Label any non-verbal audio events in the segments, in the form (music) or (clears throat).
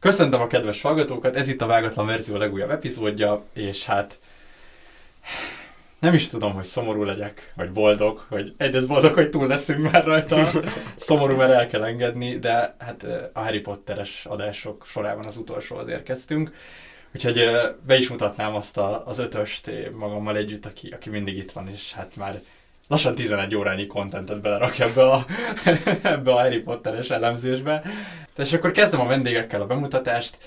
Köszöntöm a kedves hallgatókat, ez itt a Vágatlan Verzió legújabb epizódja, és hát nem is tudom, hogy szomorú legyek, vagy boldog, hogy egyrészt boldog, hogy túl leszünk már rajta, (laughs) szomorú, mert el kell engedni, de hát a Harry Potteres adások sorában az utolsóhoz érkeztünk. Úgyhogy be is mutatnám azt a, az ötöst magammal együtt, aki, aki mindig itt van, és hát már lassan 11 órányi kontentet belerak ebbe a, (laughs) ebbe a Harry Potteres elemzésbe. És akkor kezdem a vendégekkel a bemutatást.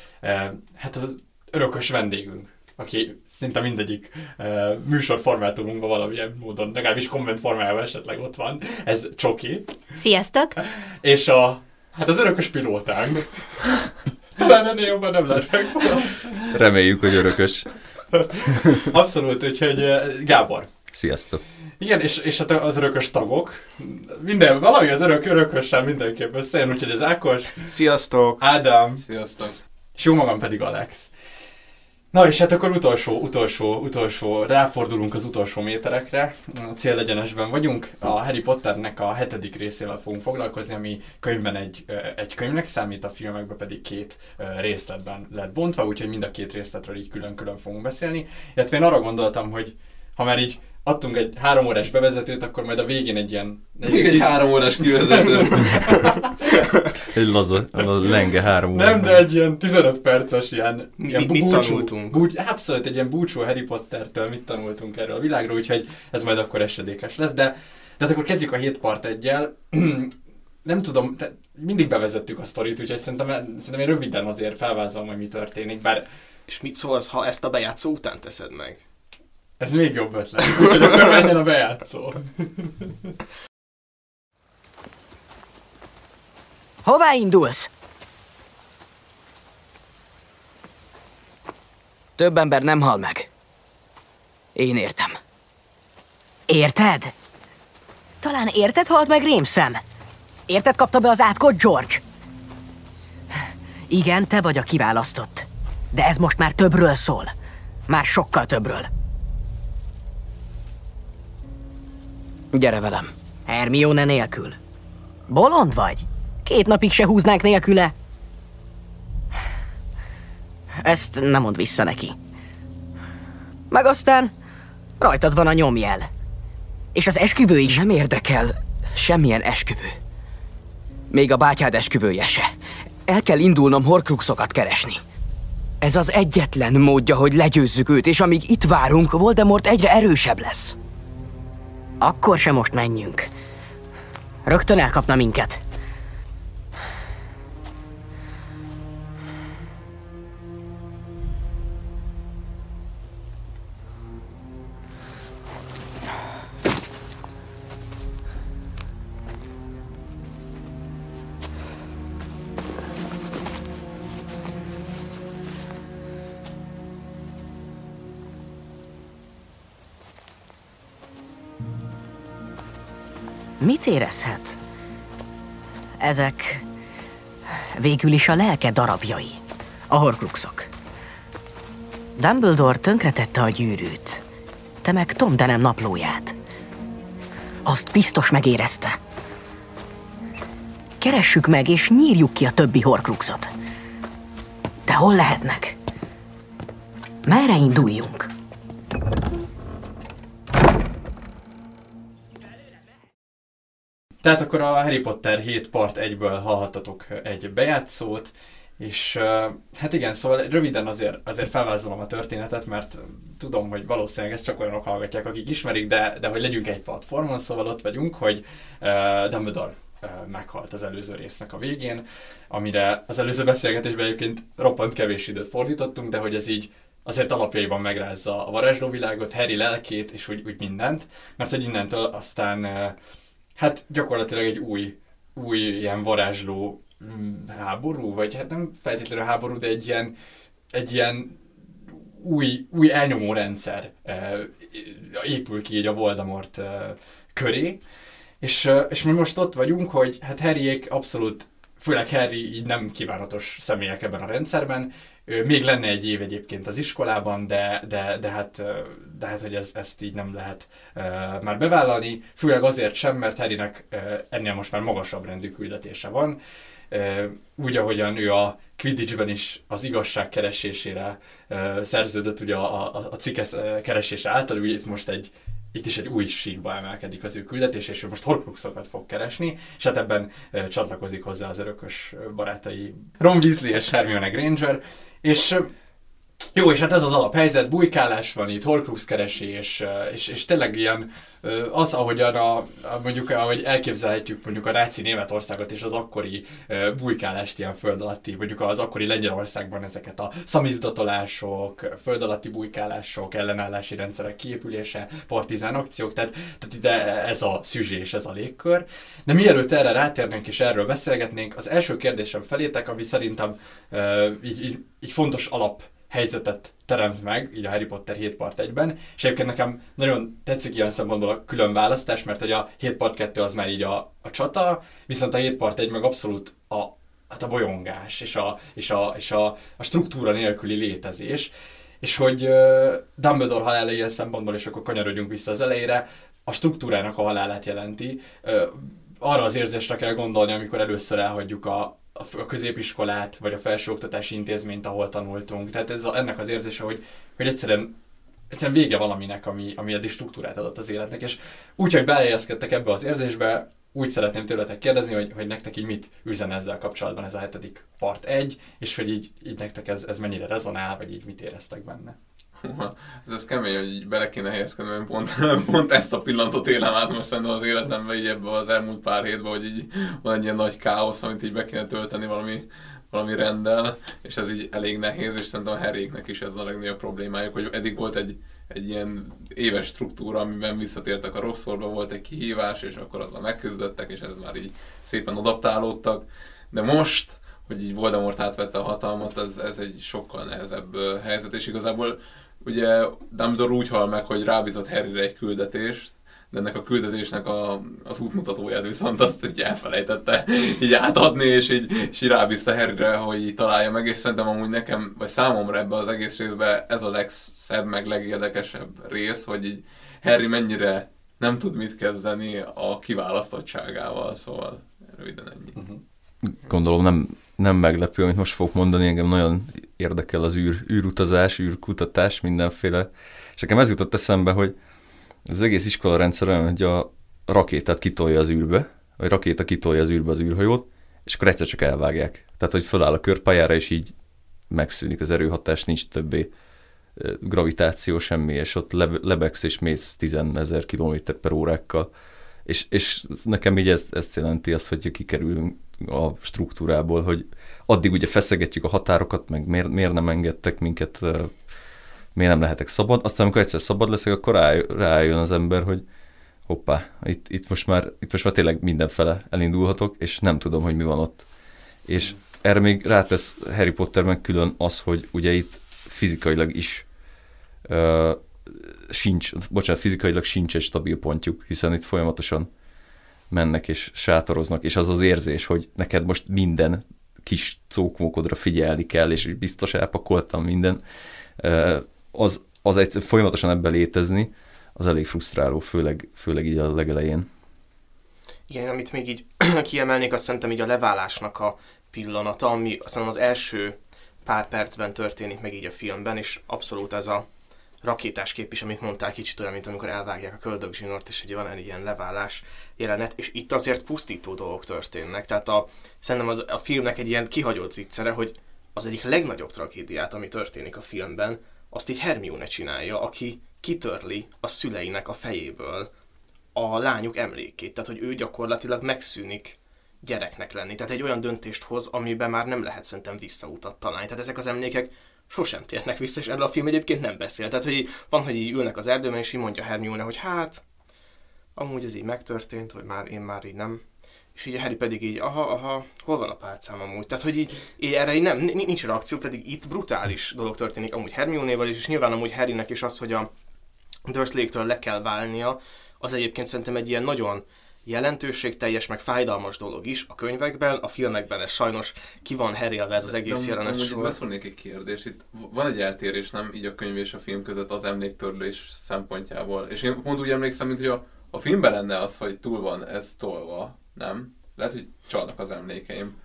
Hát az örökös vendégünk, aki szinte mindegyik uh, műsorformátumunkban valamilyen módon, legalábbis komment formájában esetleg ott van. Ez Csoki. Sziasztok! És a, hát az örökös pilótánk. Talán ennél jobban nem lehet megfogni. Reméljük, hogy örökös. Abszolút, úgyhogy Gábor. Sziasztok! Igen, és, és hát az örökös tagok. Minden, valami az örök, örökösen mindenképp összejön, úgyhogy az Ákos. Sziasztok! Ádám. Sziasztok! És jó magam pedig Alex. Na és hát akkor utolsó, utolsó, utolsó, ráfordulunk az utolsó méterekre. A célegyenesben vagyunk. A Harry Potternek a hetedik részével fogunk foglalkozni, ami könyvben egy, egy könyvnek számít, a filmekben pedig két részletben lett bontva, úgyhogy mind a két részletről így külön-külön fogunk beszélni. Illetve én arra gondoltam, hogy ha már így adtunk egy három órás bevezetőt, akkor majd a végén egy ilyen... Egy, Még egy három órás kivezető. (laughs) egy laza, a lenge három órás. Nem, de egy ilyen 15 perces ilyen, mi, ilyen mit búcsú, tanultunk? Búcs, abszolút egy ilyen búcsú Harry Pottertől, mit tanultunk erről a világról, úgyhogy ez majd akkor esedékes lesz, de, de hát akkor kezdjük a 7 part egyel. (clears throat) nem tudom, te, mindig bevezettük a sztorit, úgyhogy szerintem, szerintem én röviden azért felvázolom, hogy mi történik, bár... És mit szólsz, ha ezt a bejátszó után teszed meg? Ez még jobb ötlet. Úgyhogy akkor menjen a bejátszó. Hová indulsz? Több ember nem hal meg. Én értem. Érted? Talán érted halt meg rémszem? Érted kapta be az átkot George? Igen, te vagy a kiválasztott. De ez most már többről szól. Már sokkal többről. Gyere velem. Hermione nélkül. Bolond vagy? Két napig se húznánk nélküle. Ezt nem mond vissza neki. Meg aztán rajtad van a nyomjel. És az esküvő is. Nem érdekel semmilyen esküvő. Még a bátyád esküvője se. El kell indulnom horcruxokat keresni. Ez az egyetlen módja, hogy legyőzzük őt, és amíg itt várunk, Voldemort egyre erősebb lesz. Akkor se most menjünk. Rögtön elkapna minket. Mit érezhet? Ezek végül is a lelke darabjai, a horcruxok. Dumbledore tönkretette a gyűrűt, te meg Tom Denem naplóját. Azt biztos megérezte. Keressük meg és nyírjuk ki a többi horcruxot. De hol lehetnek? Merre induljunk? Tehát akkor a Harry Potter 7 part 1-ből hallhattatok egy bejátszót, és hát igen, szóval röviden azért, azért felvázolom a történetet, mert tudom, hogy valószínűleg ezt csak olyanok hallgatják, akik ismerik, de, de hogy legyünk egy platformon, szóval ott vagyunk, hogy uh, Dumbledore uh, meghalt az előző résznek a végén, amire az előző beszélgetésben egyébként roppant kevés időt fordítottunk, de hogy ez így azért alapjaiban megrázza a varázslóvilágot, Harry lelkét, és úgy, úgy mindent, mert hogy innentől aztán uh, hát gyakorlatilag egy új, új ilyen varázsló mm, háború, vagy hát nem feltétlenül háború, de egy ilyen, egy ilyen új, új elnyomó rendszer e, épül ki így a Voldemort e, köré, és, e, és mi most ott vagyunk, hogy hát Harryék abszolút, főleg Harry így nem kívánatos személyek ebben a rendszerben, még lenne egy év egyébként az iskolában, de, de, de, hát, de hát, hogy ez, ezt így nem lehet uh, már bevállalni, főleg azért sem, mert Harrynek uh, ennél most már magasabb rendű küldetése van. ö, úgy, ahogyan ő a Quidditchben is az igazság keresésére ö, szerződött ugye a, a, a cikkes keresése által, úgy itt most egy itt is egy új síkba emelkedik az ő küldetés, és ő most horcruxokat fog keresni, és hát ebben ö, csatlakozik hozzá az örökös barátai Ron Weasley és Hermione Granger, és jó, és hát ez az alaphelyzet, bujkálás van itt, horcrux keresés, és, és tényleg ilyen az, ahogyan a, a, mondjuk, ahogy elképzelhetjük mondjuk a náci Németországot és az akkori bujkálást ilyen föld alatti, mondjuk az akkori Lengyelországban ezeket a szamizdatolások, föld alatti bujkálások, ellenállási rendszerek kiépülése, partizán akciók, tehát, tehát ide ez a szüzsés, ez a légkör. De mielőtt erre rátérnénk és erről beszélgetnénk, az első kérdésem felétek, ami szerintem így, így, így fontos alap helyzetet teremt meg, így a Harry Potter 7 part 1-ben, és egyébként nekem nagyon tetszik ilyen szempontból a külön választás, mert hogy a 7 part 2 az már így a, a csata, viszont a 7 part 1 meg abszolút a, hát a bolyongás, és a, és a, és a, a struktúra nélküli létezés, és hogy uh, Dumbledore halála ilyen szempontból, és akkor kanyarodjunk vissza az elejére, a struktúrának a halálát jelenti. Uh, arra az érzésre kell gondolni, amikor először elhagyjuk a, a középiskolát, vagy a felsőoktatási intézményt, ahol tanultunk. Tehát ez a, ennek az érzése, hogy, hogy egyszerűen, egyszerűen vége valaminek, ami, ami eddig struktúrát adott az életnek. És úgy, hogy belejeszkedtek ebbe az érzésbe, úgy szeretném tőletek kérdezni, hogy, hogy nektek így mit üzen ezzel kapcsolatban ez a hetedik part egy, és hogy így, így nektek ez, ez mennyire rezonál, vagy így mit éreztek benne. Ez, ez kemény, hogy így bele kéne helyezkedni, mert pont, (laughs) pont ezt a pillanatot élem át most szerintem az életemben, így ebben az elmúlt pár hétben, hogy így van egy ilyen nagy káosz, amit így be kéne tölteni valami, valami rendel, és ez így elég nehéz, és szerintem a heréknek is ez a legnagyobb problémájuk, hogy eddig volt egy, egy ilyen éves struktúra, amiben visszatértek a rosszorba, volt egy kihívás, és akkor azzal megküzdöttek, és ez már így szépen adaptálódtak. De most, hogy így Voldemort átvette a hatalmat, ez, ez egy sokkal nehezebb helyzet, és igazából ugye Dumbledore úgy hal meg, hogy rábízott Harryre egy küldetést, de ennek a küldetésnek a, az útmutatóját viszont azt így elfelejtette így átadni, és így, és így rábízta Harryre, hogy így találja meg, és szerintem amúgy nekem, vagy számomra ebbe az egész részben ez a legszebb, meg legérdekesebb rész, hogy így Harry mennyire nem tud mit kezdeni a kiválasztottságával, szóval röviden ennyi. Uh-huh. Gondolom nem, nem meglepő, amit most fogok mondani, engem nagyon érdekel az űr, űrutazás, űrkutatás, mindenféle. És nekem ez jutott eszembe, hogy az egész iskola rendszer olyan, hogy a rakétát kitolja az űrbe, vagy rakéta kitolja az űrbe az űrhajót, és akkor egyszer csak elvágják. Tehát, hogy föláll a körpályára, és így megszűnik az erőhatás, nincs többé gravitáció, semmi, és ott lebegsz és mész 10 ezer km per órákkal. És, és nekem így ez, ezt jelenti az, hogy kikerülünk a struktúrából, hogy addig ugye feszegetjük a határokat, meg miért, miért nem engedtek minket, miért nem lehetek szabad. Aztán, amikor egyszer szabad leszek, akkor rájön az ember, hogy hoppá, itt, itt, most már, itt most már tényleg mindenfele elindulhatok, és nem tudom, hogy mi van ott. És erre még rátesz Harry Potterben külön az, hogy ugye itt fizikailag is uh, sincs, bocsánat, fizikailag sincs egy stabil pontjuk, hiszen itt folyamatosan mennek és sátoroznak, és az az érzés, hogy neked most minden kis cókmókodra figyelni kell, és biztos elpakoltam minden, az, az egy, folyamatosan ebben létezni, az elég frusztráló, főleg, főleg így a legelején. Igen, amit még így (clears throat) kiemelnék, azt szerintem így a leválásnak a pillanata, ami azt az első pár percben történik meg így a filmben, és abszolút ez a rakétás kép is, amit mondtál, kicsit olyan, mint amikor elvágják a köldögzsinort, és egy van egy ilyen leválás jelenet, és itt azért pusztító dolgok történnek. Tehát a, szerintem az, a filmnek egy ilyen kihagyott zicsere, hogy az egyik legnagyobb tragédiát, ami történik a filmben, azt így Hermione csinálja, aki kitörli a szüleinek a fejéből a lányuk emlékét. Tehát, hogy ő gyakorlatilag megszűnik gyereknek lenni. Tehát egy olyan döntést hoz, amiben már nem lehet szerintem visszautat találni. Tehát ezek az emlékek sosem térnek vissza, és erről a film egyébként nem beszél. Tehát, hogy van, hogy így ülnek az erdőben, és így mondja Hermione, hogy hát, amúgy ez így megtörtént, hogy már én már így nem. És így a Harry pedig így, aha, aha, hol van a pálcám amúgy? Tehát, hogy így, így erre így nem, nincs reakció, pedig itt brutális dolog történik amúgy Hermione-val is, és nyilván amúgy Harrynek is az, hogy a Dursley-től le kell válnia, az egyébként szerintem egy ilyen nagyon jelentőségteljes, meg fájdalmas dolog is a könyvekben, a filmekben ez sajnos ki van herélve ez az egész jelenet sor. Beszólnék egy kérdés, itt van egy eltérés, nem így a könyv és a film között az emléktörlés szempontjából. És én pont úgy emlékszem, mint hogy a, a filmben lenne az, hogy túl van ez tolva, nem? Lehet, hogy csalnak az emlékeim.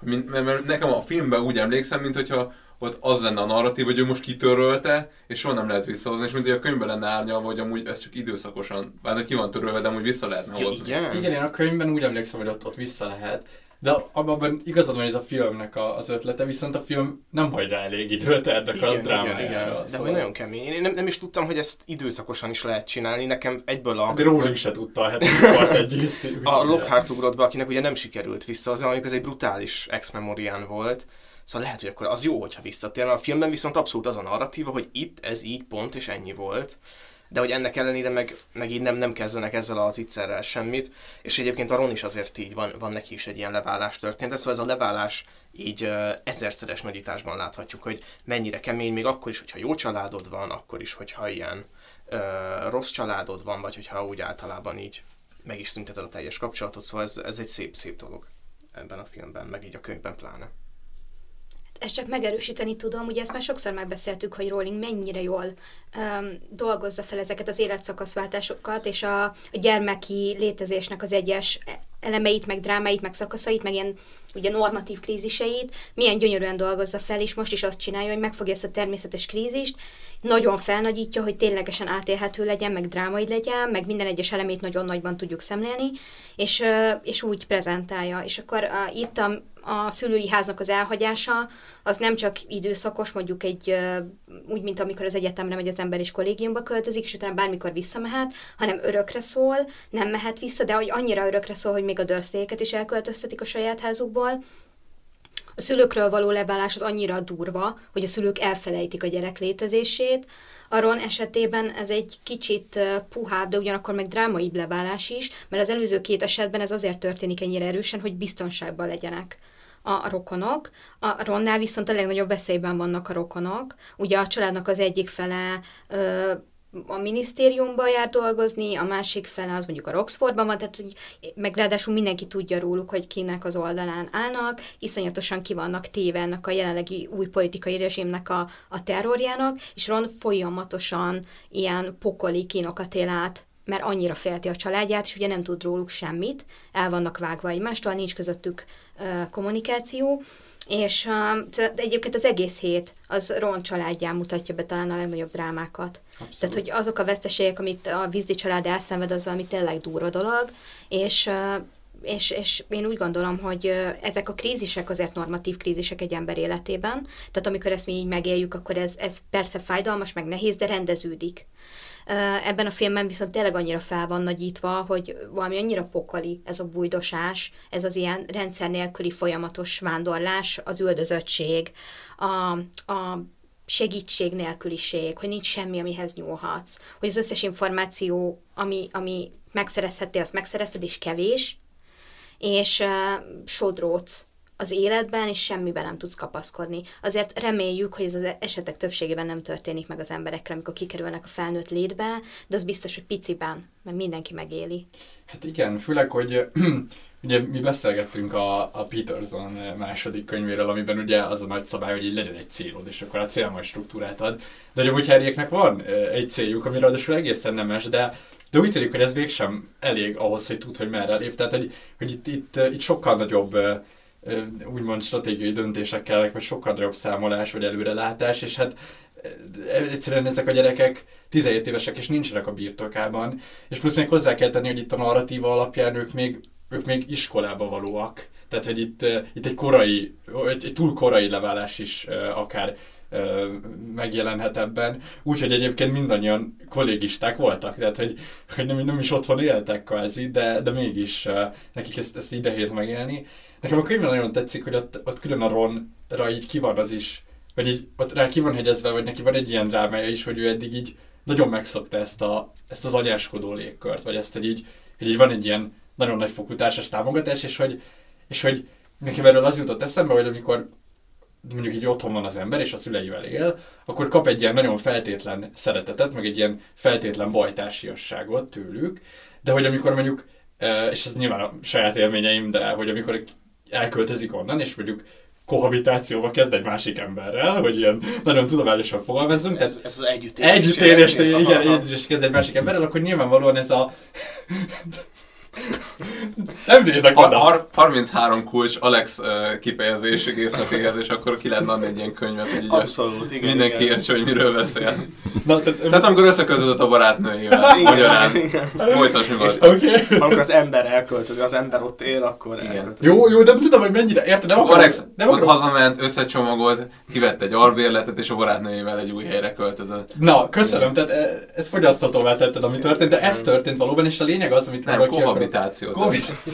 mint, mert, mert nekem a filmben úgy emlékszem, mint hogyha ott az lenne a narratív, hogy ő most kitörölte, és soha nem lehet visszahozni, és mint hogy a könyvben lenne árnyalva, hogy amúgy ez csak időszakosan, bár ki van törölve, de amúgy vissza lehetne hozni. igen? Igen, én a könyvben úgy emlékszem, hogy ott, ott vissza lehet. De abban igazad van, hogy ez a filmnek a, az ötlete, viszont a film nem hagy rá elég időt erre a Igen, igen, drámájára. igen. De szóval- hogy nagyon kemény. Én nem, nem is tudtam, hogy ezt időszakosan is lehet csinálni. Nekem egyből a... De Rowling se tudta a hetedik part egy A Lockhart ugrott be, akinek ugye nem sikerült vissza, az mondjuk ez egy brutális ex memorián volt. Szóval lehet, hogy akkor az jó, hogyha visszatér, mert a filmben viszont abszolút az a narratíva, hogy itt ez így pont és ennyi volt. De hogy ennek ellenére meg, meg így nem, nem kezdenek ezzel az ittszerrel semmit, és egyébként a Ron is azért így van, van neki is egy ilyen leválás történt, szóval ez a leválás így uh, ezerszeres nagyításban láthatjuk, hogy mennyire kemény, még akkor is, hogyha jó családod van, akkor is, hogyha ilyen uh, rossz családod van, vagy hogyha úgy általában így meg is szünteted a teljes kapcsolatot, szóval ez, ez egy szép-szép dolog ebben a filmben, meg így a könyvben pláne. Ezt csak megerősíteni tudom, ugye ezt már sokszor megbeszéltük, hogy Rowling mennyire jól um, dolgozza fel ezeket az életszakaszváltásokat, és a, a gyermeki létezésnek az egyes elemeit, meg drámáit, meg szakaszait, meg ilyen ugye normatív kríziseit, milyen gyönyörűen dolgozza fel, és most is azt csinálja, hogy megfogja ezt a természetes krízist, nagyon felnagyítja, hogy ténylegesen átélhető legyen, meg drámai legyen, meg minden egyes elemét nagyon nagyban tudjuk szemlélni, és, és úgy prezentálja. És akkor uh, itt a, a szülői háznak az elhagyása, az nem csak időszakos, mondjuk egy, úgy, mint amikor az egyetemre megy az ember és kollégiumba költözik, és utána bármikor visszamehet, hanem örökre szól, nem mehet vissza, de hogy annyira örökre szól, hogy még a dörszéket is elköltöztetik a saját házukból. A szülőkről való leválás az annyira durva, hogy a szülők elfelejtik a gyerek létezését. A Ron esetében ez egy kicsit puhább, de ugyanakkor meg drámaibb leválás is, mert az előző két esetben ez azért történik ennyire erősen, hogy biztonságban legyenek a rokonok. A Ronnál viszont a legnagyobb veszélyben vannak a rokonok. Ugye a családnak az egyik fele ö, a minisztériumban jár dolgozni, a másik fele az mondjuk a Roxfordban van, tehát hogy, meg ráadásul mindenki tudja róluk, hogy kinek az oldalán állnak, iszonyatosan ki vannak téve ennek a jelenlegi új politikai rezsimnek a, a terrorjának, és Ron folyamatosan ilyen pokoli kínokat él át mert annyira félti a családját, és ugye nem tud róluk semmit, el vannak vágva egymástól, nincs közöttük uh, kommunikáció, és uh, egyébként az egész hét az Ron családján mutatja be talán a legnagyobb drámákat. Abszolút. Tehát, hogy azok a veszteségek, amit a vízdi család elszenved, az ami tényleg durva dolog, és és, és én úgy gondolom, hogy ezek a krízisek azért normatív krízisek egy ember életében, tehát amikor ezt mi így megéljük, akkor ez, ez persze fájdalmas, meg nehéz, de rendeződik. Ebben a filmben viszont tényleg annyira fel van nagyítva, hogy valami annyira pokoli ez a bújdosás, ez az ilyen rendszer nélküli folyamatos vándorlás, az üldözöttség, a, a segítség nélküliség, hogy nincs semmi, amihez nyúlhatsz, hogy az összes információ, ami, ami megszerezhettél, azt megszerezted, és kevés, és uh, sodródsz az életben, és semmiben nem tudsz kapaszkodni. Azért reméljük, hogy ez az esetek többségében nem történik meg az emberekre, amikor kikerülnek a felnőtt létbe, de az biztos, hogy piciben, mert mindenki megéli. Hát igen, főleg, hogy ugye mi beszélgettünk a, a Peterson második könyvéről, amiben ugye az a nagy szabály, hogy így legyen egy célod, és akkor a cél majd struktúrát ad. De hogy amúgy Harryeknek van egy céljuk, ami ráadásul egészen nemes, de de úgy tűnik, hogy ez mégsem elég ahhoz, hogy tud, hogy merre lép. Tehát, hogy, hogy itt, itt, itt sokkal nagyobb úgymond stratégiai döntésekkel, vagy sokkal nagyobb számolás, vagy előrelátás, és hát egyszerűen ezek a gyerekek 17 évesek, és nincsenek a birtokában, és plusz még hozzá kell tenni, hogy itt a narratíva alapján ők még, ők még iskolába valóak. Tehát, hogy itt, itt egy korai, egy, egy túl korai leválás is akár megjelenhet ebben. Úgyhogy egyébként mindannyian kollégisták voltak, tehát hogy, hogy nem, nem is otthon éltek kvázi, de, de mégis nekik ezt, ezt így nehéz megélni. Nekem a könyvben nagyon tetszik, hogy ott, ott külön a Ronra így ki van az is, vagy így ott rá ki van hegyezve, vagy neki van egy ilyen drámája is, hogy ő eddig így nagyon megszokta ezt, a, ezt az anyáskodó légkört, vagy ezt, hogy így, hogy így van egy ilyen nagyon nagy fokú társas támogatás, és hogy, és hogy nekem erről az jutott eszembe, hogy amikor mondjuk így otthon van az ember, és a szüleivel él, akkor kap egy ilyen nagyon feltétlen szeretetet, meg egy ilyen feltétlen bajtársiasságot tőlük, de hogy amikor mondjuk, és ez nyilván a saját élményeim, de hogy amikor elköltözik onnan, és mondjuk kohabitációba kezd egy másik emberrel, hogy ilyen nagyon tudományosan fogalmazzunk. Ez, ez az együttélés. Együttélés, igen, együttélés kezd egy másik emberrel, akkor nyilvánvalóan ez a (laughs) Nem nézek Ha, oda. har, 33 kulcs Alex uh, kifejezés részletéhez, és akkor ki lehetne adni egy ilyen könyvet, hogy így Abszolút, igen. mindenki igen. értse, hogy miről beszél. Na, tehát, Tehát amikor összeköltözött a barátnőjével, magyarán, igen. folytas nyugodtan. Oké. Okay. Amikor az ember elköltözik, az ember ott él, akkor Igen. elköltözik. Jó, jó, nem tudom, hogy mennyire, érted? Nem akarom, Alex nem ott akarom. hazament, összecsomagolt, kivett egy albérletet, és a barátnőjével egy új helyre költözött. Na, köszönöm, tehát e, ez fogyasztatóvá tetted, ami történt, de ez történt valóban, és a lényeg az, amit Nem, ki kohabitáció. Kohabitáció.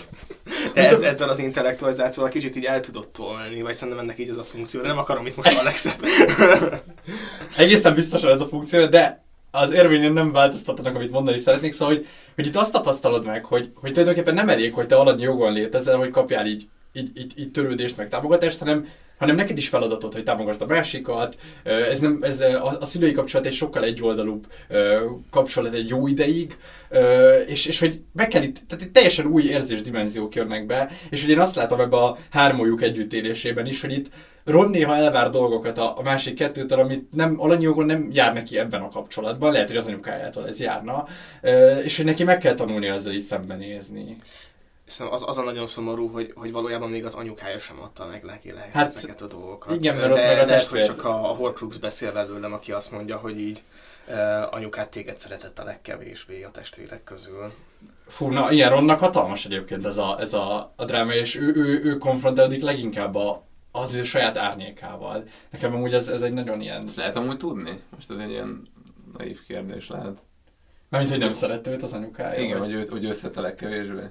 De ez, ezzel az intellektualizációval kicsit így el tudott tolni, vagy szerintem ennek így az a funkció. De nem akarom itt most Alexet. Egészen biztosan ez a funkció, de az érvényen nem változtatnak, amit mondani szeretnék, szóval, hogy, hogy itt azt tapasztalod meg, hogy, hogy tulajdonképpen nem elég, hogy te alanyi jogon létezel, hogy kapjál így, így, így, így törődést, meg támogatást, hanem, hanem neked is feladatot, hogy támogasd a másikat. Ez, nem, ez a, a szülői kapcsolat egy sokkal egyoldalúbb kapcsolat egy jó ideig, és, és hogy meg kell itt, tehát itt teljesen új érzésdimenziók jönnek be, és hogy én azt látom ebbe a hármójuk együttélésében is, hogy itt Ron néha elvár dolgokat a, a másik kettőtől, amit nem, alanyi jogon nem jár neki ebben a kapcsolatban, lehet, hogy az anyukájától ez járna, és hogy neki meg kell tanulni ezzel így szembenézni. Szerintem az, az a nagyon szomorú, hogy, hogy valójában még az anyukája sem adta meg legileg Hát, hát, ezeket a dolgokat. igen, mert De ott meg a lehet, hogy csak a, a Horcrux beszél belőlem, aki azt mondja, hogy így uh, anyukát téged szeretett a legkevésbé a testvérek közül. Fú, na ilyen Ronnak hatalmas egyébként ez a, ez a, a dráma, és ő, ő, ő konfrontálódik leginkább a, az ő saját árnyékával. Nekem amúgy ez, ez egy nagyon ilyen, Ezt lehet amúgy tudni? Most ez egy ilyen naív kérdés lehet. mármint, hogy nem szerette őt az anyukája. Igen, vagy- hogy őt, hogy összet a legkevésbé.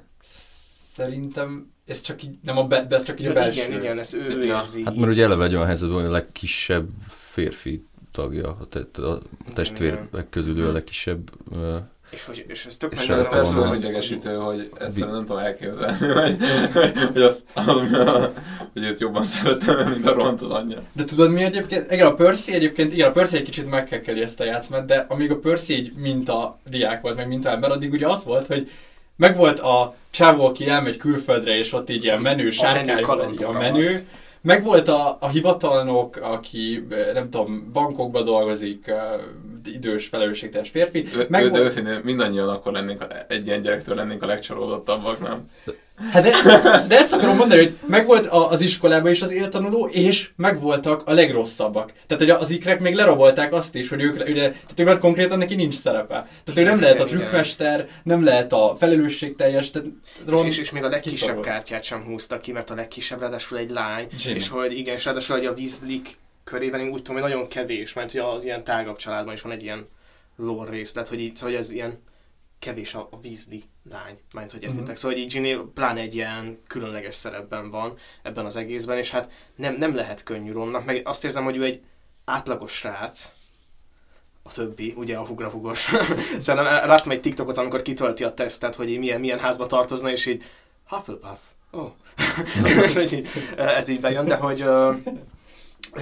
Szerintem ez csak így, nem a, be, de ez csak így a Ja, belső. igen, igen, ez ő, Ja. érzi. Hát mert ugye eleve egy olyan helyzetben, hogy a legkisebb férfi tagja a, te- a testvérek közül ő a legkisebb. ö, És, hogy, és ez tök mert Persze az hogy- idegesítő, hogy egyszerűen nem tudom elképzelni, (laughs) hogy, hogy, azt, hogy őt jobban szeretem, mint a Ront az anyja. De tudod mi egyébként? Igen, a Percy egyébként, igen, a Percy egy kicsit megkekkeli ezt a játszmát, de amíg a Percy így minta diák volt, meg minta ember, addig ugye az volt, hogy megvolt a csávó, aki elmegy külföldre, és ott így ilyen menő menő sárkány, a kalandor menő. arc. Megvolt a, a hivatalnok, aki nem tudom, bankokba dolgozik, idős, felelősségteljes férfi. Meg ő, de volt- őszintén mindannyian akkor lennénk, a- egy ilyen gyerektől lennénk a legcsalódottabbak, nem? (laughs) Hát de, de ezt akarom mondani, hogy megvolt a, az iskolában is az éltanuló, és megvoltak a legrosszabbak. Tehát, hogy az ikrek még lerabolták azt is, hogy ők, ugye, tehát ő már konkrétan neki nincs szerepe. Tehát ő nem lehet a Igen, igen. trükkmester, nem lehet a felelősségteljes, tehát Ron, És, és, és még a legkisebb kiszorult. kártyát sem húzta ki, mert a legkisebb ráadásul egy lány, Ginny. és hogy igen, és ráadásul hogy a Weasley körében én úgy tudom, hogy nagyon kevés, mert hogy az ilyen tágabb családban is van egy ilyen lore részlet, hogy, így, hogy ez ilyen kevés a, a Weasley lány, mert hogy értitek. Mhm. Szóval így Ginny pláne egy ilyen különleges szerepben van ebben az egészben, és hát nem, nem lehet könnyű Ronnak, meg azt érzem, hogy ő egy átlagos srác, a többi, ugye a hugrahugos. (laughs) Szerintem láttam egy TikTokot, amikor kitölti a tesztet, hogy milyen, milyen házba tartozna, és így Hufflepuff. (laughs) Ó. Hogy így, ez így bejön, de hogy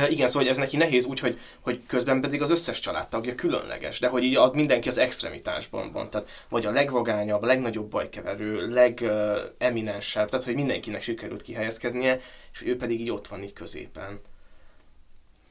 igen, szóval hogy ez neki nehéz úgy, hogy, hogy közben pedig az összes családtagja különleges, de hogy így az, mindenki az extremitásban van, tehát vagy a legvagányabb, a legnagyobb bajkeverő, legeminensebb, tehát hogy mindenkinek sikerült kihelyezkednie, és ő pedig így ott van így középen.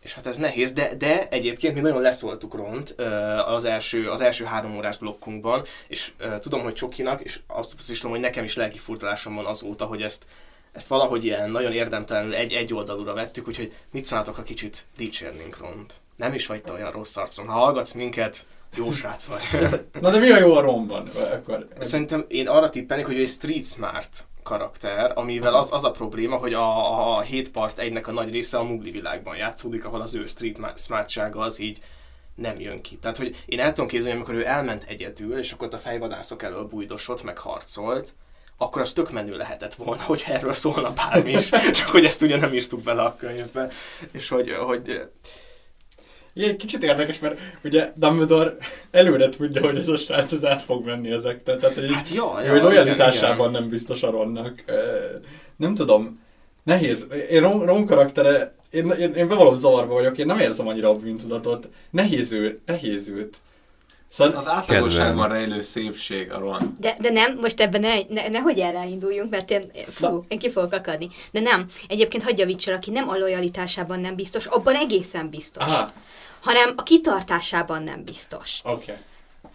És hát ez nehéz, de, de egyébként mi nagyon leszóltuk Ront ö, az első, az első három órás blokkunkban, és ö, tudom, hogy Csokinak, és azt is tudom, hogy nekem is lelki furdalásom van azóta, hogy ezt, ezt valahogy ilyen nagyon érdemtelenül egy, egy oldalúra vettük, úgyhogy mit szólnátok, ha kicsit dicsérnénk Ront? Nem is vagy te olyan rossz arcon. Ha hallgatsz minket, jó srác vagy. (laughs) Na de mi a jó a Ronban? Akkor, Szerintem én arra tippelnék, hogy ő egy street smart karakter, amivel az, az a probléma, hogy a, a 7 part egynek a nagy része a mugli világban játszódik, ahol az ő street ma- smartsága az így nem jön ki. Tehát, hogy én el tudom képzelni, amikor ő elment egyedül, és akkor ott a fejvadászok elől bújdosott, meg harcolt, akkor az tök menő lehetett volna, hogy erről szólna bármi is, (laughs) csak hogy ezt ugye nem írtuk bele a könyvbe, és hogy, hogy Igen, kicsit érdekes, mert ugye Dumbledore előre tudja, hogy ez a srác az át fog menni ezektől. Tehát, hát ő ja, hogy igen, lojalitásában nem biztos a Ronnak. Nem tudom. Nehéz. Én Ron, Ron karaktere, én, én, én bevallom zavarba vagyok, én nem érzem annyira a bűntudatot. Nehéz ő, nehéz őt. Szóval, Az átlagosságban rejlő szépség a Ron. De, de nem, most ebben ne, ne, nehogy erre induljunk, mert én, fú, én ki fogok akadni. De nem, egyébként hagyja Witcher, aki nem a lojalitásában nem biztos, abban egészen biztos. aha, Hanem a kitartásában nem biztos. oké. Okay.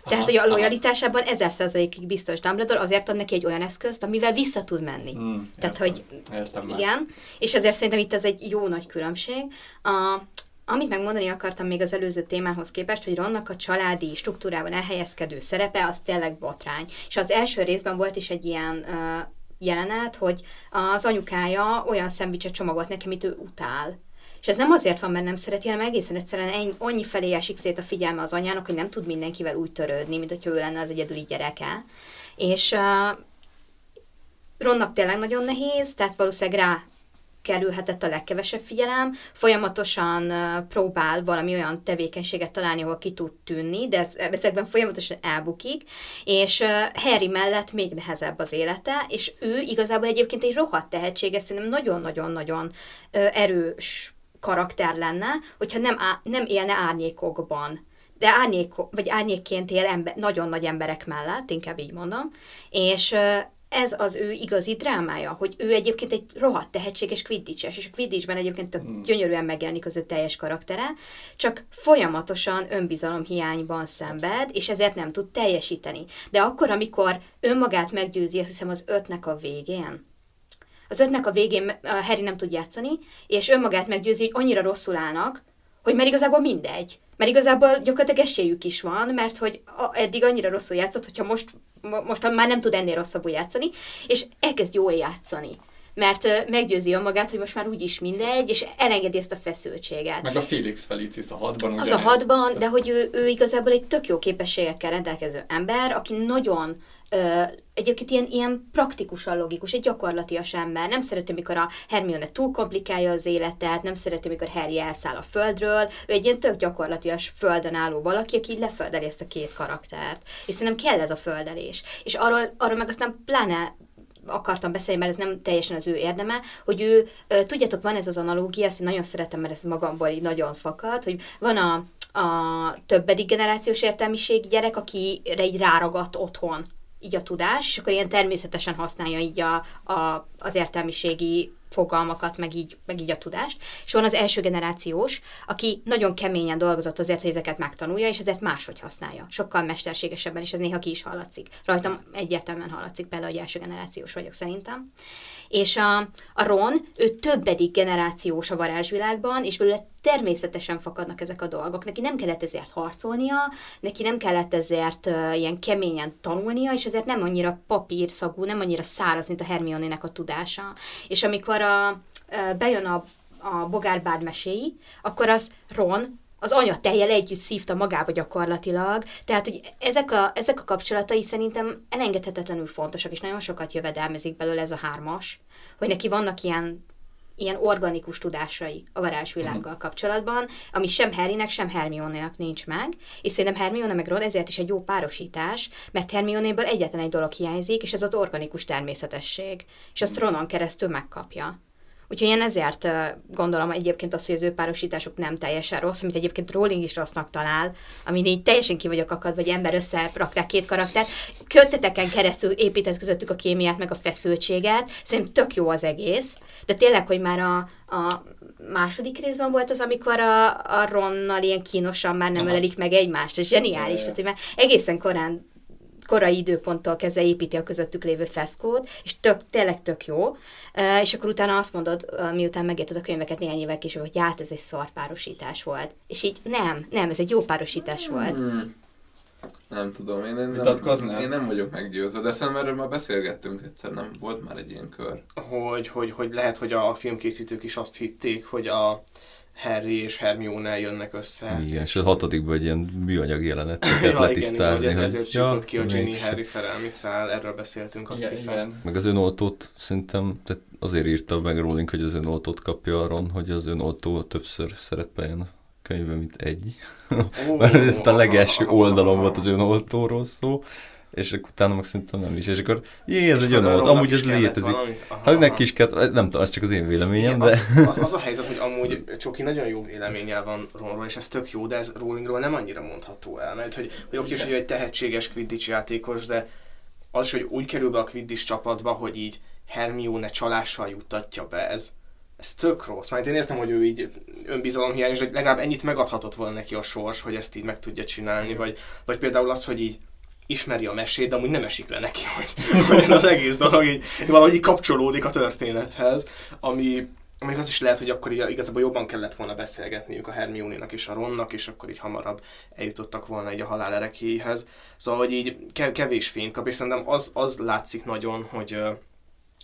Tehát, hogy a lojalitásában ezer százalékig biztos Dumbledore azért ad neki egy olyan eszközt, amivel vissza tud menni. Hmm, Tehát, értem. hogy Értem már. igen, és ezért szerintem itt ez egy jó nagy különbség. A, amit megmondani akartam még az előző témához képest, hogy Ronnak a családi struktúrában elhelyezkedő szerepe, az tényleg botrány. És az első részben volt is egy ilyen uh, jelenet, hogy az anyukája olyan szendvicset csomagolt neki, amit ő utál. És ez nem azért van, mert nem szereti, hanem egészen egyszerűen ennyi, annyi felé esik szét a figyelme az anyának, hogy nem tud mindenkivel úgy törődni, mint hogyha ő lenne az egyedüli gyereke. És uh, Ronnak tényleg nagyon nehéz, tehát valószínűleg rá kerülhetett a legkevesebb figyelem, folyamatosan próbál valami olyan tevékenységet találni, ahol ki tud tűnni, de ez, ezekben folyamatosan elbukik, és Harry mellett még nehezebb az élete, és ő igazából egyébként egy rohadt tehetséges, szerintem nagyon-nagyon-nagyon erős karakter lenne, hogyha nem, á, nem élne árnyékokban. De árnyék, vagy árnyékként él ember, nagyon nagy emberek mellett, inkább így mondom, és ez az ő igazi drámája, hogy ő egyébként egy rohadt tehetséges quidditches, és a quidditchben egyébként tök Hmm. gyönyörűen megjelenik az ő teljes karaktere, csak folyamatosan önbizalom hiányban szenved, és ezért nem tud teljesíteni. De akkor, amikor önmagát meggyőzi, azt hiszem az ötnek a végén, az ötnek a végén Harry nem tud játszani, és önmagát meggyőzi, hogy annyira rosszul állnak, hogy mert igazából mindegy. Mert igazából gyakorlatilag esélyük is van, mert hogy eddig annyira rosszul játszott, hogyha most, mo- most már nem tud ennél rosszabbul játszani, és elkezd jól játszani. Mert meggyőzi önmagát, hogy most már úgyis mindegy, és elengedi ezt a feszültséget. Meg a Felix Felicis a hadban Az a hadban, de hogy ő, ő igazából egy tök jó képességekkel rendelkező ember, aki nagyon ö, egyébként ilyen, ilyen praktikusan logikus, egy gyakorlatias ember. Nem szereti, amikor a Hermione túl komplikálja az életet, nem szereti, amikor Harry elszáll a földről. Ő egy ilyen tök gyakorlatias földön álló valaki, aki így leföldeli ezt a két karaktert. És szerintem kell ez a földelés. És arról, arról meg aztán pláne akartam beszélni, mert ez nem teljesen az ő érdeme, hogy ő, tudjátok, van ez az analógia, ezt én nagyon szeretem, mert ez magamból így nagyon fakad, hogy van a, a többedik generációs értelmiségi gyerek, akire így ráragadt otthon így a tudás, és akkor ilyen természetesen használja így a, a, az értelmiségi fogalmakat, meg így, meg így a tudást. És van az első generációs, aki nagyon keményen dolgozott azért, hogy ezeket megtanulja, és ezért máshogy használja. Sokkal mesterségesebben, és ez néha ki is hallatszik. Rajtam egyértelműen hallatszik például, hogy első generációs vagyok szerintem. És a, a Ron, ő többedik generációs a varázsvilágban, és belőle természetesen fakadnak ezek a dolgok. Neki nem kellett ezért harcolnia, neki nem kellett ezért uh, ilyen keményen tanulnia, és ezért nem annyira papírszagú, nem annyira száraz, mint a Hermione-nek a tudása. És amikor a, uh, bejön a, a Bogárbárd meséi, akkor az Ron az anya tejjel együtt szívta magába gyakorlatilag. Tehát, hogy ezek a, ezek a kapcsolatai szerintem elengedhetetlenül fontosak, és nagyon sokat jövedelmezik belőle ez a hármas, hogy neki vannak ilyen ilyen organikus tudásai a varázsvilággal kapcsolatban, ami sem Harrynek, sem Hermione-nek nincs meg, és szerintem Hermione meg Ron ezért is egy jó párosítás, mert Hermione-ből egyetlen egy dolog hiányzik, és ez az organikus természetesség, és azt Ronon keresztül megkapja. Úgyhogy én ezért gondolom egyébként azt, hogy az ő párosításuk nem teljesen rossz, amit egyébként Rowling is rossznak talál, amin így teljesen ki vagyok akad, vagy ember összerakták két karaktert. Köteteken keresztül épített közöttük a kémiát, meg a feszültséget. Szerintem tök jó az egész. De tényleg, hogy már a, a második részben volt az, amikor a, a Ronnal ilyen kínosan már nem Aha. ölelik meg egymást. Ez zseniális. Tehát, hogy már egészen korán korai időponttól kezdve építi a közöttük lévő feszkót, és tök, tényleg tök jó. És akkor utána azt mondod, miután megérted a könyveket néhány évvel később, hogy hát ez egy szar párosítás volt. És így nem, nem, ez egy jó párosítás volt. Hmm. Nem tudom, én, én, nem, én nem vagyok meggyőzve, de szerintem erről már beszélgettünk egyszer, nem volt már egy ilyen kör. hogy, hogy, hogy lehet, hogy a filmkészítők is azt hitték, hogy a Harry és Hermione jönnek össze. Igen, és a hatodikban egy ilyen műanyag jelenet Ja, letisztázni. igen, hogy ez, ezért ki a Ginny. Harry szerelmi szál, erről beszéltünk azt Igen, hiszem. igen. Meg az önoltót szerintem, tehát azért írta meg Rowling, hogy az önoltót kapja a Ron, hogy az önoltó többször szerepeljen a könyvben, mint egy. Ó, (laughs) Mert a legelső oldalon volt az önoltóról szó, és akkor utána meg szerintem nem is. És akkor, jé, ez És egy önoltó, Ronnak amúgy ez létezik. Hát aha. neki is kellett, nem tudom, ez csak az én véleményem, Igen, de... az, az, az, a helyzet, hogy amúgy Csoki nagyon jó véleménnyel van Ronról, és ez tök jó, de ez Rowlingról nem annyira mondható el, mert hogy, hogy oké, hogy egy tehetséges Quidditch játékos, de az, hogy úgy kerül be a Quidditch csapatba, hogy így Hermione csalással juttatja be, ez, ez tök rossz. Mert én értem, hogy ő így önbizalomhiányos, hogy legalább ennyit megadhatott volna neki a sors, hogy ezt így meg tudja csinálni, vagy, vagy például az, hogy így ismeri a mesét, de amúgy nem esik le neki, hogy, hogy az egész dolog így, valahogy így kapcsolódik a történethez, ami, még az is lehet, hogy akkor így igazából jobban kellett volna beszélgetniük a Hermione-nak és a Ronnak, és akkor így hamarabb eljutottak volna így a halál erekéhez. Szóval, hogy így kevés fényt kap, és szerintem az, az látszik nagyon, hogy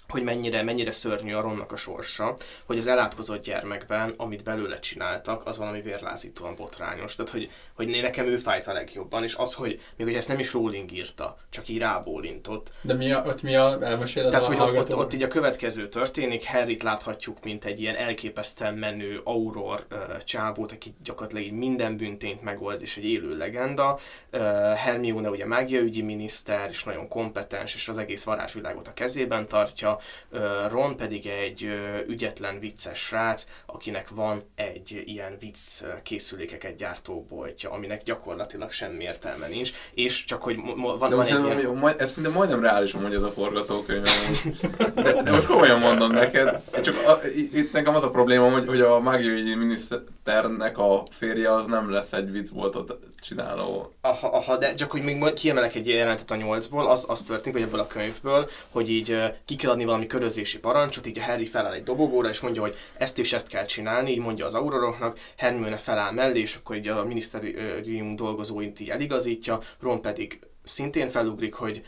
hogy mennyire, mennyire szörnyű a Ronnak a sorsa, hogy az elátkozott gyermekben, amit belőle csináltak, az valami vérlázítóan botrányos. Tehát, hogy, hogy nekem ő fájt a legjobban, és az, hogy még hogy ezt nem is Rowling írta, csak így rábólintott. De mi a, ott mi a elmeséled Tehát, a hogy ott, ott, ott, így a következő történik, Harryt láthatjuk, mint egy ilyen elképesztően menő auror uh, csávót, aki gyakorlatilag így minden büntényt megold, és egy élő legenda. Uh, Hermione ugye mágiaügyi miniszter, és nagyon kompetens, és az egész varázsvilágot a kezében tartja Ron pedig egy ügyetlen, vicces srác, akinek van egy ilyen vicc készülékeket gyártó boltja, aminek gyakorlatilag semmi értelme nincs, és csak hogy van, de van egy ilyen... Majd, ez szinte majdnem reális, hogy ez a forgatókönyv. (laughs) De, de most komolyan mondom neked, csak a, itt nekem az a probléma, hogy, hogy a mágiai miniszternek a férje az nem lesz egy viccboltot csináló. Aha, aha, de csak hogy még kiemelek egy jelentet a nyolcból, az, az történik, hogy ebből a könyvből, hogy így ki kell adni valami körözési parancsot, így a Harry feláll egy dobogóra, és mondja, hogy ezt és ezt kell csinálni, így mondja az auroroknak, Hermione feláll mellé, és akkor így a minisztérium dolgozóint így eligazítja, Ron pedig szintén felugrik, hogy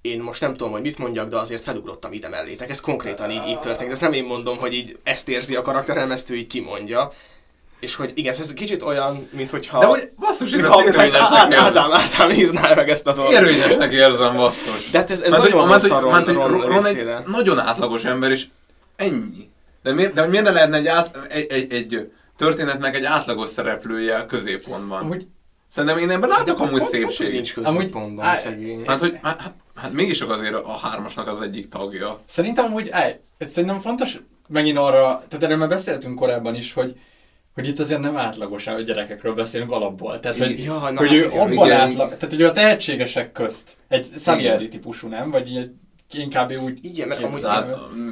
én most nem tudom, hogy mit mondjak, de azért felugrottam ide mellétek. Ez konkrétan így, így történik. Ez nem én mondom, hogy így ezt érzi a karakterem, ezt ő így kimondja. És hogy igen, ez kicsit olyan, mint hogyha... De hogy basszus, én ezt érvényesnek Ádám, Ádám írná meg ezt a dolgot. Érvényesnek érzem, basszus. De hát ez, ez mert, nagyon rossz a Ron, Ron, Ron egy nagyon átlagos ember, és ennyi. De miért, de miért ne lehetne egy, át, egy, egy, egy történetnek egy átlagos szereplője a középpontban? Amúgy, Szerintem én ebben látok amúgy szépség. Nincs középpontban, amúgy, szegény. Hát, hogy, hát, hát, hát mégis azért a hármasnak az egyik tagja. Szerintem amúgy, áj, szerintem fontos megint arra, tehát erről már beszéltünk korábban is, hogy hogy itt azért nem átlagos a gyerekekről beszélünk alapból. Tehát, hogy, ja, na, hogy hát ő igen, abban igen. átlag, tehát hogy ő a tehetségesek közt egy Salieri típusú, nem? Vagy így inkább úgy Igen, mert amúgy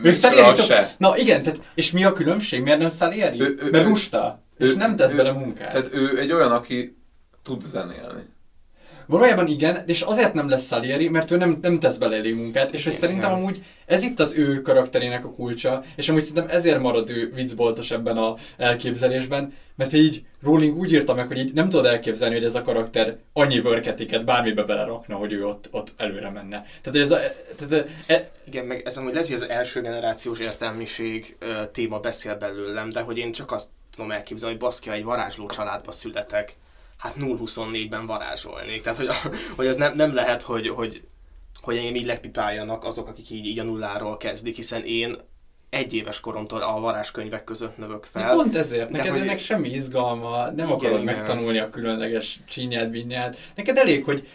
ők Salieri se. Na igen, tehát, és mi a különbség? Miért nem Salieri? Ő, ő, mert lusta, ő, és nem tesz ő, bele munkát. Tehát ő egy olyan, aki tud zenélni. Valójában igen, és azért nem lesz Salieri, mert ő nem, nem tesz bele elég munkát, és hogy szerintem amúgy ez itt az ő karakterének a kulcsa, és amúgy szerintem ezért marad ő viccboltos ebben a elképzelésben, mert hogy így Rowling úgy írta meg, hogy így nem tudod elképzelni, hogy ez a karakter annyi vörketiket bármibe belerakna, hogy ő ott, ott előre menne. Tehát ez a... Tehát, e, Igen, meg ez amúgy lehet, hogy az első generációs értelmiség téma beszél belőlem, de hogy én csak azt tudom elképzelni, hogy baszki, egy varázsló családba születek, hát 0-24-ben varázsolnék. Tehát, hogy, hogy ez nem, nem lehet, hogy, hogy, hogy engem így lepipáljanak azok, akik így, így a nulláról kezdik, hiszen én egy éves koromtól a varázskönyvek között növök fel. De pont ezért, neked hogy... ennek semmi izgalma, nem igen, akarod igen. megtanulni a különleges csínyát, binyát. Neked elég, hogy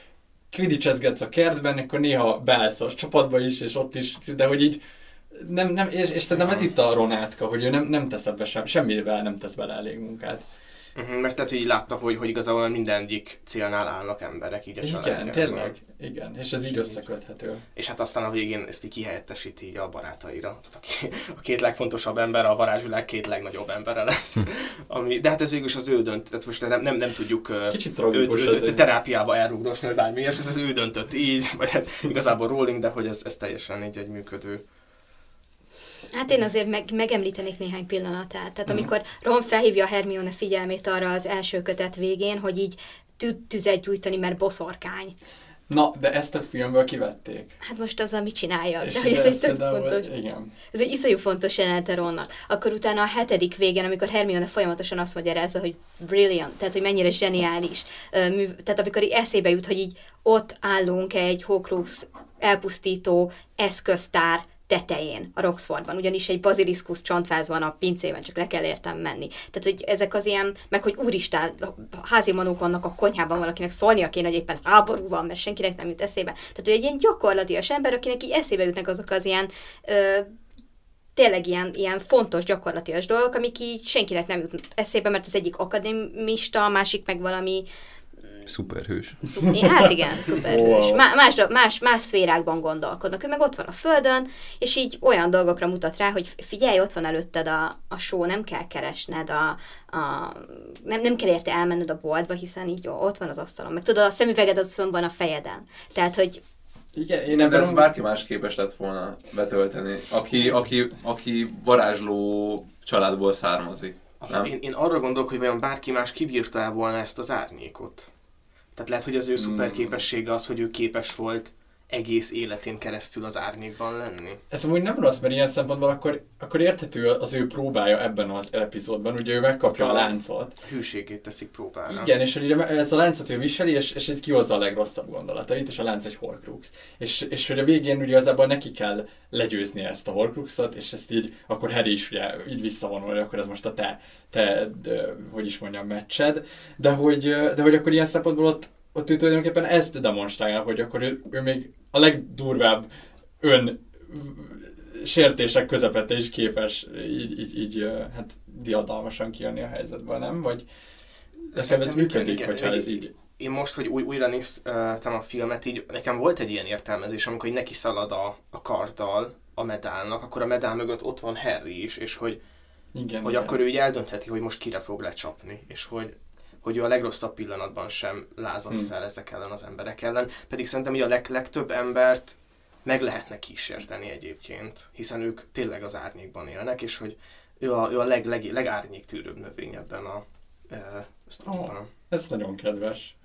kvidicsezgetsz a kertben, akkor néha beállsz a csapatba is, és ott is, de hogy így nem, nem, és, és szerintem ez itt a Ronátka, hogy ő nem, nem tesz ebbe sem, semmivel nem tesz bele elég munkát. Uh-huh, mert hogy így látta, hogy, hogy igazából mindegyik célnál állnak emberek így a Igen, tényleg. Igen, és ez így összeköthető. És hát aztán a végén ezt így kihelyettesíti így a barátaira. Tehát a, a két legfontosabb ember a varázsvilág két legnagyobb embere lesz. Ami, de hát ez végül is az ő dönt. Tehát most nem, nem, nem tudjuk Kicsit őt, őt, őt terápiába elrugdosni, vagy bármi és ez az ő döntött így, vagy hát igazából Rowling, de hogy ez, ez teljesen így egy működő Hát én azért meg, megemlítenék néhány pillanatát. Tehát amikor Ron felhívja a Hermione figyelmét arra az első kötet végén, hogy így tüzet gyújtani, mert boszorkány. Na, de ezt a filmből kivették. Hát most az, amit csinálja. (laughs) de ez egy tök fontos. Igen. Ez egy iszonyú fontos jelenete Ronnak. Akkor utána a hetedik végén, amikor Hermione folyamatosan azt magyarázza, hogy brilliant, tehát hogy mennyire zseniális. Tehát amikor eszébe jut, hogy így ott állunk egy Horcrux elpusztító eszköztár tetején, a Roxfordban, ugyanis egy baziliszkusz csontváz van a pincében, csak le kell értem menni. Tehát, hogy ezek az ilyen, meg hogy úristen, házi manók vannak a konyhában, valakinek szólnia kéne, hogy éppen háború van, mert senkinek nem jut eszébe. Tehát, hogy egy ilyen gyakorlatias ember, akinek így eszébe jutnak azok az ilyen ö, tényleg ilyen, ilyen fontos gyakorlatias dolgok, amik így senkinek nem jut eszébe, mert az egyik akadémista, a másik meg valami Szuperhős. Én, hát igen, szuperhős. Wow. Má, más, más, más szférákban gondolkodnak. Ő meg ott van a földön, és így olyan dolgokra mutat rá, hogy figyelj, ott van előtted a, a só, nem kell keresned, a, a, nem, nem kell érte elmenned a boltba, hiszen így jó, ott van az asztalon. Meg tudod, a szemüveged az fönn van a fejeden. Tehát, hogy Igen, én De ebben ezt bárki más képes lett volna betölteni, aki, aki, aki varázsló családból származik. Nem? Én, én arra gondolok, hogy vajon bárki más kibírta volna ezt az árnyékot. Tehát lehet, hogy az ő szuper képessége az, hogy ő képes volt egész életén keresztül az árnyékban lenni. Ez amúgy nem rossz, mert ilyen szempontból akkor, akkor érthető az ő próbája ebben az epizódban, ugye ő megkapja a láncot. Hűségét teszik próbára. Igen, és hogy ez a láncot ő viseli, és, és ez kihozza a legrosszabb gondolatait, és a lánc egy horcrux. És, és hogy a végén ugye igazából neki kell legyőzni ezt a horcruxot, és ezt így, akkor Harry is ugye így visszavonul, hogy akkor ez most a te, te de, hogy is mondjam, meccsed, de hogy, de hogy akkor ilyen szempontból ott, ott ő tulajdonképpen ezt demonstrálja, hogy akkor ő, ő még a legdurvább ön sértések közepette is képes így, így, így hát diadalmasan kijönni a helyzetből, nem? Vagy nekem ez működik, igen, hogyha hogy ez így... Én most, hogy új, újra néztem a filmet, így nekem volt egy ilyen értelmezés, amikor így neki szalad a, a karddal a medálnak, akkor a medál mögött ott van Harry is, és hogy, Igen, hogy igen. akkor ő így eldöntheti, hogy most kire fog lecsapni, és hogy, hogy ő a legrosszabb pillanatban sem lázadt Hmm. fel ezek ellen az emberek ellen. Pedig szerintem hogy a leg, legtöbb embert meg lehetne kísérteni egyébként, hiszen ők tényleg az árnyékban élnek, és hogy ő a, ő a leg, leg, legárnyéktűrőbb növény ebben a e, sztoriban. Ó. Ez nagyon kedves.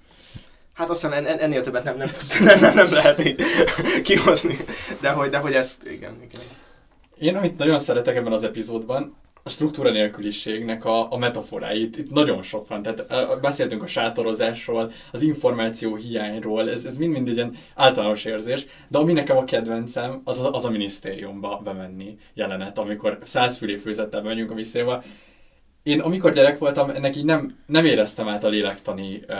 Hát aztán en, en, ennél többet nem, nem, nem, nem, nem lehet így kihozni, de hogy, de hogy ezt, igen, igen. Én, amit nagyon szeretek ebben az epizódban, a struktúra nélküliségnek a, a metaforáit. Itt nagyon sok van. Tehát beszéltünk a sátorozásról, az információ hiányról, ez, ez mind-mind egy ilyen általános érzés, de ami nekem a kedvencem, az az a minisztériumba bemenni jelenet, amikor százfülé főzettel megyünk a minisztériumba. Én amikor gyerek voltam, ennek így nem, nem éreztem át a lélektani uh,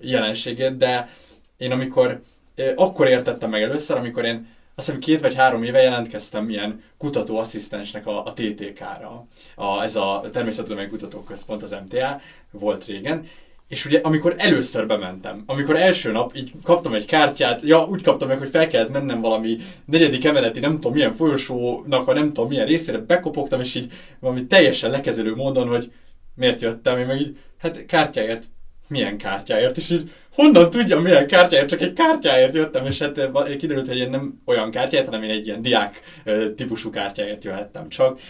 jelenségét, de én amikor, uh, akkor értettem meg először, amikor én azt hiszem két vagy három éve jelentkeztem ilyen kutatóasszisztensnek a, a TTK-ra. A, ez a Természettudományi Kutatóközpont, az MTA, volt régen. És ugye amikor először bementem, amikor első nap így kaptam egy kártyát, ja úgy kaptam meg, hogy fel kellett mennem valami negyedik emeleti, nem tudom milyen folyosónak a nem tudom milyen részére, bekopogtam, és így valami teljesen lekezelő módon, hogy miért jöttem, én meg így, hát kártyáért, milyen kártyáért, és így honnan tudjam milyen kártyáért, csak egy kártyáért jöttem, és hát eh, kiderült, hogy én nem olyan kártyáért, hanem én egy ilyen diák eh, típusú kártyáért jöhettem csak.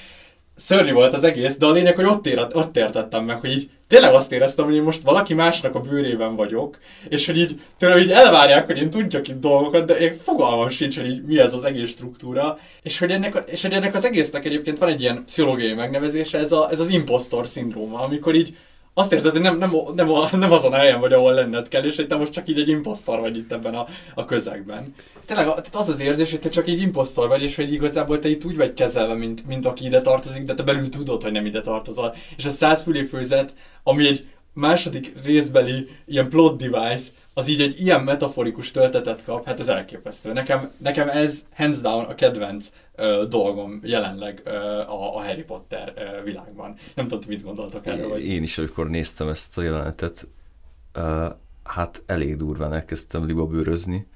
Szörnyű volt az egész, de a lényeg, hogy ott, ér, ott értettem meg, hogy így tényleg azt éreztem, hogy én most valaki másnak a bőrében vagyok, és hogy így tőlem így elvárják, hogy én tudjak itt dolgokat, de én fogalmam sincs, hogy így mi ez az egész struktúra, és hogy ennek, és hogy ennek az egésznek egyébként van egy ilyen pszichológiai megnevezése, ez, a, ez az impostor szindróma, amikor így azt érzed, hogy nem, nem, nem, nem azon a helyen vagy, ahol lenned kell, és hogy te most csak így egy impostor vagy itt ebben a, a közegben. Tényleg az az érzés, hogy te csak egy impostor vagy, és hogy igazából te itt úgy vagy kezelve, mint, mint aki ide tartozik, de te belül tudod, hogy nem ide tartozol. És a százfülé főzet, ami egy második részbeli ilyen plot device, az így egy ilyen metaforikus töltetet kap, hát ez elképesztő. Nekem, nekem ez hands down a kedvenc ö, dolgom jelenleg ö, a, a Harry Potter ö, világban. Nem tudom, mit gondoltok erről, vagy... Én is, amikor néztem ezt a jelenetet, uh, hát elég durván elkezdtem libabőrözni,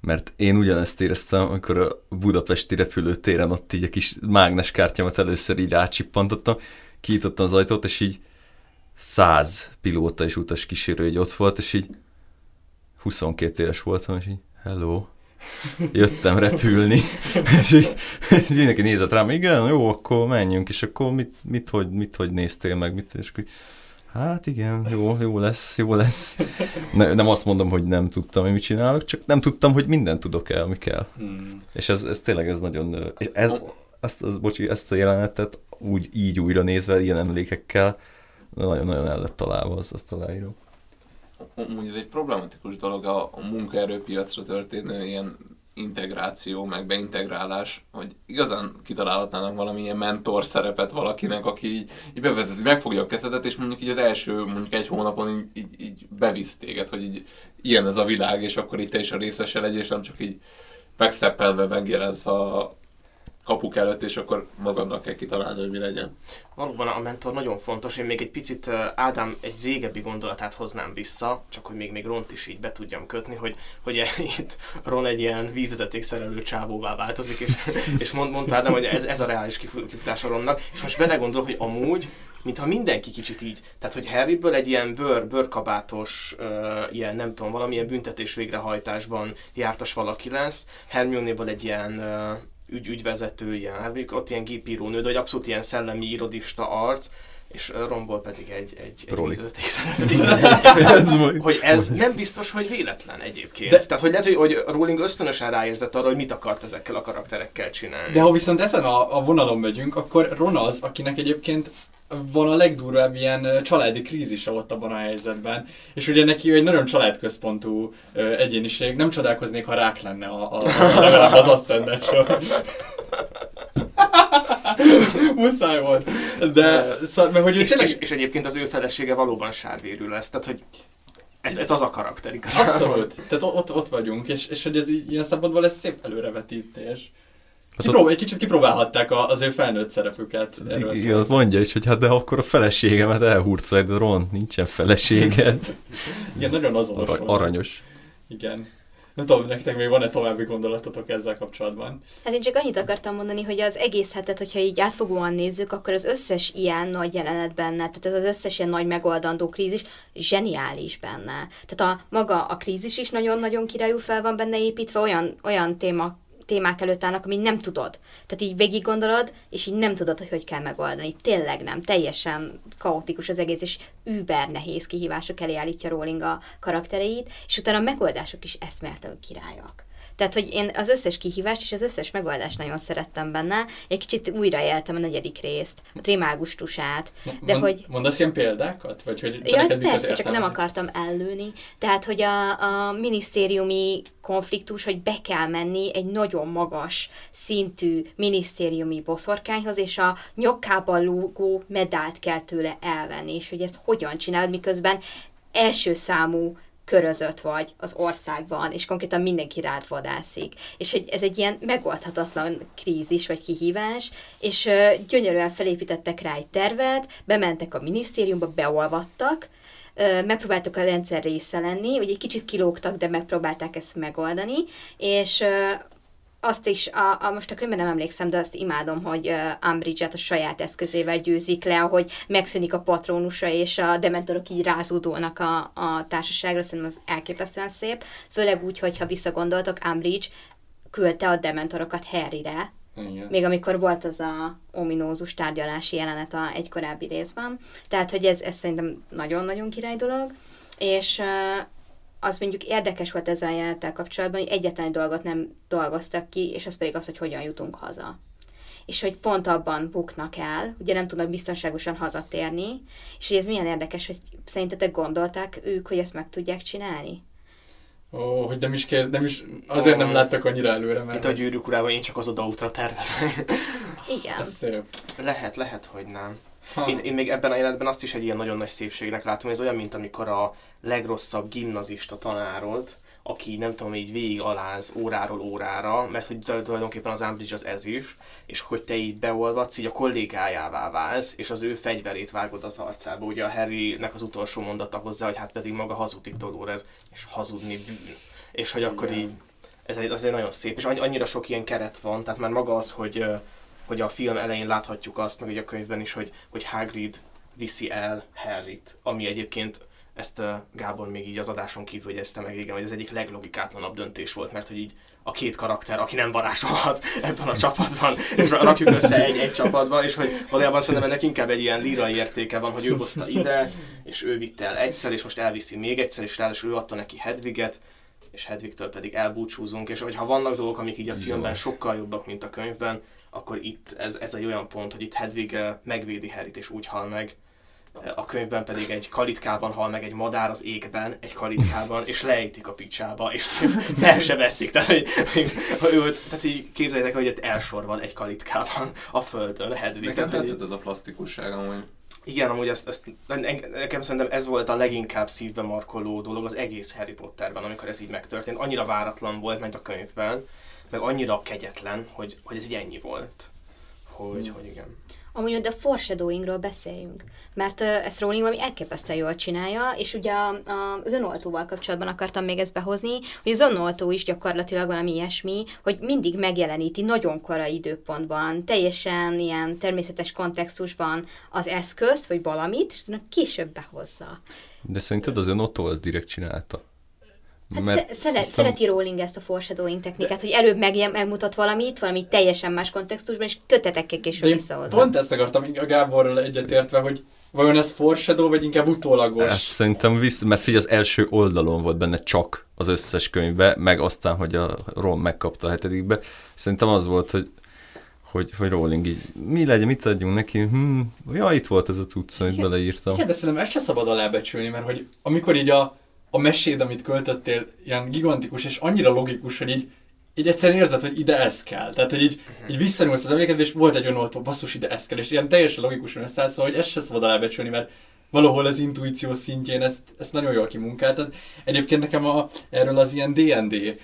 mert én ugyanezt éreztem, amikor a budapesti repülőtéren ott így a kis mágnes kártyámat először így rácsippantottam, kinyitottam az ajtót, és így száz pilóta és utas kísérő így ott volt, és így 22 éves voltam, és így hello, jöttem repülni, (laughs) és így, és mindenki nézett rám, igen, jó, akkor menjünk, és akkor mit, mit, hogy, mit hogy néztél meg, mit, és akkor így, hát igen, jó, jó lesz, jó lesz. Ne, nem azt mondom, hogy nem tudtam, hogy mit csinálok, csak nem tudtam, hogy mindent tudok el, ami kell. Hmm. És ez, ez tényleg ez nagyon, és ez, azt, az, bocsi, ezt a jelenetet úgy, így újra nézve, ilyen emlékekkel, nagyon-nagyon el lett találva az, azt aláírom. Amúgy ez egy problematikus dolog a, a munkaerőpiacra történő ilyen integráció, meg beintegrálás, hogy igazán kitalálhatnának valamilyen mentor szerepet valakinek, aki így, így bevezeti, megfogja a kezedet, és mondjuk így az első mondjuk egy hónapon így, így, így bevisz téged, hogy így ilyen ez a világ, és akkor itt te is a részese legyél, és nem csak így megszeppelve megjelensz a kapuk előtt, és akkor magadnak kell kitalálni, hogy mi legyen. Valóban a mentor nagyon fontos. Én még egy picit Ádám egy régebbi gondolatát hoznám vissza, csak hogy még, még Ront is így be tudjam kötni, hogy, hogy (laughs) itt Ron egy ilyen vízvezetékszerelő csávóvá változik, és, (laughs) és mond, mondta Ádám, hogy ez, ez a reális kifu- kifutás a Ronnak, és most belegondol, hogy amúgy mintha mindenki kicsit így, tehát hogy Harryből egy ilyen bőr, bőrkabátos, uh, ilyen nem tudom, valamilyen büntetés végrehajtásban jártas valaki lesz, Hermione-ból egy ilyen uh, ügy, ügyvezető, ilyen, hát mondjuk ott ilyen gépíró nő, de hogy abszolút ilyen szellemi irodista arc, és Romból pedig egy, egy, egy (laughs) hogy ez nem biztos, hogy véletlen egyébként. De... Tehát, hogy lehet, hogy, hogy Rowling ösztönösen ráérzett arra, hogy mit akart ezekkel a karakterekkel csinálni. De ha viszont ezen a, a vonalon megyünk, akkor Ron az, akinek egyébként van a legdurvább ilyen családi krízise ott abban a helyzetben, és ugye neki egy nagyon családközpontú ö, egyéniség, nem csodálkoznék, ha rák lenne a, a, a legalább az aszcendensor. (laughs) Muszáj volt. De, szóval, mert hogy és, tényleg... és, és, egyébként az ő felesége valóban sárvérű lesz, tehát hogy ez, ez az a karakter igazából. Abszolút. Tehát ott, ott vagyunk, és, és hogy ez így, ilyen szempontból ez szép előrevetítés. Hát Kiprób- egy kicsit kipróbálhatták a, az ő felnőtt szerepüket. Erről Igen, ott mondja is, hogy hát de akkor a feleségemet elhurcolj, de Ron, nincsen feleséged. (laughs) Igen, nagyon azonos. Volt. aranyos. Igen. Nem tudom, nektek még van-e további gondolatotok ezzel kapcsolatban? Hát én csak annyit akartam mondani, hogy az egész hetet, hogyha így átfogóan nézzük, akkor az összes ilyen nagy jelenet benne, tehát ez az összes ilyen nagy megoldandó krízis zseniális benne. Tehát a maga a krízis is nagyon-nagyon királyú fel van benne építve, olyan, olyan téma, témák előtt állnak, amit nem tudod. Tehát így végig gondolod, és így nem tudod, hogy hogy kell megoldani. Tényleg nem. Teljesen kaotikus az egész, és über nehéz kihívások elé állítja Rowling a karaktereit, és utána a megoldások is eszméletlenül királyak. Tehát, hogy én az összes kihívást és az összes megoldást nagyon szerettem benne. Egy kicsit újra éltem a negyedik részt, a trémágustusát, de Mond, hogy... Mondasz ilyen példákat? Vagy hogy Ja, persze, csak nem akartam ellőni. Tehát, hogy a, a minisztériumi konfliktus, hogy be kell menni egy nagyon magas szintű minisztériumi boszorkányhoz, és a nyokkában lógó medált kell tőle elvenni, és hogy ezt hogyan csinálod, miközben első számú körözött vagy az országban, és konkrétan mindenki rád vadászik. És hogy ez egy ilyen megoldhatatlan krízis vagy kihívás, és gyönyörűen felépítettek rá egy tervet, bementek a minisztériumba, beolvadtak, megpróbáltak a rendszer része lenni, ugye egy kicsit kilógtak, de megpróbálták ezt megoldani, és azt is, a, a, most a könyvben nem emlékszem, de azt imádom, hogy uh, Umbridge-et a saját eszközével győzik le, ahogy megszűnik a patronusa, és a dementorok így rázódulnak a, a társaságra, szerintem az elképesztően szép, főleg úgy, hogyha visszagondoltok, Umbridge küldte a dementorokat Harryre, Igen. még amikor volt az a ominózus tárgyalási jelenet a egy korábbi részben. Tehát, hogy ez, ez szerintem nagyon-nagyon király dolog, és uh, az mondjuk érdekes volt ezzel a jelenettel kapcsolatban, hogy egyetlen egy dolgot nem dolgoztak ki, és az pedig az, hogy hogyan jutunk haza. És hogy pont abban buknak el, ugye nem tudnak biztonságosan hazatérni, és hogy ez milyen érdekes, hogy szerintetek gondolták ők, hogy ezt meg tudják csinálni? Ó, hogy nem is kér, nem is, azért nem láttak annyira előre, mert Mint a gyűrűk urában én csak az odaútra tervezem. Igen. ez szép. lehet, lehet, hogy nem. Én, én még ebben a életben azt is egy ilyen nagyon nagy szépségnek látom, ez olyan, mint amikor a legrosszabb gimnazista tanárod, aki nem tudom, így végig aláz óráról órára, mert hogy tulajdonképpen az Umbridge az ez is, és hogy te így beolvadsz, így a kollégájává válsz, és az ő fegyverét vágod az arcába. Ugye a Harrynek az utolsó mondata hozzá, hogy hát pedig maga hazudik Dolores, és hazudni bűn. És hogy akkor így, ez azért nagyon szép, és annyi- annyira sok ilyen keret van, tehát már maga az, hogy, hogy a film elején láthatjuk azt, meg ugye a könyvben is, hogy, hogy Hagrid viszi el Harryt, ami egyébként ezt Gábor még így az adáson kívül jegyezte meg, igen, hogy ez egyik leglogikátlanabb döntés volt, mert hogy így a két karakter, aki nem varázsolhat (laughs) ebben a csapatban, és rakjuk össze egy-egy csapatba, és hogy valójában szerintem ennek inkább egy ilyen lírai értéke van, hogy ő hozta ide, és ő vitte el egyszer, és most elviszi még egyszer, és ráadásul ő adta neki Hedviget, és Hedvigtől pedig elbúcsúzunk, és hogyha vannak dolgok, amik így a filmben sokkal jobbak, mint a könyvben, akkor itt ez, ez egy olyan pont, hogy itt Hedvig eh, megvédi Harryt, és úgy hal meg, a könyvben pedig egy kalitkában hal meg egy madár az égben, egy kalitkában, és lejtik a picsába, és (laughs) fel se veszik. Tehát, hogy, hogy őt, tehát így képzeljétek, hogy itt elsorvad egy kalitkában a földön, Hedvig. Nekem Tehát, tetszett ez a plastikusság amúgy. igen, amúgy ezt, ezt nekem szerintem ez volt a leginkább szívbe markoló dolog az egész Harry Potterben, amikor ez így megtörtént. Annyira váratlan volt, mint a könyvben, meg annyira kegyetlen, hogy, hogy ez így ennyi volt. Hogy, hogy igen. Amúgy a foreshadowingról beszéljünk, mert uh, ezt Rowling valami elképesztően jól csinálja, és ugye a, a, az önoltóval kapcsolatban akartam még ezt behozni, hogy az önoltó is gyakorlatilag valami ilyesmi, hogy mindig megjeleníti nagyon korai időpontban, teljesen ilyen természetes kontextusban az eszközt, vagy valamit, és később behozza. De szerinted az ön Otto az direkt csinálta? Hát Mert szeret, szerintem... szereti Rowling ezt a foreshadowing technikát, de... hogy előbb meg, megmutat valamit, valami teljesen más kontextusban, és kötetekkel később visszahozza. Pont ezt akartam a Gáborral egyetértve, hogy vajon ez foreshadow, vagy inkább utólagos? Hát szerintem visz, mert figyelj, az első oldalon volt benne csak az összes könyvbe, meg aztán, hogy a Ron megkapta a hetedikbe. Szerintem az volt, hogy hogy, hogy Rowling így, mi legyen, mit adjunk neki, hm, ja, itt volt ez a cucc, amit beleírtam. Igen, de szerintem ezt se szabad alábecsülni, mert hogy amikor így a a meséd, amit költöttél, ilyen gigantikus és annyira logikus, hogy így, így egyszerűen érzed, hogy ide ez kell. Tehát, hogy így, uh-huh. így visszanyúlsz az emlékedbe, és volt egy önoltó, basszus, ide ez kell, és ilyen teljesen logikusan összeáll, szóval, hogy ezt se szabad alábecsülni, mert valahol az intuíció szintjén ezt, ezt nagyon jól kimunkáltad. Egyébként nekem a, erről az ilyen D&D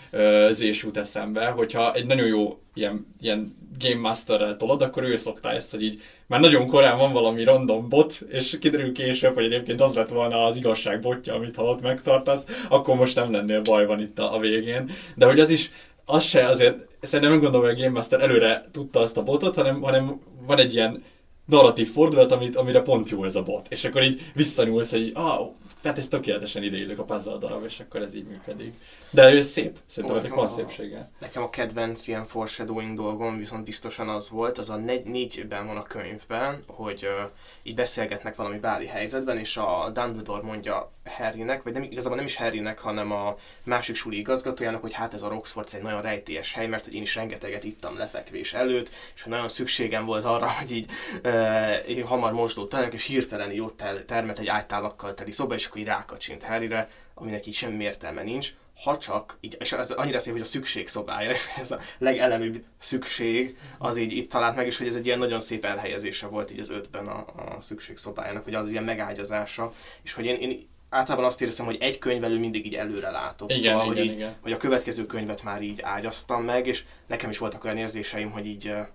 zés jut eszembe, hogyha egy nagyon jó ilyen, ilyen Game Masterrel tolod, akkor ő szokta ezt, hogy így már nagyon korán van valami random bot, és kiderül később, hogy egyébként az lett volna az igazság botja, amit ha ott megtartasz, akkor most nem lennél baj van itt a végén. De hogy az is, az se azért, szerintem nem gondolom, hogy a Game Master előre tudta azt a botot, hanem, hanem van egy ilyen narratív fordulat, amit, amire pont jó ez a bot. És akkor így visszanyúlsz, hogy ah, tehát ez tökéletesen ideillük a puzzle darab, és akkor ez így működik. De ez szép, szerintem ennek van szépsége. Nekem a kedvenc ilyen foreshadowing dolgom viszont biztosan az volt, az a negy, négyben van a könyvben, hogy uh, így beszélgetnek valami báli helyzetben, és a Dumbledore mondja Harrynek, vagy nem, igazából nem is Harrynek, hanem a másik suli igazgatójának, hogy hát ez a Roxford egy nagyon rejtélyes hely, mert hogy én is rengeteget ittam lefekvés előtt, és hogy nagyon szükségem volt arra, hogy így uh, hamar mosdultanak, és hirtelen így ott termet egy ájtálakkal teli szoba, és akkor így rákacsint Harryre, aminek így semmi értelme nincs ha csak, így, és ez annyira szép, hogy a szükség szobája, (laughs) ez a legelemibb szükség, az így itt talált meg, és hogy ez egy ilyen nagyon szép elhelyezése volt így az ötben a, a szükség szobájának, hogy az ilyen megágyazása, és hogy én, én általában azt érzem, hogy egy könyvelő mindig így előre látok. Igen, szóval, igen, hogy, így, igen. hogy a következő könyvet már így ágyaztam meg, és nekem is voltak olyan érzéseim, hogy így uh,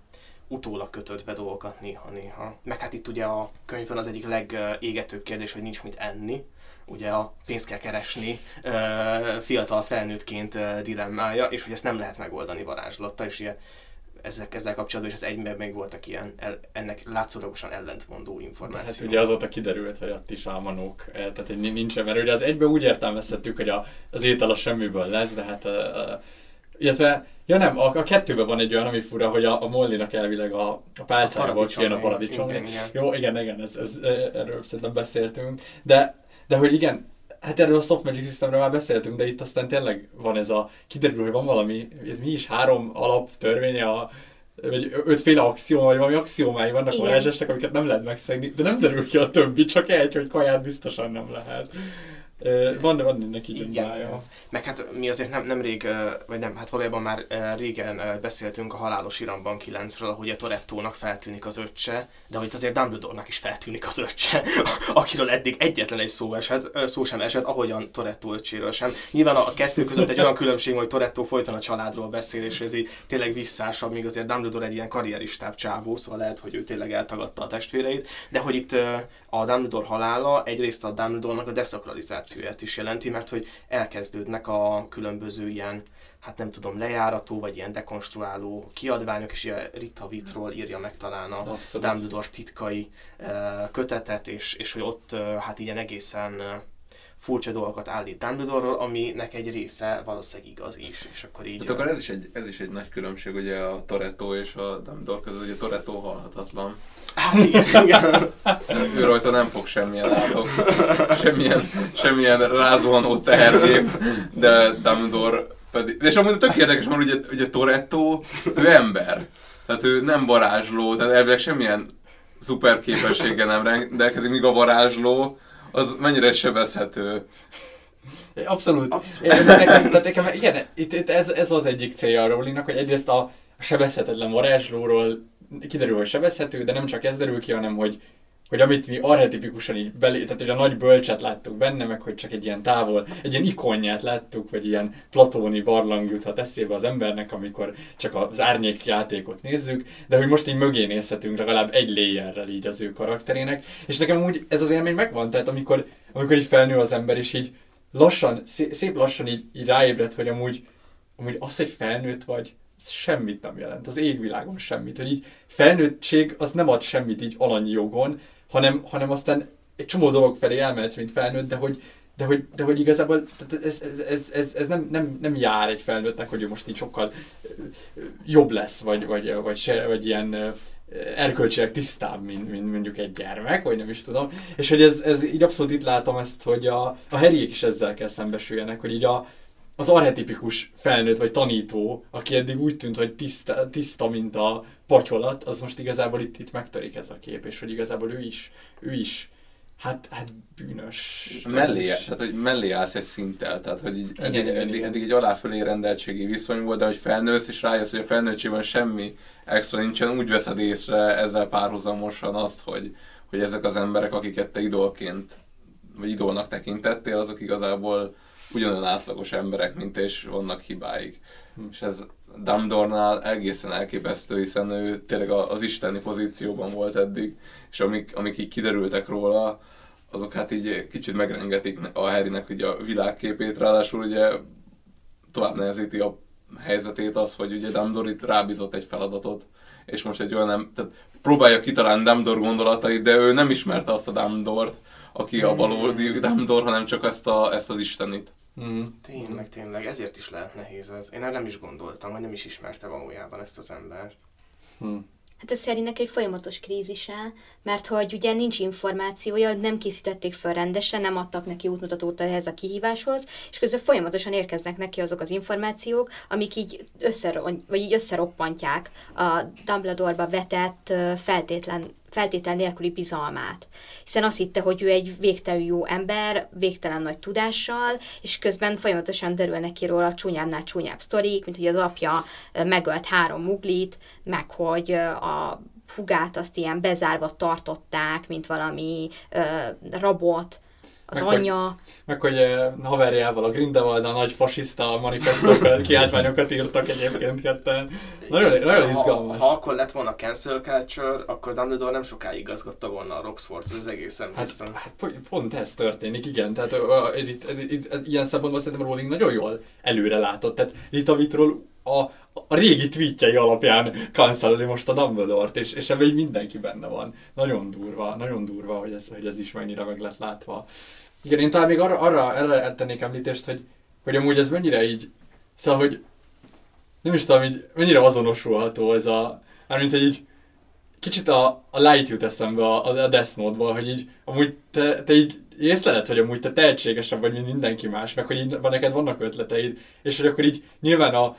utólag kötött be dolgokat néha-néha. Meg hát itt ugye a könyvben az egyik legégetőbb kérdés, hogy nincs mit enni, ugye a pénzt kell keresni fiatal felnőttként dilemmája, és hogy ezt nem lehet megoldani varázslattal, és ugye ezek, ezzel kapcsolatban is az egyben még voltak ilyen el, ennek látszólagosan ellentmondó információk. Hát ugye azóta kiderült, hogy álmanók, eh, tehát hogy nincsen, mert ugye az egyben úgy értelmezhettük, hogy a, az étel a semmiből lesz, de hát a, a, illetve, ja nem, a, a kettőben van egy olyan, ami fura, hogy a, a Mollinak elvileg a, a pálcájából jön a paradicsom. Igen, igen. Jó, igen, igen, ez, ez, erről szerintem beszéltünk, de de hogy igen, hát erről a Soft Magic Systemről már beszéltünk, de itt aztán tényleg van ez a, kiderül, hogy van valami, mi is három alap törvénye a vagy ötféle axióm, vagy valami axiómái vannak a varázsesnek, amiket nem lehet megszegni, de nem derül ki a többi, csak egy, hogy kaját biztosan nem lehet. Van, de van ennek így Igen. Mája. Meg hát mi azért nem, nem rég, vagy nem, hát valójában már régen beszéltünk a Halálos Iramban 9-ről, hogy a Torettónak feltűnik az öccse, de hogy azért Dumbledore-nak is feltűnik az öccse, (laughs) akiről eddig egyetlen egy szó, esett, szó sem esett, ahogyan Toretto öccséről sem. Nyilván a kettő között egy olyan különbség, hogy Toretto folyton a családról beszél, és ez így tényleg visszásabb, míg azért Dumbledore egy ilyen karrieristább csávó, szóval lehet, hogy ő tényleg eltagadta a testvéreit, de hogy itt a Dumbledore halála egyrészt a Dumbledore-nak a deszakralizációját is jelenti, mert hogy elkezdődnek a különböző ilyen hát nem tudom, lejárató, vagy ilyen dekonstruáló kiadványok, és ilyen Rita Vitról írja meg talán a Abszolút. Dumbledore titkai kötetet, és, és hogy ott hát ilyen egészen furcsa dolgokat állít Dumbledore-ról, aminek egy része valószínűleg igaz is, és akkor így... Hát akkor ez is, egy, ez is egy nagy különbség ugye a Toretto és a Dumbledore között, ugye Toretto halhatatlan. Hát igen, igen. ő rajta nem fog semmilyen átok, semmilyen, semmilyen rázóanó tehergép, de Dumbledore pedig... És amúgy tök érdekes, mert ugye, ugye Toretto, ő ember. Tehát ő nem varázsló, tehát elvileg semmilyen szuper képességgel nem rendelkezik, míg a varázsló az mennyire sebezhető. Abszolút. Abszolút. Én, nekem, tehát nekem, igen, itt, itt ez, ez, az egyik célja a Rowlingnak, hogy egyrészt a, a sebezhetetlen varázslóról kiderül, hogy sebezhető, de nem csak ez derül ki, hanem hogy hogy amit mi arhetipikusan így belé, tehát hogy a nagy bölcset láttuk benne, meg hogy csak egy ilyen távol, egy ilyen ikonját láttuk, vagy ilyen platóni barlang juthat eszébe az embernek, amikor csak az árnyék játékot nézzük, de hogy most így mögé nézhetünk legalább egy layerrel így az ő karakterének, és nekem úgy ez az élmény megvan, tehát amikor, amikor így felnő az ember, és így lassan, szép lassan így, így ráébred, hogy amúgy, amúgy az, hogy felnőtt vagy, semmit nem jelent, az égvilágon semmit, hogy így felnőttség az nem ad semmit így alanyi jogon, hanem, hanem aztán egy csomó dolog felé elmehetsz, mint felnőtt, de hogy, de hogy, de hogy igazából tehát ez, ez, ez, ez, nem, nem, nem, jár egy felnőttnek, hogy ő most így sokkal jobb lesz, vagy, vagy, vagy, se, vagy ilyen erkölcsileg tisztább, mint, mint mondjuk egy gyermek, vagy nem is tudom. És hogy ez, ez így abszolút itt látom ezt, hogy a, a heriek is ezzel kell szembesüljenek, hogy így a, az arhetipikus felnőtt vagy tanító, aki eddig úgy tűnt, hogy tiszta, tiszta mint a patyolat, az most igazából itt, itt megtörik ez a kép, és hogy igazából ő is, ő is Hát, hát bűnös. Mellé, tehát, hogy mellé állsz egy szinttel, tehát, hogy így, igen, eddig, igen, eddig, igen. eddig, egy aláfölé rendeltségi viszony volt, de hogy felnősz, és rájössz, hogy a felnőttségben semmi extra nincsen, úgy veszed észre ezzel párhuzamosan azt, hogy, hogy ezek az emberek, akiket te idolként, vagy idolnak tekintettél, azok igazából ugyanolyan átlagos emberek, mint és vannak hibáik. Hm. És ez Dumbledore-nál egészen elképesztő, hiszen ő tényleg az isteni pozícióban volt eddig, és amik, amik így kiderültek róla, azok hát így kicsit megrengetik a Harrynek ugye a világképét, ráadásul ugye tovább nehezíti a helyzetét az, hogy ugye Dumbledore itt rábízott egy feladatot, és most egy olyan nem, tehát próbálja kitalálni Dumbledore gondolatait, de ő nem ismerte azt a Dumbledore-t, aki a valódi Dumbledore, hanem csak ezt, a, ezt az istenit. Mm. Tényleg, tényleg, ezért is lehet nehéz ez. Én erre nem is gondoltam, hogy nem is ismerte valójában ezt az embert. Mm. Hát ez szerintem egy folyamatos krízise, mert hogy ugye nincs információja, nem készítették fel rendesen, nem adtak neki útmutatót ehhez a kihíváshoz, és közben folyamatosan érkeznek neki azok az információk, amik így, összeron, vagy így összeroppantják a Dumbledore-ba vetett feltétlen feltétel nélküli bizalmát. Hiszen azt hitte, hogy ő egy végtelenül jó ember, végtelen nagy tudással, és közben folyamatosan derül neki róla csúnyábbnál csúnyább sztorik, mint hogy az apja megölt három muglit, meg hogy a hugát azt ilyen bezárva tartották, mint valami ö, rabot, az meg anyja. Hogy, meg hogy uh, haverjával a Grindelwald a nagy fasiszta manifestókat, kiáltványokat írtak egyébként ketten. Nagyon, nagyon izgalmas. Ha, ha, akkor lett volna cancel culture, akkor Dumbledore nem sokáig igazgatta volna a Roxford, az egészen hát, hát, pont ez történik, igen. Tehát uh, itt, itt, itt, ilyen szempontból szerintem Rowling nagyon jól előre látott. Tehát Rita Vitról a, a régi tweetjei alapján cancelli most a Dumbledore-t, és, és ebben mindenki benne van. Nagyon durva, nagyon durva, hogy ez, hogy ez is mennyire meg lett látva. Igen, én talán még arra, arra erre tennék említést, hogy, hogy amúgy ez mennyire így, szóval, hogy nem is tudom, hogy mennyire azonosulható ez a, mármint, hogy így kicsit a, a light jut eszembe a, a Death Note-ból, hogy így amúgy te, te így észleled, hogy amúgy te tehetségesebb vagy, mint mindenki más, meg hogy így van, neked vannak ötleteid, és hogy akkor így nyilván a,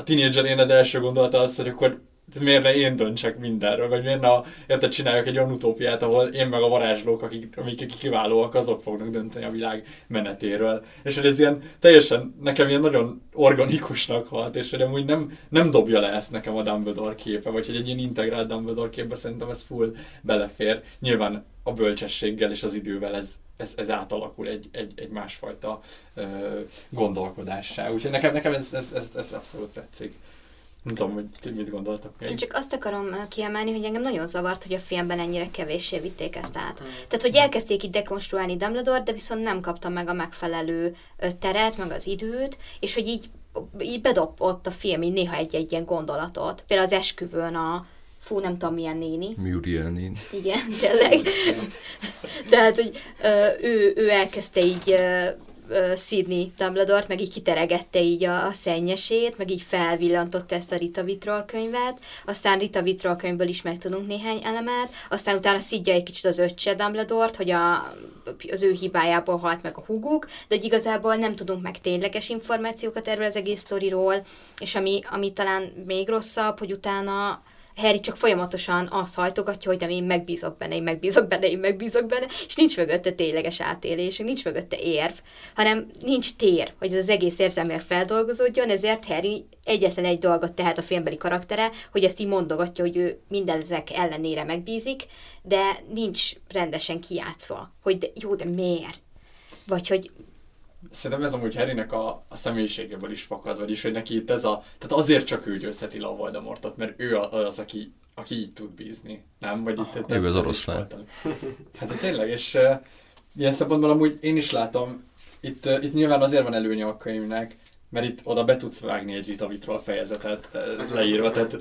a tínédzser éned első gondolata az, hogy akkor miért ne én döntsek mindenről, vagy miért ne érted csináljak egy olyan utópiát, ahol én meg a varázslók, akik, akik kiválóak, azok fognak dönteni a világ menetéről. És hogy ez ilyen teljesen, nekem ilyen nagyon organikusnak halt, és hogy amúgy nem, nem dobja le ezt nekem a Dumbledore képe, vagy hogy egy ilyen integrált Dumbledore képbe szerintem ez full belefér. Nyilván a bölcsességgel és az idővel ez, ez, ez átalakul egy, egy, egy másfajta ö, gondolkodássá. Úgyhogy nekem, nekem ez, ez, ez, ez abszolút tetszik. Nem tudom, hogy mit gondoltak még. Én csak azt akarom kiemelni, hogy engem nagyon zavart, hogy a filmben ennyire kevéssé vitték ezt át. Hmm. Tehát, hogy elkezdték itt dekonstruálni Dumbledore, de viszont nem kaptam meg a megfelelő teret, meg az időt, és hogy így, így bedobott a film így néha egy-egy ilyen gondolatot. Például az esküvőn a, fú, nem tudom milyen néni. Muriel néni. Igen, tényleg. Tehát, hogy ő, ő elkezdte így Sidney Dumbledore-t, meg így kiteregette így a, a szennyesét, meg így felvillantotta ezt a Rita Vitrol könyvet, aztán Rita Vitrol könyvből is megtudunk néhány elemet, aztán utána szidja egy kicsit az öccse Dumbledore-t, hogy a, az ő hibájából halt meg a húguk, de hogy igazából nem tudunk meg tényleges információkat erről az egész sztoriról, és ami, ami talán még rosszabb, hogy utána Harry csak folyamatosan azt hajtogatja, hogy nem én megbízok benne, én megbízok benne, én megbízok benne, és nincs mögötte tényleges átélés, nincs mögötte érv, hanem nincs tér, hogy ez az egész érzelmileg feldolgozódjon, ezért Harry egyetlen egy dolgot tehet a filmbeli karaktere, hogy ezt így mondogatja, hogy ő minden ezek ellenére megbízik, de nincs rendesen kijátszva, hogy de, jó, de miért? Vagy hogy Szerintem ez amúgy Harrynek a, a személyiségéből is fakad, vagyis hogy neki itt ez a... Tehát azért csak ő győzheti le a Voldemortot, mert ő az, aki, aki így tud bízni. Nem? Vagy itt, Ő az oroszlán. Hát de tényleg, és uh, ilyen szempontból amúgy én is látom, itt, uh, itt nyilván azért van előnye a könyvnek, mert itt oda be tudsz vágni egy Vitavitról fejezetet uh, leírva, tehát,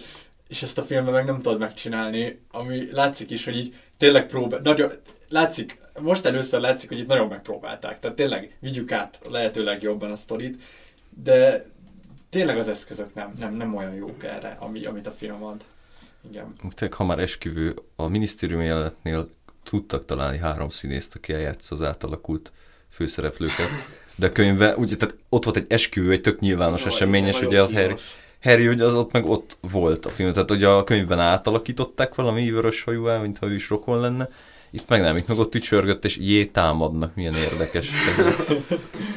és ezt a filmben meg nem tudod megcsinálni, ami látszik is, hogy így tényleg próbál, nagyon, látszik, most először látszik, hogy itt nagyon megpróbálták. Tehát tényleg vigyük át lehetőleg jobban a sztorit, de tényleg az eszközök nem, nem, nem olyan jók erre, ami, amit a film ad. Igen. Tényleg, ha már esküvő, a minisztérium jelenetnél tudtak találni három színészt, aki eljátsza az átalakult főszereplőket. De a könyvben, ugye, tehát ott volt egy esküvő, egy tök nyilvános esemény, és ugye az Harry, Harry ugye az ott meg ott volt a film, tehát ugye a könyvben átalakították valami vörös hajúvá, mintha ő is rokon lenne, itt meg nem, itt meg ott ücsörgött, és jé, támadnak, milyen érdekes.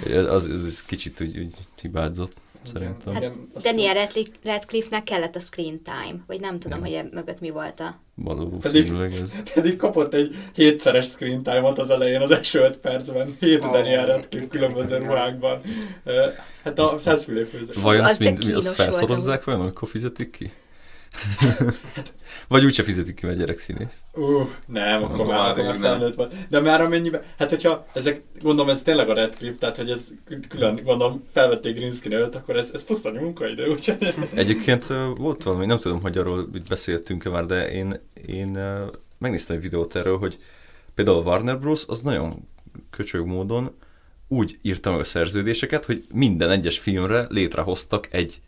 az, az, az kicsit úgy, úgy hibázott, szerintem. Hát Daniel Radcliffe-nek kellett a screen time, vagy nem tudom, nem. hogy e mögött mi volt a... Valószínűleg ez. (laughs) Pedig kapott egy hétszeres screen time-ot az elején, az első öt percben. Hét oh. Daniel Radcliffe különböző ruhákban. Hát a százfülé főző. Vajon azt, mind, azt felszorozzák vajon, amikor fizetik ki? (laughs) Vagy úgyse fizetik ki, mert gyerekszínész. Uh, nem, akkor, akkor már, már felnőtt van. De már amennyiben, hát hogyha ezek, gondolom ez tényleg a Red Cliff, tehát hogy ez külön, gondolom felvették Grinskin előtt, akkor ez, ez a munkaidő, úgyhogy... (laughs) Egyébként volt valami, nem tudom, hogy arról itt beszéltünk-e már, de én, én megnéztem egy videót erről, hogy például a Warner Bros. az nagyon köcsög módon úgy írta meg a szerződéseket, hogy minden egyes filmre létrehoztak egy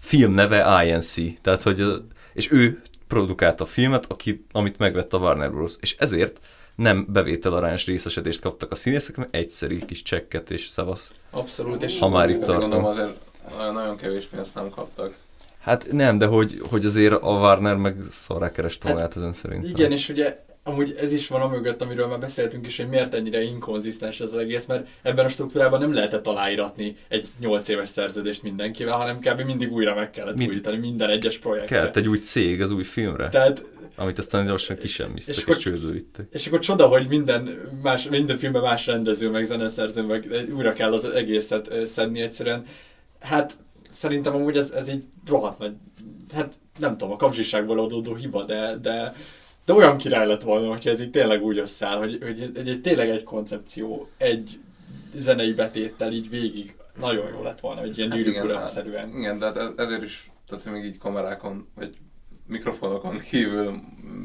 film neve INC, tehát hogy, és ő produkálta a filmet, aki, amit megvett a Warner Bros. És ezért nem bevételarányos részesedést kaptak a színészek, hanem egyszerű kis csekket és szavasz. Abszolút, és ha már itt tartom. azért nagyon kevés pénzt nem kaptak. Hát nem, de hogy, hogy azért a Warner meg szarrá kereste hát, magát ezen szerintem. Igen, és ugye amúgy ez is van amögött, amiről már beszéltünk is, hogy miért ennyire inkonzisztens ez az egész, mert ebben a struktúrában nem lehetett aláíratni egy 8 éves szerződést mindenkivel, hanem kb. mindig újra meg kellett Mind... újítani minden egyes projektre. Kellett egy új cég az új filmre. Tehát, amit aztán gyorsan kisemmiztek és, és csődbe vittek. És akkor csoda, hogy minden, más, minden filmben más rendező, meg zeneszerző, meg újra kell az egészet szedni egyszerűen. Hát szerintem amúgy ez, ez így rohadt nagy, hát nem tudom, a kapzsiságból adódó hiba, de, de de olyan király lett volna, hogyha ez így tényleg úgy összeáll, hogy, hogy egy, egy, tényleg egy koncepció, egy zenei betéttel így végig nagyon jó lett volna, hogy ilyen hát igen, igen, de hát ezért is, tehát még így kamerákon, vagy mikrofonokon (laughs) kívül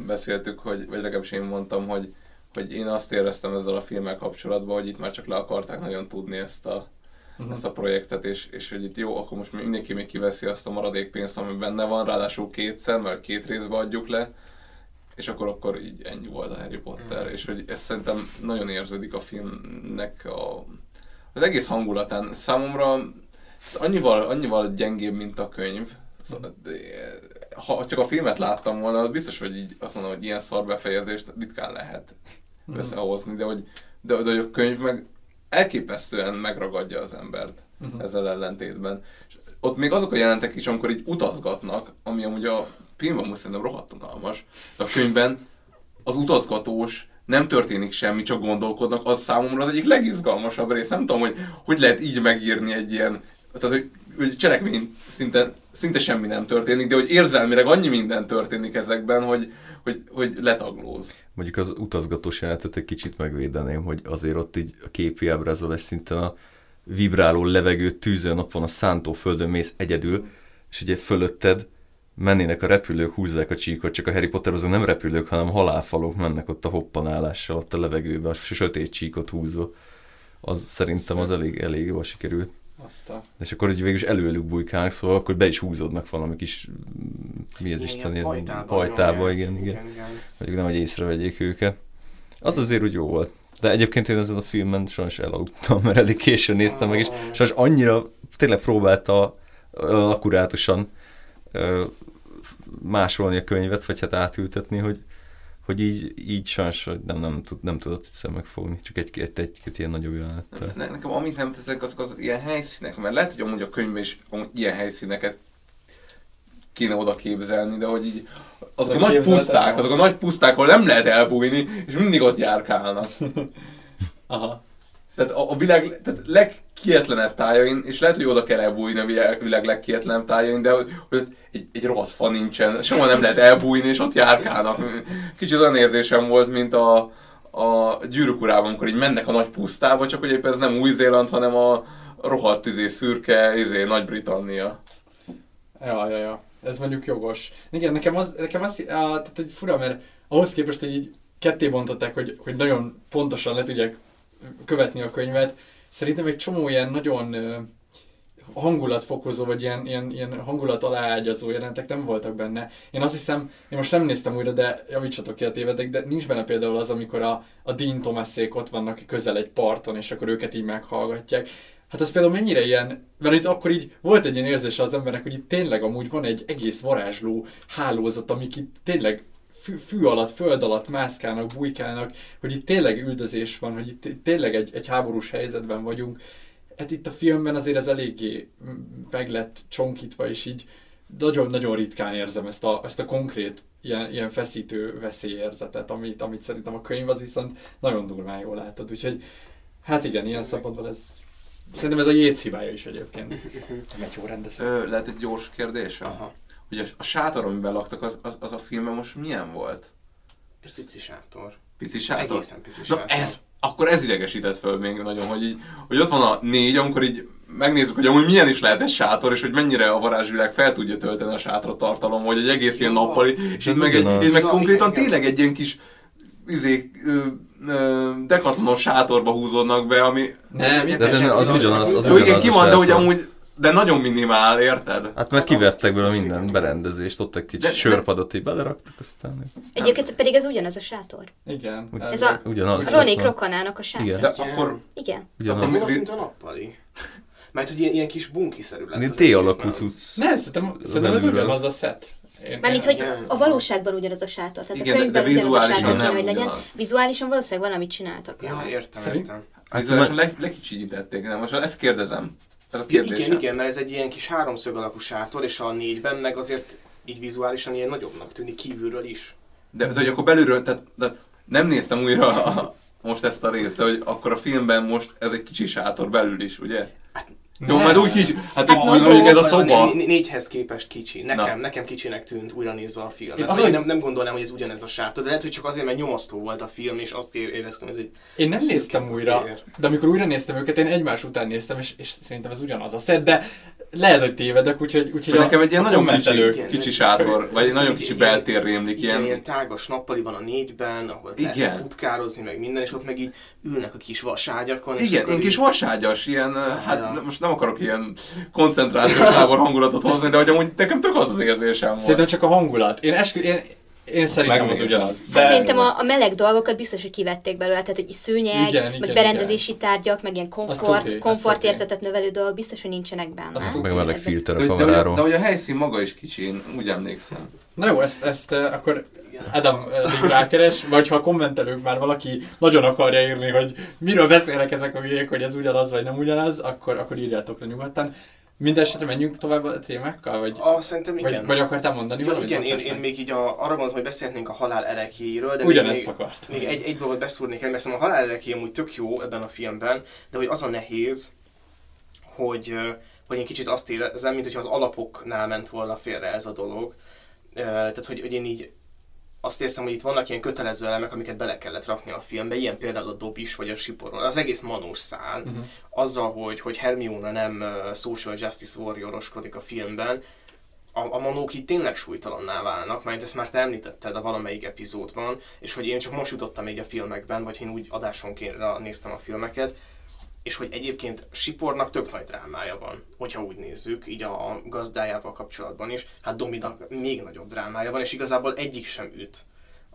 beszéltük, hogy, vagy legalábbis én mondtam, hogy, hogy én azt éreztem ezzel a filmmel kapcsolatban, hogy itt már csak le akarták nagyon tudni ezt a, uh-huh. ezt a projektet, és, és hogy itt jó, akkor most mindenki még kiveszi azt a maradék pénzt, ami benne van, ráadásul kétszer, mert két részbe adjuk le, és akkor, akkor így ennyi volt a Harry Potter, mm. és hogy ez szerintem nagyon érződik a filmnek a, az egész hangulatán. Számomra annyival, annyival gyengébb, mint a könyv. Szóval, ha csak a filmet láttam volna, az biztos, hogy így azt mondom, hogy ilyen szar befejezést ritkán lehet mm. összehozni, de hogy, de, de hogy a könyv meg elképesztően megragadja az embert uh-huh. ezzel ellentétben. És ott még azok a jelentek is, amikor így utazgatnak, ami amúgy a filmben most szerintem rohadt unalmas, de a könyvben az utazgatós, nem történik semmi, csak gondolkodnak, az számomra az egyik legizgalmasabb rész. Nem tudom, hogy hogy lehet így megírni egy ilyen, tehát hogy, hogy cselekmény szinte, szinte semmi nem történik, de hogy érzelmileg annyi minden történik ezekben, hogy, hogy, hogy letaglóz. Mondjuk az utazgatós jelenetet egy kicsit megvédeném, hogy azért ott így a képi ábrázolás szinten a vibráló levegő tűző napon a szántóföldön mész egyedül, és ugye fölötted mennének a repülők, húzzák a csíkot, csak a Harry Potter azok nem repülők, hanem halálfalok mennek ott a hoppanálással, ott a levegőben, a sötét csíkot húzva. Az szerintem az elég, elég jól sikerült. Aztán. És akkor hogy végül is előlük bujkálnak, szóval akkor be is húzódnak valami kis, mi az Isten, pajtába, pajtába igen, igen, igen. igen. Vagy nem, hogy észrevegyék őket. Az azért úgy jó volt. De egyébként én ezen a filmen sajnos elaludtam, mert elég későn néztem meg, és sajnos annyira tényleg próbálta akurátusan másolni a könyvet, vagy hát átültetni, hogy, hogy így, így sajnos nem, nem, tud, nem tudott egyszer megfogni, csak egy, egy, egy, egy ilyen nagyobb jelenettel. Ne, nekem amit nem teszek, azok az ilyen helyszínek, mert lehet, hogy amúgy a könyvben is ilyen helyszíneket kéne oda képzelni, de hogy így azok a Nem nagy puszták, azok a nagy puszták, ahol nem lehet elbújni, és mindig ott járkálnak. (laughs) Aha. Tehát a, a világ tehát legkietlenebb tájain, és lehet, hogy oda kell elbújni a világ, legkietlenebb tájain, de hogy, hogy egy, egy rohadt fa nincsen, sehol nem lehet elbújni, és ott járkálnak. Kicsit olyan érzésem volt, mint a, a gyűrűk amikor így mennek a nagy pusztába, csak hogy éppen ez nem Új-Zéland, hanem a rohadt izé, szürke izé, Nagy-Britannia. Ja, ja, ja. Ez mondjuk jogos. Igen, nekem az, nekem az, á, tehát egy fura, mert ahhoz képest, hogy így ketté bontották, hogy, hogy nagyon pontosan le tudják követni a könyvet, szerintem egy csomó ilyen nagyon hangulatfokozó, vagy ilyen, ilyen, ilyen hangulat aláágyazó jelentek nem voltak benne. Én azt hiszem, én most nem néztem újra, de javítsatok ki a tévedek, de nincs benne például az, amikor a, a Dean Thomasék ott vannak közel egy parton, és akkor őket így meghallgatják. Hát ez például mennyire ilyen, mert itt akkor így volt egy ilyen érzése az embernek, hogy itt tényleg amúgy van egy egész varázsló hálózat, amik itt tényleg fű, fű alatt, föld alatt mászkálnak, bujkálnak, hogy itt tényleg üldözés van, hogy itt tényleg egy, egy háborús helyzetben vagyunk. Hát itt a filmben azért ez eléggé meg lett csonkítva, és így nagyon-nagyon ritkán érzem ezt a, ezt a konkrét ilyen, ilyen feszítő veszélyérzetet, amit, amit szerintem a könyv az viszont nagyon durván jól látod. Úgyhogy hát igen, ilyen szempontból ez Szerintem ez a Jéz hibája is egyébként. Nem (laughs) egy jó rendező. Ö, lehet egy gyors kérdésem? Aha. Hogy a, a sátor, amiben laktak, az, az, az a filmben most milyen volt? És pici sátor. Pici sátor? Egészen pici Na sátor. ez, akkor ez idegesített föl még nagyon, hogy, így, hogy ott van a négy, amikor így megnézzük, hogy amúgy milyen is lehet egy sátor, és hogy mennyire a varázsvilág fel tudja tölteni a sátra tartalom, hogy egy egész ilyen nappali, és Ez meg, egy, ugyanaz. így meg konkrétan igen, igen. tényleg egy ilyen kis izé, dekatlanos sátorba húzódnak be, ami... Nem, De, de az ugyanaz, az Jó, igen, ugyanaz ki van, de hogy amúgy, de nagyon minimál, érted? Hát mert kivettek belőle minden berendezést, ott egy De- kicsi sörpadot így beleraktak, aztán Egyébként pedig ez ugyanaz a sátor. Igen. Úgy- Ez a ugyanaz. Ronék azt rokonának a sátor. Igen. De Igen. akkor, Igen. Ugyanaz. Akkor Mi az, mi- mint a nappali? Mert hogy ilyen, ilyen kis bunkiszerű lett egész, nem? cucc. Nem, szerintem, szerintem ez ugyanaz a set. Mármint, hogy Igen. a valóságban ugyanaz a sátor. Tehát Igen, a de- könyvben de ugyanaz a sátor kéne, nem hogy legyen. Vizuálisan valószínűleg valamit csináltak. Ja, értem, értem. Hát mert- le, lekicsinyítették, nem? Most ezt kérdezem. Ez a Igen, kérdésem. igen, igen, mert ez egy ilyen kis háromszög alakú sátor, és a négyben meg azért így vizuálisan ilyen nagyobbnak tűnik kívülről is. De, de hogy akkor belülről, tehát, de nem néztem újra a, (laughs) most ezt a részt, de hogy akkor a filmben most ez egy kicsi sátor belül is, ugye? Jó, majd úgy kicsi, hát, Hát hát nagy mondjuk ez a szoba. né- né- Négyhez képest kicsi. Nekem, Na. nekem kicsinek tűnt újra nézve a filmet. Én Én, azon- nem, nem gondolnám, hogy ez ugyanez a sátor, de lehet, hogy csak azért, mert nyomasztó volt a film, és azt éreztem, ez egy Én nem néztem újra, tér. de amikor újra néztem őket, én egymás után néztem, és, és szerintem ez ugyanaz a set, de lehet, hogy tévedek, úgyhogy, úgyhogy De nekem egy ilyen nagyon kicsi, kicsi sátor, vagy egy nagyon kicsi ilyen- beltér rémlik, Igen, ilyen ilyen, tágas nappali van a négyben, ahol Igen. lehet futkározni, meg minden, és ott meg így ülnek a kis vaságyakon. igen, ilyen kis vaságyas, ilyen, hát most nem akarok ilyen koncentrációs tábor hangulatot hozni, de hogy amúgy nekem tök az az érzésem volt. Szerintem csak a hangulat. Én, eskü, én, én szerintem az ugyanaz. Hát szerintem a, a meleg dolgokat biztos, hogy kivették belőle, tehát hogy szőnyeg, Igen, meg igen, berendezési tárgyak, meg ilyen komfort, tuti, komfortérzetet növelő dolgok biztos, hogy nincsenek benne. Azt. Meg a meleg filter de, a de, de, de, kameráról. hogy a helyszín maga is kicsi, én úgy emlékszem. Na jó, ezt, ezt uh, akkor Adam uh, rákeres, vagy ha a kommentelők már valaki nagyon akarja írni, hogy miről beszélnek ezek a hülyék, hogy ez ugyanaz vagy nem ugyanaz, akkor, akkor írjátok le nyugodtan. Mindenesetre menjünk tovább a témákkal, vagy, Ah, szerintem igen. vagy, vagy akartál mondani Ja, valamit? igen, én, én még így a, arra mondtam, hogy beszélhetnénk a halál erekéiről, de Ugyanezt még, akart. még egy, egy dolgot beszúrnék el, mert szerintem a halál ereké amúgy tök jó ebben a filmben, de hogy az a nehéz, hogy, ö, hogy én kicsit azt érezem, mint hogyha az alapoknál ment volna félre ez a dolog. Ö, Tehát, hogy, hogy én így azt érzem, hogy itt vannak ilyen kötelező elemek, amiket bele kellett rakni a filmbe, ilyen például a dobis vagy a siporról, az egész manós szál, Mhm. azzal, hogy, hogy Hermione nem social justice warrioroskodik a filmben, a, a manók így tényleg súlytalanná válnak, mert ezt már te említetted a valamelyik epizódban, és hogy én csak most jutottam így a filmekben, vagy én úgy adásonként néztem a filmeket, és hogy egyébként Sipornak tök nagy drámája van, hogyha úgy nézzük, így a, a gazdájával kapcsolatban is, hát Dominak még nagyobb drámája van, és igazából egyik sem üt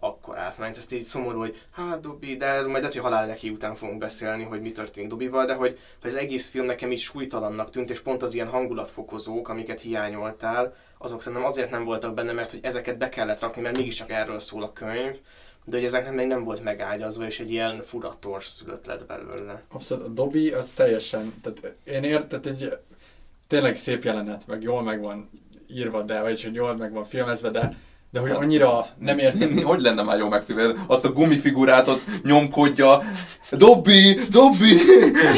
akkor átment. Ezt így szomorú, hogy hát Dobby, de majd lehet, hogy halál neki után fogunk beszélni, hogy mi történik Dobbyval, de hogy, hogy az egész film nekem így súlytalannak tűnt, és pont az ilyen hangulatfokozók, amiket hiányoltál, azok szerintem azért nem voltak benne, mert hogy ezeket be kellett rakni, mert mégiscsak erről szól a könyv, de hogy ezeknek még nem volt megágyazva, és egy ilyen furators szülött lett belőle. Abszolút, a Dobby az teljesen, tehát én érted, egy tényleg szép jelenet, meg jól meg van írva, de, vagy hogy jól meg van filmezve, de de hogy annyira nem értem. Hogy lenne már jó megfigyelni? Azt a gumifigurát ott nyomkodja. Dobbi! Dobbi!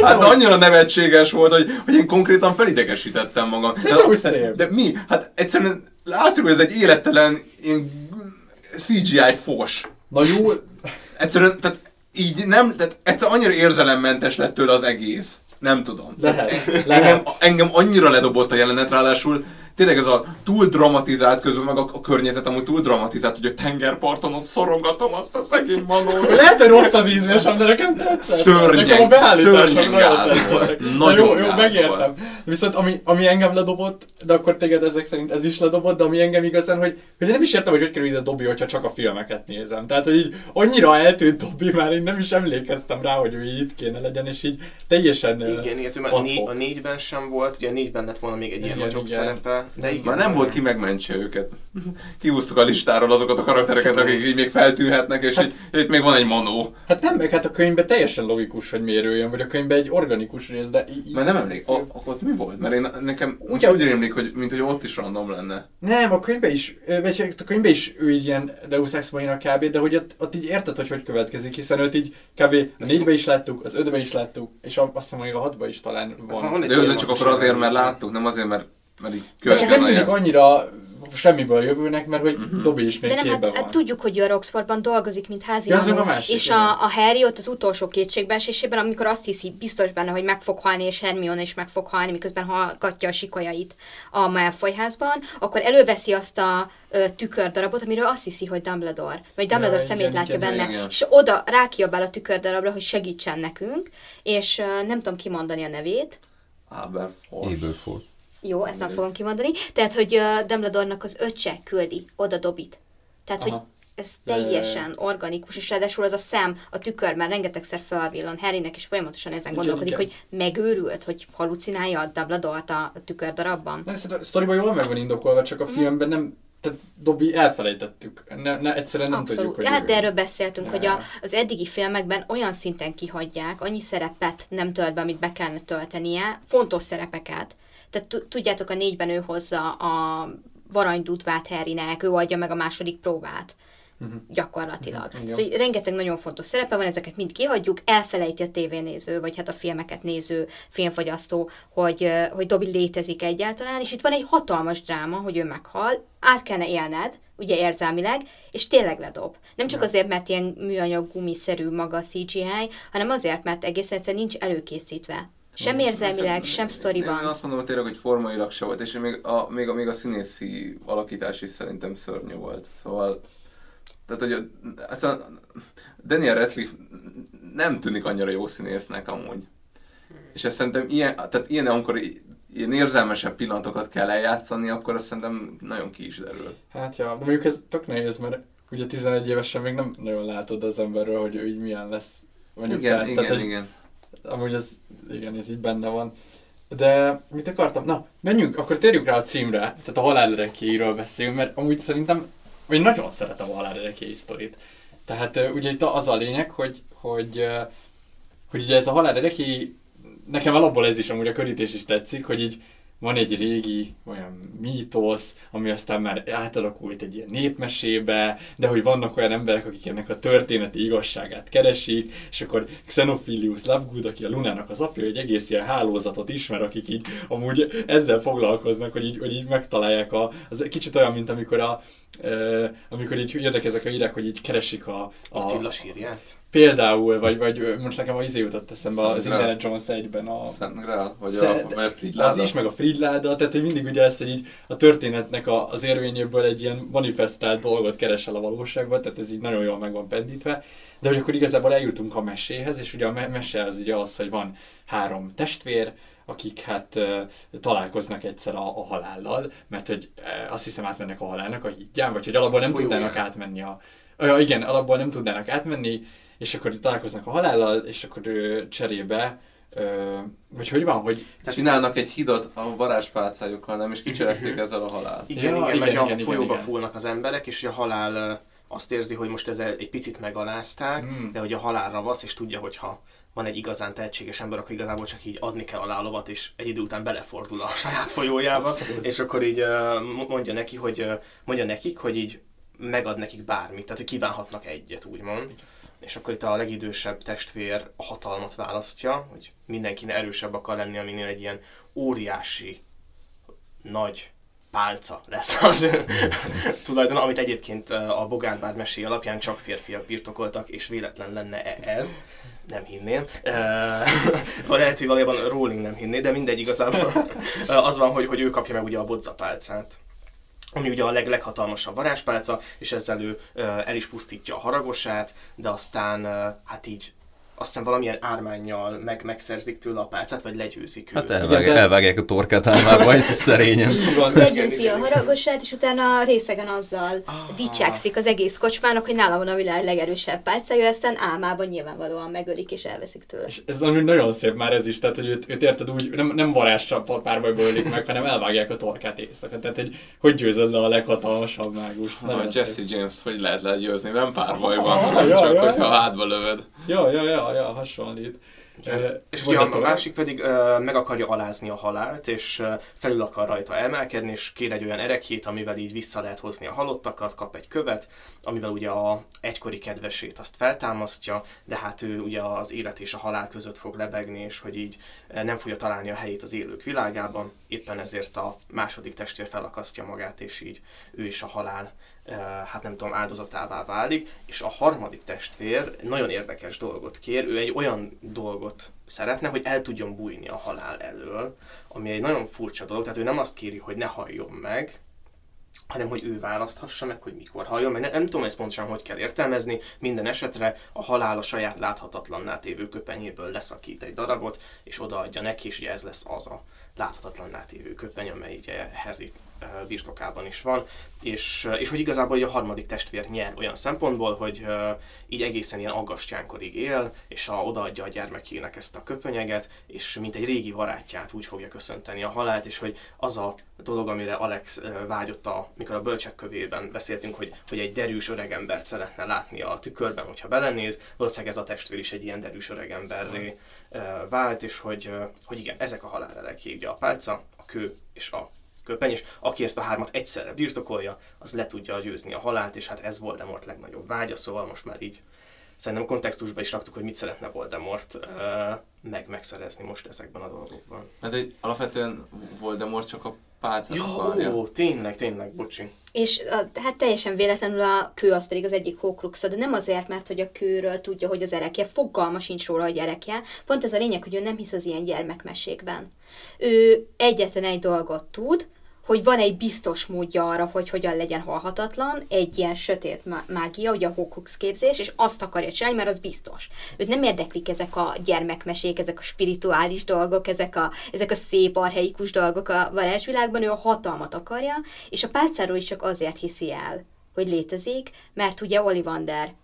Hát de annyira nevetséges volt, hogy, hogy én konkrétan felidegesítettem magam. De, szép. de mi? Hát egyszerűen látszik, hogy ez egy élettelen ilyen CGI fos. Na jó, Egyszerűen, tehát így nem, tehát egyszerűen annyira érzelemmentes lett tőle az egész. Nem tudom. Lehet, Engem, lehet. engem annyira ledobott a jelenet, ráadásul tényleg ez a túl dramatizált közben, meg a, a környezet amúgy túl dramatizált, hogy a tengerparton ott szorongatom azt a szegény manót. Lehet, hogy rossz az ízlésem, de nekem tetszett. Szörnyen- nekem a beállítások szörnyen nagyon gáz volt. Na Nagyon jó, jó, gáz megértem. Viszont ami, ami engem ledobott, de akkor téged ezek szerint ez is ledobott, de ami engem igazán, hogy, hogy én nem is értem, hogy hogy kerül ide Dobby, hogyha csak a filmeket nézem. Tehát, hogy így annyira eltűnt Dobby, már én nem is emlékeztem rá, hogy ő itt kéne legyen, és így teljesen... Igen, igen, mert a, adhok. né- a négyben sem volt, ugye a négyben lett volna még egy ilyen Igen, nagyobb igen. szerepe, de igen. Már nem volt ki megmentse őket. Kihúztuk a listáról azokat a karaktereket, akik így még feltűnhetnek, és itt, itt még van egy manó. Hát nem, meg hát a könyvben teljesen logikus, hogy miért ő jön, vagy a könyvben egy organikus rész, de így... Mert nem emlék, a, ott mi volt? Mert én nekem úgy, Ugye- úgy rémlik, hogy, mint hogy ott is random lenne. Nem, a könyvben is, vagy a könyvben is ő így ilyen Deus Ex Machina kb, de hogy ott, ott így érted, hogy hogy következik, hiszen őt így kb. a négybe is láttuk, az ötbe is láttuk, és azt hiszem, hogy a hatba is talán van. van egy De, de csak akkor azért, mert láttuk, nem azért, mert, mert így De csak nem tűnik annyira semmiből jövőnek, mert hogy uh-huh. Dobby is még De nem, hát, van. hát tudjuk, hogy ő a Roxportban dolgozik, mint házi Ja, másik, és a, a Harry ott az utolsó kétségbeesésében, amikor azt hiszi biztos benne, hogy meg fog halni, és Hermione is meg fog halni, miközben hallgatja a sikolyait a Malfoy házban, akkor előveszi azt a ö, tükördarabot, amiről azt hiszi, hogy Dumbledore, vagy Dumbledore Ja, szemét igen, látja igen, benne, igen. és oda rákiabál a tükördarabra, hogy segítsen nekünk, és ö, nem tudom kimondani a nevét, Aberforth. Aberforth. Jó, ezt nem fogom kimondani. Tehát, hogy uh, Dumbledore-nak az öccse küldi oda Dobit. Tehát, hogy Aha. ez ja, ja. teljesen organikus, és ráadásul az a szem, a tükör már rengetegszer felvillan. Harrynek is folyamatosan ezen gondolkodik, hogy megőrült, hogy halucinálja a Dumbledore-t a tükör darabban. Na, a sztoriban jól meg van indokolva, csak a Mhm. filmben nem, tehát Dobby elfelejtettük. Ne, ne, egyszerűen nem Abszolút. tudjuk, hogy hát de erről beszéltünk, Ja, hogy a, az eddigi filmekben olyan szinten kihagyják, annyi szerepet nem tölt be, amit be kellene töltenie, fontos szerepeket. Tehát tu- tudjátok, a négyben ő hozza a varanydutvát Harrynek, ő adja meg a második próbát. Gyakorlatilag. Mhm, Tehát, hogy rengeteg nagyon fontos szerepe van, ezeket mind kihagyjuk, elfelejti a tévénéző, vagy hát a filmeket néző filmfogyasztó, hogy, hogy Dobby létezik egyáltalán, és itt van egy hatalmas dráma, hogy ő meghal, át kellene élned, ugye érzelmileg, és tényleg ledob. Nem csak azért, mert ilyen műanyag gumiszerű maga a CGI, hanem azért, mert egész egyszerűen nincs előkészítve. Sem érzelmileg, sem Én sztoriban. azt mondom, hogy tényleg, hogy formailag se volt, és még a, még a, még a színészi alakítás is szerintem szörnyű volt. Szóval, tehát, hogy a, egyszerűen Daniel Radcliffe nem tűnik annyira jó színésznek amúgy. És ezt szerintem ilyen, tehát ilyen, amikor ilyen érzelmesebb pillanatokat kell eljátszani, akkor azt szerintem nagyon ki is derül. Hát ja, de mondjuk ez tök nehéz, mert ugye 11 évesen még nem nagyon látod az emberről, hogy ő így milyen lesz. Mondjuk Igen, fel. igen, Tehát, hogy igen. Amúgy ez, igen, ez így benne van. De mit akartam? Na, menjünk, akkor térjünk rá a címre, tehát a halálerekéiről beszélünk, mert amúgy szerintem, vagy nagyon szeretem a halálerekéi sztorit. Tehát ugye itt az a lényeg, hogy, hogy, hogy ugye ez a halálerekéi, nekem alapból ez is amúgy a körítés is tetszik, hogy így van egy régi olyan mítosz, ami aztán már átalakult egy ilyen népmesébe, de hogy vannak olyan emberek, akik ennek a történeti igazságát keresik, és akkor Xenophilius Lovegood, aki a Lunának az apja, egy egész ilyen hálózatot ismer, akik így amúgy ezzel foglalkoznak, hogy így, hogy így megtalálják a, az kicsit olyan, mint amikor a, amikor így jönnek ezek a hírek, hogy így keresik a, a Attila sírját. Például, vagy, vagy most nekem az izé jutott eszembe az. Indiana Jones egyben a, Szent Grál, vagy a, a az Fridláda. is, meg a Fridláda, tehát hogy mindig ugye ezt, hogy így a történetnek a, az érvényéből egy ilyen manifestált dolgot keresel a valóságban, tehát ez így nagyon jól meg van pendítve. De hogy akkor igazából eljutunk a meséhez, és ugye a me- mese az ugye az, hogy van három testvér, akik hát találkoznak egyszer a, a halállal, mert hogy azt hiszem átmennek a halálnak a hídján, vagy hogy alapból nem Folyóján. tudnának átmenni a, Ja, igen, alapból nem tudnának átmenni, és akkor találkoznak a halállal, és akkor ő cserébe, ö, vagy hogy van, hogy Csinálnak egy hidat a varázspálcájukkal, nem? És kicserezték ezzel a halált. Igen, Ja, igen, igen, mert igen, a igen, folyóba igen. fúlnak az emberek, és a halál azt érzi, hogy most ezzel egy picit megalázták, Mm. de hogy a halál ravasz, és tudja, hogy ha van egy igazán tehetséges ember, akkor igazából csak így adni kell alá a lovat, és egy idő után belefordul a (laughs) saját folyójába, Abszolút. és akkor így mondja neki, hogy mondja nekik, hogy így megad nekik bármit, tehát hogy kívánhatnak egyet, úgymond. És akkor itt a legidősebb testvér a hatalmat választja, hogy mindenkinek erősebb akar lenni, aminél egy ilyen óriási, nagy pálca lesz az ő (laughs) tulajdon, amit egyébként uh, a Bogárbár mesé alapján csak férfiak birtokoltak, és véletlen lenne -e ez. Nem hinném. (laughs) Uh, lehet, hogy valójában Rowling nem hinné, de mindegy igazából. Uh, (laughs) az van, hogy, hogy ő kapja meg ugye a bodzapálcát ami ugye a leg, leghatalmasabb varázspálca, és ezzel ő el is pusztítja a haragosát, de aztán hát így aztán valamilyen ármányjal meg, megszerzik tőle a pálcát, vagy legyőzik őt. Hát Igen, elvág, tehát- elvágják a torkát álmába, ez szerényen. Legyőzi a haragosát, és utána a részegen azzal Ah. dicsekszik az egész kocsmának, hogy nála van a világ legerősebb pálcája, aztán álmában nyilvánvalóan megölik és elveszik tőle. És ez nagyon, nagyon szép már ez is, tehát hogy őt, őt érted úgy, nem, nem varázscsapat párbajba ölik meg, hanem elvágják a torkát éjszaka. Tehát, hogy hogy győzöd le a leghatalmasabb mágus. Na, Jesse James-t hogy lehet legyőzni? Nem párbajban, Ah, hanem ja, csak, ja, hogyha ja. hátba lövöd. Ja, ja, ja, ja, hasonlít. Ö, És ugye a másik pedig ö, meg akarja alázni a halált, és ö, felül akar rajta emelkedni, és kér egy olyan erekjét, amivel így vissza lehet hozni a halottakat, kap egy követ, amivel ugye a egykori kedvesét azt feltámasztja, de hát ő ugye az élet és a halál között fog lebegni, és hogy így nem fogja találni a helyét az élők világában, éppen ezért a második testvér felakasztja magát, és így ő is a halál hát nem tudom, áldozatává válik, és a harmadik testvér nagyon érdekes dolgot kér, ő egy olyan dolgot szeretne, hogy el tudjon bújni a halál elől, ami egy nagyon furcsa dolog, tehát ő nem azt kéri, hogy ne halljon meg, hanem hogy ő választhassa meg, hogy mikor halljon meg. Nem, nem tudom ezt pontosan hogy kell értelmezni, minden esetre a halál a saját láthatatlanná tévő köpenyéből leszakít egy darabot, és odaadja neki, és ugye ez lesz az a láthatatlanná tévő köpeny, amely ugye Harry birtokában is van, és, és hogy igazából ugye a harmadik testvér nyer olyan szempontból, hogy így egészen ilyen aggastyánkorig él, és a, odaadja a gyermekének ezt a köpönyeget, és mint egy régi barátját úgy fogja köszönteni a halált, és hogy az a dolog, amire Alex vágyott, a, mikor a bölcsek kövében beszéltünk, hogy, hogy egy derűs öregembert szeretne látni a tükörben, hogyha belenéz, valószínűleg ez a testvér is egy ilyen derűs öregemberré vált, és hogy, hogy igen, ezek a halálelekjé, ugye a pálca, a kő és a köpeny, és aki ezt a hármat egyszerre birtokolja, az le tudja győzni a halált, és hát ez Voldemort legnagyobb vágya, szóval most már így szerintem kontextusba is raktuk, hogy mit szeretne Voldemort ö, meg megszerezni most ezekben a dolgokban. Hát egy, alapvetően Voldemort csak a pálcát Ja, akarja. ó, tényleg, tényleg, bocsi. És a, hát teljesen véletlenül a kő az pedig az egyik hókruxa, de nem azért, mert hogy a kőről tudja, hogy az erekje, fogalma sincs róla, hogy erekje. Pont ez a lényeg, hogy ő nem hisz az ilyen gyermekmesékben. Ő egyetlen egy dolgot tud, hogy van egy biztos módja arra, hogy hogyan legyen halhatatlan, egy ilyen sötét má- mágia, ugye a Horcrux képzés, és azt akarja csinálni, mert az biztos. Őt nem érdeklik ezek a gyermekmesék, ezek a spirituális dolgok, ezek a, ezek a szép arheikus dolgok a varázsvilágban, ő a hatalmat akarja, és a pálcáról is csak azért hiszi el, hogy létezik, mert ugye Ollivander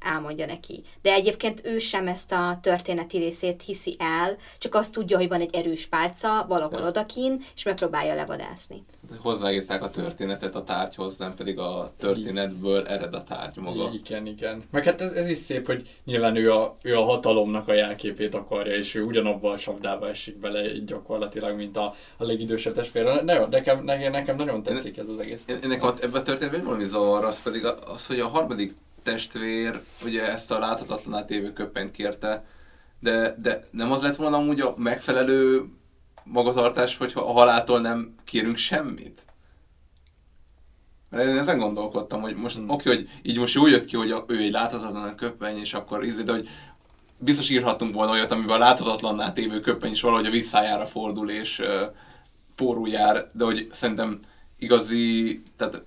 elmondja neki. De egyébként ő sem ezt a történeti részét hiszi el, csak azt tudja, hogy van egy erős pálca valahol Ja. odakin, és megpróbálja levadászni. Hozzáírták a történetet a tárgyhoz, nem pedig a történetből ered a tárgy maga. Igen, igen. Meg hát ez, ez is szép, hogy nyilván ő a, ő a hatalomnak a jelképét akarja, és ő ugyanabban a csapdába esik bele így gyakorlatilag, mint a, a legidősebb testvére. Ne, nekem, nekem, nekem nagyon tetszik ez az egész. Ennek a, ebben a történetben valami zavar, az pedig az, hogy a harmadik testvér ugye ezt a láthatatlaná tévő köpenyt kérte, de, de nem az lett volna amúgy a megfelelő magatartás, hogyha a haláltól nem kérünk semmit? Mert én ezen gondolkodtam, hogy most Hmm. oké, hogy így most jól jött ki, hogy a, ő egy láthatatlan köpeny, és akkor ízé, de hogy biztos írhattunk volna olyat, amiben a láthatatlanná tévő köpeny is valahogy a visszájára fordul, és uh, pórul jár, de hogy szerintem igazi, tehát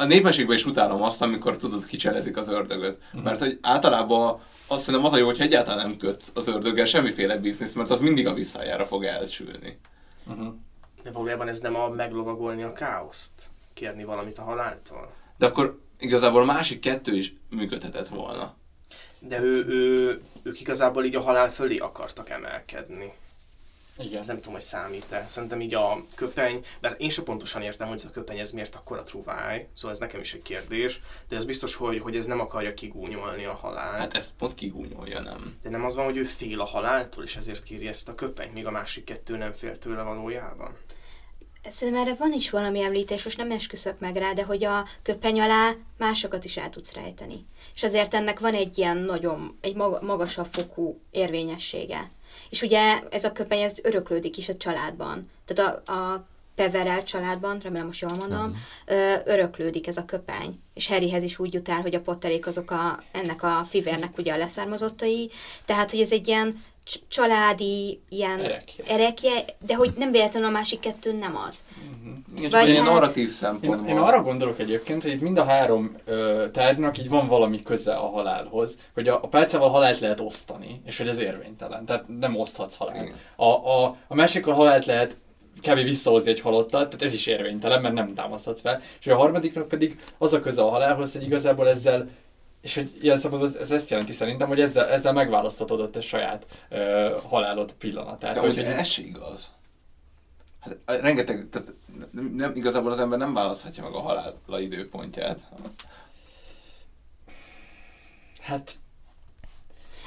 a népmeségben is utálom azt, amikor tudod, kicselezik az ördögöt. Uh-huh. Mert hogy általában azt szerintem az a jó, hogy egyáltalán nem kötsz az ördöggel semmiféle biznisz, mert az mindig a visszájára fog elsülni. Uh-huh. De valójában ez nem a meglovagolni a káoszt? Kérni valamit a haláltól? De akkor igazából a másik kettő is működhetett volna. De ő, ő, ők igazából így a halál fölé akartak emelkedni. Igen. Ez nem tudom, hogy számít-e. Szerintem így a köpeny, mert én sem pontosan értem, hogy ez a köpeny ez miért akkora truváj, szóval ez nekem is egy kérdés, de ez biztos, hogy, hogy ez nem akarja kigúnyolni a halált. Hát ezt pont kigúnyolja, nem? De nem az van, hogy ő fél a haláltól, és ezért kéri ezt a köpenyt, míg a másik kettő nem fél tőle valójában. Szerintem erre van is valami említés, most nem esküszök meg rá, de hogy a köpeny alá másokat is el tudsz rejteni. És azért ennek van egy ilyen nagyon, egy maga- magasabb fokú érvényessége. És ugye ez a köpeny, ez öröklődik is a családban. Tehát a, a Peverel családban, remélem most jól mondom, ö, öröklődik ez a köpeny. És Harryhez is úgy jut el, hogy a Potterék azok a, ennek a fivérnek ugye a leszármazottai. Tehát, hogy ez egy ilyen családi, ilyen Erekje. erekje, de hogy nem véletlenül a másik kettő nem az. Igen, Vagy egy hát- narratív Én, szempontból. én arra gondolok egyébként, hogy itt mind a három ö, tárgynak így van valami köze a halálhoz, hogy a, a pálcával halált lehet osztani, és hogy ez érvénytelen, tehát nem oszthatsz halált. A, a, a másikkal halált lehet kb. visszahozni egy halottat, tehát ez is érvénytelen, mert nem támaszthatsz fel. És a harmadiknak pedig az a köze a halálhoz, hogy igazából ezzel és hogy ilyen szempontból ez, ez ezt jelenti szerintem, hogy ezzel, ezzel megválaszthatod a te saját ö, halálod pillanatát. De Vagy hogy ez se igaz. Hát rengeteg, tehát nem, nem, igazából az ember nem választhatja meg a halála időpontját. Hát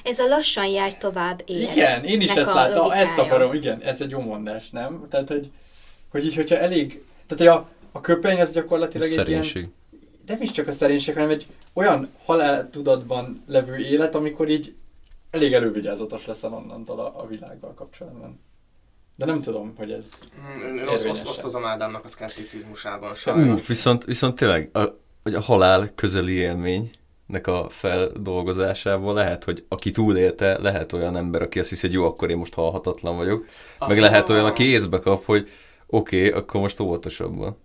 Ez a lassan jár tovább élsz. Igen, én is ezt a láttam, logikája. ezt akarom, igen, ez egy jó mondás, nem? Tehát, hogy, hogy így, hogyha elég, tehát, hogy a, a köpeny az gyakorlatilag egy ilyen, Szerénység. Nem is csak a szerénység, hanem egy olyan haláltudatban levő élet, amikor így elég elővigyázatos leszel onnantól a, a világgal kapcsolatban. De nem tudom, hogy ez... Mm, Én oszt, oszt, Érvényesen. osztozom Ádámnak a szkepticizmusában. Ú, sajnos. viszont, viszont tényleg a, hogy a halál közeli élménynek a feldolgozásából lehet, hogy aki túlélte, lehet olyan ember, aki azt hiszi, hogy jó, akkor én most halhatatlan vagyok, meg Aha. lehet olyan, aki észbe kap, hogy oké, okay, akkor most óvatosabban.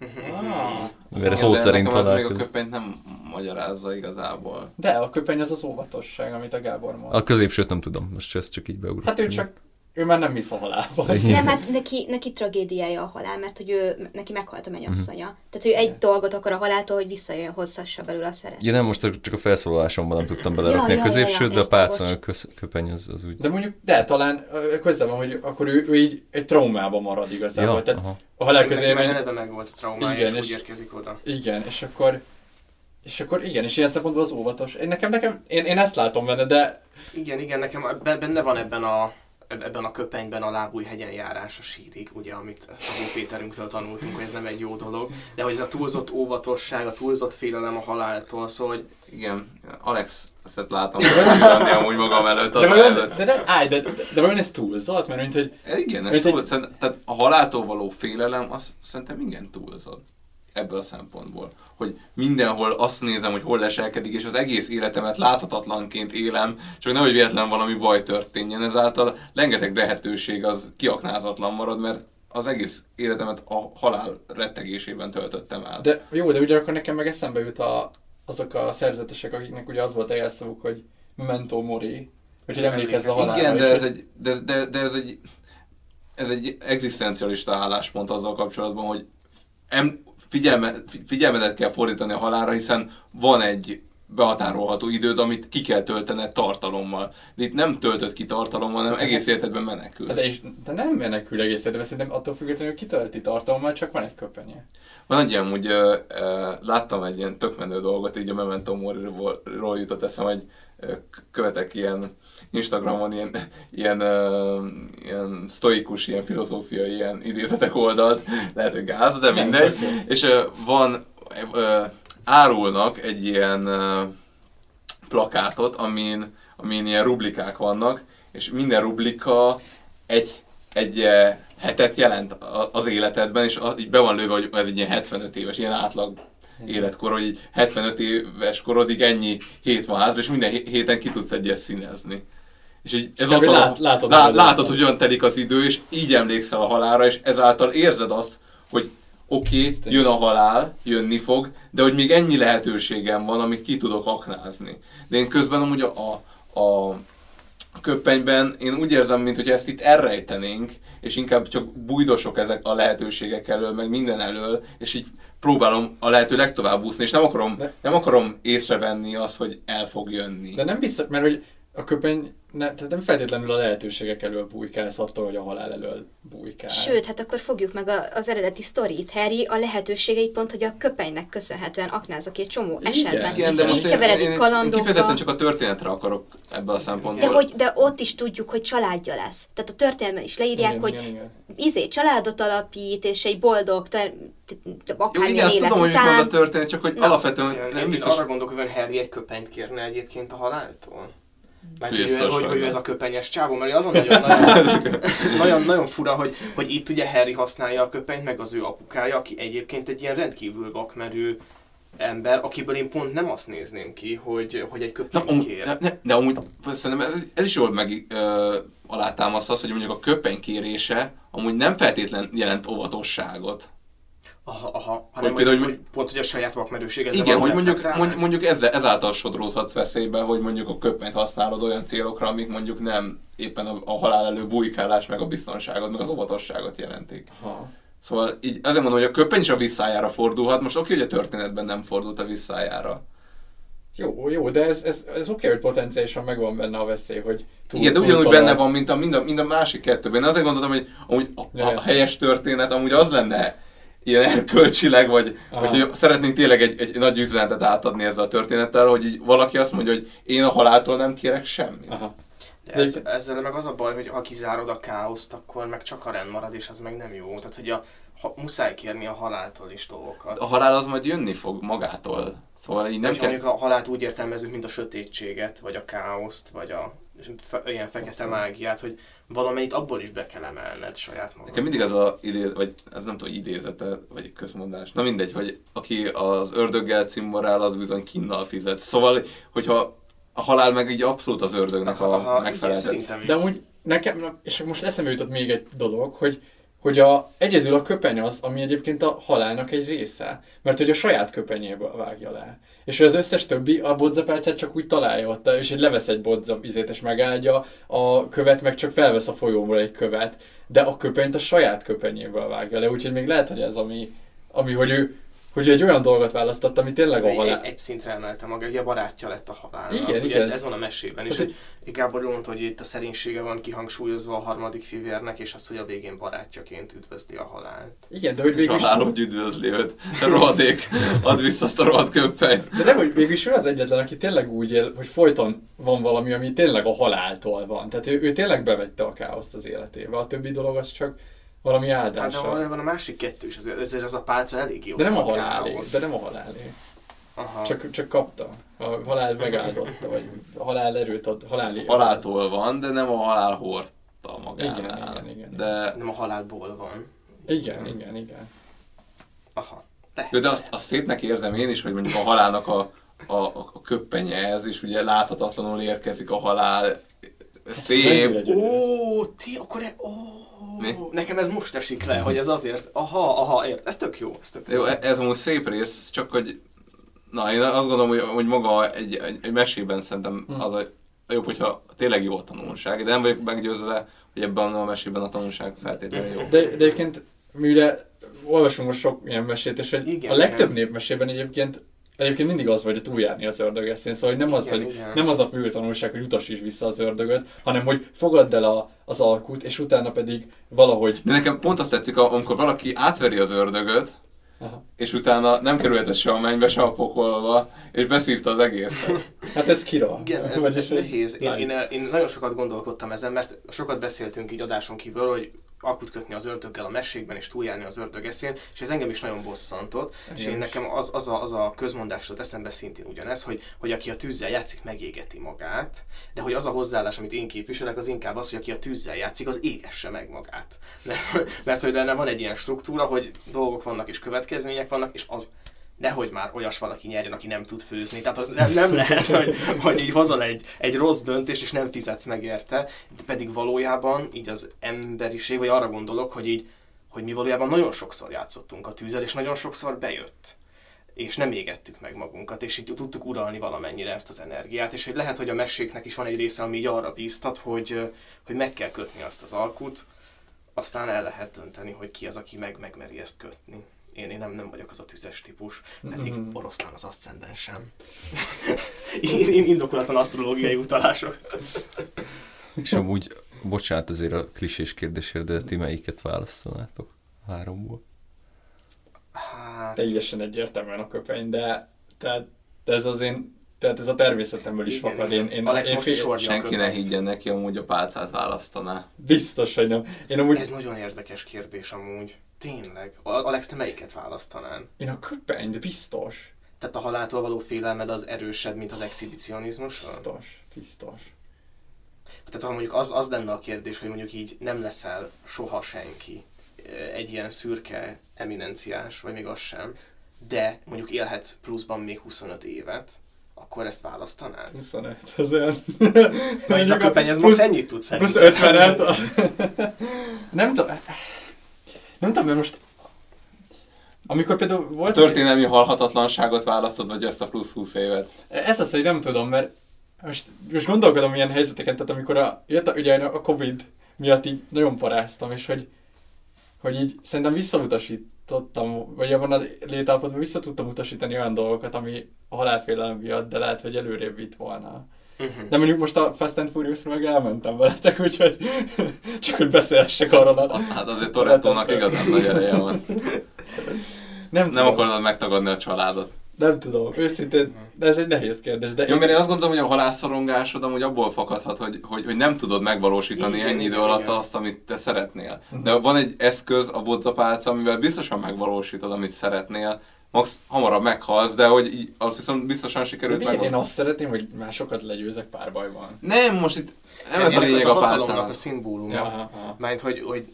Ah, Igen, szó de szerint nekem az még a köpenyt nem magyarázza igazából. de a köpeny az az óvatosság, amit a Gábor mond. A középsőt nem tudom, most ezt csak így beugrott. Hát ő csak, ő már nem hisz a halálba. Nem, hát neki, neki tragédiája a halál, mert hogy ő, neki meghalt a mennyasszonya. Mhm. Tehát ő egy dolgot akar a haláltól, hogy visszajöjjön, hozhassa belőle a szeret. Ja nem, most csak a felszólalásomban nem tudtam belerakni Ja, a ja, ja, ja, középsőt, de a bocs. a köpeny az, az úgy. De mondjuk, de talán ö, köze van, hogy akkor ő, ő így egy traumában marad igazából. Ja, Tehát aha. a halál Neki közé meg eleve meg volt a traumája, Igen, és úgy és- érkezik oda. Igen, és akkor... És akkor igen, és ilyen szempontból az óvatos. Én nekem, nekem, én, én ezt látom benne, de Igen, igen, nekem be- benne van ebben a ebben a köpenyben a lábúj hegyen járás a sírig, ugye, amit Szabó Péterünktől tanultunk, hogy ez nem egy jó dolog, de hogy ez a túlzott óvatosság, a túlzott félelem a haláltól, szóval hogy Igen, Alex, ezt látom, hogy amúgy magam előtt. Az de, vajon, előtt. de, de, állj, de, de, de vajon ez túlzott? Mert mint, hogy Igen, ez Mint túl, egy- tehát a haláltól való félelem, az szerintem igen túlzott ebből a szempontból. Hogy mindenhol azt nézem, hogy hol leselkedik, és az egész életemet láthatatlanként élem, csak nehogy véletlen valami baj történjen. Ezáltal rengeteg lehetőség az kiaknázatlan marad, mert az egész életemet a halál rettegésében töltöttem el. De jó, de ugyanakkor nekem meg eszembe jut a, azok a szerzetesek, akiknek ugye az volt a jelszavuk, hogy memento mori, hogy emlékezz a halálra. Igen, de ez egy, de, de, de ez egy, ez egy egzisztencialista álláspont azzal kapcsolatban, hogy em, figyelme, fi- figyelmedet kell fordítani a halálra, hiszen van egy behatárolható időd, amit ki kell töltened tartalommal. De itt nem töltött ki tartalommal, hanem egész életedben menekülsz. Hát De, is, de nem menekül egész de szerintem attól függetlenül kitölti tartalommal, csak van egy köpenye. Van egy ilyen, úgy ö, ö, láttam egy ilyen tök menő dolgot, így a Memento Mori-ról jutott eszem, hogy követek ilyen Instagramon ilyen, ilyen, ö, ilyen sztoikus, ilyen filozófiai ilyen idézetek oldalt, lehet, hogy gáz, de mindegy. És ö, van, ö, árulnak egy ilyen ö, plakátot, amin, amin ilyen rublikák vannak, és minden rublika egy, egy eh, hetet jelent az életedben, és az, így be van lőve, hogy ez egy ilyen 75 éves, ilyen átlag életkor, hogy így 75 éves korodig ennyi hét van hátra, és minden hé- héten ki tudsz egyet színezni. És így ez kb. az lát- látod, lát, hogy- látod, hogy olyan telik az idő, és így emlékszel a halálra, és ezáltal érzed azt, hogy oké, okay, jön a halál, jönni fog, de hogy még ennyi lehetőségem van, amit ki tudok aknázni. De én közben amúgy a, a, a köppenyben én úgy érzem, mintha ezt itt elrejtenénk, és inkább csak bújdosok ezek a lehetőségek elől, meg minden elől, és így próbálom a lehető legtovább úszni, és nem akarom, De- nem akarom észrevenni azt, hogy el fog jönni. De nem biztos, mert hogy a köpeny ne, tehát nem feltétlenül a lehetőségek elől bújkálsz attól, hogy a halál elől bújkálsz. Sőt, hát akkor fogjuk meg a, az eredeti sztorit. Harry a lehetőségeit pont, hogy a köpenynek köszönhetően aknázza ki egy csomó esetben. Igen, de most én, keveredik én, én kalandokba. kifejezetten csak a történetre akarok ebbe a szempontból. De, hogy, de ott is tudjuk, hogy családja lesz. Tehát a történetben is leírják, Igen, hogy igen, igen. izé családot alapít, és egy boldog, te, te, te, Jó, igen, akármilyen azt élet tudom, hogy után. a történet, csak hogy Na, alapvetően Igen, nem én biztos... arra gondolok, hogy Harry egy köpenyt kérne egyébként a haláltól. Mert hogy, Biztos, hogy, hogy hogy, ez a köpenyes csávó, mert azon nagyon, nagyon, (laughs) nagyon, nagyon fura, hogy, hogy itt ugye Harry használja a köpenyt, meg az ő apukája, aki egyébként egy ilyen rendkívül vakmerő ember, akiből én pont nem azt nézném ki, hogy, hogy egy Na, köpenyt amúgy, kér. ne, ne, de amúgy szerintem ez, ez is jól meg ö, alátámaszt az, hogy mondjuk a köpeny kérése amúgy nem feltétlen jelent óvatosságot. Aha, aha. Hanem, hogy, például, hogy, hogy- pont, hogy a saját vakmerőségedre Igen, való hogy mondjuk, mondjuk, mondjuk ezzel, ezáltal sodródhatsz veszélybe, hogy mondjuk a köpenyt használod olyan célokra, amik mondjuk nem éppen a, a halál elő bujkálás, meg a biztonságot, meg az óvatosságot jelentik. Ha. Szóval így azért mondom, hogy a köpeny is a visszájára fordulhat. Most oké, hogy a történetben nem fordult a visszájára. Jó, jó, de ez, ez, ez oké, hogy potenciálisan megvan benne a veszély, hogy túl, Igen, de ugyanúgy talál. benne van, mint a, mind, a, mind a másik kettőben. Én azért gondoltam, hogy amúgy a, a ja. helyes történet amúgy az lenne ilyen erkölcsileg, vagy, Aha. vagy hogy szeretnénk tényleg egy, egy nagy üzenetet átadni ezzel a történettel, hogy így valaki azt mondja, hogy én a haláltól nem kérek semmit. Aha. De ez, ezzel meg az a baj, hogy ha kizárod a káoszt, akkor meg csak a rend marad, és az meg nem jó. Tehát, hogy a, ha, muszáj kérni a haláltól is dolgokat. A halál az majd jönni fog magától. Szóval így nem Nem kell... mondjuk a halált úgy értelmezzük, mint a sötétséget, vagy a káoszt, vagy a fe, ilyen fekete mágiát, hogy valamennyit abból is be kell emelned saját magad. Nekem mindig az a idéz, vagy ez nem tudom, idézete, vagy közmondás. Na mindegy, hogy aki az ördöggel cimborál, az bizony kinnal fizet. Szóval, hogyha a halál meg így abszolút az ördögnek a Aha, igen, megfeleltet. De amúgy nekem, és most eszembe jutott még egy dolog, hogy, hogy a, egyedül a köpeny az, ami egyébként a halálnak egy része. Mert hogy a saját köpenyéből vágja le. És az összes többi a bodzapálcát csak úgy találja ott, és így levesz egy bodza izét és megáldja, a követ meg csak felvesz a folyóból egy követ, de a köpenyt a saját köpenyéből vágja le, úgyhogy még lehet, hogy ez ami, ami hogy ő hogy egy olyan dolgot választott, ami tényleg a egy, halál. egy, egy szintre emelte maga, ugye a barátja lett a halálnak. Igen, ugye igen. Ez, ez van a mesében is. Hát, hogy Gábor mondta, hogy itt a szerénysége van kihangsúlyozva a harmadik fivérnek, és az, hogy a végén barátjaként üdvözli a halált. Igen, de hogy És végül halál, hogy üdvözli őt. Rohadék, add vissza azt a rohadt köppenyt. De nem, hogy végülis ő az egyetlen, aki tényleg úgy él, hogy folyton van valami, ami tényleg a haláltól van. Tehát ő, ő tényleg bevette a káoszt az életébe. A többi dolog az csak valami Hát de áldása. valójában a másik kettő is, azért, ezért ez a pálca elég jó. De nem a halálé, de nem a halálé. Aha. Csak, csak kapta. A halál megáldotta, vagy a halál erőt ad, halálé. Haláltól van, de nem a halál hordta magánál. Igen, igen, igen. De, Nem a halálból van. Igen, igen, igen. Aha. De. jó, de azt, azt szépnek érzem én is, hogy mondjuk a halálnak a, a, a, a köppenye ez, és ugye láthatatlanul érkezik a halál. Szép. Ó, ti, akkor e, ó, Mi? nekem ez most esik le, hogy ez azért, aha, aha, ért, ez tök jó, ez tök jó. Jó, e- ez amúgy szép rész, csak hogy Na, én azt gondolom, hogy, hogy maga egy, egy, egy mesében szerintem Hm. az a, jobb, hogyha tényleg jó a tanulság, de nem vagyok meggyőzve, hogy ebben a mesében a tanulság feltétlenül jó. De, de egyébként, mivel olvasunk most sok ilyen mesét, és hogy Igen, a legtöbb igen. népmesében egyébként Egyébként mindig az vagy, hogy túljárni az ördög eszén, szóval nem az, Igen, hogy igen. nem az a fő tanulság, hogy utasíts vissza az ördögöt, hanem hogy fogadd el a, az alkut, és utána pedig valahogy... De nekem pont azt tetszik, amikor valaki átveri az ördögöt, Aha. és utána nem kerülhetett se a mennybe, se a pokolba, és beszívta az egészet. (laughs) Hát ez kira. Igen, ez, ez nehéz. Én, én, én, nagyon sokat gondolkodtam ezen, mert sokat beszéltünk így adáson kívül, hogy akut kötni az ördöggel a mességben, és túljárni az ördög eszén, és ez engem is nagyon bosszantott, és én nekem az, az, a, az a közmondás jutott eszembe szintén ugyanez, hogy, hogy aki a tűzzel játszik, megégeti magát, de hogy az a hozzáállás, amit én képviselek, az inkább az, hogy aki a tűzzel játszik, az égesse meg magát. (laughs) Mert, mert hogy benne van egy ilyen struktúra, hogy dolgok vannak és következmények vannak, és az nehogy már olyas valaki nyerjen, aki nem tud főzni. Tehát az nem, nem lehet, hogy, hogy így hozol egy, egy rossz döntés, és nem fizetsz meg érte. De pedig valójában így az emberiség, vagy arra gondolok, hogy így, hogy mi valójában nagyon sokszor játszottunk a tűzzel, és nagyon sokszor bejött. és nem égettük meg magunkat, és így tudtuk uralni valamennyire ezt az energiát, és hogy lehet, hogy a meséknek is van egy része, ami így arra bíztat, hogy, hogy meg kell kötni azt az alkut, aztán el lehet dönteni, hogy ki az, aki meg megmeri ezt kötni. Én, én nem, nem vagyok az a tüzes típus, pedig Mhm. oroszlán az aszcendensem. (laughs) én, én indokolatlan asztrológiai utalások. És amúgy, bocsánat ezért a klisés kérdésért, de ti melyiket választanátok háromból? Hát, Teljesen egyértelműen a köpeny, de tehát de ez az én, tehát ez a természetemből is Igen, fakad. Én, én, Alex én most is hordja. Senki ne köpenyt. higgyen neki, amúgy a pálcát választaná. Biztos, hogy nem. Én amúgy, Ez nagyon érdekes kérdés amúgy. Tényleg. Alex, te melyiket választanál? én a köpeny, de biztos. Tehát a haláltól való félelmed az erősebb, mint az exhibicionizmus? Biztos, biztos. Tehát ha mondjuk az, az lenne a kérdés, hogy mondjuk így nem leszel soha senki, egy ilyen szürke eminenciás, vagy még az sem, de mondjuk élhetsz pluszban még 25 évet, akkor ezt választanád? 25, az olyan... Na, ez a köpeny, ez plusz, most ennyit tud plusz szerintem. 50 Nem tudom, nem tudom, mert most amikor például A volt... történelmi halhatatlanságot választod, vagy azt a plusz 20 évet? Ez az, hogy nem tudom, mert most, most gondolkodom ilyen helyzeteken, tehát amikor a, jött a, ugye a Covid miatt így nagyon paráztam, és hogy, hogy így szerintem visszautasítottam, vagy abban a létállapotban vissza tudtam utasítani olyan dolgokat, ami a halálfélelem miatt, de lehet, hogy előrébb vitt volna. Mhm. De mondjuk most a Fast and furious meg elmentem veletek, úgyhogy (laughs) csak hogy beszélhessek arról a... Hát azért Torettónak igazán nagy ereje van. Nem, Nem akarod megtagadni a családot. Nem tudom, őszintén, de ez egy nehéz kérdés, de Jó, mert én azt gondolom, hogy a halászorongásod amúgy abból fakadhat, hogy, hogy, hogy nem tudod megvalósítani Igen, ennyi idő igen, alatt igen. azt, amit te szeretnél. De van egy eszköz, a bodzapálca, amivel biztosan megvalósítod, amit szeretnél. Max hamarabb meghalsz, de hogy így, azt viszont biztosan sikerült miért? én azt szeretném, hogy másokat legyőzek párbajban. Nem, most itt nem ez a lényeg a pálcának. a szimbóluma. Ja. Mert hogy, hogy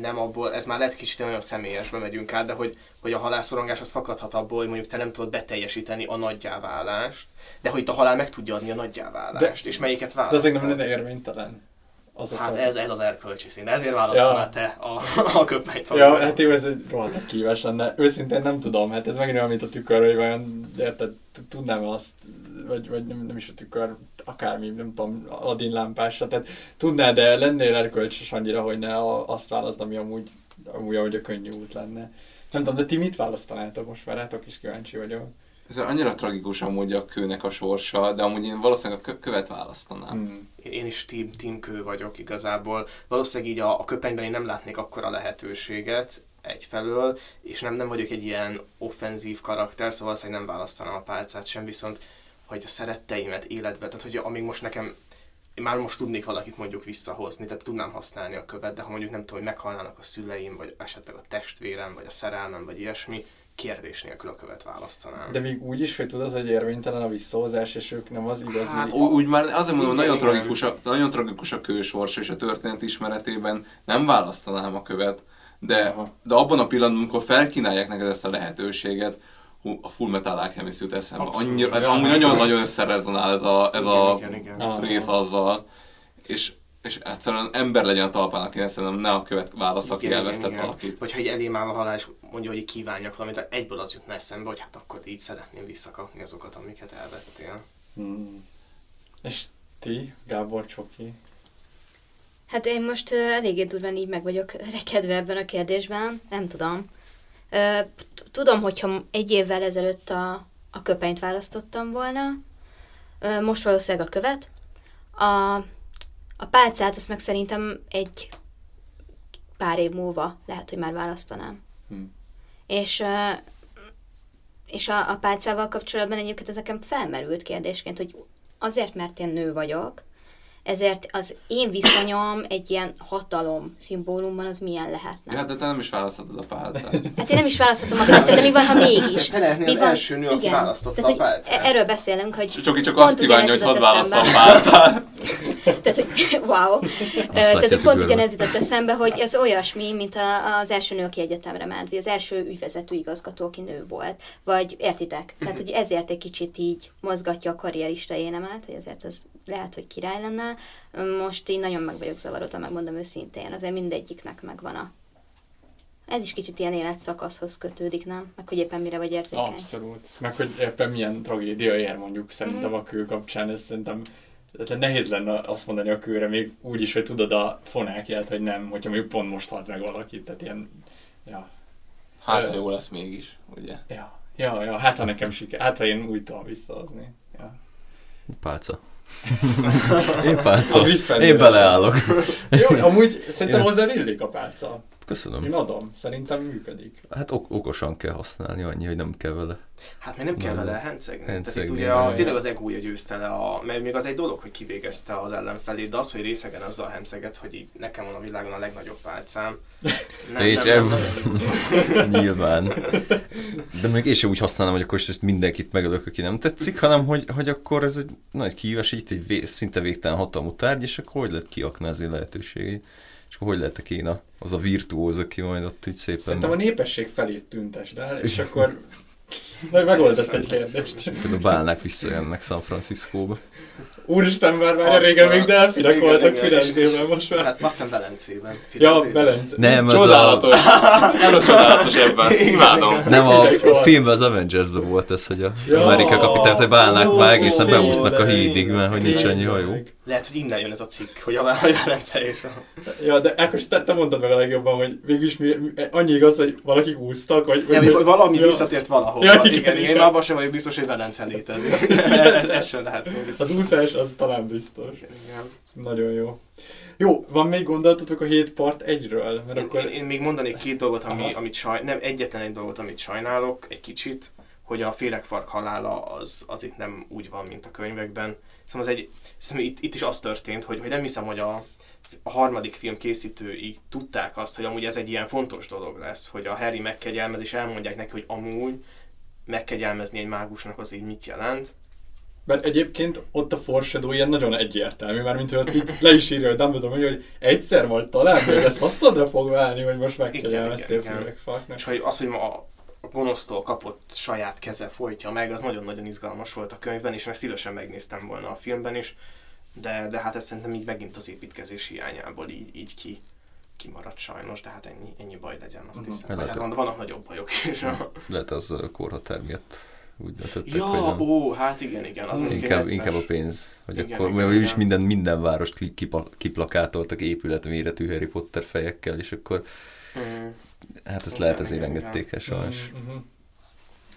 nem abból, ez már lehet kicsit nagyon személyesbe megyünk át, de hogy, hogy a halálszorongás az fakadhat abból, hogy mondjuk te nem tudod beteljesíteni a nagyjáválást, de hogy itt a halál meg tudja adni a nagyjáválást, és melyiket De választod. azért nem lenne érvénytelen. Azok Hát ez, ez az erkölcsi szín, ezért választanád Ja. te a, a köpenyt. Ja, hát jó, ez egy rohadt kívás lenne. Őszintén nem tudom, hát ez megint olyan, mint a tükör, hogy vajon, érted, tudnám azt, vagy, vagy nem, nem is a tükör, akármi, nem tudom, Aladdin lámpásra, tehát tudná, de lennél erkölcsös annyira, hogy ne azt válaszd, ami amúgy, amúgy ahogy a könnyű út lenne. Nem tudom, de ti mit választanátok most már? Rátok is kíváncsi vagyok. Ez annyira tragikus amúgy a kőnek a sorsa, de amúgy én valószínűleg a kö- követ választanám. Hmm. Én is team, team kő vagyok igazából. Valószínűleg így a, a köpenyben én nem látnék akkora lehetőséget egyfelől, és nem, nem vagyok egy ilyen offenzív karakter, szóval valószínűleg nem választanám a pálcát sem, viszont hogy a szeretteimet életbe, tehát hogy amíg most nekem én már most tudnék valakit mondjuk visszahozni, tehát tudnám használni a követ, de ha mondjuk nem tudom, hogy meghalnának a szüleim, vagy esetleg a testvérem, vagy a szerelmem, vagy ilyesmi, kérdés nélkül a követ választanám. De még úgy is, hogy tudod, hogy érvénytelen a visszahozás, és ők nem az igazi... Hát úgy, úgy már azért mondom, Igen, nagyon igen. tragikus, a, nagyon tragikus a kősors, és a történet ismeretében nem választanám a követ, de, Aha. de abban a pillanatban, amikor felkínálják neked ezt a lehetőséget, hú, a Full Metal Alchemist jut eszembe. Annyira, ez Ja. amúgy nagyon-nagyon összerezonál ez a, ez a igen, igen, igen. Ah. rész azzal, és, és egyszerűen ember legyen a talpán, aki ezt nem, ne a követ válasz, aki Igen, elvesztett igen, valakit. Vagy ha egy elém áll a halál, és mondja, hogy kívánjak valamit, egyből az jutna eszembe, hogy hát akkor így szeretném visszakapni azokat, amiket elvettél. Hmm. És ti, Gábor Csoki? Hát én most uh, eléggé durván így meg vagyok rekedve ebben a kérdésben, nem tudom. T- tudom, hogyha egy évvel ezelőtt a, a köpenyt választottam volna, ö, most valószínűleg a követ. A, a pálcát azt meg szerintem egy pár év múlva lehet, hogy már választanám. Hm. És, és a, a pálcával kapcsolatban egyébként ez nekem felmerült kérdésként, hogy azért, mert én nő vagyok, ezért az én viszonyom egy ilyen hatalom szimbólumban az milyen lehetne. Ja, hát de te nem is választhatod a pálcát. Hát én nem is választhatom a pálcát, de mi van, ha mégis? Te lehetnél Mi az van? első nő, aki választotta Tehát, a pálcát. e- Erről beszélünk, hogy Csoki csak Pont azt kívánja, hogy hadd válasszam a pálcát. (laughs) Tehát, hogy (laughs) wow. Tehát, hogy pont tükörben. ugyanez jutott eszembe, hogy ez olyasmi, mint a, az első nő, aki egyetemre ment, vagy az első ügyvezető igazgató, aki nő volt. Vagy értitek? Tehát, hogy ezért egy kicsit így mozgatja a karrierista énemet, hogy ezért ez lehet, hogy király lenne. Most én nagyon meg vagyok zavarodva, megmondom őszintén. Azért mindegyiknek megvan a Ez is kicsit ilyen életszakaszhoz kötődik, nem? Meg hogy éppen mire vagy érzékeny. Abszolút. Meg hogy éppen milyen tragédia ér mondjuk szerintem Mhm. a kő kapcsán, ez szerintem tehát nehéz lenne azt mondani a kőre, még úgy is, hogy tudod a fonákját, hogy nem, hogyha mondjuk pont most halt meg valakit, tehát ilyen, ja, Hát, ha jó lesz mégis, ugye? ja, ja, ja hát ha nekem siker, hát ha én úgy tudom visszahozni. Ja. Pálca. (laughs) Én pálca. Én beleállok. Jó, amúgy szerintem hozzá illik a pálca. Köszönöm. Én adom, szerintem működik. Hát ok- okosan kell használni, annyi, hogy nem kell vele. Hát még nem kell vele hencegni. Tehát itt ugye a, tényleg az egója győzte le, a, mert még az egy dolog, hogy kivégezte az ellenfelét, de az, hogy részegen azzal henceget, hogy így nekem van a világon a legnagyobb pálcám. Te is (laughs) Nyilván. De még én sem úgy használom, hogy akkor most mindenkit megölök, aki nem tetszik, hanem hogy, hogy akkor ez egy nagy kihívás, itt egy vé, szinte végtelen hatalmú tárgy, és akkor hogy lehet kiaknázni lehetőségét. És akkor hogy lehetek én a, az a virtuóz, aki majd ott így szépen... Szerintem a népesség felét tüntesd el, és akkor Na, megold ezt egy kérdést. Például bálnák visszajönnek San Franciscóba. Úristen, már már régen a- még delfinek voltak Firenzében most már. Hát aztán Velencében. Ja. Belence. Nem, ez a, Csodálatos. Ez a csodálatos ebben. Imádom. nem a, a filmben az Avengers-ben volt ez, hogy a Ja, Amerika kapitány, hogy bálnák már egészen beúsznak a hídig, mert hogy nincs annyi tényleg. Lehet, hogy innen jön ez a cikk, hogy a Velence és a... Ja, de Ákos, te, te mondtad meg a legjobban, hogy végülis mi, mi, annyi igaz, hogy valakik úsztak, vagy... Nem, hogy valami ja, visszatért valahol. Ja, Ja, igen, igen, igen, én abban sem vagyok biztos, hogy Velence létezik. (laughs) ez, ez sem lehet. Az úszás az talán biztos. Igen. Nagyon jó. Jó, van még gondolatotok a 7 part 1-ről? Mert Én, akkor... én, én, még mondanék két dolgot, ami, Aha. amit saj, nem egyetlen egy dolgot, amit sajnálok, egy kicsit, hogy a féregfark halála az, az itt nem úgy van, mint a könyvekben. Szóval az egy, szóval itt, itt is az történt, hogy, hogy nem hiszem, hogy a, a harmadik film készítői tudták azt, hogy amúgy ez egy ilyen fontos dolog lesz, hogy a Harry megkegyelmez, és elmondják neki, hogy amúgy megkegyelmezni egy mágusnak az így mit jelent. Mert egyébként ott a foreshadow ilyen nagyon egyértelmű, már mint hogy így le is írja, hogy Dumbledore hogy egyszer vagy talán, hogy ezt használdra fog válni, hogy most megkegyelmeztél igen. Féregfarknak. És hogy az, hogy ma a gonosztól kapott saját keze folytja meg, az nagyon-nagyon izgalmas volt a könyvben, és ezt szívesen megnéztem volna a filmben is, de, de hát ez szerintem így megint az építkezés hiányából így, így ki, kimaradt sajnos, de hát ennyi, ennyi baj legyen, azt Mhm. hiszem. Vagy hát van, vannak nagyobb bajok is. Lehet az a korhatár miatt úgy döntöttek, ja, hogy nem. ó, hát igen, igen, az mondjuk Inkább, inkább a pénz. Hogy Igen, akkor, igen, mert is igen. minden, minden várost kiplakátoltak épületméretű Harry Potter fejekkel, és akkor Mm. Hát ezt Igen, lehet azért igen, engedték el sajnos. Mhm.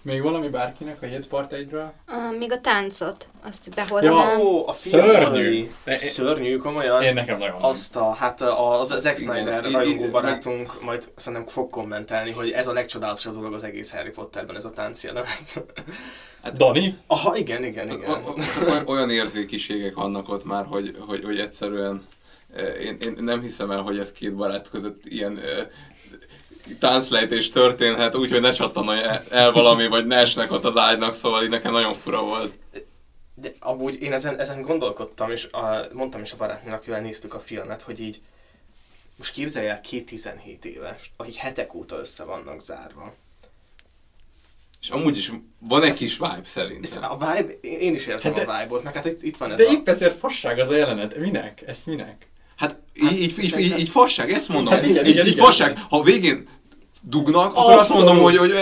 Még valami bárkinek a 7 part 1-ről? Uh, még a táncot, azt Ja, behoznám. Ó, a film Szörnyű. De Szörnyű, komolyan. Én nekem nagyon Azt a, hát az, az Zack Snyder rajongó barátunk majd szerintem fog kommentálni, hogy ez a legcsodálatosabb dolog az egész Harry Potterben, ez a tánc jelenet. Dani? Aha, igen, igen, igen. Olyan érzékiségek vannak ott már, hogy, hogy, hogy egyszerűen eh, én, én nem hiszem el, hogy ez két barát között ilyen eh, tánclejtés történhet, úgyhogy ne csattanolj el, valami, vagy ne esnek ott az ágynak, szóval így nekem nagyon fura volt. De amúgy én ezen, ezen gondolkodtam, és a, mondtam is a barátnőnek, akivel néztük a filmet, hogy így most képzelj el két 17 éves, akik hetek óta össze vannak zárva. És amúgy is van egy kis vibe szerintem. a vibe, én is érzem Hát hát de- a vibe-ot, meg hát itt, itt van ez De a... épp ezért fasság az a jelenet. Minek? Ezt minek? Hát így, így, így, így, szerintem- így fasság, ezt mondom. Hát igen, így, igen, így igen. fasság. Ha a végén dugnak, akkor azt Abszolút. mondom, hogy, hogy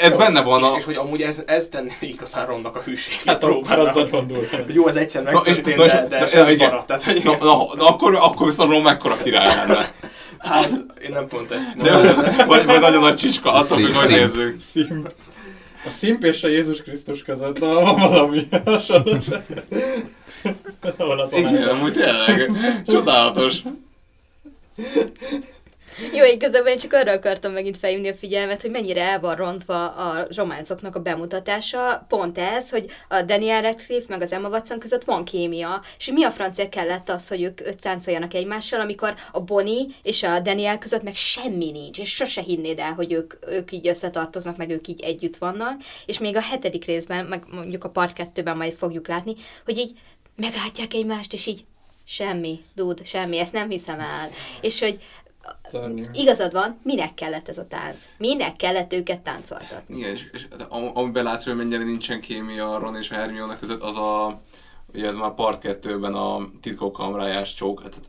ez benne van és, a... és hogy amúgy ez, ez tenni igazán rondak a hűségét. Hát már az nagyon durva. Jó, ez egyszer és- megtörtént, na, és- de, de na, sem igen. maradt. Tehát, hogy, Na, na, na, akkor, akkor viszont Ron mekkora király lenne. hát én nem pont ezt De, vagy, vagy nagyon nagy csicska, Szép, függ, hogy nézzük. Szimp. A szimp és a Jézus Krisztus között na, van valami hasonlóság. Ahol az Igen, amúgy tényleg. Csodálatos. Jó, igazából én csak arra akartam megint felhívni a figyelmet, hogy mennyire el van rontva a románcoknak a bemutatása. Pont ez, hogy a Daniel Radcliffe meg az Emma Watson között van kémia, és mi a francia kellett az, hogy ők, táncoljanak egymással, amikor a Bonnie és a Daniel között meg semmi nincs, és sose hinnéd el, hogy ők, ők így összetartoznak, meg ők így együtt vannak, és még a hetedik részben, meg mondjuk a part kettőben majd fogjuk látni, hogy így meglátják egymást, és így semmi, dud, semmi, ezt nem hiszem el. És hogy Szörnyű. Igazad van, minek kellett ez a tánc? Minek kellett őket táncoltatni? Igen, és, és de am- amiben látsz, hogy mennyire nincsen kémia a Ron és a Hermione között, az a, ugye ez már part 2-ben a titkok kamrájás csók, hát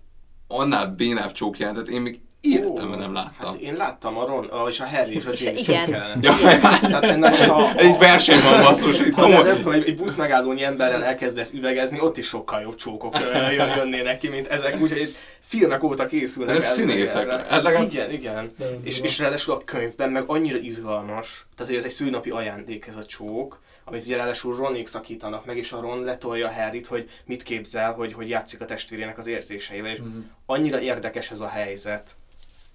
annál bénább csók jelentett, én még Életemben nem láttam. Hát én láttam a Ron, a, és a Harry és a Ginny igen. Ja. Tehát szerintem, (laughs) ha, Egy verseny van basszus, itt ha nem, tudom, egy, egy busz megállónyi emberrel elkezdesz üvegezni, ott is sokkal jobb csókok jön- (laughs) jönnének ki, mint ezek, úgyhogy filmek óta készülnek. Ezek színészek. Ez legalább- Igen, igen. És, és ráadásul a könyvben meg annyira izgalmas, tehát hogy ez egy szülinapi ajándék ez a csók, amit ugye ráadásul Ronik szakítanak meg, és a Ron letolja Harryt, hogy mit képzel, hogy, hogy játszik a testvérének az érzéseivel, és Mhm. annyira érdekes ez a helyzet,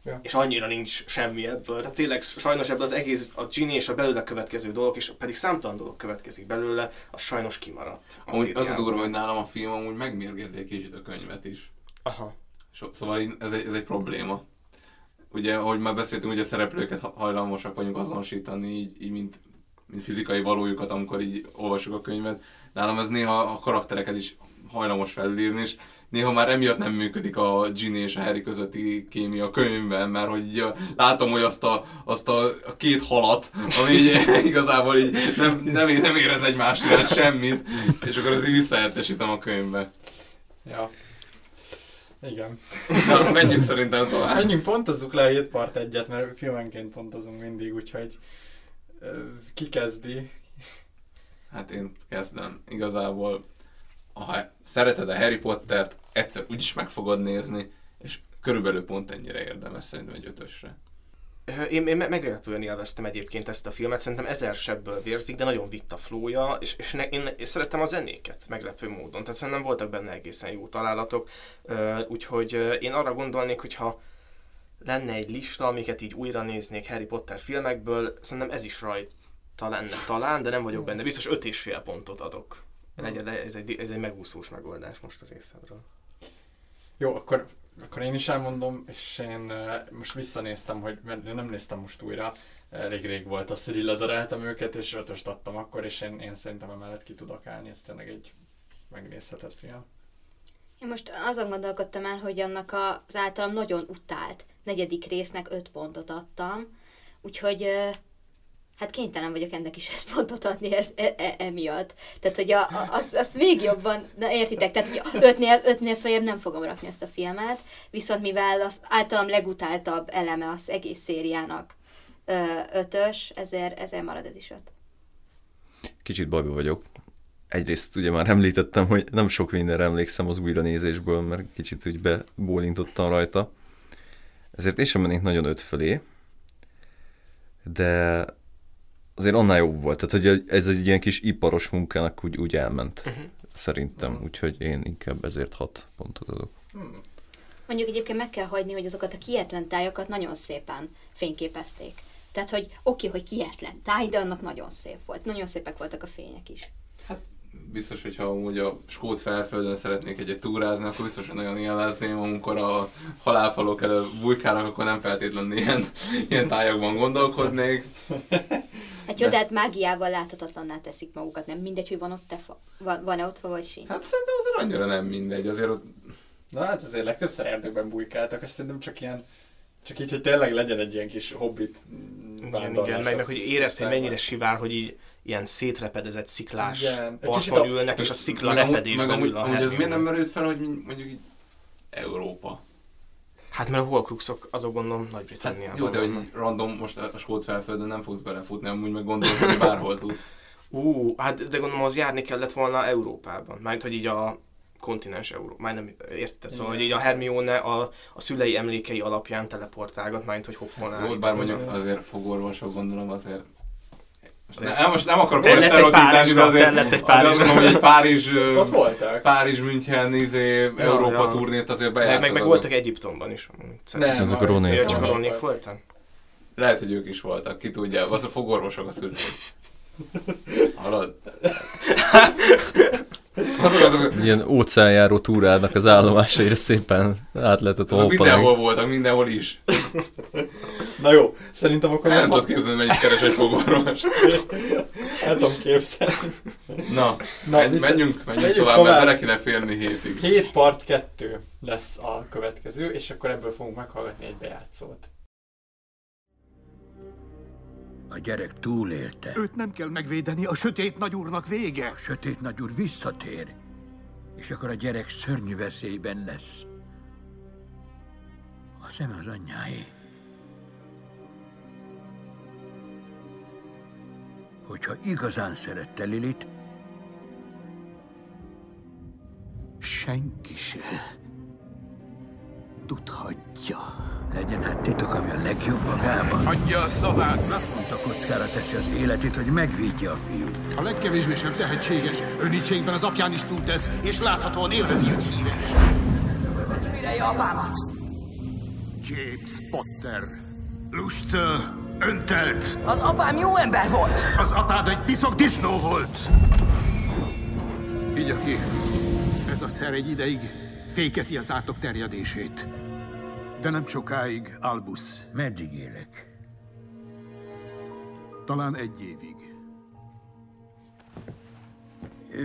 Ja. és annyira nincs semmi ebből. Tehát tényleg sajnos ebből az egész, a Ginny és a belőle következő dolgok, és pedig számtalan dolog következik belőle, az sajnos kimaradt. A Amúgy az a durva, hogy nálam a film amúgy megmérgezi egy kicsit a könyvet is. Aha. So, szóval ez egy, ez egy probléma. Ugye, ahogy már beszéltünk, hogy a szereplőket ha- hajlamosak vagyunk azonosítani, így, így mint, mint fizikai valójukat, amikor így olvasjuk a könyvet. Nálam ez néha a karaktereket is hajlamos felülírni, és néha már emiatt nem működik a Ginny és a Harry közötti kémia a könyvben, mert hogy így, a- látom, hogy azt a, azt a, két halat, ami így, (laughs) igazából így nem, nem, nem érez egymás iránt semmit, és akkor ez így visszahelyettesítem a könyvbe. Ja. Igen. Na, menjünk szerintem tovább. Menjünk, pontozzuk le a 7 part egyet, mert filmenként pontozunk mindig, úgyhogy ki kezdi? Hát én kezdem. Igazából, ha szereted a Harry Pottert, egyszer úgyis meg fogod nézni, és körülbelül pont ennyire érdemes szerintem egy ötösre. Én, én me- meglepően élveztem egyébként ezt a filmet, szerintem ezer sebből vérzik, de nagyon vitt a flója, és, és ne, én, én szerettem a zenéket meglepő módon, tehát szerintem voltak benne egészen jó találatok, úgyhogy én arra gondolnék, hogyha lenne egy lista, amiket így újra néznék Harry Potter filmekből, szerintem ez is rajta lenne talán, de nem vagyok benne, biztos öt és fél pontot adok. Legyen, le- ez egy, ez egy megúszós megoldás most a részemről. Jó, akkor, akkor én is elmondom, és én most visszanéztem, hogy mert én nem néztem most újra, elég rég volt az, hogy ledaráltam őket, és ötöst adtam akkor, és én, én szerintem emellett ki tudok állni, ez tényleg egy megnézhetett film. Én most azon gondolkodtam el, hogy annak a- az általam nagyon utált negyedik résznek öt pontot adtam, úgyhogy hát kénytelen vagyok ennek is öt (laughs) pontot adni ez, e, e, emiatt. Tehát, hogy a, a, az, azt még jobban, na értitek, tehát, hogy ötnél, ötnél feljebb nem fogom rakni ezt a filmet, viszont mivel az általam legutáltabb eleme az egész szériának ötös, ezért, ezért marad ez is öt. Kicsit bajba vagyok. Egyrészt ugye már említettem, hogy nem sok mindenre emlékszem az újranézésből, mert kicsit úgy bebólintottam rajta. Ezért én sem mennék nagyon öt fölé, de azért annál jobb volt. Tehát, hogy ez egy ilyen kis iparos munkának úgy, úgy elment, Uh-huh. szerintem. Úgyhogy én inkább ezért hat pontot adok. Hmm. Mondjuk egyébként meg kell hagyni, hogy azokat a kietlen tájakat nagyon szépen fényképezték. Tehát, hogy oké, hogy kietlen táj, de annak nagyon szép volt. Nagyon szépek voltak a fények is. Biztos, hogyha amúgy a skót felföldön szeretnék egyet túrázni, akkor biztos, hogy nagyon élvezném, amikor a halálfalok elő bujkálnak, akkor nem feltétlenül ilyen, ilyen tájakban gondolkodnék. Egy csodát mágiával láthatatlanná teszik magukat, nem mindegy, hogy van ott fa, van, van-e ott fa, vagy sincs. Hát szerintem azért annyira nem mindegy, azért ott Na hát azért legtöbbször erdőkben bujkáltak, azt szerintem csak ilyen, csak így, hogy tényleg legyen egy ilyen kis hobbit Igen, igen, meg, a meg hogy érezd, hogy mennyire sivár, hogy így ilyen szétrepedezett sziklás Igen. Parton a- ülnek, és a szikla repedésben ül a amúgy ez miért nem merült fel, hogy mondjuk így Európa? Hát mert a Horcruxok, azok gondolom Hát Nagy-Britanniában jó, de hogy random most a skót felföldön nem fogsz belefutni, amúgy meg gondolod, hogy bárhol tudsz. (laughs) Ú, hát de gondolom az járni kellett volna Európában. Mármint, hogy így a kontinens Európa. Már nem érted, szóval, hogy így a Hermione a, a szülei emlékei alapján teleportálgat, mármint, hogy hoppon Jó, áll. bár mondjuk azért fogorvosok gondolom azért most, ne, nem, most nem akarok olyan sztereotípálni, de azért, lett egy azért azt gondolom, hogy egy Párizs, (laughs) Ott voltak. Párizs, München, izé, Európa ja. turnét azért meg, bejártak. meg, meg voltak Egyiptomban is. szerintem. Nem, Azok a Ronék. Ja, csak a Ronék Ronék volt. voltam? Lehet, hogy ők is voltak, ki tudja. Az a fogorvosok a szülők. (laughs) Hallod? (laughs) azok, azok, ilyen óceánjáró túrának az állomásaira szépen át lehetett azok mindenhol hoppani. voltak, mindenhol is. Na jó, szerintem akkor Nem ezt tudod képzelni, mennyit keres egy fogorvos. el tudom képzelni. Na, Na, menj, menjünk, menjünk menjünk tovább, tovább. mert bele kéne férni hétig. 7 part 2 lesz a következő, és akkor ebből fogunk meghallgatni egy bejátszót. A gyerek túlélte. Őt nem kell megvédeni, a sötét nagyúrnak vége. A sötét nagyúr visszatér, és akkor a gyerek szörnyű veszélyben lesz. A szeme az anyjáé. Hogyha igazán szerette Lilit, Senki se tudhatja. legyen hát titok, ami a legjobb magában. Adja a szavát! Naponta kockára teszi az életét, hogy megvédje a fiút. A legkevésbé sem tehetséges. Önítségben az apján is túltesz, és láthatóan élvezi, hogy híres. Spirelje apámat! James Potter. Lust, öntelt. Az apám jó ember volt! Az apád egy piszok disznó volt. Így ki. Ez a szer egy ideig fékezi az átok terjedését. De nem sokáig, Albus. Meddig élek? Talán egy évig.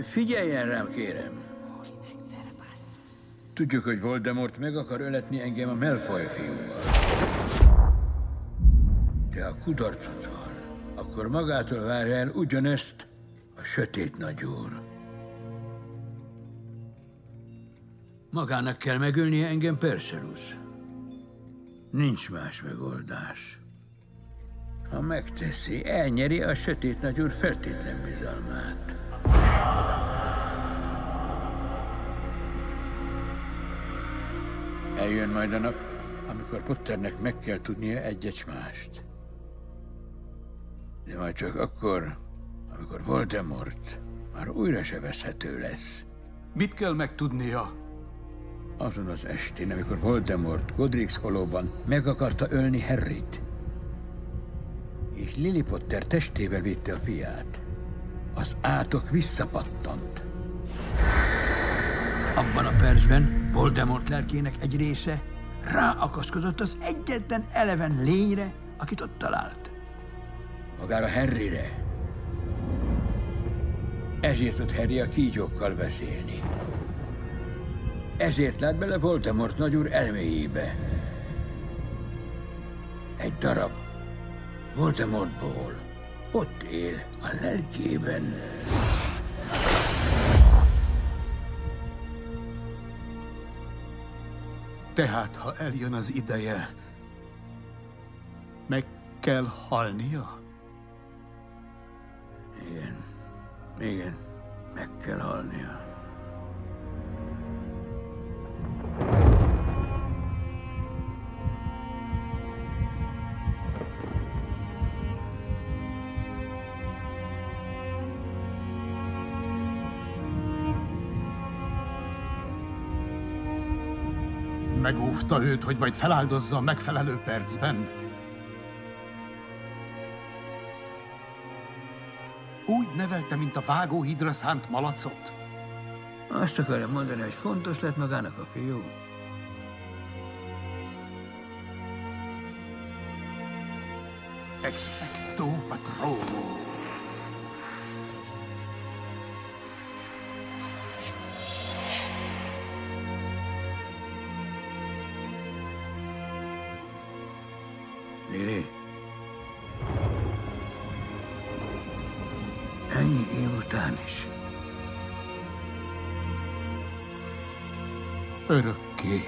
Figyeljen rám, kérem. Tudjuk, hogy Voldemort meg akar öletni engem a Malfoy fiúval. De ha kudarcot van, akkor magától várja el ugyanezt a sötét nagyúr. Magának kell megölnie engem, Perseus. Nincs más megoldás. Ha megteszi, elnyeri a sötét nagyúr feltétlen bizalmát. Eljön majd a nap, amikor Potternek meg kell tudnia egy mást. De majd csak akkor, amikor Voldemort már újra sebezhető lesz. Mit kell megtudnia? Azon az estén, amikor Voldemort Godric's holóban meg akarta ölni Harryt, és Lily Potter testével vitte a fiát, az átok visszapattant. Abban a percben Voldemort lelkének egy része ráakaszkodott az egyetlen eleven lényre, akit ott talált. Magára Harryre. Ezért tud Harry a kígyókkal beszélni. Ezért lát bele Voldemort nagyúr elméjébe. Egy darab Voldemortból ott él a lelkében. Tehát, ha eljön az ideje, meg kell halnia? Igen, igen, meg kell halnia. Megóvta őt, hogy majd feláldozza a megfelelő percben. Úgy nevelte, mint a vágóhidra szánt malacot. Azt akarja mondani, hogy fontos lett magának a fiú. Expecto Patrono. Lili. Ennyi év után is. Örökké.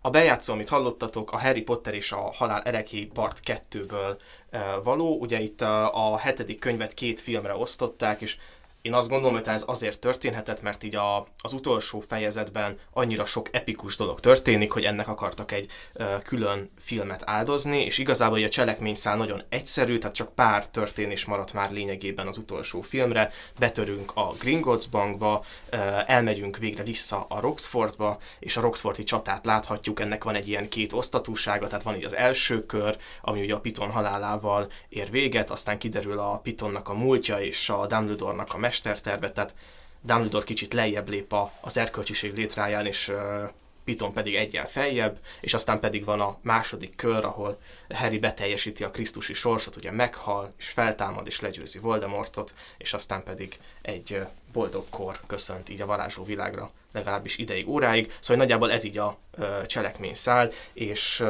A bejátszó, amit hallottatok, a Harry Potter és a Halál Ereké part 2-ből e, való. Ugye itt a, a hetedik könyvet két filmre osztották, és én azt gondolom, hogy ez azért történhetett, mert így a, az utolsó fejezetben annyira sok epikus dolog történik, hogy ennek akartak egy ö, külön filmet áldozni, és igazából a cselekményszál nagyon egyszerű, tehát csak pár történés maradt már lényegében az utolsó filmre. Betörünk a Gringotts bankba, ö, elmegyünk végre vissza a Roxfordba, és a Roxfordi csatát láthatjuk, ennek van egy ilyen két osztatúsága, tehát van így az első kör, ami ugye a Piton halálával ér véget, aztán kiderül a Pitonnak a múltja és a Dumbledore-nak a mesterterve, tehát Dumbledore kicsit lejjebb lép a, az erkölcsiség létráján, és uh, Piton pedig egyen feljebb, és aztán pedig van a második kör, ahol Harry beteljesíti a Krisztusi sorsot, ugye meghal, és feltámad, és legyőzi Voldemortot, és aztán pedig egy boldog kor köszönt így a varázsló világra, legalábbis ideig, óráig. Szóval nagyjából ez így a uh, cselekményszál, és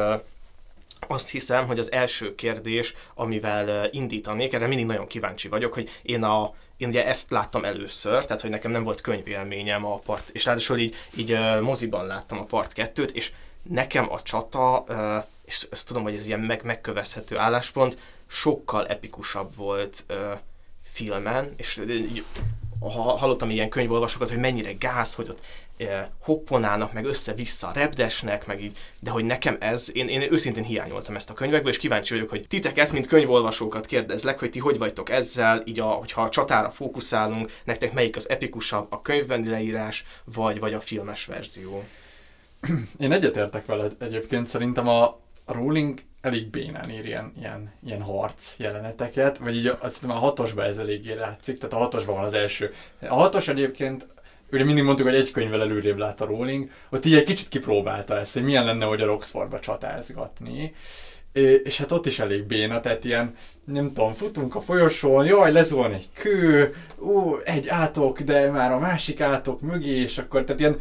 azt hiszem, hogy az első kérdés, amivel indítanék, erre mindig nagyon kíváncsi vagyok, hogy én a én ugye ezt láttam először, tehát hogy nekem nem volt könyvélményem a part, és ráadásul így, így moziban láttam a part kettőt, és nekem a csata, és ezt tudom, hogy ez ilyen meg, megkövezhető álláspont, sokkal epikusabb volt filmen, és hallottam ilyen könyvolvasókat, hogy mennyire gáz, hogy ott hopponálnak, meg össze-vissza repdesnek, meg így, de hogy nekem ez, én, én őszintén hiányoltam ezt a könyvekből, és kíváncsi vagyok, hogy titeket, mint könyvolvasókat kérdezlek, hogy ti hogy vagytok ezzel, így a, hogyha a csatára fókuszálunk, nektek melyik az epikusabb, a könyvben leírás, vagy, vagy a filmes verzió? Én egyetértek veled egyébként, szerintem a Rowling elég bénán ír ilyen, ilyen, ilyen harc jeleneteket, vagy így azt hiszem a hatosban ez eléggé látszik, tehát a hatosban van az első. A hatos egyébként ugye mindig mondtuk, hogy egy könyvvel előrébb lát a Rowling, ott így egy kicsit kipróbálta ezt, hogy milyen lenne, hogy a Roxfordba csatázgatni. És hát ott is elég béna, tehát ilyen, nem tudom, futunk a folyosón, jaj, lezuhan egy kő, ú, egy átok, de már a másik átok mögé, és akkor, tehát ilyen,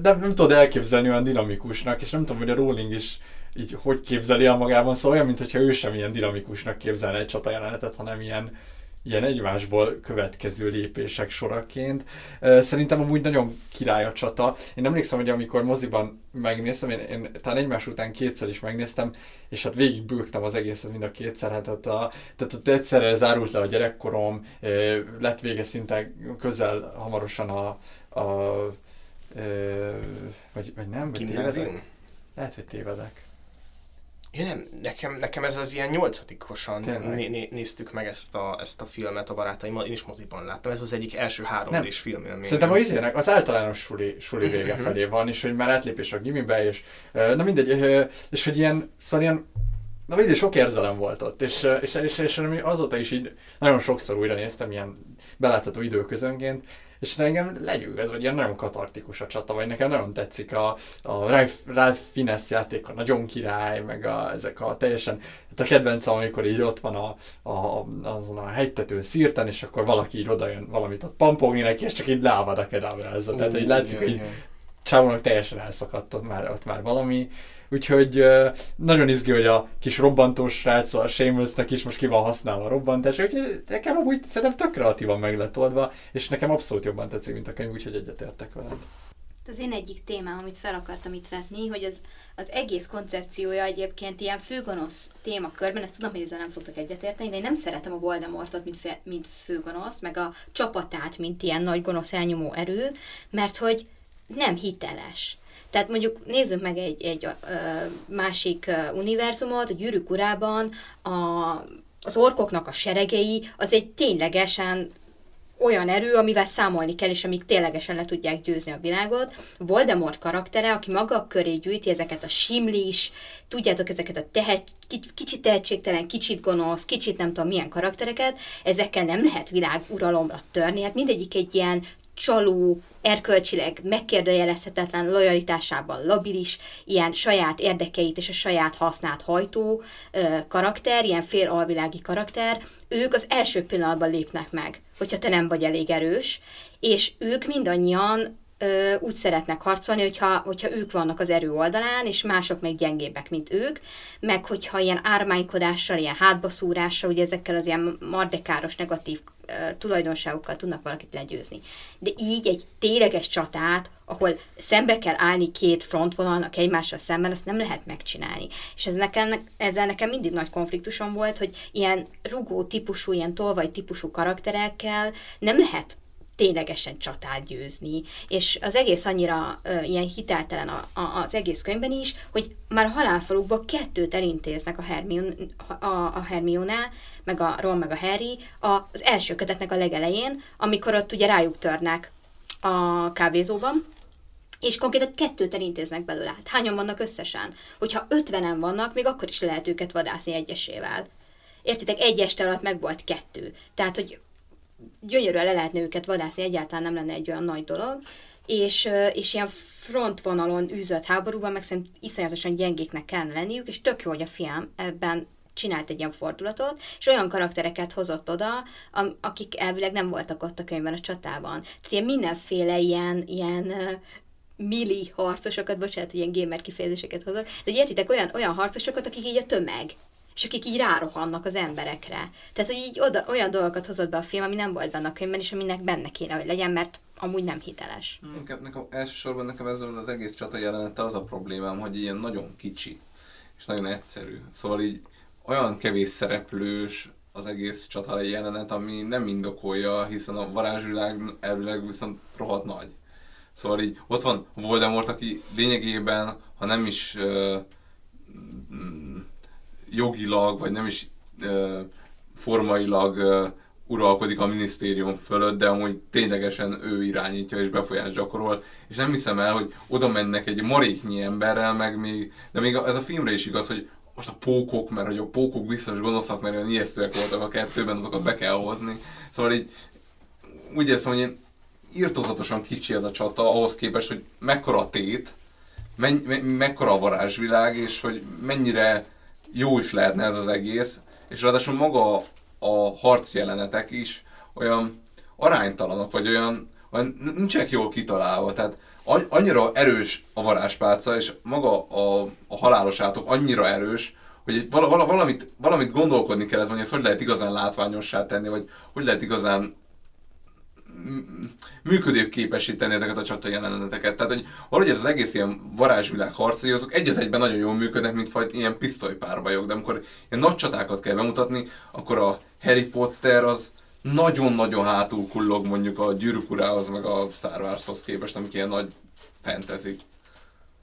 de nem tudod elképzelni olyan dinamikusnak, és nem tudom, hogy a Rowling is így hogy képzeli el magában, szóval olyan, mintha ő sem ilyen dinamikusnak képzelne egy csatajelenetet, hanem ilyen, ilyen egymásból következő lépések soraként. Szerintem amúgy nagyon király a csata. Én emlékszem, hogy amikor moziban megnéztem, én, én talán egymás után kétszer is megnéztem, és hát végig bőgtem az egészet mind a kétszer, hát a, tehát ott egyszerre zárult le a gyerekkorom, lett vége szinte közel hamarosan a, a, a vagy, vagy nem, vagy tévedek? Lehet, hogy tévedek. Ja, nem, nekem, nekem ez az ilyen nyolcadikosan né, né, néztük meg ezt a, ezt a filmet a barátaimmal, én is moziban láttam, ez az egyik első 3 d film. Szerintem az izének, az általános suli, suli vége mhm. felé van, és hogy már átlépés a gimibe, és na mindegy, és hogy ilyen, szóval ilyen Na mindig sok érzelem volt ott, és, és, és, és, és azóta is így nagyon sokszor újra néztem ilyen belátható időközönként, és engem legyőz, vagy ilyen nagyon katartikus a csata, vagy nekem nagyon tetszik a, a Ralph, Ralph Fiennes játék, a nagyon király, meg a, ezek a teljesen, hát a kedvencem, amikor így ott van a, a, azon a hegytető szírten, és akkor valaki így odajön valamit ott pampogni neki, és csak így leávad a kedábrázza. Tehát így látszik, hogy csávónak teljesen elszakadt ott már, ott már valami, Úgyhogy nagyon izgi, hogy a kis robbantós srác, a Shamelessnek is most ki van használva a robbantás, úgyhogy nekem amúgy szerintem tök kreatívan meg lett oldva, és nekem abszolút jobban tetszik, mint a könyv, úgyhogy egyetértek veled. Az én egyik témám, amit fel akartam itt vetni, hogy az, az egész koncepciója egyébként ilyen főgonosz témakörben, ezt tudom, hogy ezzel nem fogtok egyetérteni, de én nem szeretem a Voldemortot, mint, fő, mint főgonosz, meg a csapatát, mint ilyen nagy gonosz elnyomó erő, mert hogy nem hiteles. Tehát mondjuk nézzük meg egy, egy másik univerzumot, a gyűrűk urában a, az orkoknak a seregei, az egy ténylegesen olyan erő, amivel számolni kell, és amik ténylegesen le tudják győzni a világot. Voldemort karaktere, aki maga köré gyűjti ezeket a simlis, tudjátok, ezeket a tehet, kicsit tehetségtelen, kicsit gonosz, kicsit nem tudom milyen karaktereket, ezekkel nem lehet világuralomra törni, hát mindegyik egy ilyen csaló, erkölcsileg megkérdőjelezhetetlen lojalitásában labilis, ilyen saját érdekeit és a saját hasznát hajtó ö, karakter, ilyen fél alvilági karakter, ők az első pillanatban lépnek meg, hogyha te nem vagy elég erős, és ők mindannyian ö, úgy szeretnek harcolni, hogyha, hogyha ők vannak az erő oldalán, és mások még gyengébbek, mint ők, meg hogyha ilyen ármánykodással, ilyen hátbaszúrással, ugye ezekkel az ilyen mardekáros negatív ö, tulajdonságokkal tudnak valakit legyőzni. De így egy tényleges csatát, ahol szembe kell állni két frontvonalnak egymással szemben, azt nem lehet megcsinálni. És ez nekem, ezzel nekem mindig nagy konfliktusom volt, hogy ilyen rugó típusú, ilyen tolvaj típusú karakterekkel nem lehet ténylegesen csatát győzni. És az egész annyira ö, ilyen hiteltelen a, a, az egész könyvben is, hogy már a halálfalukban kettőt elintéznek a, Hermione, a, a Hermione, meg a Ron, meg a Harry az első kötetnek a legelején, amikor ott ugye rájuk törnek a kávézóban, és konkrétan kettőt elintéznek belőle. Hát hányan vannak összesen? Hogyha ötvenen vannak, még akkor is lehet őket vadászni egyesével. Értitek, egy este alatt meg volt kettő. Tehát, hogy gyönyörűen le lehetne őket vadászni, egyáltalán nem lenne egy olyan nagy dolog, és, és ilyen frontvonalon űzött háborúban meg szerintem iszonyatosan gyengéknek kellene lenniük, és tök jó, hogy a film ebben csinált egy ilyen fordulatot, és olyan karaktereket hozott oda, akik elvileg nem voltak ott a könyvben a csatában. Tehát ilyen mindenféle ilyen, ilyen milli harcosokat, bocsánat, ilyen gamer kifejezéseket hozok, de értitek olyan, olyan harcosokat, akik így a tömeg és akik így rárohannak az emberekre. Tehát, hogy így oda, olyan dolgokat hozott be a film, ami nem volt benne a könyvben, és aminek benne kéne, hogy legyen, mert amúgy nem hiteles. Inkább nekem, elsősorban nekem ezzel az egész csata jelenettel az a problémám, hogy ilyen nagyon kicsi, és nagyon egyszerű. Szóval így olyan kevés szereplős az egész csata jelenet, ami nem indokolja, hiszen a varázsvilág elvileg viszont rohadt nagy. Szóval így ott van Voldemort, aki lényegében, ha nem is uh, jogilag, vagy nem is uh, formailag uralkodik a minisztérium fölött, de amúgy ténylegesen ő irányítja és befolyást gyakorol, és nem hiszem el, hogy oda mennek egy maréknyi emberrel, meg még, de még ez a filmre is igaz, hogy most a pókok, mert hogy a pókok biztos gonoszak, mert olyan ijesztőek voltak a kettőben, azokat be kell hozni. Szóval így úgy éreztem, hogy én írtozatosan kicsi ez a csata ahhoz képest, hogy mekkora a tét, menny, me, mekkora a varázsvilág, és hogy mennyire jó is lehetne ez az egész, és ráadásul maga a harc jelenetek is olyan aránytalanok, vagy olyan, olyan nincsenek jól kitalálva, tehát annyira erős a varázspálca, és maga a, a halálos átok annyira erős, hogy vala, vala, valamit, valamit gondolkodni kellett, hogy ezt hogy lehet igazán látványossá tenni, vagy hogy lehet igazán működőképesíteni ezeket a csata jeleneteket. Tehát, hogy valahogy ez az egész ilyen varázsvilág harcai, azok egy egyben nagyon jól működnek, mint fajt ilyen pisztolypárbajok, de amikor ilyen nagy csatákat kell bemutatni, akkor a Harry Potter az nagyon-nagyon hátul kullog mondjuk a Gyűrűk Urához, meg a Star Warshoz képest, amik ilyen nagy fantasy.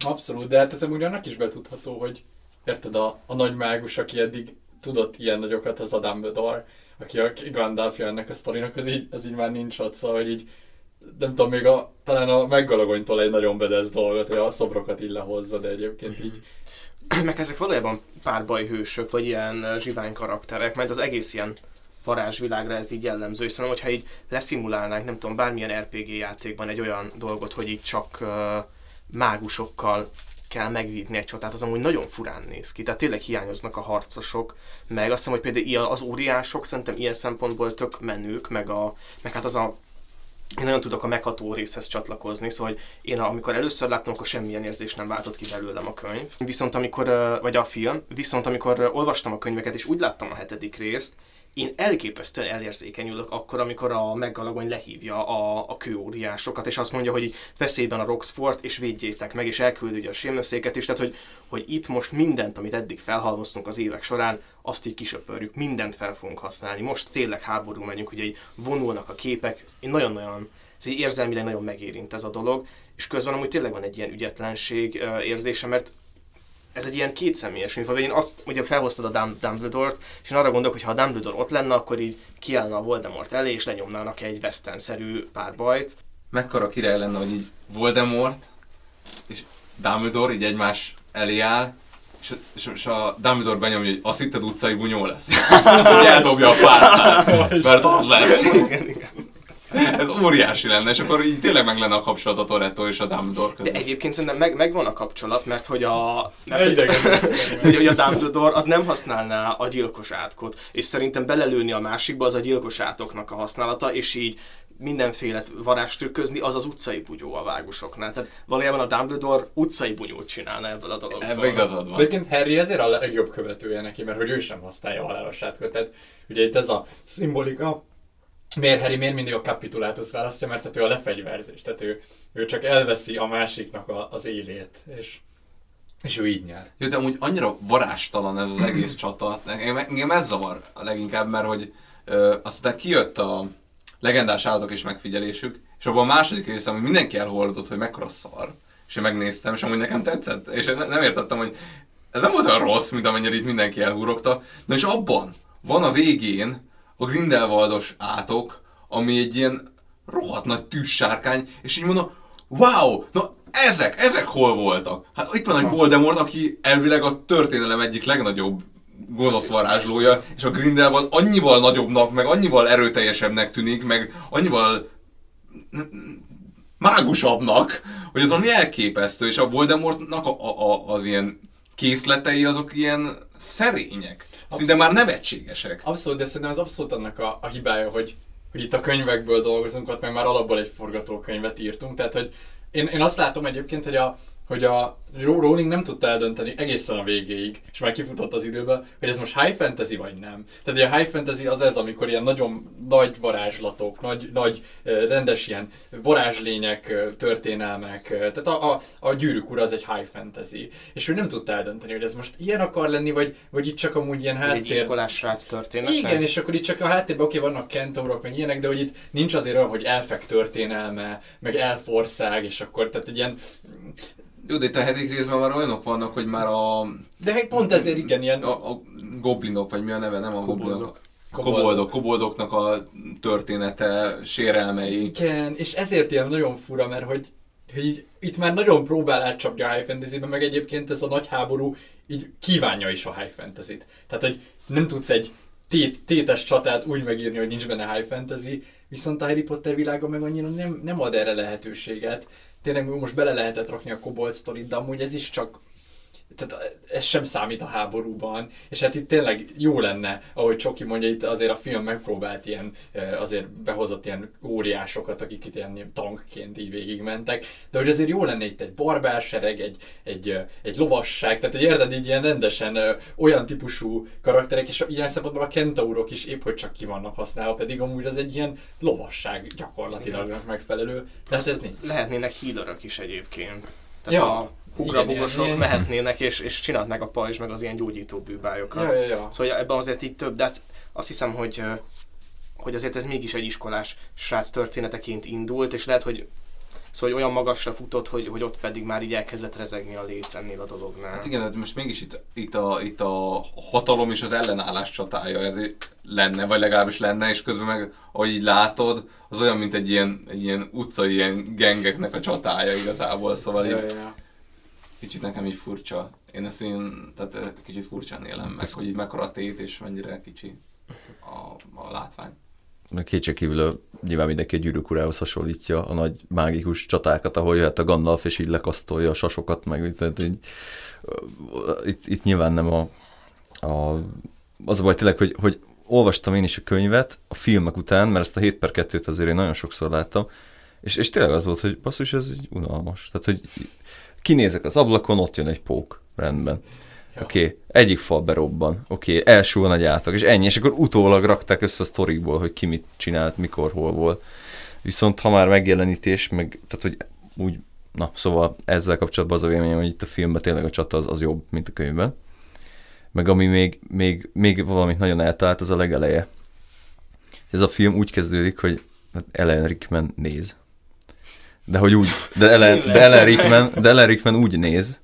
Abszolút, de hát ez amúgy annak is betudható, hogy érted, a, a nagy mágus, aki eddig tudott ilyen nagyokat, az a Dumbledore, aki a Gandalf ennek a sztorinak, az így, az így már nincs ott, szóval hogy így nem tudom, még a, talán a meggalagonytól egy nagyon bedez dolgot, hogy a szobrokat így lehozza, de egyébként így. (clears throat) Meg ezek valójában párbajhősök, vagy ilyen zsivány karakterek, mert az egész ilyen varázsvilágra ez így jellemző, szerintem, hogyha így leszimulálnánk, nem tudom, bármilyen RPG játékban egy olyan dolgot, hogy így csak uh, mágusokkal kell megvívni egy csatát, az amúgy nagyon furán néz ki. Tehát tényleg hiányoznak a harcosok, meg azt hiszem, hogy például az óriások szerintem ilyen szempontból tök menők, meg, a, meg hát az a én nagyon tudok a megható részhez csatlakozni, szóval hogy én amikor először láttam, akkor semmilyen érzés nem váltott ki belőlem a könyv. Viszont amikor, vagy a film, viszont amikor olvastam a könyveket, és úgy láttam a hetedik részt, én elképesztően elérzékenyülök akkor, amikor a meggalagony lehívja a, a kőóriásokat, és azt mondja, hogy veszélyben a Roxford, és védjétek meg, és elküldi ugye a sémnőszéket is, tehát hogy, hogy itt most mindent, amit eddig felhalmoztunk az évek során, azt így kisöpörjük, mindent fel fogunk használni. Most tényleg háború megyünk, hogy így vonulnak a képek, én nagyon-nagyon ez így érzelmileg nagyon megérint ez a dolog, és közben amúgy tényleg van egy ilyen ügyetlenség érzése, mert ez egy ilyen kétszemélyes műfaj. Én azt, ugye felhoztad a Dumbledore-t, és én arra gondolok, hogy ha a Dumbledore ott lenne, akkor így kiállna a Voldemort elé, és lenyomnának egy western-szerű párbajt. Mekkora király lenne, hogy így Voldemort és Dumbledore így egymás elé áll, és, és, és a Dumbledore benyomja, hogy azt hitted utcai bunyó lesz. (laughs) hogy eldobja a pártát, mert az lesz. igen, igen. Ez óriási lenne, és akkor így tényleg meg lenne a kapcsolat a Toretto és a Dumbledore között. De egyébként szerintem meg, megvan a kapcsolat, mert hogy a, mert, hogy, hogy, hogy a Dumbledore az nem használná a gyilkos átkot, és szerintem belelőni a másikba az a gyilkos átoknak a használata, és így mindenféle varázstrükközni, az az utcai bugyó a vágusoknál. Tehát valójában a Dumbledore utcai bugyót csinálna ebből a dologból. Ebben igazad van. Egyébként Harry ezért a legjobb követője neki, mert hogy ő sem használja a halálos átköt. Tehát ugye itt ez a szimbolika, miért Harry miért mindig a kapitulátus választja, mert hát ő a lefegyverzés, tehát ő, ő csak elveszi a másiknak a, az élét, és, és ő így nyer. Jó, de amúgy annyira varástalan ez az egész csata, engem, engem ez zavar leginkább, mert hogy ö, aztán kijött a legendás állatok és megfigyelésük, és abban a második része, hogy mindenki elhordott, hogy mekkora szar, és én megnéztem, és amúgy nekem tetszett, és nem értettem, hogy ez nem volt olyan rossz, mint amennyire itt mindenki elhúrogta, na és abban van a végén a Grindelwaldos átok, ami egy ilyen rohadt nagy tűzsárkány, és így mondom, wow, na ezek, ezek hol voltak? Hát itt van egy Voldemort, aki elvileg a történelem egyik legnagyobb gonosz varázslója, és a Grindelwald annyival nagyobbnak, meg annyival erőteljesebbnek tűnik, meg annyival mágusabbnak, hogy az valami elképesztő, és a Voldemortnak a, a, a, az ilyen készletei azok ilyen szerények. Szinte már nevetségesek. Abszolút, de szerintem ez abszolút annak a, a hibája, hogy, hogy itt a könyvekből dolgozunk, ott meg már alapból egy forgatókönyvet írtunk, tehát hogy én, én azt látom egyébként, hogy a, hogy a Rowling nem tudta eldönteni egészen a végéig, és már kifutott az időbe, hogy ez most high fantasy vagy nem. Tehát ugye a high fantasy az ez, amikor ilyen nagyon nagy varázslatok, nagy, nagy rendes ilyen varázslények, történelmek, tehát a, a, a gyűrűk ura az egy high fantasy. És ő nem tudta eldönteni, hogy ez most ilyen akar lenni, vagy, vagy itt csak amúgy ilyen háttér... Egy iskolás srác történet. Igen, és akkor itt csak a háttérben oké, vannak kentaurok, meg ilyenek, de hogy itt nincs azért olyan, hogy elfek történelme, meg elfország, és akkor tehát egy ilyen jó, de itt a hetedik részben már olyanok vannak, hogy már a... De hát pont ezért igen, ilyen... A, a goblinok, vagy mi a neve, nem a Koboldok. goblinok. Koboldok, koboldoknak a története, sérelmei. Igen, és ezért ilyen nagyon fura, mert hogy, hogy így, itt már nagyon próbál átcsapni a high fantasy meg egyébként ez a nagy háború így kívánja is a high fantasy-t. Tehát, hogy nem tudsz egy tét, tétes csatát úgy megírni, hogy nincs benne high fantasy, viszont a Harry Potter világa meg annyira nem, nem ad erre lehetőséget. Tényleg most bele lehetett rakni a kobold sztorit, de amúgy ez is csak tehát ez sem számít a háborúban, és hát itt tényleg jó lenne, ahogy Csoki mondja, itt azért a film megpróbált ilyen, eh, azért behozott ilyen óriásokat, akik itt ilyen tankként így végigmentek, de hogy azért jó lenne itt egy barbársereg, egy, egy, eh, egy lovasság, tehát egy érted így ilyen rendesen olyan típusú karakterek, és ilyen szempontból a kentaurok is épp hogy csak ki vannak használva, pedig amúgy az egy ilyen lovasság gyakorlatilag megfelelő, de hát ez nincs. Lehetnének healerök is egyébként. Tehát Ja. a igen. mehetnének, és, és csinálhatnák a pajzs, meg az ilyen gyógyító bűbájokat. Ja, ja, ja. Szóval ebben azért így több, de hát azt hiszem, hogy, hogy azért ez mégis egy iskolás srác történeteként indult, és lehet, hogy Szóval hogy olyan magasra futott, hogy, hogy ott pedig már így elkezdett rezegni a léc ennél a dolognál. Hát igen, hát most mégis itt, itt, a, itt a hatalom és az ellenállás csatája ezért lenne, vagy legalábbis lenne, és közben meg, ahogy így látod, az olyan, mint egy ilyen, egy ilyen utcai ilyen gengeknek a csatája igazából, szóval Ja, így ja. Kicsit nekem így furcsa. Én ezt én, tehát eh, kicsit furcsán élem meg, hogy így mekkora tét, és mennyire kicsi a, a látvány. Kétségkívül nyilván mindenki a gyűrűk urához hasonlítja a nagy mágikus csatákat, ahol jöhet a Gandalf és így lekasztolja a sasokat, meg tehát így, itt, itt nyilván nem a, a, az a baj tényleg, hogy, hogy olvastam én is a könyvet a filmek után, mert ezt a 7 per 2-t azért én nagyon sokszor láttam, és, és tényleg az volt, hogy basszus, ez így unalmas. Tehát, hogy kinézek az ablakon, ott jön egy pók, rendben. Ja. Oké, okay, egyik fal berobban, oké, okay, első nagy átlag, és ennyi, és akkor utólag rakták össze a sztorikból, hogy ki mit csinált, mikor, hol volt. Viszont ha már megjelenítés, meg, tehát hogy úgy, na, szóval ezzel kapcsolatban az a véleményem, hogy itt a filmben tényleg a csata az, az jobb, mint a könyvben. Meg ami még, még, még valamit nagyon eltalált, az a legeleje. Ez a film úgy kezdődik, hogy Ellen Rickman néz. De hogy úgy, de Ellen, de Ellen, Rickman, de Ellen Rickman úgy néz,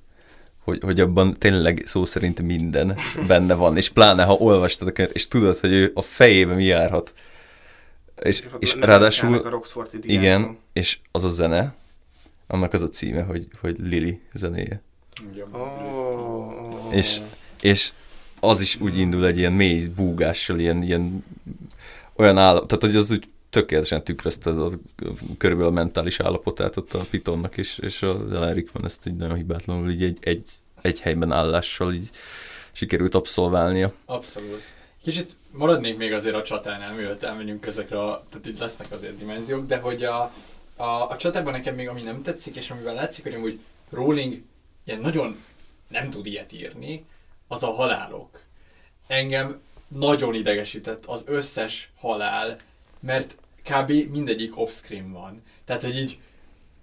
hogy, hogy abban tényleg szó szerint minden benne van, és pláne ha olvastad a könyvet, és tudod, hogy ő a fejébe mi járhat. És, és nem ráadásul, a igen, és az a zene, annak az a címe, hogy, hogy Lili zenéje. Ó. És, és az is úgy indul egy ilyen mély búgással, ilyen, ilyen olyan állapot, tehát hogy az úgy tökéletesen tükrözte az, az, körülbelül a mentális állapotát ott a Pitonnak, és, és az Ellen Rickman ezt így nagyon hibátlanul így egy, egy, egy helyben állással így sikerült abszolválnia. Abszolút. Kicsit maradnék még azért a csatánál, mielőtt elmenjünk ezekre, a, tehát itt lesznek azért dimenziók, de hogy a, a, a csatában nekem még ami nem tetszik, és amivel látszik, hogy amúgy Rowling ilyen nagyon nem tud ilyet írni, az a halálok. Engem nagyon idegesített az összes halál, mert kb. mindegyik off-screen van. Tehát, hogy így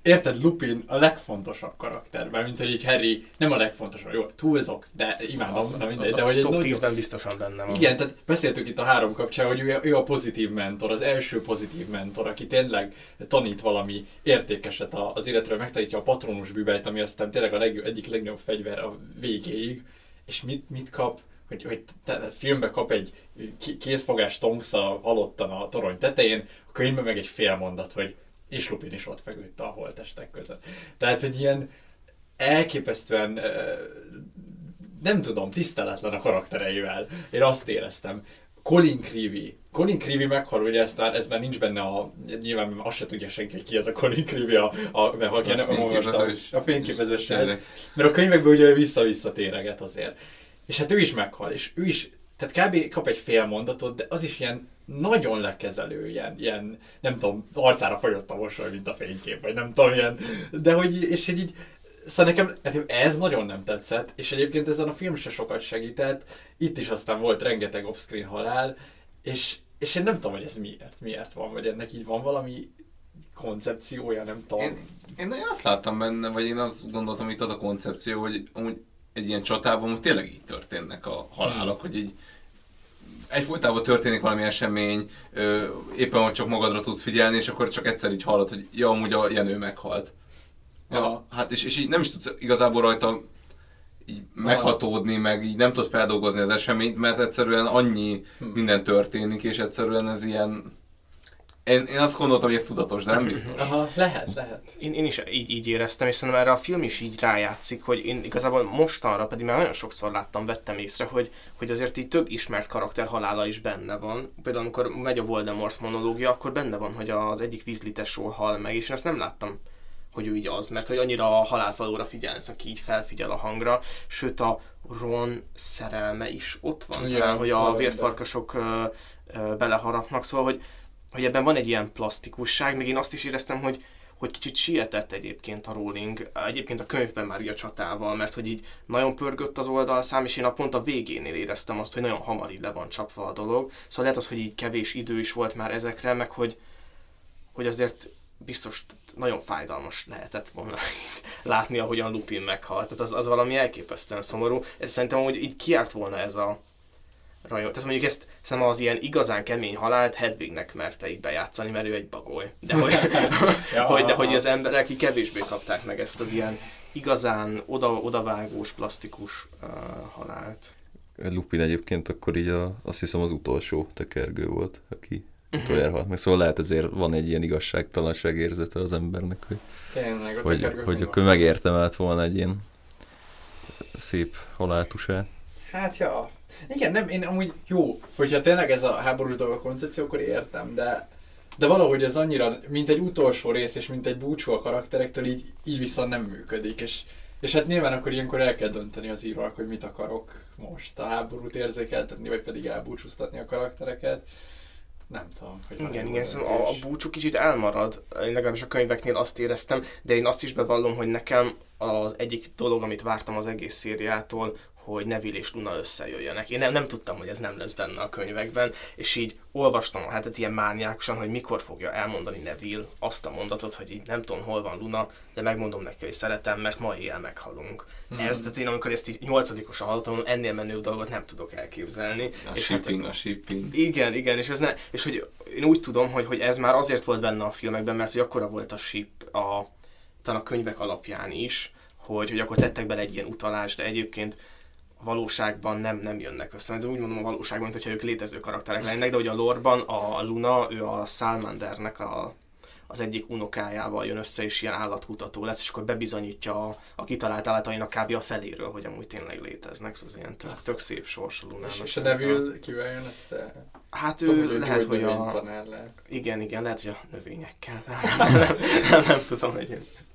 Érted, Lupin a legfontosabb karakter, mert mint hogy így Harry nem a legfontosabb, jó, túlzok, de imádom, de mindegy, de hogy top nagyon- 10-ben biztosan benne van. igen, tehát beszéltük itt a három kapcsán, hogy ő, ő a pozitív mentor, az első pozitív mentor, aki tényleg tanít valami értékeset az életről, megtanítja a patronus bűbelt, ami aztán tényleg a leg, egyik legnagyobb fegyver a végéig, és mit, mit kap, hogy, hogy te, te filmbe kap egy ki- kézfogás Tonks a halottan a torony tetején, a könyvben meg egy fél mondat, hogy és Lupin is ott feküdt a holtestek között. Tehát, hogy ilyen elképesztően nem tudom, tiszteletlen a karaktereivel. Én azt éreztem. Colin Creevy. Colin Creevy meghal, ugye ez már, ez már nincs benne a, nyilván azt se tudja senki, ki ez a Colin Creevy, a, a, mert ha A a fényképező is se. tényleg. Mert a könyvekben ugye vissza-vissza téreget azért. És hát ő is meghal, és ő is, tehát kb. kap egy fél mondatot, de az is ilyen nagyon lekezelő, ilyen, ilyen nem tudom, arcára fagyott a mosoly, mint a fénykép, vagy nem tudom, ilyen, de hogy, és így szóval nekem, nekem ez nagyon nem tetszett, és egyébként ezen a film se sokat segített. Itt is aztán volt rengeteg off-screen halál, és, és én nem tudom, hogy ez miért, miért van, vagy ennek így van valami koncepciója, nem tudom. Én, én azt láttam benne, vagy én azt gondoltam, itt az a koncepció, hogy amúgy egy ilyen csatában hogy tényleg így történnek a halálok, hmm. hogy így egyfolytában történik valami esemény, ö, éppen hogy csak magadra tudsz figyelni, és akkor csak egyszer így hallod, hogy ja, amúgy a Jenő meghalt. Ja, hát és, és így nem is tudsz igazából rajta így meghatódni, meg így nem tudsz feldolgozni az eseményt, mert egyszerűen annyi hmm. minden történik, és egyszerűen ez ilyen én, én azt gondoltam, hogy ez tudatos, de nem biztos. Aha, lehet, lehet. Én, én is így, így éreztem, és szerintem erre a film is így rájátszik, hogy én igazából mostanra, pedig már nagyon sokszor láttam, vettem észre, hogy, hogy azért így több ismert karakter halála is benne van. Például amikor megy a Voldemort monológia, akkor benne van, hogy az egyik Weasley tesó hal meg, és én ezt nem láttam hogy ő így az, mert hogy annyira a halálfalóra figyelsz, aki így felfigyel a hangra, sőt a Ron szerelme is ott van, Igen, talán, hogy a vérfarkasok ö, ö, beleharapnak, szóval, hogy hogy ebben van egy ilyen plastikusság, meg én azt is éreztem, hogy, hogy kicsit sietett egyébként a Rowling, egyébként a könyvben már így a csatával, mert hogy így nagyon pörgött az oldalszám, és én a pont a végénél éreztem azt, hogy nagyon hamar így le van csapva a dolog. Szóval lehet az, hogy így kevés idő is volt már ezekre, meg hogy, hogy azért biztos nagyon fájdalmas lehetett volna látni, ahogyan Lupin meghalt. Tehát az, az valami elképesztően szomorú. Ez szerintem hogy így kiárt volna ez a, rajong. Tehát mondjuk ezt szerintem az ilyen igazán kemény halált Hedwignek merte így bejátszani, mert ő egy bagoly. De (laughs) hogy, ja, hogy, de hogy az emberek aki kevésbé kapták meg ezt az ilyen igazán oda, odavágós, plastikus uh, halált. Lupin egyébként akkor így a, azt hiszem az utolsó tekergő volt, aki uh-huh. utoljára halt meg. Szóval lehet ezért van egy ilyen igazságtalanság érzete az embernek, hogy, Tényleg, hogy, hogy akkor megértemelt volna egy ilyen szép haláltusát. Hát ja, igen, nem, én amúgy jó, hogyha tényleg ez a háborús dolog a koncepció, akkor értem, de, de valahogy ez annyira, mint egy utolsó rész, és mint egy búcsú a karakterektől, így, így viszont nem működik, és, és hát nyilván akkor ilyenkor el kell dönteni az írónak, hogy mit akarok most, a háborút érzékeltetni, vagy pedig elbúcsúztatni a karaktereket. Nem tudom. Hogy igen, igen, szóval a, a búcsú kicsit elmarad, én legalábbis a könyveknél azt éreztem, de én azt is bevallom, hogy nekem az egyik dolog, amit vártam az egész szériától, hogy Neville és Luna összejöjjenek. Én nem, nem tudtam, hogy ez nem lesz benne a könyvekben, és így olvastam hát ilyen mániákusan, hogy mikor fogja elmondani Neville azt a mondatot, hogy így nem tudom, hol van Luna, de megmondom neki, hogy szeretem, mert ma éjjel meghalunk. Hmm. Ez, tehát én amikor ezt így nyolcadikosan hallottam, ennél menő dolgot nem tudok elképzelni. A és hát shipping, hát, a shipping. Igen, igen, és, ez ne, és hogy én úgy tudom, hogy, hogy ez már azért volt benne a filmekben, mert hogy akkora volt a ship a, talán a könyvek alapján is, hogy, hogy akkor tettek bele egy ilyen utalást, de egyébként valóságban nem, nem jönnek össze. Ez úgy mondom a valóságban, mint hogyha ők létező karakterek lennének, de hogy a lorban a Luna, ő a Salmandernek a, az egyik unokájával jön össze, és ilyen állatkutató lesz, és akkor bebizonyítja a, a kitalált állatainak kb. a feléről, hogy amúgy tényleg léteznek, szóval az ilyen tök, tök szép sors a Lunának. És a Neville kivel jön össze? Hát ő Tudom, lehet, hogy a... Igen, igen, lehet, hogy a növényekkel. nem, nem, nem, nem tudom,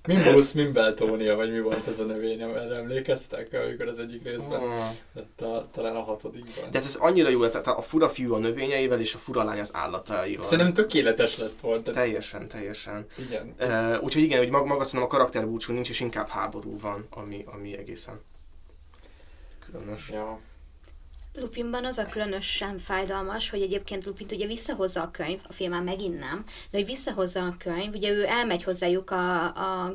Mimbus Mimbeltónia, vagy mi volt ez a növény, erre emlékeztek, amikor az egyik részben, lett a, talán a hatodikban. De ez annyira jó tehát a fura fiú a növényeivel, és a fura lány az állataival. Szerintem tökéletes lett volt. Tehát... Teljesen, teljesen. Igen. Uh, úgyhogy igen, hogy maga, maga szerintem a karakterbúcsú nincs, és inkább háború van, ami, ami egészen különös. Ja. Lupinban az a különösen fájdalmas, hogy egyébként Lupint ugye visszahozza a könyv, a film már megint nem, de hogy visszahozza a könyv, ugye ő elmegy hozzájuk a, a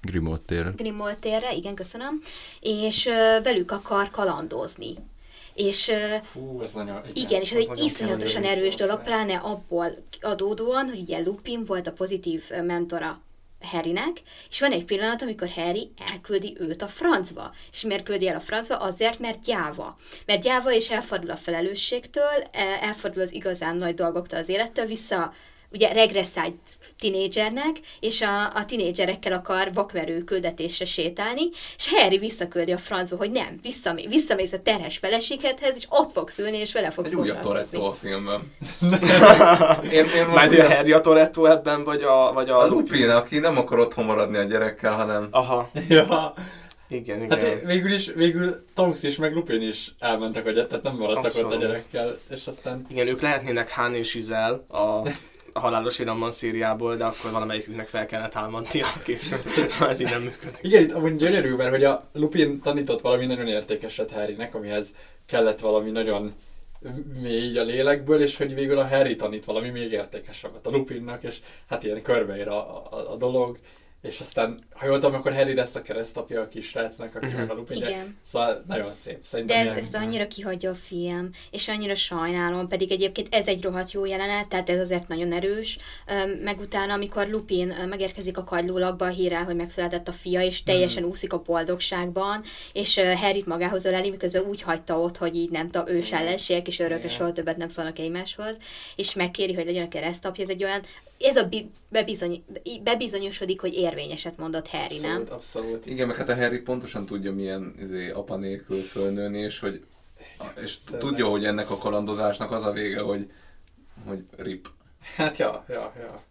Grimald térre. Grimald térre, igen, köszönöm, és uh, velük akar kalandozni. És, Fú, ez nagyon, igen, igen és ez egy iszonyatosan erős dolog, pláne abból adódóan, hogy ugye Lupin volt a pozitív mentora Harrynek, és van egy pillanat, amikor Harry elküldi őt a francba. És miért küldi el a francba? Azért, mert gyáva. Mert gyáva és elfordul a felelősségtől, e, elfordul az igazán nagy dolgoktól az élettől, vissza ugye regresszál tinédzsernek, és a, a tinédzserekkel akar vakverő küldetésre sétálni, és Harry visszaküldi a francba, hogy nem, visszamé, visszamész a terhes feleségedhez, és ott fogsz ülni, és vele fogsz Egy újabb Toretto a filmben. én, én most a Harry a Toretto ebben, vagy a, vagy a, a Lupin, Lupin, aki nem akar otthon maradni a gyerekkel, hanem... Aha. (laughs) ja. Igen, hát igen. Hát végül is, végül Tonks is, meg Lupin is elmentek a tehát nem maradtak Abszolút. ott a gyerekkel, és aztán... Igen, ők lehetnének Han és Izel, a a halálos iramban szériából, de akkor valamelyikünknek fel kellene támadnia, és (laughs) ez így nem működik. Igen, itt amúgy gyönyörű, mert hogy a Lupin tanított valami nagyon értékeset Harrynek, amihez kellett valami nagyon mély a lélekből, és hogy végül a Harry tanít valami még értékesebbet a Lupinnak, és hát ilyen körbeér a, a, a dolog, és aztán, ha jól tudom, akkor Harry lesz a keresztapja a kisrácnak, aki Mhm. meg a Lupin. Igen. Szóval nagyon szép. Szerintem De ez, ilyen- ezt annyira kihagyja a film, és annyira sajnálom, pedig egyébként ez egy rohadt jó jelenet, tehát ez azért nagyon erős. Meg utána, amikor Lupin megérkezik a kagylólagba a hírrel, hogy megszületett a fia, és teljesen úszik a boldogságban, és Harryt magához öleli, miközben úgy hagyta ott, hogy így nem tudom, ős ellenségek, és örökre soha többet nem szólnak egymáshoz, és megkéri, hogy legyen a keresztapja, ez egy olyan, ez a bi- bebizony, bebizonyosodik, hogy érvényeset mondott Harry, nem? Abszolút, abszolút. Igen, meg hát a Harry pontosan tudja, milyen izé, apa nélkül fölnőni, és hogy és tudja, hogy ennek a kalandozásnak az a vége, hogy, hogy rip. Hát ja, ja, ja.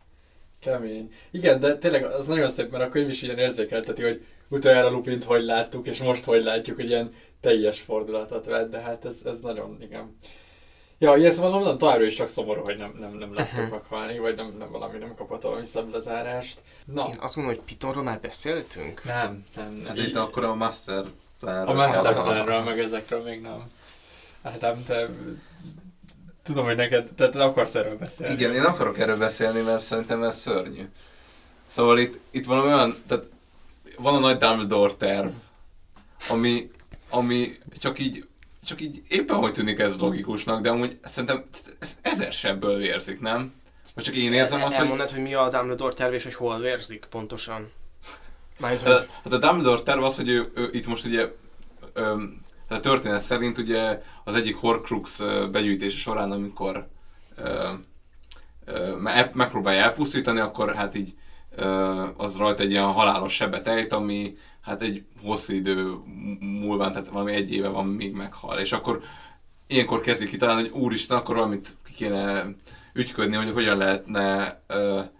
Kemény. Igen, de tényleg az nagyon szép, mert a könyv is ilyen érzékelteti, hogy utoljára Lupint hogy láttuk, és most hogy látjuk, hogy ilyen teljes fordulatot vett, de hát ez, ez nagyon, igen. Ja, szóval mondom, továbbra is csak szomorú, hogy nem, nem, nem láttuk Mhm. meghalni, vagy nem, nem valami nem kapott valami szebb lezárást. Na, Én azt mondom, hogy Pitonról már beszéltünk? nem, nem, nem. Hát itt akkor a Master Plan. A Master Planről, meg ezekről még nem. Hát nem, te... Tudom, hogy neked, te, te akarsz erről beszélni. Igen, én akarok erről beszélni, mert szerintem ez szörnyű. Szóval itt, itt valami olyan, tehát van a nagy Dumbledore terv, ami, ami csak így, csak így éppen hogy tűnik ez logikusnak, de amúgy szerintem ez ezer sebből vérzik, nem? Vagy csak én érzem azt, hogy... Elmondod, hogy mi a Dumbledore terv, és hogy hol vérzik pontosan. Mármint, hogy... Hát a Dumbledore terv az, hogy ő, ő itt most ugye hát a történet szerint ugye az egyik Horcrux begyűjtése során, amikor ö, ö, me- megpróbálja elpusztítani, akkor hát így ö, az rajta egy ilyen halálos sebet ejt, ami hát egy hosszú idő múlván, tehát valami egy éve van, még meghal. És akkor ilyenkor kezdik kitalálni, hogy úristen, akkor valamit kéne ügyködni, hogy hogyan lehetne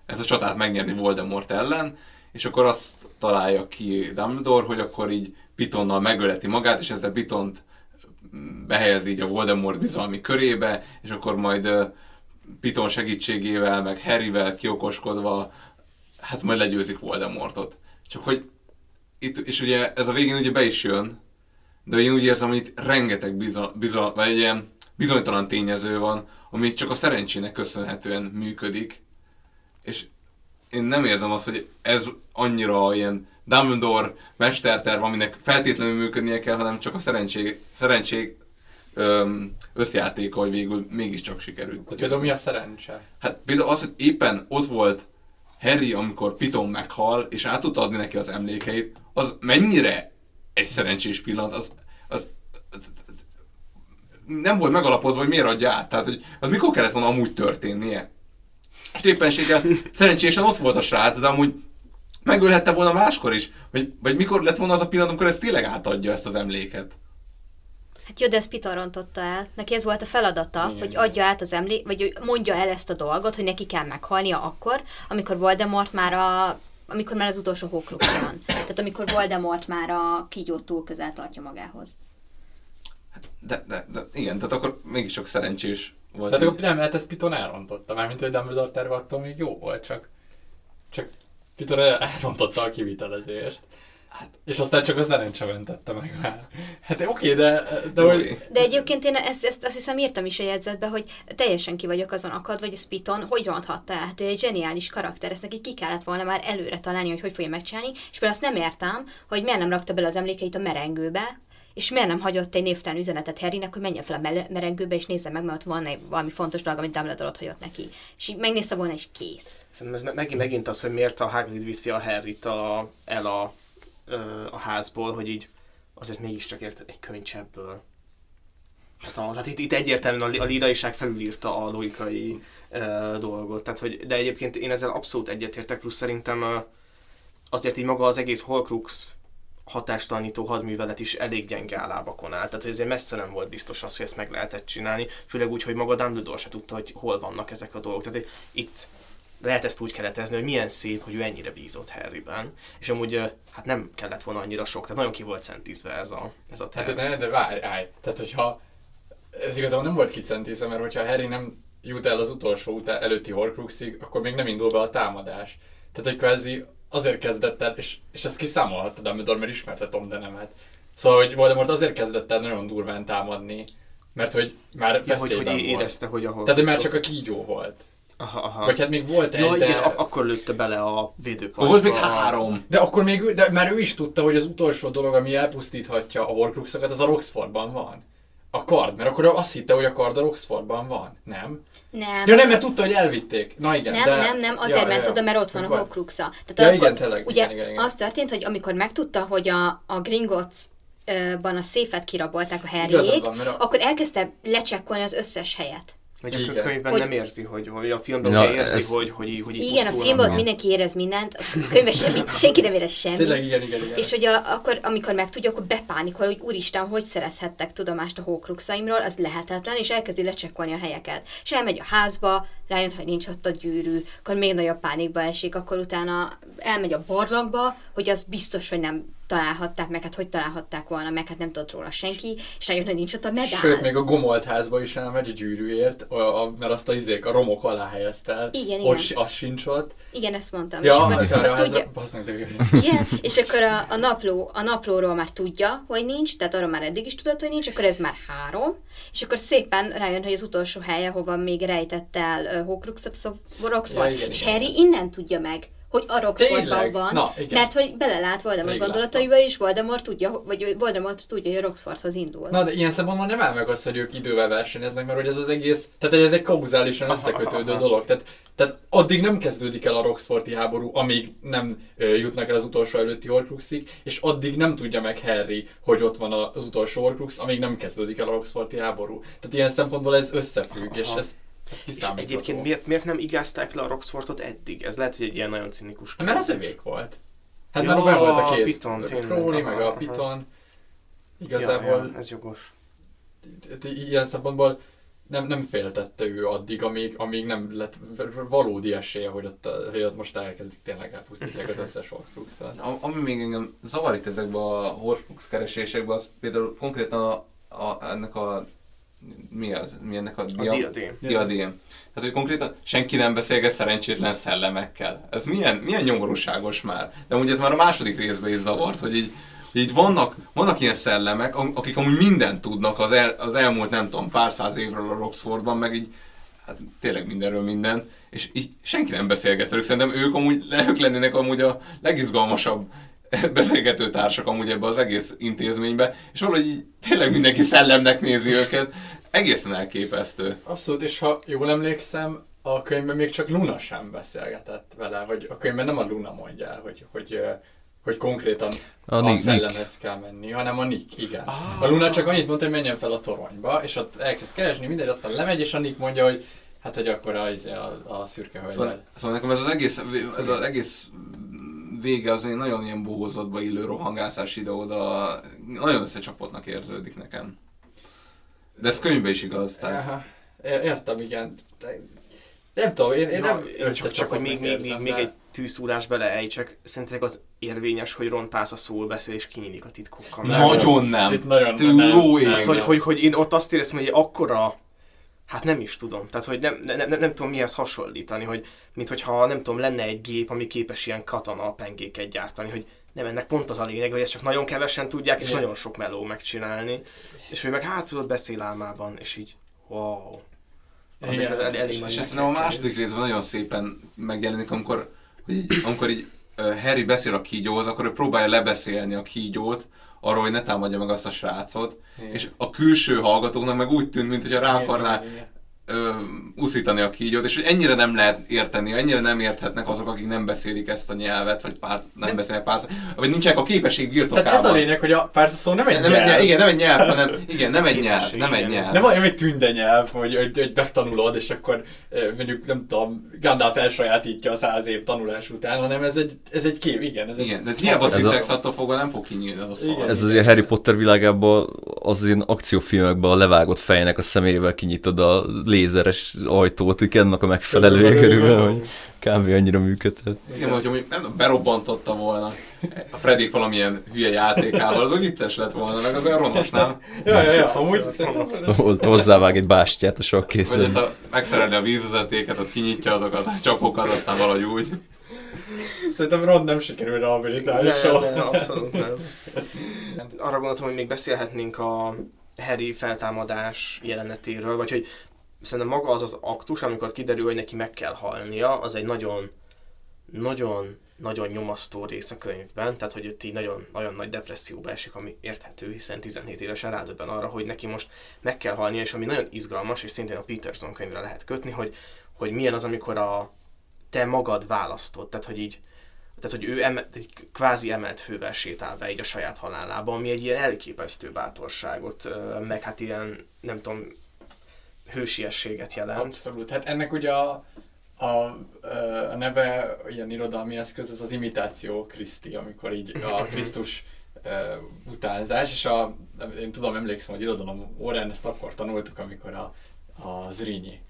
ezt a csatát megnyerni Voldemort ellen, és akkor azt találja ki Dumbledore, hogy akkor így Pitonnal megöleti magát, és ezzel Pitont behelyezi így a Voldemort bizalmi körébe, és akkor majd Piton segítségével, meg Harryvel kiokoskodva, hát majd legyőzik Voldemortot. Csak hogy itt, és ugye ez a végén ugye be is jön, de én úgy érzem, hogy itt rengeteg bizony, bizony, vagy egy ilyen bizonytalan tényező van, ami csak a szerencsének köszönhetően működik. És én nem érzem azt, hogy ez annyira ilyen Dumbledore mesterterv, aminek feltétlenül működnie kell, hanem csak a szerencség, szerencség összjátéka, hogy végül mégiscsak sikerült. De például mi a szerencse? Hát például az, hogy éppen ott volt Harry, amikor Piton meghal, és át tudta adni neki az emlékeit, az mennyire egy szerencsés pillanat, az, az nem volt megalapozva, hogy miért adja át. Tehát, hogy az mikor kellett volna amúgy történnie. És éppenséggel szerencsésen ott volt a srác, de amúgy megölhette volna máskor is. Vagy, vagy mikor lett volna az a pillanat, amikor ez tényleg átadja ezt az emléket. Hát jó, de ezt Piton rontotta el. Neki ez volt a feladata, Igen. Hogy adja át az emlé... vagy hogy mondja el ezt a dolgot, hogy neki kell meghalnia akkor, amikor Voldemort már a amikor már az utolsó hókluk van. Tehát amikor Voldemort már a kígyót túl közel tartja magához. De, de, de igen, tehát akkor mégiscsak szerencsés volt. Tehát akkor nem, hát ezt Piton elrontotta, mármint hogy Dumbledore terve attól még jó volt, csak, csak Piton el- elrontotta a kivitelezést. Hát, és aztán csak a szerencse mentette meg már. Hát oké, de, de hogy... De egyébként én ezt, ezt azt hiszem írtam is a jegyzetbe, hogy teljesen ki vagyok azon akadva, hogy a Spiton hogy ronthatta el. Hát ő egy zseniális karakter, ezt neki ki kellett volna már előre találni, hogy hogy fogja megcsinálni, és például azt nem értem, hogy miért nem rakta bele az emlékeit a merengőbe, és miért nem hagyott egy névtelen üzenetet Harrynek, hogy menjen fel a merengőbe, és nézze meg, mert ott van egy valami fontos dolog, amit Dumbledore ott hagyott neki. És így megnézte volna, és kész. Szerintem ez me- megint, megint az, hogy miért a Hagrid viszi a Harryt a, el a, ö, a házból, hogy így azért mégiscsak érted egy könycsebből. Tehát, a, tehát itt, itt egyértelműen a, a líraiság felülírta a logikai ö, dolgot. Tehát, hogy, de egyébként én ezzel abszolút egyetértek, plusz szerintem ö, azért így maga az egész Horcrux hatástalanító hadművelet is elég gyenge lábakon áll. Tehát, hogy ezért messze nem volt biztos az, hogy ezt meg lehetett csinálni, főleg úgy, hogy maga Dumbledore se tudta, hogy hol vannak ezek a dolgok. Tehát itt lehet ezt úgy keretezni, hogy milyen szép, hogy ő ennyire bízott Harryben, és amúgy hát nem kellett volna annyira sok, tehát nagyon ki volt centízve ez a, ez a Hát terv. de, de, de várj, állj. Tehát, hogyha ez igazából nem volt kicentízve, mert hogyha Harry nem jut el az utolsó után előtti Horcruxig, akkor még nem indul be a támadás. Tehát, hogy kvázi azért kezdett el, és, és ezt kiszámolhatta Dumbledore, mert ismerte Tom Denemet. Szóval, hogy Voldemort azért kezdett el nagyon durván támadni, mert hogy már Ja, hogy, hogy volt. érezte, hogy ahol... Tehát, hogy már csak a kígyó volt. Aha, aha. Vagy hát még volt egy, Ja, de... igen, ak- akkor lőtte bele a védőpacsba. Volt még három. De akkor még, ő- de már ő is tudta, hogy az utolsó dolog, ami elpusztíthatja a Horcruxokat, az a Roxfordban van. A kard, mert akkor azt hitte, hogy a kard a Roxfordban van, nem? Nem. Ja nem, mert tudta, hogy elvitték. Na igen, Nem, de... nem, nem, azért ja, ment ja, oda, mert ott van a Horcruxa. Tehát Ja, akkor, igen, tényleg, ugye igen, igen, igen. az történt, hogy amikor megtudta, hogy a, a Gringotts ban a széfet kirabolták a van, mert a- akkor elkezdte lecsekkolni az összes helyet. A Igen. könyvben Hogy- nem érzi, hogy, hogy a filmben Ja, ugye érzi, ez- hogy, hogy, hogy így Igen, a filmben ott mindenki érez mindent, a könyvben semmi, senki nem érez semmit. Tényleg, igen, igen, igen. És hogy a, akkor, amikor megtudja, akkor bepánikol, hogy úristen, hogy szerezhettek tudomást a hókruxaimról, az lehetetlen, és elkezdi lecsekkolni a helyeket. És elmegy a házba, rájön, hogy nincs ott a gyűrű, akkor még nagyobb pánikba esik, akkor utána elmegy a barlangba, hogy az biztos, hogy nem találhatták meg, hát hogy találhatták volna meg, hát nem tudott róla senki, és rájön, hogy nincs ott a medál. Sőt, még a gomolt házba is elmegy a gyűrűért, a, a, mert azt a izék, a romok alá helyezte el. Igen, igen. si- Az sincs ott. Igen, ezt mondtam. Ja, és akkor azt tudja, a, basz meg, de. Igen, és akkor a, a, napló, a naplóról már tudja, hogy nincs, tehát arról már eddig is tudott, hogy nincs, akkor ez már három, és akkor szépen rájön, hogy az utolsó helye, hova még rejtett el Horcruxot, az a Roxford, Ja, és. Harry innen tudja meg, hogy a Roxfordban van, Na, igen. mert hogy belelát Voldemort Rég gondolataiba, és Voldemort tudja, vagy Voldemort tudja, hogy a Roxfordhoz indul. Na, de ilyen szempontból nem áll meg azt, hogy ők idővel versenyeznek, mert hogy ez az egész, tehát hogy ez egy kauzálisan összekötődő dolog. Tehát, tehát addig nem kezdődik el a Roxforti háború, amíg nem ö, jutnak el az utolsó előtti Horcruxig, és addig nem tudja meg Harry, hogy ott van az utolsó Horcrux, amíg nem kezdődik el a Roxforti háború. Tehát ilyen szempontból ez összefügg, és Aha. És egyébként miért, miért nem igázták le a Roxfordot eddig? Ez lehet, hogy egy ilyen nagyon cinikus Hát Mert az kérdés. övék volt. Hát Ja, mert benne volt a a két Piton, tényleg. Crowley, meg a. Piton. Igazából ja, ez jogos. Tehát i- ilyen szempontból nem, nem féltette ő addig, amíg, amíg nem lett valódi esélye, hogy ott, hogy ott most elkezdik tényleg elpusztítják az összes Horcruxot. A- Ami még engem zavar itt ezekben a Horcrux keresésekben, az például konkrétan a, a, ennek a mi az? Mi ennek a, A dia- diadém. diadém. Tehát, hogy konkrétan senki nem beszélget szerencsétlen szellemekkel. Ez milyen, milyen nyomorúságos már. De ugye ez már a második részben is zavart, hogy így, így vannak, vannak ilyen szellemek, akik amúgy mindent tudnak az, el, az elmúlt, nem tudom, pár száz évről a Roxfordban, meg így hát tényleg mindenről minden, és így senki nem beszélget velük. Szerintem ők amúgy, ők lennének amúgy a legizgalmasabb (laughs) beszélgető társak amúgy ebbe az egész intézménybe, és valahogy így tényleg mindenki szellemnek nézi őket. Egészen elképesztő. Abszolút, és ha jól emlékszem, a könyvben még csak Luna sem beszélgetett vele, vagy a könyvben nem a Luna mondja el, hogy, hogy, hogy konkrétan A a, Nick- szellemhez kell menni, hanem a Nick, igen. A Luna csak annyit mondta, hogy menjen fel a toronyba, és ott elkezd keresni, mindegy, aztán lemegy, és a Nick mondja, hogy hát, hogy akkor a, izé, a, a szürke hölgyel. Szóval, szóval nekem ez az egész, ez az egész vége az egy nagyon ilyen bohózatba illő rohangászás ide-oda, nagyon összecsapottnak érződik nekem. De ez könyvben is igaz. Tehát... Aha, értem, igen. De, nem tudom, én, én Ja, nem én csak, csak hogy még, még, még, még egy tűzszúrás beleejtsek, szerintetek az érvényes, hogy Ron Pász a szól beszél és kinyílik a titkokkal. Nagyon nem. Itt nagyon Tű, nem. jó. Tehát, hogy, hogy, hogy én ott azt éreztem, hogy akkora, hát nem is tudom, tehát hogy nem, nem, nem, nem tudom mihez hasonlítani, hogy mint hogyha nem tudom, lenne egy gép, ami képes ilyen katana pengéket gyártani, hogy nem, ennek pont az a lényeg, hogy ezt csak nagyon kevesen tudják, és Igen. nagyon sok meló megcsinálni, és ő meg hát tudod beszél álmában, és így, wow. Az el, elég És, és szerintem a második részben nagyon szépen megjelenik, amikor, hogy így, amikor így Harry beszél a kígyóhoz, akkor ő próbálja lebeszélni a kígyót, arról, hogy ne támadja meg azt a srácot, Igen. és a külső hallgatóknak meg úgy tűnt, mintha rá Igen, akarná igen, igen. Ö, uszítani a kígyót, és hogy ennyire nem lehet érteni, ennyire nem érthetnek azok, akik nem beszélik ezt a nyelvet, vagy pár, nem Nem. beszélnek pár, vagy nincsenek a képesség birtokában. Tehát ez a lényeg, hogy a párszó szó nem egy nem egy nyelv. nyelv, igen, nem egy nyelv, hanem, igen, nem egy nyelv, nem egy nyelv. Nem olyan, hogy tünde nyelv, hogy, hogy, hogy megtanulod, és akkor mondjuk, nem tudom, Gandalf elsajátítja a száz év tanulás után, hanem ez egy, ez egy kép, igen. Ez Igen, egy, de hiába Ez a- attól fogva nem fog kinyílni az a szar. Igen. Ez az ilyen Harry Potter világában az ilyen akciófilmekben a levágott fejnek a szemével kinyitod a lézeres ajtót, ennek a megfelelője körülbelül, hogy kb. annyira működhet. Igen, hogyha mondjuk nem berobbantotta volna a Freddyk valamilyen hülye játékával, az úgy vicces lett volna, meg az olyan ronos, nem? Ja, ja, ja, amúgy Hozzávág egy bástyát a Vagy sakkészlet. hát a, megszerelni a vízvezetéket, ott kinyitja azokat a csapokat, aztán valahogy úgy. Szerintem Ron nem sikerül rehabilitálni Nem, soha. nem, abszolút nem. Arra gondoltam, hogy még beszélhetnénk a Harry feltámadás jelenetéről, vagy hogy szerintem maga az az aktus, amikor kiderül, hogy neki meg kell halnia, az egy nagyon, nagyon, nagyon nyomasztó rész a könyvben, tehát hogy ott így nagyon, nagyon nagy depresszióba esik, ami érthető, hiszen 17 évesen rádöbben arra, hogy neki most meg kell halnia, és ami nagyon izgalmas, és szintén a Peterson könyvre lehet kötni, hogy, hogy milyen az, amikor a te magad választod, tehát hogy így tehát, hogy ő eme, egy kvázi emelt fővel sétál be így a saját halálába, ami egy ilyen elképesztő bátorságot, meg hát ilyen, nem tudom, hősiességet jelent. Abszolút. Hát ennek ugye a, a, a neve, ilyen irodalmi eszköz, ez az imitáció Kriszti, amikor így a (laughs) Krisztus ö, utánzás, és a, én tudom, emlékszem, hogy irodalom órán ezt akkor tanultuk, amikor a, a Zrínyi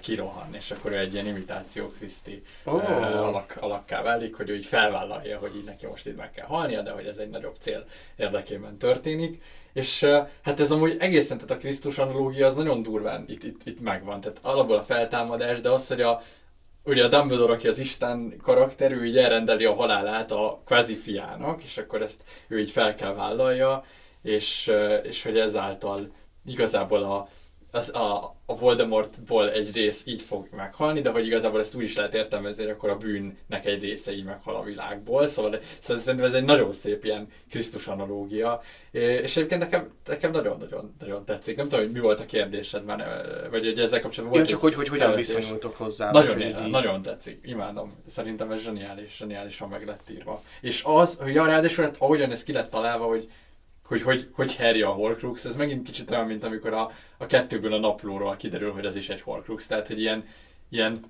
kirohan, és akkor ő egy ilyen imitáció Kriszti oh. alak, alakká válik, hogy ő így felvállalja, hogy így neki most itt meg kell halnia, de hogy ez egy nagyobb cél érdekében történik. És hát ez amúgy egészen, tehát a Krisztus analógia az nagyon durván itt, itt, itt megvan. Tehát alapból a feltámadás, de az, hogy a, ugye a Dumbledore, aki az Isten karakter, ő így elrendeli a halálát a kvázi fiának, és akkor ezt ő így fel kell vállalja, és, és hogy ezáltal igazából a, az, a, a Voldemortból egy rész így fog meghalni, de hogy igazából ezt úgy is lehet értelmezni, hogy akkor a bűnnek egy része így meghal a világból. Szóval, szóval szerintem ez egy nagyon szép ilyen Krisztus analógia. És egyébként nekem, nekem nagyon-nagyon nagyon tetszik. Nem tudom, hogy mi volt a kérdésed már, vagy hogy ezzel kapcsolatban volt csak egy hogy, hogy hogyan felvetés. viszonyultok hozzá. Nagyon, ez így- nagyon tetszik, imádom. Szerintem ez zseniális, zseniálisan meg lett írva. És az, hogy ja, ráadásul hát, ahogyan ez ki lett találva, hogy hogy, hogy, hogy Harry a Horcrux, ez megint kicsit olyan, mint amikor a, a kettőből a naplóról kiderül, hogy az is egy Horcrux, tehát hogy ilyen, ilyen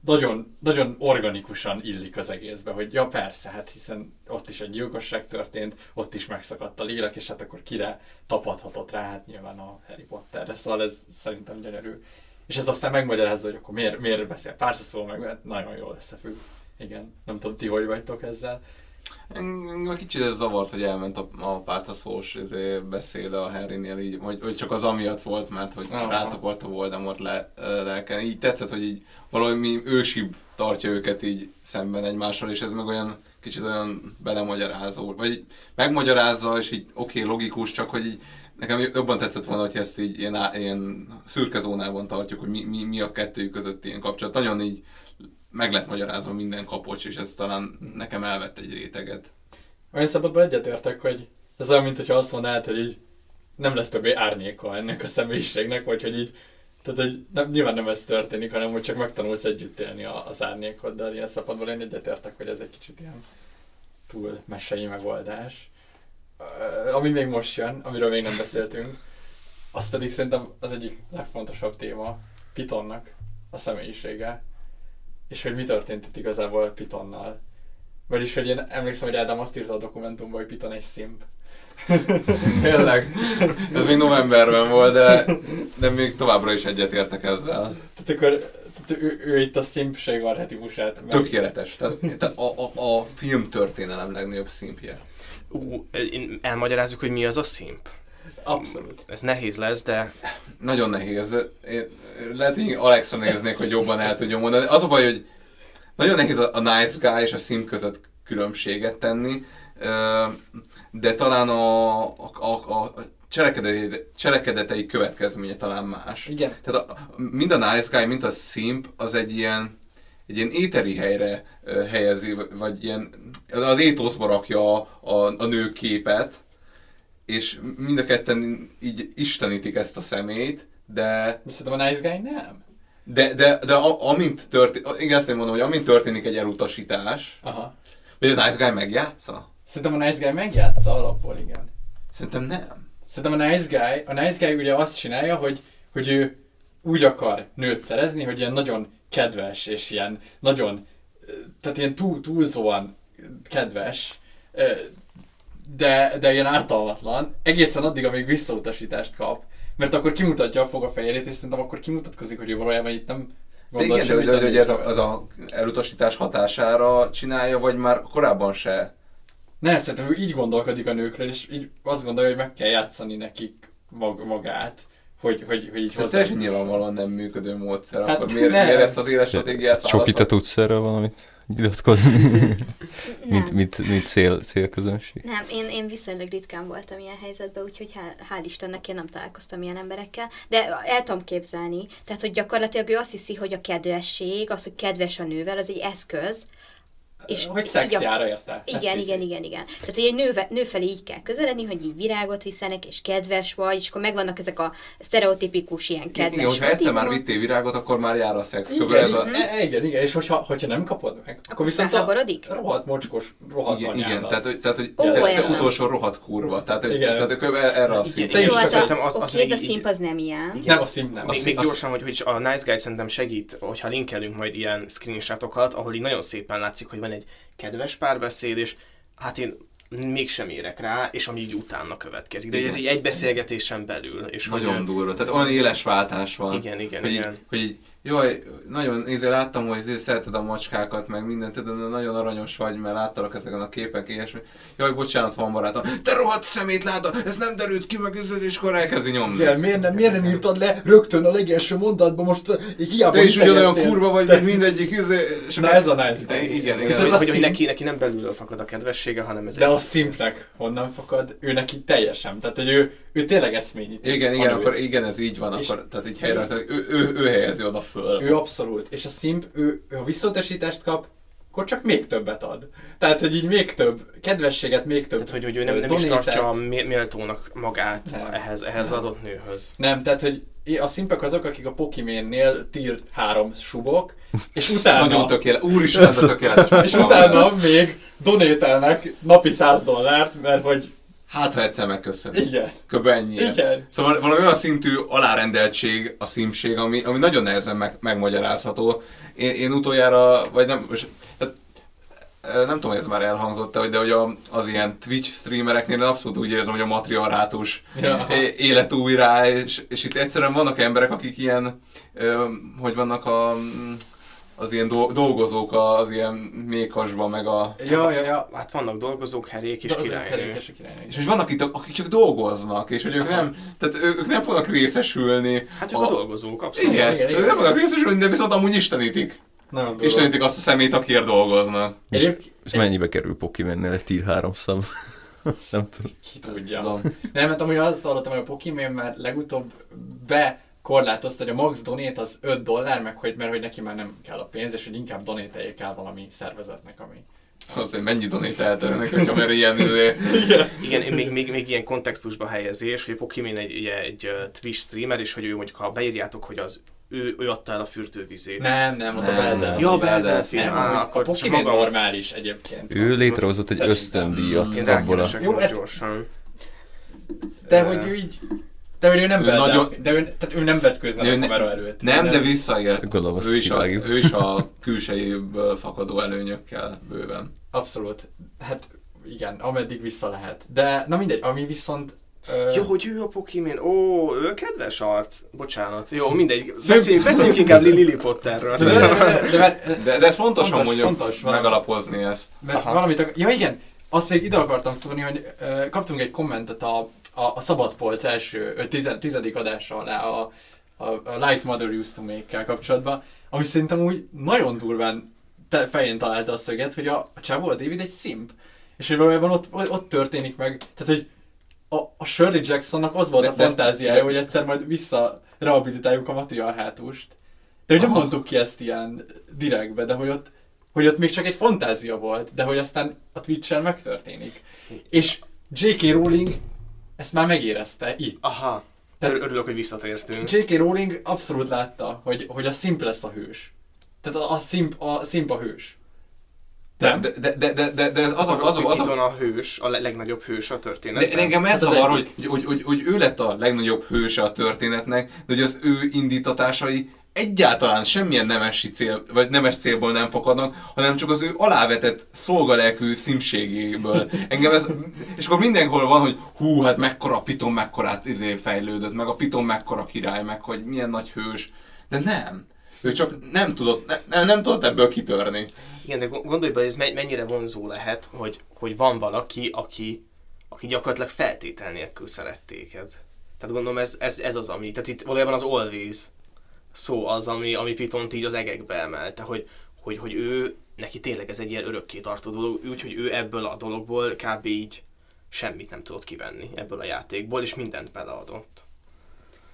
nagyon, nagyon organikusan illik az egészbe, hogy ja persze, hát hiszen ott is egy gyilkosság történt, ott is megszakadt a lélek, és hát akkor kire tapadhatott rá, hát nyilván a Harry Potterre, szóval ez szerintem gyönyörű. És ez aztán megmagyarázza, hogy akkor miért, miért beszél párszaszó, meg mert nagyon jól összefügg. Igen, nem tudom, ti hogy vagytok ezzel. Engem kicsit ez zavart, hogy elment a, a pártaszós izé, beszéd a Harrynél így, hogy, hogy csak az amiatt volt, mert hogy Aha. rátapart a Voldemort le, lelken. Így tetszett, hogy így valami ősibb tartja őket így szemben egymással, és ez meg olyan kicsit olyan belemagyarázó, vagy megmagyarázza, és így oké, okay, logikus, csak hogy így nekem jobban tetszett volna, hogy ezt így ilyen, ilyen szürke zónában tartjuk, hogy mi, mi, mi a kettőjük között ilyen kapcsolat. Nagyon így meg lett magyarázva minden kapocs, és ez talán nekem elvett egy réteget. Olyan szabadban egyetértek, hogy ez olyan, mint hogyha azt mondanád, hogy így nem lesz többé árnyéka ennek a személyiségnek, vagy hogy így, tehát hogy nem, nyilván nem ez történik, hanem hogy csak megtanulsz együtt élni az árnyékoddal, ilyen szabadban én egyetértek, hogy ez egy kicsit ilyen túl mesei megoldás. Ami még most jön, amiről még nem beszéltünk, az pedig szerintem az egyik legfontosabb téma, Pitonnak a személyisége, és hogy mi történt itt igazából Pitonnal. Vagyis, hogy én emlékszem, hogy Ádám azt írta a dokumentumban, hogy Piton egy szimp. (laughs) Tényleg. Ez még novemberben volt, de, de még továbbra is egyetértek ezzel. Tehát akkor tehát ő, ő, itt a szimpség arhetipusát. meg- Tökéletes. Tehát, tehát a, a, a film történelem legnagyobb szimpje. Ú, én- elmagyarázzuk, hogy mi az a szimp. Abszolút. Ez nehéz lesz, de Nagyon nehéz. Én, lehet, hogy Alexra néznék, hogy jobban el tudja mondani. Az a baj, hogy nagyon nehéz a, a nice guy és a simp között különbséget tenni, de talán a, a, a, a cselekedetei, cselekedetei következménye talán más. Igen. Tehát a, mind a nice guy, mind a simp az egy ilyen, egy ilyen éteri helyre helyezi, vagy ilyen, az étoszba rakja a, a, a nő képet, és mind a ketten így istenítik ezt a szemét, de De szerintem a nice guy nem. de, de, de a, amint történik, igen, azt mondom, hogy amint történik egy elutasítás, Aha. vagy a Nice Guy megjátsza? Szerintem a nice guy megjátsza alapból, igen. Szerintem nem. Szerintem a nice guy, a nice guy ugye azt csinálja, hogy, hogy ő úgy akar nőt szerezni, hogy ilyen nagyon kedves, és ilyen nagyon, tehát ilyen túl, túlzóan kedves, de, de ilyen ártalmatlan, egészen addig, amíg visszautasítást kap. Mert akkor kimutatja a fog a fejérét, és szerintem akkor kimutatkozik, hogy ő valójában itt nem De gondol igen, de, semmit de, a de, hogy ez a, az a elutasítás hatására csinálja, vagy már korábban se? Nem, szerintem ő így gondolkodik a nőkről, és így azt gondolja, hogy meg kell játszani nekik mag- magát, hogy, hogy, hogy így Ez hozzá. teljesen nyilvánvalóan nem működő módszer, Hát akkor miért, nem. miért ezt az éles stratégiát Sok itt a választott? tudsz erről valamit nyilatkozni? (laughs) mint, mint, mint cél, célközönség? Nem, én, én viszonylag ritkán voltam ilyen helyzetben, úgyhogy hál', hál' Istennek én nem találkoztam ilyen emberekkel, de el tudom képzelni, tehát hogy gyakorlatilag ő azt hiszi, hogy a kedvesség, az, hogy kedves a nővel, az egy eszköz, és Hogy szexjára érte. Igen, igen, igen, igen. Tehát, hogy egy nő, nő felé így kell közeledni, hogy így virágot viszenek, és kedves vagy, és akkor megvannak ezek a sztereotipikus ilyen kedves Igen, hogyha egyszer már vittél virágot, akkor már jár a szex. Igen, Kb. ez a, igen, e- igen, igen, és hogyha, hogyha nem kapod meg, akkor, Akkor viszont a rohadt mocskos, rohadt igen, igen, tehát, hogy, tehát, hogy Ó, te, te utolsó rohadt kurva. Tehát, Igen. tehát kb. erre a szintre. Te is Jó, az a, az- oké, de a szimp az nem ilyen. Nem a szimp, nem. Még, gyorsan, hogy, hogy a Nice Guide szerintem segít, hogyha linkelünk majd ilyen screenshotokat, ahol így nagyon szépen látszik, hogy van egy kedves párbeszéd, és hát én mégsem érek rá, és ami így utána következik. De hogy ez így egy beszélgetésen belül. És hogy, Nagyon durva. Tehát olyan éles váltás van. Igen, igen, hogy igen. Így, hogy így, jaj, nagyon nézd, láttam, hogy ezért szereted a macskákat, meg mindent, de nagyon aranyos vagy, mert láttalak ezeken a képek, ilyesmi. Jaj, bocsánat, van barátom. Te rohadt szemét láda, ez nem derült ki, meg akkor elkezdi nyomni. Igen, miért nem, miért nem írtad le rögtön a legelső mondatban, most uh, hiába Te is ugyanolyan kurva vagy, mint mindegyik, izé, és Na ez a nice. De igen, igen. Viszont hogy, hogy, neki, neki nem belülről fakad a kedvessége, hanem ez De egy... a szimpnek honnan fakad? Ő neki teljesen. Tehát, hogy ő, ő tényleg eszményít. Igen, igen, akkor igen, ez így van, És- akkor, tehát így helyre, tehát ő, ő, ő, helyezi oda föl. Ő abszolút. És a szimp, ő, ő ha visszautasítást kap, akkor csak még többet ad. Tehát, hogy így még több kedvességet, még több Tehát, hogy, hogy ő nem, nem is tartja mé- méltónak magát Nem. ehhez, ehhez Nem. adott nőhöz. Nem, tehát, hogy a szimpek azok, akik a Pokémonnél tier 3 subok, és utána, Nagyon tökéletes. Úristen, tökéletes. (laughs) és utána még donételnek napi 100 dollárt, mert hogy Hát, ha egyszer megköszönik. igen, Kb. ennyi. igen. Szóval valami olyan szintű alárendeltség a szimség, ami, ami nagyon nehezen meg, megmagyarázható. Én, én utoljára, vagy nem, most, tehát, nem tudom, hogy ez már elhangzott de hogy, a, az ilyen Twitch streamereknél abszolút úgy érzem, hogy a matriarhátus Ja. élet újra, és, és itt egyszerűen vannak emberek, akik ilyen, hogy vannak a, az ilyen do- dolgozók az ilyen mékasban, meg a... Ja, ja, ja. Hát vannak dolgozók, herék és királynő. A. És hogy vannak itt, akik csak dolgoznak, és hogy ők nem, tehát ők nem fognak részesülni. Hát ők a dolgozók, abszolút. Igen, Igen, igen, ők nem fognak részesülni, de viszont amúgy istenítik. Nagyon. Istenítik azt a szemét, akiért dolgoznak. És, és mennyibe kerül Pokémonnél egy tier 3 szab? (laughs) nem tudom. Ki tudja. Nem, mert amúgy azt hallottam, hogy a Pokémon már legutóbb bekorlátozta, hogy a max donét az 5 dollár, meg hogy, mert hogy neki már nem kell a pénz, és hogy inkább donételjék el valami szervezetnek, ami... Az, hogy mennyi donét eltennek, hogyha már ilyen izé- Igen, még, még, még ilyen kontextusba helyezés, hogy Pokémon egy, egy, egy Twitch streamer, és hogy ő mondjuk, ha beírjátok, hogy az ő, ő adta el a fürdővizét. Nem, nem, az Nem, a Beldelfi. Ja, a Beldelfi. Nem, Á, a akkor csak Pokémon maga... normális egyébként. Ő létrehozott egy Szerintem. ösztöndíjat Én abból a... Jó, hát- gyorsan. De hogy ő így... De ő nem Ő Beldelfi, nagyon- de ő, tehát ő nem vetközne Ő a ne- kamera előtt. Nem, de visszaél. Gondolom, Ő is, a, ő is a (laughs) külsejéből fakadó előnyökkel bőven. Abszolút. Hát igen, ameddig vissza lehet. De na mindegy, ami viszont... Ö, Jó, hogy ő a Pokémon. Ó, ő kedves arc. Bocsánat. Jó, mindegy. Beszéljünk, beszéljünk inkább Lily Potterről. de, de, de, de, de, De, de ez fontos, Fontos, amúgy fontos, valami. megalapozni ezt. Mert valamit. Ja igen, azt még ide akartam szólni, hogy ö, kaptunk egy kommentet a, a, a Szabadpolc első, tizen, tizedik adása alá a, a, a Like Mother Used to Make-kel kapcsolatban, ami szerintem úgy nagyon durván te, fején találta a szöget, hogy a, a csávó, a David egy szimp. És hogy valójában ott, ott történik meg, tehát hogy a, a Shirley Jacksonnak az volt De- a fantáziája, de- hogy egyszer majd vissza rehabilitáljuk a matriarhátust. De hogy nem mondtuk ki ezt ilyen direktbe, de hogy ott, hogy ott még csak egy fantázia volt, de hogy aztán a Twitch-en megtörténik. És J.K. Rowling ezt már megérezte itt. Aha. Tehát- Ör- Örülök, hogy visszatértünk. J.K. Rowling abszolút látta, hogy, hogy a Simp lesz a hős. Tehát a, a, Simp, a Simp a hős. De, Nem? de, de, de, de, de, de ez az, Az, a, az, az, itt a, hős, a le- legnagyobb hős a de, történetben. de engem ez Hát az zavar, hogy, hogy, hogy, hogy ő lett a legnagyobb hőse a történetnek, de hogy az ő indítatásai egyáltalán semmilyen nemesi cél, vagy nemes célból nem fakadnak, hanem csak az ő alávetett szolgalelkű szimségéből. Engem ez, és akkor mindenhol van, hogy hú, hát mekkora Piton mekkorát izé fejlődött, meg a Piton mekkora király, meg hogy milyen nagy hős. De nem. Ő csak nem tudott, ne, nem, nem tudott ebből kitörni. Igen, de gondolj bele, ez me- mennyire vonzó lehet, hogy, hogy van valaki, aki, aki gyakorlatilag feltétel nélkül szeret téged. Tehát gondolom ez, ez, ez az, ami, tehát itt valójában az always szó az, ami, ami Pitont így az egekbe emelte, hogy, hogy, hogy ő, neki tényleg ez egy ilyen örökké tartó dolog, úgyhogy ő ebből a dologból kb. így semmit nem tudott kivenni ebből a játékból, és mindent beleadott.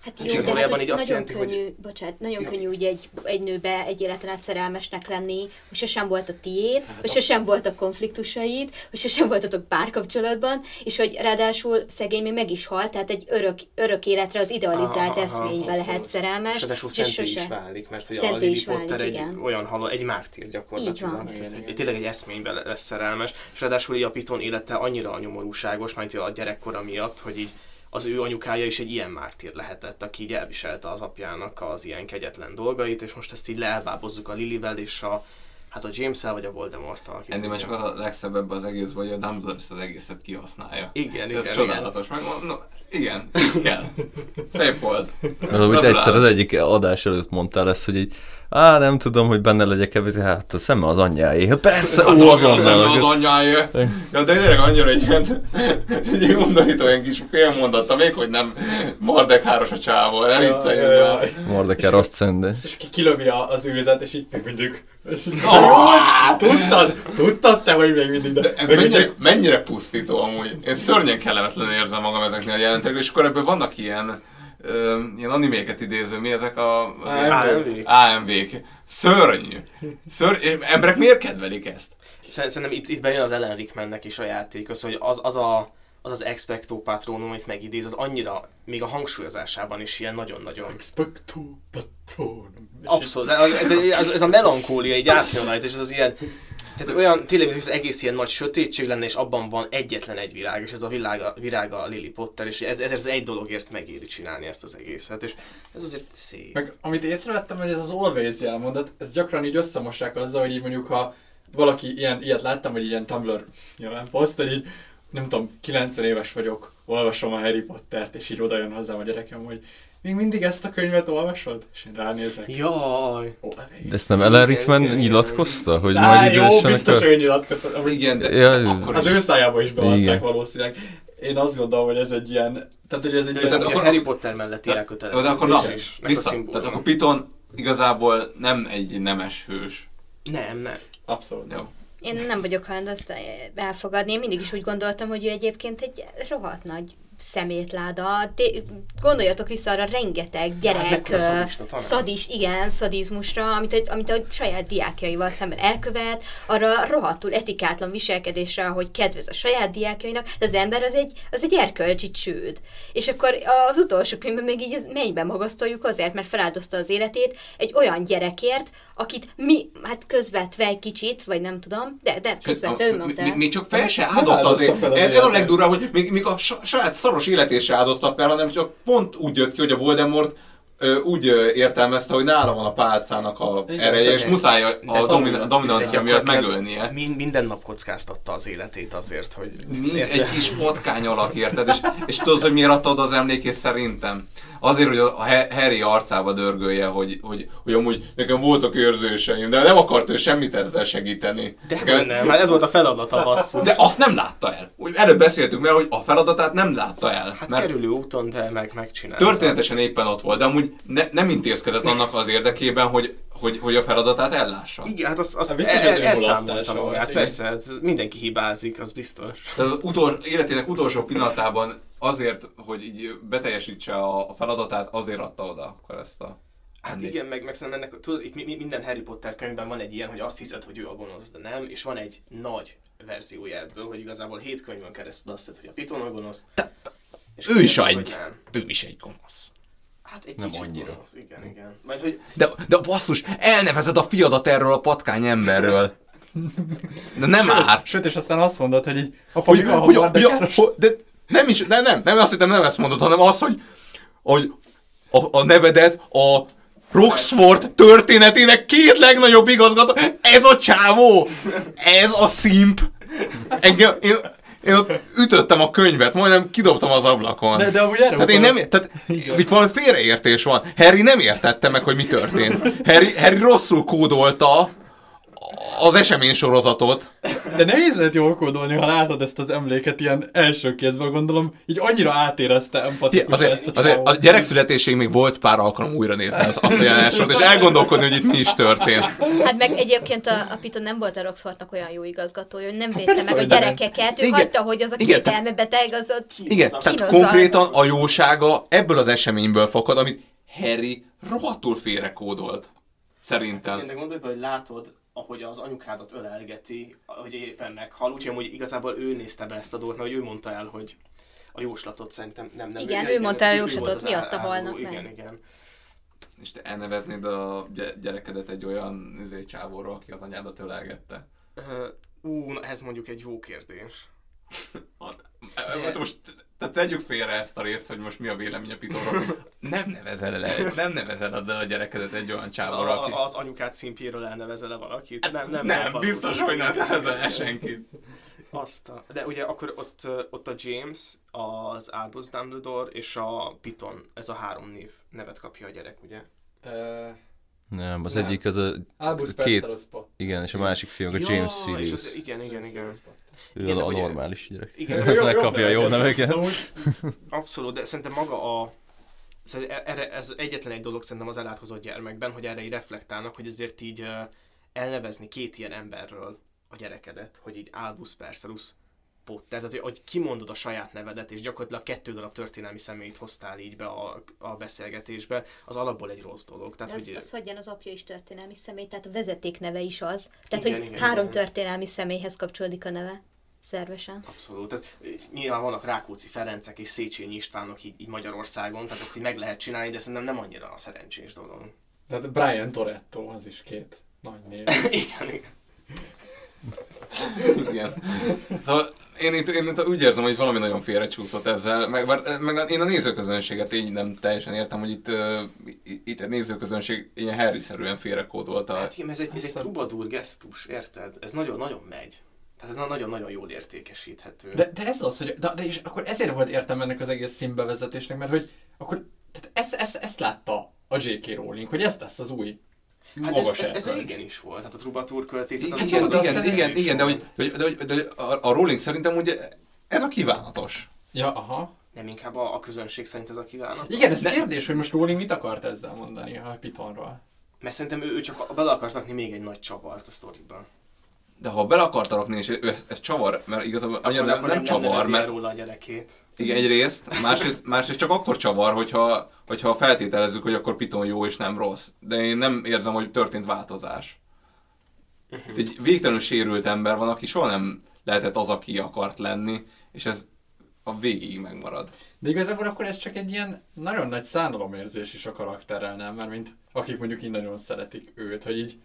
Hát És jó, ez de hát, valójában hogy így azt nagyon jelenti, hogy- könnyű, bocsánat, nagyon Ja. könnyű úgy egy, egy nőbe egy életen át szerelmesnek lenni, hogy sosem volt a tiéd, Hát hogy sosem voltak konfliktusaid, hogy sosem voltatok párkapcsolatban, és hogy ráadásul szegény még meg is halt, tehát egy örök, örök életre az idealizált Aha, aha, eszménybe abszolút. lehet szerelmes, És ráadásul és szenté is sose. válik, mert hogy a Szenté Lily is válik, egy igen. olyan haló, egy mártír gyakorlatilag. Így van. Tehát Igen, egy- igen. Tényleg egy eszménybe le- lesz szerelmes, és ráadásul így a Piton élete annyira nyomorúságos, mint a gyerekkora miatt, hogy így az ő anyukája is egy ilyen mártír lehetett, aki így elviselte az apjának az ilyen kegyetlen dolgait, és most ezt így leelbábozzuk a Lilivel és a Hát a james vagy a Voldemort-tal. Ennél már csak az a legszebb ebben az egész, hogy a Dumbledore ezt az egészet kihasználja. Igen, Ez igen, csodálatos. Meg, no, igen, kell. (laughs) Szép volt. Mert amit egyszer az egyik adás előtt mondtál lesz, hogy így, á, nem tudom, hogy benne legyek ebben, hát a szeme az anyjáé. Hát persze, Hát ó, az, az, az anyjája. Ja, de tényleg annyira egy ilyen, egy ilyen undorító ilyen kis félmondatta, még hogy nem Mardekháros a csávó, nem Ja, vicceljünk ja. Mordekár azt szende. És ki kilövi az őzet, és így még mindig. És így, Ah! tudtad, tudtad te, hogy még mindig, de Ez még mennyire, mindig. mennyire pusztító amúgy. Én szörnyen kellemetlenül érzem magam ezeknél a jelentekből, és akkor ebből vannak ilyen, ö, ilyen animéket idéző, mi ezek a... AMV. AMV-k. Szörnyű. Szörny, emberek miért kedvelik ezt? Szer- Szerintem itt, itt bejön az Ellen Rickmannek is a játék, az, hogy az, az a az az expecto patronum, amit megidéz, az annyira, még a hangsúlyozásában is ilyen nagyon-nagyon Expecto patronum. Abszolút, ez, ez, ez, ez a melankólia így átjön rajta, és ez az ilyen, tehát olyan, tényleg, hogy az egész ilyen nagy sötétség lenne, és abban van egyetlen egy virág, és ez a virága, virága a Lily Potter, és ez, ez, ez egy dologért megéri csinálni ezt az egészet, és ez azért szép. Meg amit észrevettem, hogy ez az always jelmondat, ez gyakran így összemossák azzal, hogy így mondjuk, ha valaki ilyen, ilyet láttam, hogy ilyen Tumblr nyilván poszter, így nem tudom, 90 éves vagyok, olvasom a Harry Pottert, és így oda jön hozzám a gyerekem, hogy még mindig ezt a könyvet olvasod? És én ránézek. Jaj! Always. De ezt nem Ellen Rickman nyilatkozta, hogy Á, majd jó, biztos akar... ő nyilatkoztat. amúgy Igen, de Ja, akkor Az ő szájába is beadták valószínűleg. Én azt gondolom, hogy ez egy ilyen... Tehát, hogy ez egy ez ilyen... a, akkor- a Harry Potter mellett írják de kötelező. akkor na, is, a vissza. Tehát akkor Piton igazából nem egy nemes hős. Nem, nem. Abszolút. Jó. Én nem vagyok hajlandó azt elfogadni. Én mindig is úgy gondoltam, hogy ő egyébként egy rohadt nagy szemétláda. Té- gondoljatok vissza arra rengeteg Hát, gyerek, szadista, talán. szadis, igen, szadizmusra, amit, amit a saját diákjaival szemben elkövet, arra rohadtul etikátlan viselkedésre, hogy kedvez a saját diákjainak, de az ember az egy, az egy erkölcsi csőd. És akkor az utolsó könyvben még így ez mennybe magasztaljuk azért, mert feláldozta az életét egy olyan gyerekért, akit mi, hát közvetve egy kicsit, vagy nem tudom, de, de közvetve ő mondta. Még, csak fel se Nem áldozta azért. Ez, a legdurvább, hogy még, még a sa- saját szaros életét se áldozta fel, hanem csak pont úgy jött ki, hogy a Voldemort ö, úgy értelmezte, hogy nála van a pálcának a Igen, ereje, és muszáj a, a domin- szomorú. dominancia miatt megölnie. Min, minden nap kockáztatta az életét azért, hogy... Nincs egy kis patkány alak, érted? És, és tudod, hogy miért adta oda az emlékét szerintem? Azért, hogy a Harry arcába dörgölje, hogy, hogy, hogy amúgy nekem voltak érzéseim, de nem akart ő semmit ezzel segíteni. De Nekem- hogy nem, hát ez volt a feladata basszus. De azt nem látta el. Úgy előbb beszéltünk meg, hogy a feladatát nem látta el. Hát mert kerülő úton, de meg megcsinálta. történetesen éppen ott volt, de amúgy ne, nem intézkedett annak az érdekében, hogy, hogy, hogy a feladatát ellássa. Igen, hát azt, azt Hát hát biztos, el, az ő elszámolta magát. Persze, hát mindenki hibázik, az biztos. Tehát az utol, életének utolsó pillanatában azért, hogy így beteljesítse a, feladatát, azért adta oda akkor ezt a... Hát igen, meg, meg szerintem ennek, tudod, itt mi- mi- minden Harry Potter könyvben van egy ilyen, hogy azt hiszed, hogy ő a gonosz, de nem, és van egy nagy verziója ebből, hogy igazából hét könyvön keresztül azt hiszed, hogy a Piton a gonosz. és ő is egy. Ő is egy gonosz. Hát egy Nem kicsit annyira. gonosz, igen, igen. Majd, hogy De, de basszus, elnevezed a fiadat erről a patkány emberről. De nem Sőt, már. Sőt, és aztán azt mondod, hogy így, apa, Hogy, mi van, hogy, hogy, hogy, de nem is, nem, nem, nem azt hittem, nem ezt mondod, hanem az, hogy, hogy a, a nevedet a Roxford történetének két legnagyobb igazgató. Ez a csávó! Ez a szimp! Engem, én, én ott ütöttem a könyvet, majdnem kidobtam az ablakon. De, de amúgy erre Tehát én nem, tehát itt valami félreértés van. Harry nem értette meg, hogy mi történt. Harry, Harry rosszul kódolta az esemény sorozatot. De nehéz lehet jól kódolni, ha látod ezt az emléket ilyen első kézben, gondolom, így annyira átérezte empatikus ezt Azért, a azért a gyerekszületésig még volt pár alkalom újra nézni az, azt a jelenetort, és elgondolkodni, hogy itt mi is történt. Hát meg egyébként a, a Piton nem volt a Roxfordnak olyan jó igazgatója, hogy nem védte persze, meg a gyerekeket, ő Igen. hagyta, hogy az a Igen, két tehát- elmebeteg, az ott Igen, tehát konkrétan a jósága ebből az eseményből fakad, amit Harry rohadtul félrekódolt. Szerintem. de gondolj hogy látod, ahogy az anyukádat ölelgeti, hogy éppen meghal, úgyhogy amúgy igazából ő nézte be ezt a dolgot, mert hogy ő mondta el, hogy a jóslatot szerintem nem, nem Igen, ő mondta el a jóslatot, miatta halnak Igen, meg. igen. És te elneveznéd a gy- gyerekedet egy olyan izé, csávóról, aki az anyádat ölelgette. Ú, na ez mondjuk egy jó kérdés. (laughs) Hát most tehát tegyük félre ezt a részt, hogy most mi a vélemény a. Nem nevezel le, nem nevezel el a gyerekedet egy olyan csávóra, aki... Az anyukát szimpiéről elnevezel le valakit? Nem, nem, nem, nem, biztos, hogy nem nevezel el senkit. Azt a, de ugye akkor ott, ott a James, az Albus Dumbledore és a Piton, ez a három név nevet kapja a gyerek, ugye? Nem, az Nem. egyik az a... Albus két, igen, és a másik fiú, a Ja, James és Sirius. az- Igen, igen, igen. Ő igen, a ugye- normális gyerek. Igen, Ez Jó- megkapja a jó neveket. Abszolút, de szerintem maga a... Szerintem erre, ez egyetlen egy dolog szerintem az elátkozott gyermekben, hogy erre így reflektálnak, hogy azért így elnevezni két ilyen emberről a gyerekedet, hogy így Albus Perseus Potter, tehát hogy, hogy kimondod a saját nevedet, és gyakorlatilag kettő darab történelmi személyt hoztál így be a, a beszélgetésbe, az alapból egy rossz dolog. Tehát, az, hogy, az hagyjan az apja is történelmi személy, tehát a vezetékneve is az. Tehát, Igen, hogy igen, három igen. történelmi személyhez kapcsolódik a neve. Szervesen. Abszolút. Tehát nyilván vannak Rákóczi Ferencek és Széchenyi Istvánok így, így Magyarországon, tehát ezt így meg lehet csinálni, de szerintem nem annyira a szerencsés dolog. Tehát Brian Toretto, az is két nagy név. (laughs) igen, igen. Igen. Szóval én itt, én itt úgy érzem, hogy valami nagyon félrecsúszott ezzel, meg, meg én a nézőközönséget így nem teljesen értem, hogy itt, uh, itt a nézőközönség ilyen Harry-szerűen félrekódolta. Hát igen, ez egy, ez egy trubadur gesztus, érted? Ez nagyon-nagyon megy. Tehát ez na- nagyon-nagyon jól értékesíthető. De, de ez az, hogy de, de és akkor ezért volt értem ennek az egész színbevezetésnek, mert hogy akkor tehát ezt, ezt, ezt látta a J.K. Rowling, hogy ez lesz az új hát ez, ez, ez régen is volt, tehát a trubadur költészet az Igen, az- igen, igen, igen, de, hogy, de, de, hogy a, a Rowling szerintem ugye ez a kívánatos. Ja, aha. Nem inkább a, a közönség szerint ez a kívánatos? Igen, ez De- kérdés, hogy most Rowling mit akart ezzel mondani a Pitonról. Mert szerintem ő, ő csak bele akart rakni még egy nagy csavart a sztoriba. De ha bele akarta rakni, és ez, ez csavar, mert igazából annyira nem, Akkor nem, csavar, nevezi el mert róla a gyerekét. igen, egyrészt, másrészt, másrészt csak akkor csavar, hogyha, hogyha feltételezzük, hogy akkor Piton jó és nem rossz. De én nem érzem, hogy történt változás. Uh-huh. Egy végtelenül sérült ember van, aki soha nem lehetett az, aki akart lenni, és ez a végig megmarad. De igazából akkor ez csak egy ilyen nagyon nagy szánalomérzés is a karakterrel, nem? Mert mint akik mondjuk így nagyon szeretik őt, hogy így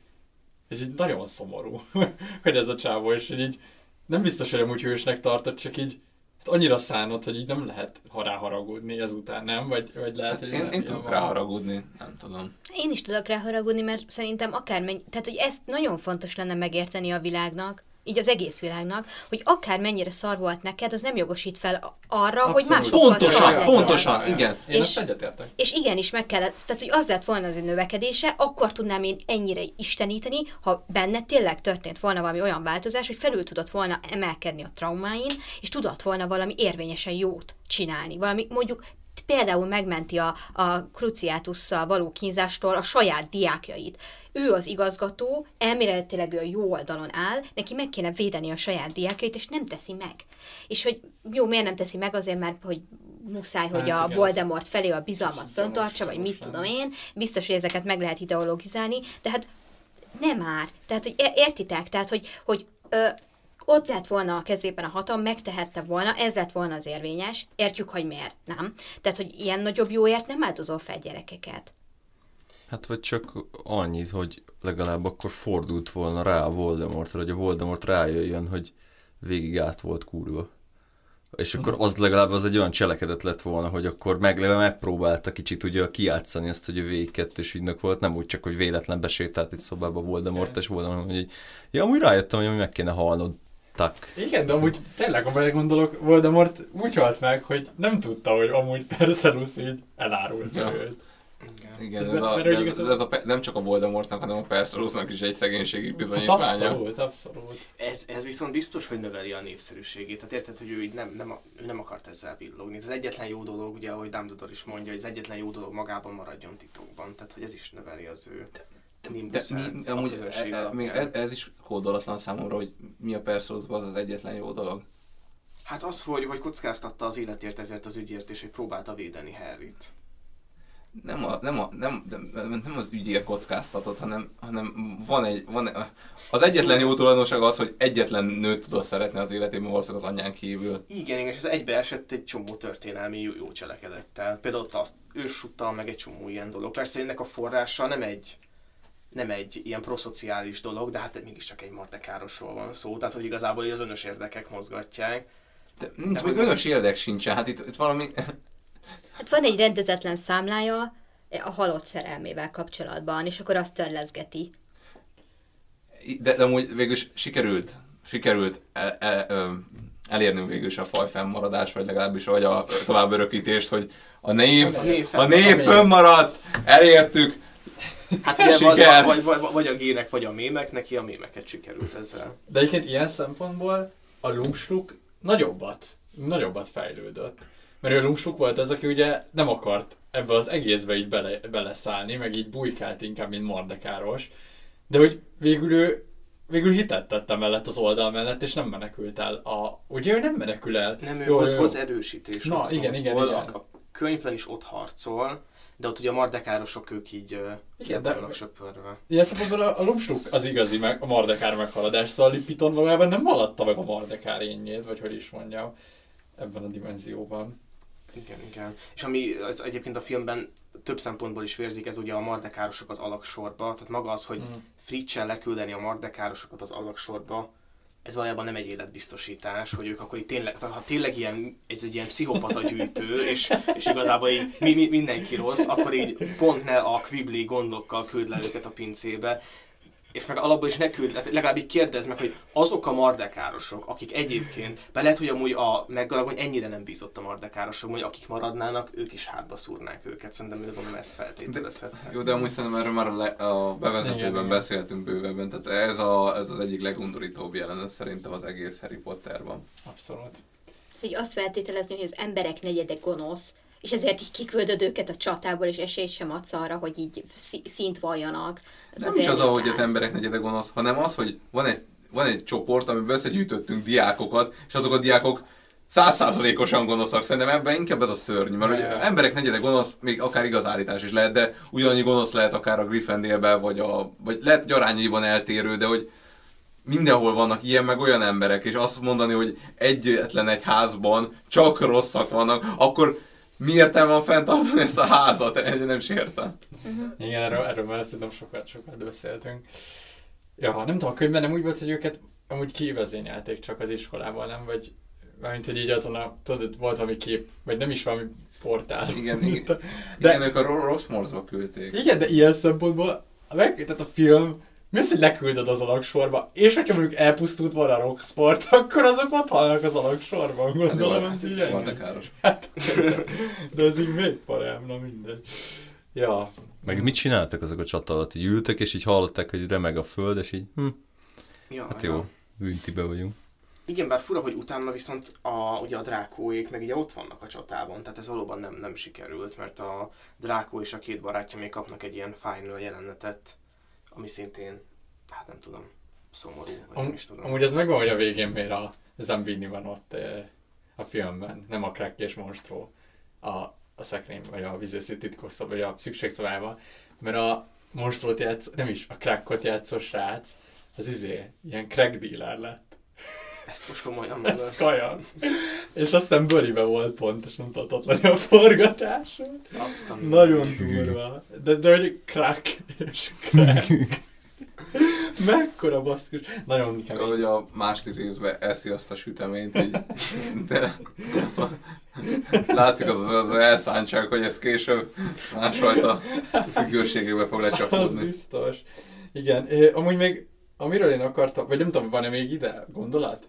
ez így nagyon szomorú, (laughs) hogy ez a csávó, és hogy így nem biztos, hogy amúgy hősnek tartott, csak így hát annyira szánott, hogy így nem lehet ha ráharagudni ezután, nem? Vagy, vagy lehet, Hát hogy én, nem én tudok van. rá haragudni, nem tudom. Én is tudok rá haragudni, mert szerintem akármennyi, tehát hogy ezt nagyon fontos lenne megérteni a világnak, így az egész világnak, hogy akár mennyire szar volt neked, az nem jogosít fel arra, hogy Abszolút. másokkal szar Pontosan, legyen. pontosan, igen. Én És- ezt egyetértek. És igenis meg kellett, tehát hogy az lett volna az ő növekedése, akkor tudnám én ennyire isteníteni, ha benne tényleg történt volna valami olyan változás, hogy felül tudott volna emelkedni a traumáin, és tudott volna valami érvényesen jót csinálni. Valami mondjuk például megmenti a, a Cruciatusszal való kínzástól a saját diákjait. Ő az igazgató, elméletileg ő a jó oldalon áll, neki meg kéne védeni a saját diákjait, és nem teszi meg. És hogy jó, miért nem teszi meg? Azért, mert hogy muszáj, hogy Hát a igen, Voldemort felé a bizalmat föntartsa, vagy mit tudom én. Biztos, hogy ezeket meg lehet ideologizálni, de hát nem már. Tehát, hogy é- értitek? Tehát, hogy, hogy ö, ott lett volna a kezében a hatalom, megtehette volna, ez lett volna az érvényes, értjük, hogy miért nem. Tehát, hogy ilyen nagyobb jóért nem áldozol fel gyerekeket. Hát vagy csak annyit, hogy legalább akkor fordult volna rá a Voldemortra, hogy a Voldemort rájöjjön, hogy végig át volt kurva. és akkor az legalább az egy olyan cselekedet lett volna, hogy akkor meg, legalább megpróbálta kicsit ugye kijátszani ezt, hogy a végig kettős ügynök volt, nem úgy csak, hogy véletlen besétált egy szobába Voldemort, és Voldemort, hogy ja, amúgy rájöttem, hogy meg kéne halnod. Tak. Igen, de amúgy tényleg, ha gondolok, Voldemort úgy halt meg, hogy nem tudta, hogy amúgy Perseus így elárulta Ja. őt. Igen, De- ez, a, ez, ez a, nem csak a Voldemortnak, hanem a Perseusnak is egy szegénységi Hát bizonyítványa. abszolút, abszolút. Ez, ez viszont biztos, hogy növeli a népszerűségét. Tehát érted, hogy ő így nem, nem, ő nem akart ezzel villogni. Ez az egyetlen jó dolog, ugye, ahogy Dumbledore is mondja, hogy az egyetlen jó dolog magában maradjon titokban. Tehát, hogy ez is növeli az ő De nimbusát mi, a amúgy közönség e, e, még alapján. ez, ez is kódolatlan számomra, hogy mi a Perseusban az az egyetlen jó dolog. Hát az, hogy, hogy kockáztatta az életért ezért az ügyért, és hogy próbálta védeni Harryt. Nem, a, nem, a, nem, nem, az ügyért kockáztatott, hanem, hanem van egy, van, az egyetlen jó tulajdonság az, hogy egyetlen nőt tudod szeretni az életében, valószínűleg az anyán kívül. Igen, és ez egybeesett egy csomó történelmi jó, jó cselekedettel. Például ott azt őssuttal meg egy csomó ilyen dolog. Persze ennek a forrása nem egy nem egy ilyen proszociális dolog, de hát mégiscsak egy mardekárosról van szó, tehát hogy igazából az önös érdekek mozgatják. De nincs De még hogy önös érdek sincsen, hát itt, itt valami... (laughs) Hát van egy rendezetlen számlája a halott szerelmével kapcsolatban, és akkor azt törlezgeti. De, de amúgy végül is sikerült, sikerült el, el, ö, elérnünk végül is a faj fennmaradás, vagy legalábbis vagy a tovább örökítést, hogy a név, A név a név fennmaradt. fönnmaradt, elértük, Hát ugye vagy, Siker! vagy, vagy, vagy, a gének, vagy a mémek, neki a mémeket sikerült ezzel. De egyébként ilyen szempontból a Lumsruk nagyobbat, nagyobbat fejlődött. Mert ő a Lumsruk volt az, aki ugye nem akart ebbe az egészbe így bele, beleszállni, meg így bujkált inkább, mint Mardekáros. De hogy végül ő végül hitet tette mellett az oldal mellett, és nem menekült el. A, ugye ő nem menekül el. Nem, ő Jó, hoz, jó. hoz erősítés. Na, hoz, igen, hoz, igen, hoz. igen. A, a könyvben is ott harcol, de ott ugye a mardekárosok ők így Igen, de- vannak söpörve. Ilyen szempontból a, a Lumsruk az igazi, meg, a Mardekár meghaladás, szóval a Lipiton valójában nem haladta meg a Mardekár ényét, vagy hogy is mondjam, ebben a dimenzióban. Igen, igen. És ami az egyébként a filmben több szempontból is vérzik, ez ugye a mardekárosok az alaksorba. Tehát maga az, hogy Mm. Fritz-sel leküldeni a mardekárosokat az alaksorba, ez valójában nem egy életbiztosítás, hogy ők akkor itt tényleg, ha tényleg ilyen, ez egy ilyen pszichopata gyűjtő, és, és igazából így mi, mi, mindenki rossz, akkor így pont ne a Quibbly gondokkal küld le őket a pincébe, és meg alapból is ne küld, tehát legalább így kérdezd meg, hogy azok a mardekárosok, akik egyébként, be lehet, hogy amúgy a meggalak, hogy ennyire nem bízott a mardekárosok, hogy akik maradnának, ők is hátba szúrnák őket. Szerintem én gondolom ezt feltételezhetnek. Jó, de amúgy szerintem erről már a, le, a bevezetőben Igen, igen. beszéltünk bővebben, tehát ez, a, ez az egyik legundorítóbb jelenet szerintem az egész Harry Potterban. Abszolút. Így azt feltételezni, hogy az emberek negyede gonosz, és ezért így kiküldöd őket a csatából, és esélyt sem adsz arra, hogy így szint valljanak. Ez Nem is az, hogy az emberek negyede gonosz, hanem az, hogy van egy, van egy csoport, amiben összegyűjtöttünk diákokat, és azok a diákok százszázalékosan gonoszak. Szerintem ebben inkább ez a szörny, mert hogy Ja. emberek negyede gonosz, még akár igaz állítás is lehet, de ugyanannyi gonosz lehet akár a Gryffindorben, vagy, a, vagy lehet, hogy arányaiban eltérő, de hogy mindenhol vannak ilyen meg olyan emberek, és azt mondani, hogy egyetlen egy házban csak rosszak vannak, akkor mi értelme van fenntartani ezt a házat? Én nem is értem. Igen, erről, erről már szerintem sokat, sokat beszéltünk. Ja, nem tudom, a könyvben nem úgy volt, hogy őket amúgy kivezényelték csak az iskolával, nem? Vagy mármint, hogy így azon a, tudod, volt valami kép, vagy nem is valami portál. Igen, igen. De, igen, ők a Ro- Rossmorsba küldték. igen, de ilyen szempontból, meg, tehát a film, mi az, hogy leküldöd az alaksorba, és hogyha mondjuk elpusztult volna a Rocksport, (laughs) akkor azok ott halnak az alaksorban, gondolom, ez így káros. Hát, de ez így még parám, na mindegy. Ja, Meg mit csináltak azok a csata alatt? Így ültek, és így hallották, hogy remeg a föld, és így, hm, Ja, hát ja. jó, büntibe vagyunk. Igen, bár fura, hogy utána viszont a, ugye a drákóék meg ugye ott vannak a csatában, tehát ez valóban nem, nem sikerült, mert a drákó és a két barátja még kapnak egy ilyen final jelenetet, ami szintén, hát nem tudom, szomorú, vagy nem Am, is tudom. amúgy ez megvan, hogy a végén miért a Zambini van ott eh, a filmben, nem a Crack és Monstro a, a szekrény, vagy a vizészi titkos vagy a szükségszobában, mert a Monstrót játsz, nem is, a Crackot játszó srác, az izé, ilyen crack dealer lett. Ezt most komolyan Ez mondod. kaja. És azt hiszem Böribe volt pont, és nem tudott lenni a forgatás. Azt a Nagyon durva. De, de hogy crack és crack. Mekkora baszkus. Nagyon kemény. Hogy a második részben eszi azt a süteményt, így, de látszik az, az, az elszántság, hogy ez később másfajta függőségébe fog Az lecsapódni. biztos. Igen, é, amúgy még, amiről én akartam, vagy nem tudom, van-e még ide gondolat?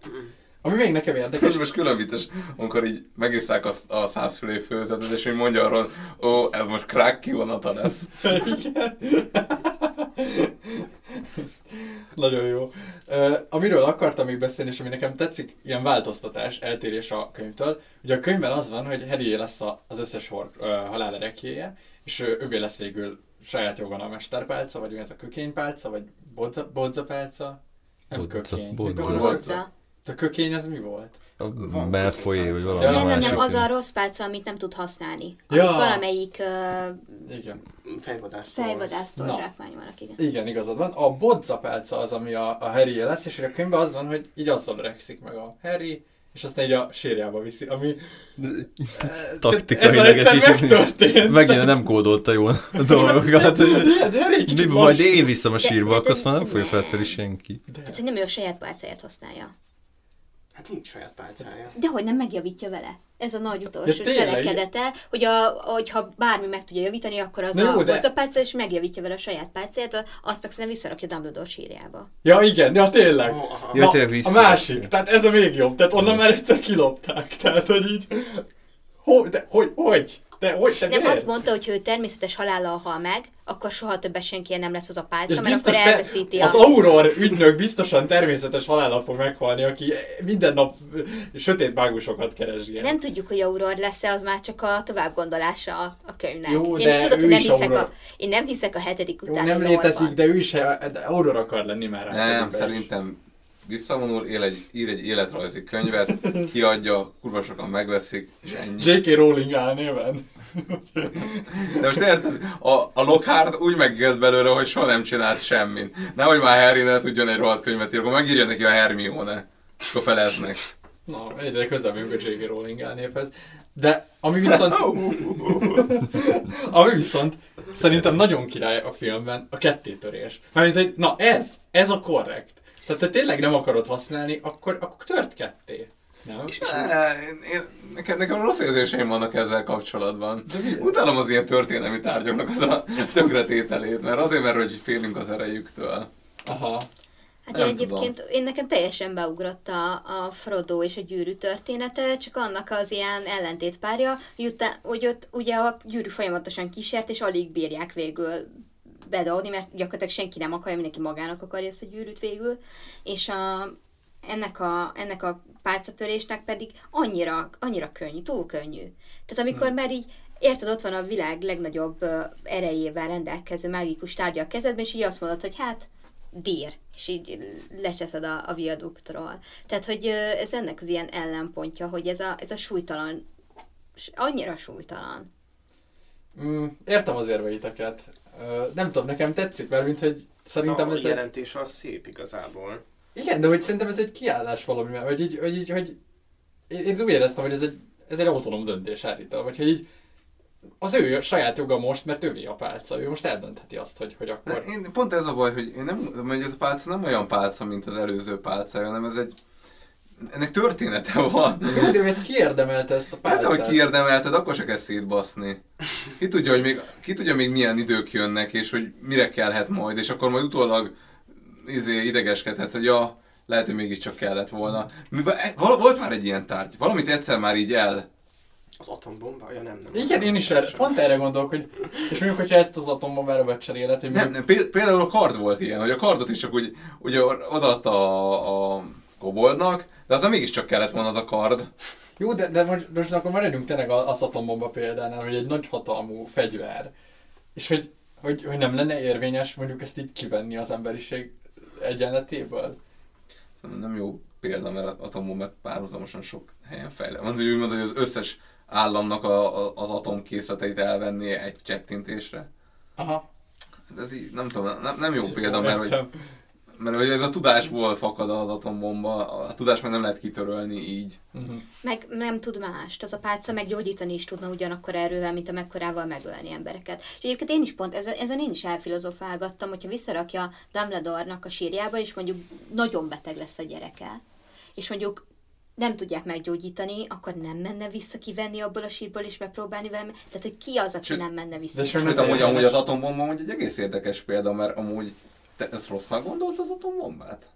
Ami még nekem érdekes, Ez most külön vicces, amikor így megisszák a, a százfülé főzetet, és így mondja arról, ó, ez most crack kivonata lesz. Igen. (laughs) Nagyon jó. Uh, amiről akartam még beszélni, és ami nekem tetszik, ilyen változtatás, eltérés a könyvtől. Ugye a könyvben az van, hogy Harry lesz a, az összes hor, uh, halál erekjéje, és ő, ővé lesz végül saját jogon a mesterpálca, vagy ez a kökénypálca, vagy bodza, bodzapálca? Nem Bodza- kökény. bodza. Bodza. A kökény az mi volt? A Van Malfoy, vagy valami Ja. Nem, nem, nem, az a rossz pálca, amit nem tud használni. Ja. Amit valamelyik uh, Igen. Fejvadásztól. fejvadásztól Na. zsákmányolnak, igen. Igen, igazad van. A bodzapálca az, ami a, a harry lesz, és a könyvben az van, hogy így azzal öregszik meg a Harry, és aztán így a sírjába viszi, ami... (laughs) Ez Taktikailag már egy egyszer kicsit megtörtént. megint nem kódolta jól a (laughs) dolgokat. Mi, majd én viszem a sírba, akkor azt már nem fogja feltörni senki. Tehát, hogy nem ő a saját pálcáját használja. Hát nincs saját pálcája. De hogy nem megjavítja vele. Ez a nagy utolsó Ja, cselekedete, hogy a, hogyha bármi meg tudja javítani, akkor az Na jó, a de- de... pálca, és megjavítja vele a saját pálcáját, azt meg szerintem visszarakja Dumbledore sírjába. Ja, igen, ja tényleg. Ó, aha. Ja, Na, tényleg a vissza- másik, tehát ez a még jobb, tehát onnan már egyszer kilopták, tehát hogy így... Hogy, de, hogy, hogy? De, hogy, de Nem miért? azt mondta, hogy ő természetes halállal hal meg, akkor soha többet senki nem lesz az a pálca, És mert akkor biztos te, elveszíti az a... Auror ügynök biztosan természetes halállal fog meghalni, aki minden nap sötét mágusokat keresgél. Nem tudjuk, hogy Auror lesz-e, az már csak a továbbgondolása a, a könyvnek. Jó, én de tudod, ő hogy nem is hiszek, Auror. a, én nem hiszek a hetedik Jó, utáni nem létezik, de ő is de Auror akar lenni már. Nem, szerintem visszavonul, él egy, ír egy életrajzi könyvet, (laughs) kiadja, kurva sokan megveszik, és ennyi. J.K. Rowling álnéven. De most érted, a, a Lockhart úgy megélt belőle, hogy soha nem csinált semmit. Nehogy már Harry ne tudjon egy rohadt könyvet írni, akkor megírja neki a Hermione. És akkor feleznek. Na, egyre közelebb a J.K. Rowling álnévhez. De ami viszont... (laughs) (laughs) ami viszont szerintem nagyon király a filmben a kettétörés. Mármint, hogy na ez, ez a korrekt. Tehát ha tényleg nem akarod használni, akkor, akkor tört ketté. Nem? Ne, én, nekem, nekem rossz érzéseim vannak ezzel kapcsolatban. Utálom az ilyen történelmi tárgyaknak az a tönkretételét, mert azért, mert hogy félünk az erejüktől. Aha. Hát Nem én egyébként, én nekem teljesen beugrott a, a Frodo és a gyűrű története, csak annak az ilyen ellentétpárja, hogy, utá, hogy ott ugye a gyűrű folyamatosan kísért, és alig bírják végül bedolni, mert gyakorlatilag senki nem akarja, mindenki magának akarja ezt a gyűrűt végül, és a, ennek a, ennek a pálcatörésnek pedig annyira, annyira könnyű, túl könnyű. Tehát amikor már így Érted, ott van a világ legnagyobb erejével rendelkező mágikus tárgya a kezedben, és így azt mondod, hogy hát dír, és így lecseszed a, a viaduktról. Tehát, hogy ez ennek az ilyen ellenpontja, hogy ez a, ez a súlytalan, annyira súlytalan. Mm, értem az érveiteket. Nem tudom, nekem tetszik, mert mint hogy szerintem a ez egy... jelentés az szép igazából. Igen, de hogy szerintem ez egy kiállás valami, vagy így, hogy így, hogy én, én úgy éreztem, hogy ez egy, ez egy autonóm döntés állítólag, vagy hogy így az ő saját joga most, mert ővé a pálca, ő most eldöntheti azt, hogy, hogy De akkor... én, pont ez a baj, hogy én nem, hogy ez a pálca nem olyan pálca, mint az előző pálca, hanem ez egy ennek története van. Jó, de ő ezt kiérdemelte ezt a Hát, pálcát. ahogy kiérdemelted, akkor se kell szétbaszni. Ki tudja, hogy még, ki tudja még milyen idők jönnek, és hogy mire kellhet majd, és akkor majd utólag izé, idegeskedhetsz, hogy ja, lehet, hogy mégiscsak kellett volna. Mivel, e- val- volt már egy ilyen tárgy, valamit egyszer már így el. Az atombomba? Ja nem, nem. Igen, én is erre, pont erre gondolok, hogy és mondjuk, hogyha ezt az atombombára becseréled, hogy Nem, mondjuk, nem, péld- például a kard volt ilyen, hogy a kardot is csak úgy, ugye odaadta a, a koboldnak, de azon mégiscsak kellett volna az a kard. jó, de, de most, most akkor maradjunk tényleg az atombomba példánál, hogy egy nagy hatalmú fegyver, és hogy, hogy, hogy nem lenne érvényes mondjuk ezt így kivenni az emberiség egyenletéből. Nem jó példa, mert az atombombát párhuzamosan sok helyen fejlett. Mondod, hogy úgymond, hogy az összes államnak a, a, az atomkészleteit elvenni egy csettintésre. Aha. De ez így, nem tudom, nem, nem jó példa, mert hogy. Mert hogy ez a tudásból fakad az atombomba, a tudás meg nem lehet kitörölni így. Uh-huh. Meg nem tud mást. Az a pálca meggyógyítani is tudna ugyanakkor erővel, mint amekkorával megölni embereket. És egyébként én is pont ezen, ezen én is elfilozofálgattam, hogyha visszarakja Dumbledore-nak a sírjába, és mondjuk nagyon beteg lesz a gyereke, és mondjuk nem tudják meggyógyítani, akkor nem menne vissza kivenni abból a sírból és megpróbálni vele. Tehát, hogy ki az, aki Sőt, nem menne vissza? de Sőt, amúgy, amúgy az atombomba amúgy egy egész érdekes példa, mert amúgy te ezt rossznak gondolt az atombombát?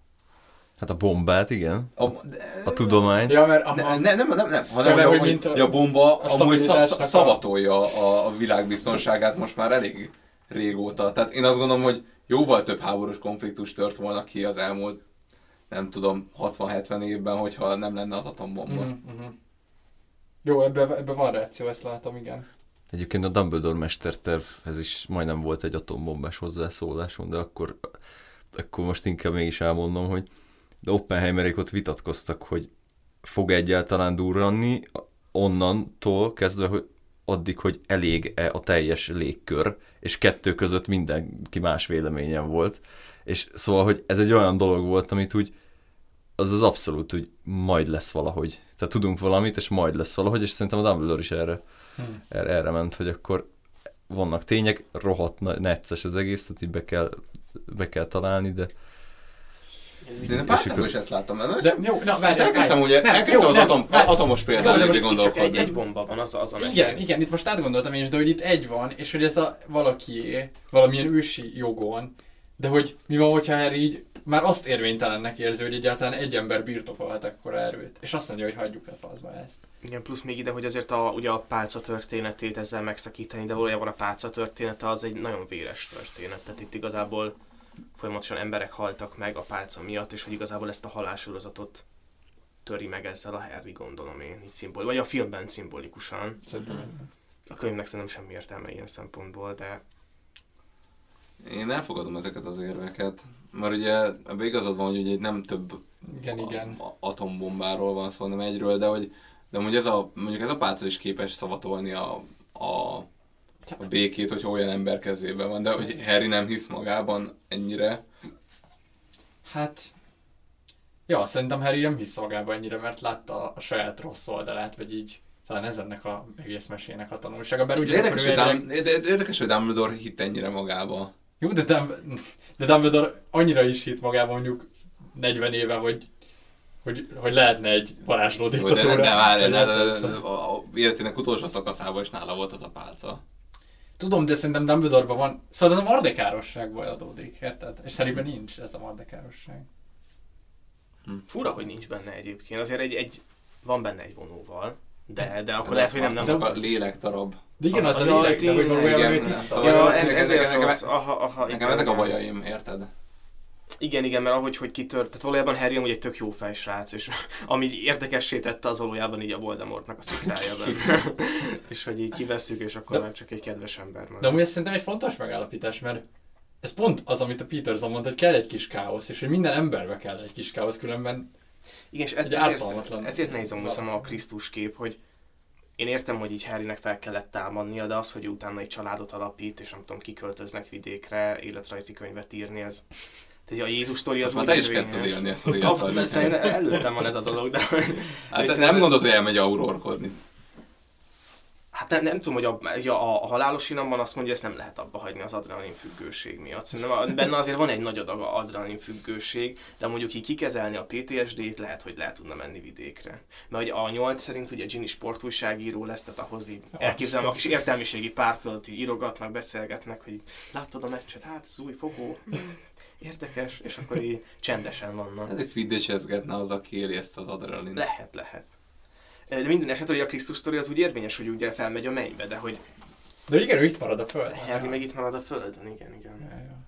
Hát a bombát, igen. A, de, A tudomány. Ja, mert ne, aha, nem, nem, nem, nem, hanem mert hogy, mint a- a bomba a amúgy sza, stabilitásnak sza, a- szavatolja a, a világ biztonságát most már elég régóta. Tehát én azt gondolom, hogy jóval több háborús konfliktus tört volna ki az elmúlt, nem tudom, 60-70 évben, hogyha nem lenne az atombomba. uh-huh, uh-huh. Jó, ebben ebbe van reakció, ezt látom, igen. Egyébként a Dumbledore mestertervhez is majdnem volt egy atombombás hozzászólásom, de akkor, akkor most inkább mégis elmondom, hogy de Oppenheimerék ott vitatkoztak, hogy fog egyáltalán durranni onnantól kezdve, hogy addig, hogy elég-e a teljes légkör, és kettő között mindenki más véleményen volt. És szóval, hogy ez egy olyan dolog volt, amit úgy az az abszolút, hogy majd lesz valahogy. Tehát tudunk valamit, és majd lesz valahogy, és szerintem a Dumbledore is erre, Hmm. erre, erre ment, hogy akkor vannak tények, rohadt necces az egész, tehát így be kell, be kell találni, de De én a pálcából is ezt láttam. Nem? De jó, na várjál, elkezdtem, hogy Nem, elkezdtem jó, az nem, atom, várj. atomos de végig most Csak egy, gondolkodni. egy bomba van, az, az a Igen, nehéz. igen, itt most átgondoltam én is, de hogy itt egy van, és hogy ez a valakié, valamilyen ősi jogon, de hogy mi van, hogyha Harry így már azt érvénytelennek érzi, hogy egyáltalán egy ember birtokolhat ekkora erőt. És azt mondja, hogy hagyjuk el faszba ezt. Igen, plusz még ide, hogy azért a, ugye a pálca történetét ezzel megszakítani, de valójában a pálca története az egy nagyon véres történet. Tehát itt igazából folyamatosan emberek haltak meg a pálca miatt, és hogy igazából ezt a halálsorozatot töri meg ezzel a Harry, gondolom én, így szimbol, vagy a filmben szimbolikusan. Szerintem. Mhm. A könyvnek szerintem semmi értelme ilyen szempontból, de Én elfogadom ezeket az érveket, mert ugye ebben igazad van, hogy ugye nem több Igen, igen. a- atombombáról van szó, hanem egyről, de hogy de mondjuk ez a, mondjuk ez a pálca is képes szavatolni a, a, a békét, hogyha olyan ember kezében van, de hogy Harry nem hisz magában ennyire. Hát... Ja, szerintem Harry nem hisz magába ennyire, mert látta a saját rossz oldalát, vagy így talán ez ennek a egész mesének a tanulsága. Bár ugyanakkor érdekes, hogy, de érdekes, hogy Dumbledore hitt ennyire magába. Jó, de, Dumb- de Dumbledore annyira is hitt magában mondjuk 40 éve, hogy, hogy, hogy lehetne egy varázsló de, diktatúra. de, de várj, de, de, de, a, életének utolsó szakaszában is nála volt az a pálca. Tudom, de szerintem Dumbledore-ban van... Szóval ez a mardekárosságból adódik, érted? És Harryben nincs ez a mardekárosság. fura, hogy nincs benne egyébként. Azért egy, egy van benne egy vonóval, de, de akkor De lehet, hogy nem, nem azok a lélekdarab. De igen, az a lélek, de hogy ő Igen, tiszta. Ja, ez, nekem- ezért nekem-. Aha, aha, Nekem ezek a bajaim, érted? Igen, igen, mert ahogy hogy kitört, tehát valójában Harry amúgy egy tök jó fejsrác, és (laughs) ami érdekessé tette az valójában így a Voldemortnak a szikrája benne. (laughs) és hogy így kiveszünk, és akkor De- már csak egy kedves ember marad. De amúgy ez szerintem egy fontos megállapítás, mert ez pont az, amit a Peterson mondta, hogy kell egy kis káosz, és hogy minden emberbe kell egy kis káosz, különben Igen, és ez, ezért, ezért nehéz amúgy a Krisztus kép, hogy én értem, hogy így Harrynek fel kellett támadnia, de az, hogy utána egy családot alapít, és nem tudom, kiköltöznek vidékre, életrajzi könyvet írni, ez... Tehát a Jézus sztori az Azt már te is kezdted élni ezt én könyvet. előttem van ez a dolog, de... Hát Viszont- nem gondolod, hogy elmegy aurorkodni. Hát nem, nem tudom, hogy a, ja, a, a halálos iramban azt mondja, ezt nem lehet abba hagyni az adrenalin függőség miatt. Szerintem a- benne azért van egy nagy adag adrenalin függőség, de mondjuk így kikezelni a PTSD-t lehet, hogy le tudna menni vidékre. Mert hogy a 8 szerint ugye Ginny sportújságíró lesz, tehát ahhoz így elképzelem, a kis értelmiségi pártot így írogatnak, beszélgetnek, hogy láttad a meccset, hát ez új fogó, érdekes, és akkor így csendesen vannak. Ezek viddésezgetne az, aki éli ezt az adrenalin. Lehet, lehet. De minden esetre, hogy a Krisztus sztori az úgy érvényes, hogy ugye felmegy a mennybe, de hogy De igen, ő itt marad a föld. Harry meg itt marad a földön, igen, igen. Ja, ja.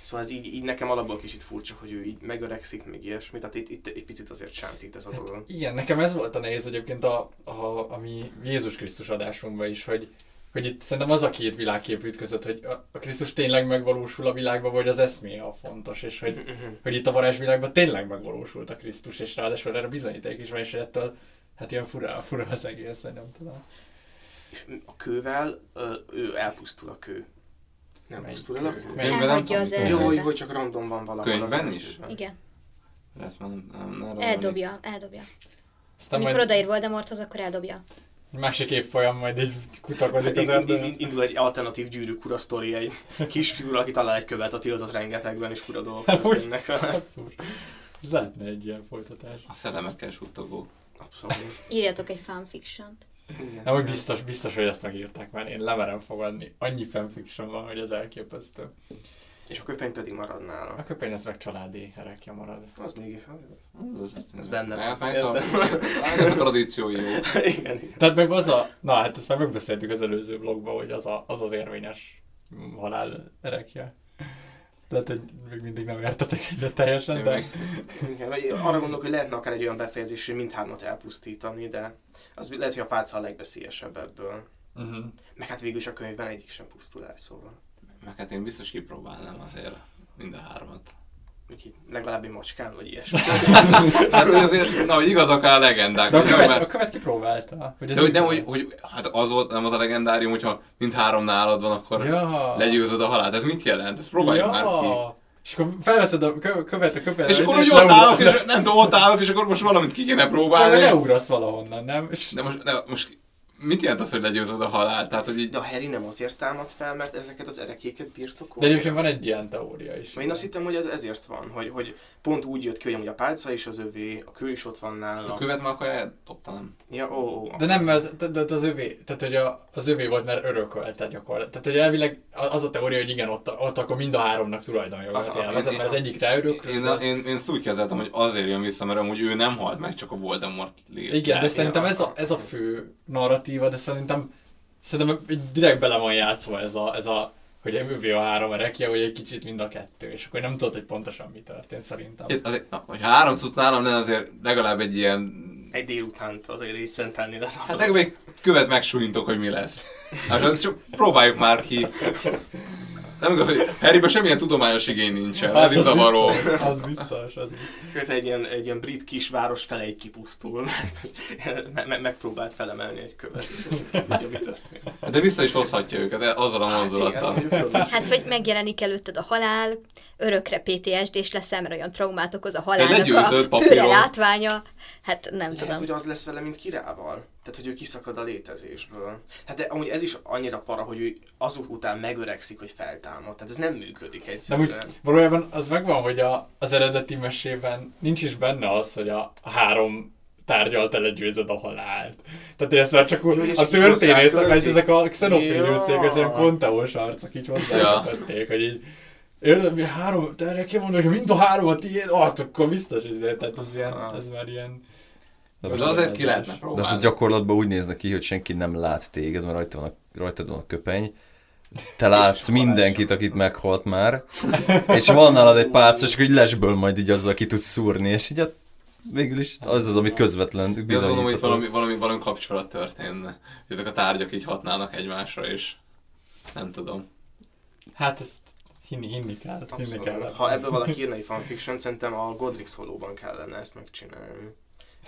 Szóval ez így, így nekem alapból kicsit furcsa, hogy ő így megöregszik, meg ilyesmi, tehát itt, itt egy picit azért sántít ez a dolog. Igen, nekem ez volt a nehéz egyébként a, a, a mi Jézus Krisztus adásunkban is, hogy, hogy itt szerintem az a két világkép ütközött, hogy a, Krisztus tényleg megvalósul a világban, vagy az eszméje a fontos, és hogy, Mhm. hogy itt a varázsvilágban tényleg megvalósult a Krisztus, és ráadásul erre bizonyíték is van, és ettől hát ilyen fura, fura az egész, vagy nem tudom. És a kővel ő elpusztul a kő. Nem Melyik- pusztul el a melyik- Könyvben nem az tudom, erdőt. Jó, hogy csak random van valahol. Könyvben az is? Igen, Ezt már nem, nem, nem eldobja, eldobja. Aztán Amikor majd odaír Voldemorthoz, akkor eldobja. Másik évfolyam majd így kutakodik az Ind- ind- erdőn. ind- Indul egy alternatív gyűrűk ura sztori, egy kisfiú, aki talál egy követ a tiltott rengetegben, és fura dolgok Úgy. történnek (laughs) vele. Ez lehetne egy ilyen folytatás. A szellemekkel suttogó. Abszolút. Írjatok egy fanfiction-t. Igen. Nem, hogy biztos, biztos, hogy ezt megírták már. Én lemerem fogadni. Annyi fanfiction van, hogy ez elképesztő. És a köpeny pedig marad nála. A köpeny az meg családi herekja marad. Az még Ez, Ez benne van. Hát meg a, tradíciói jó. (laughs) igen, igen. Tehát meg az a, na hát ezt már megbeszéltük az előző blogban, hogy az a, az, az érvényes halál erekje. Lehet, hogy még mindig nem értetek egyet teljesen, Én de... meg- Igen, vagy arra gondolok, hogy lehetne akár egy olyan befejezés, hogy mindhármat elpusztítani, de az lehet, hogy a pálca a legveszélyesebb ebből. Uh-huh. Meg hát végül is a könyvben egyik sem pusztul el, szóval. Meg hát én biztos kipróbálnám azért mind a hármat. Úgyhogy legalább egy macskán, vagy ilyesmi. (laughs) Hát hogy azért, na, hogy igaz akár a legendák. De a követ, mert- a követ kipróbálta. Hogy ez De hogy, nem, hogy, hogy hát az volt, nem az a legendárium, hogyha mind három nálad van, akkor Ja. legyőzöd a halált. Ez mit jelent? Ezt próbáljuk ja. már ki. És akkor felveszed a kö- követ a követ. És akkor úgy ott állok, és nem tudom, ott állok, és akkor most valamit ki kéne próbálni. Leugrasz valahonnan, nem? És De most, de most mit jelent az, hogy legyőzöd a halált? Tehát, hogy így... De a Harry nem azért támad fel, mert ezeket az erekéket De birtokolja. egyébként van egy ilyen teória is. Én azt hittem, hogy ez ezért van, hogy, hogy pont úgy jött ki, hogy amúgy a pálca is az övé, a kő is ott van nála. A követ már akkor eldobtam. Ja, ó, ó. De nem, az, de, de az övé, tehát hogy a, az övé volt, mert örökölte gyakorlatilag. Tehát hogy elvileg az a teória, hogy igen, ott, ott akkor mind a háromnak tulajdonjogát élvezett, én- mert az egyik ráörökül. Én, én, én ezt úgy kezeltem, hogy azért jön vissza, mert amúgy ő nem halt meg, csak a Voldemort lép. Igen, de szerintem ez a, ez a fő narratíva, de szerintem, szerintem direkt bele van játszva ez a, ez a hogy övé a három erekje, hogy egy kicsit mind a kettő, és akkor nem tudod, hogy pontosan mi történt szerintem. Itt azért, na, hogy három cucc nálam lenne, azért legalább egy ilyen... Egy délutánt azért is szentelni le. Hát legalább egy követ megsúlyintok, hogy mi lesz. Hát csak próbáljuk már ki. Nem igaz, hogy Harryben semmilyen tudományos igény nincsen. Hát ez zavaró. biztos, az biztos, az biztos. Sőt, egy ilyen, egy ilyen brit kisváros fele egy kipusztul, (laughs) mert me- me- megpróbált felemelni egy követ. és Tudja, mi történik. De vissza is hozhatja őket azzal a mozdulattal. logikus. Hát, hogy megjelenik előtted a halál, örökre PTSD-s leszel, mert olyan traumát okoz a halálnak a főre látványa. Hát nem Lehet, tudom. hogy az lesz vele, mint kirával. Tehát, hogy ő kiszakad a létezésből. Hát de amúgy ez is annyira para, hogy ő azok után megöregszik, hogy feltámad. Tehát ez nem működik egyszerűen. úgy, valójában az megvan, hogy a, az eredeti mesében nincs is benne az, hogy a, három tárgyal te legyőzöd a halált. Tehát ezt már csak Jó, és a történészek, mert ezek a xenoféliuszék, az ilyen Ja. konteós arcok így Ja. hozzákötötték, hogy így Érted, mi három, te erre kimondod, hogy mind a három a tiéd, ah, akkor biztos, ezért, tehát ez, ilyen, Ah. ez már ilyen... De most, azért ki lehetne de most a próbálni. gyakorlatban úgy néznek ki, hogy senki nem lát téged, mert rajta van a, rajtad van a köpeny. Te látsz mindenkit, akit meghalt már, és van nálad egy pálca, és így lesből majd így azzal ki tudsz szúrni, és így hát végül is az az, amit közvetlen De azt gondolom, hogy itt bizonyítható. valami, valami, valami kapcsolat történne. Hogy ezek a tárgyak így hatnának egymásra, és nem tudom. Hát ezt hinni, hinni kell, hinni kell. Ha ebből valaki írna egy fanfiction, szerintem a Godrix holóban kellene ezt megcsinálni.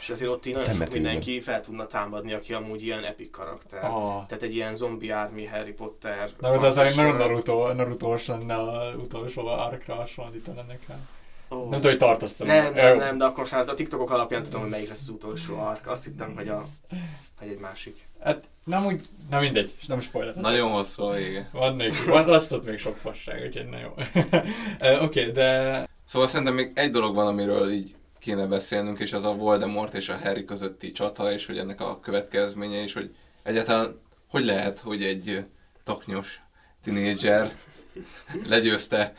És azért ott így nagyon sok mindenki fel tudna támadni, aki amúgy ilyen epic karakter. Ah. Tehát egy ilyen zombie army, Harry Potter. Na, de az fanfiction. nagyon Naruto, Naruto-os lenne az utolsó arkra hasonlítana nekem. Ó. Nem tudom, hogy tartasz Nem, nem, nem, de akkor most már a TikTokok alapján tudom, hogy melyik lesz az utolsó ark. Azt hittem, hogy, a, hogy egy másik. Hát nem úgy, na mindegy, nem spoiler. Nagyon hosszú a vége. Van még, van, azt ott még sok fasság, úgyhogy na jó. (laughs) Oké, okay, de Szóval szerintem még egy dolog van, amiről így kéne beszélnünk, és az a Voldemort és a Harry közötti csata, és hogy ennek a következménye, és hogy egyáltalán hogy lehet, hogy egy taknyos tinédzser legyőzte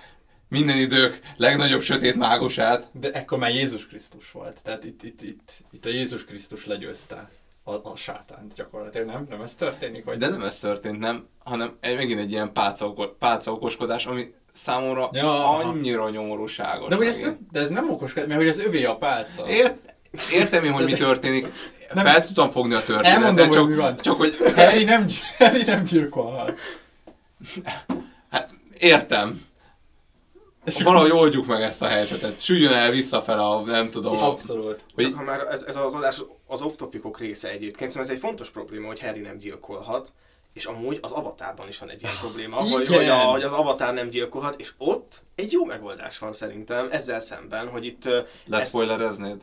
minden idők legnagyobb sötét mágusát. De ekkor már Jézus Krisztus volt. Tehát itt, itt, itt, itt a Jézus Krisztus legyőzte a, a sátánt gyakorlatilag, nem? Nem ez történik? Vagy... De nem ez történt, nem, hanem egy, megint egy ilyen pálca, pálca okoskodás, ami számomra Ja, ja, aha. annyira nyomorúságos. De, hogy ez nem, de ez nem okos, mert hogy az övé a pálca. Ért, értem én, hogy mi történik. Nem- Fel tudtam fogni a történetet, Elmondom, csak, hogy mi van. csak hogy Harry nem, Harry nem gyilkolhat. Hát, értem. És valahogy oldjuk meg ezt a helyzetet. Süljön el visszafele a, nem tudom, a, Abszolút. Hogy- Csak ha már ez, ez az adás az off-topicok része egyébként, szerintem ez egy fontos probléma, hogy Harry nem gyilkolhat, és amúgy az avatárban is van egy ilyen probléma, igen. hogy, hogy, a, hogy az avatár nem gyilkolhat, és ott egy jó megoldás van szerintem ezzel szemben, hogy itt... Leszpoilereznéd?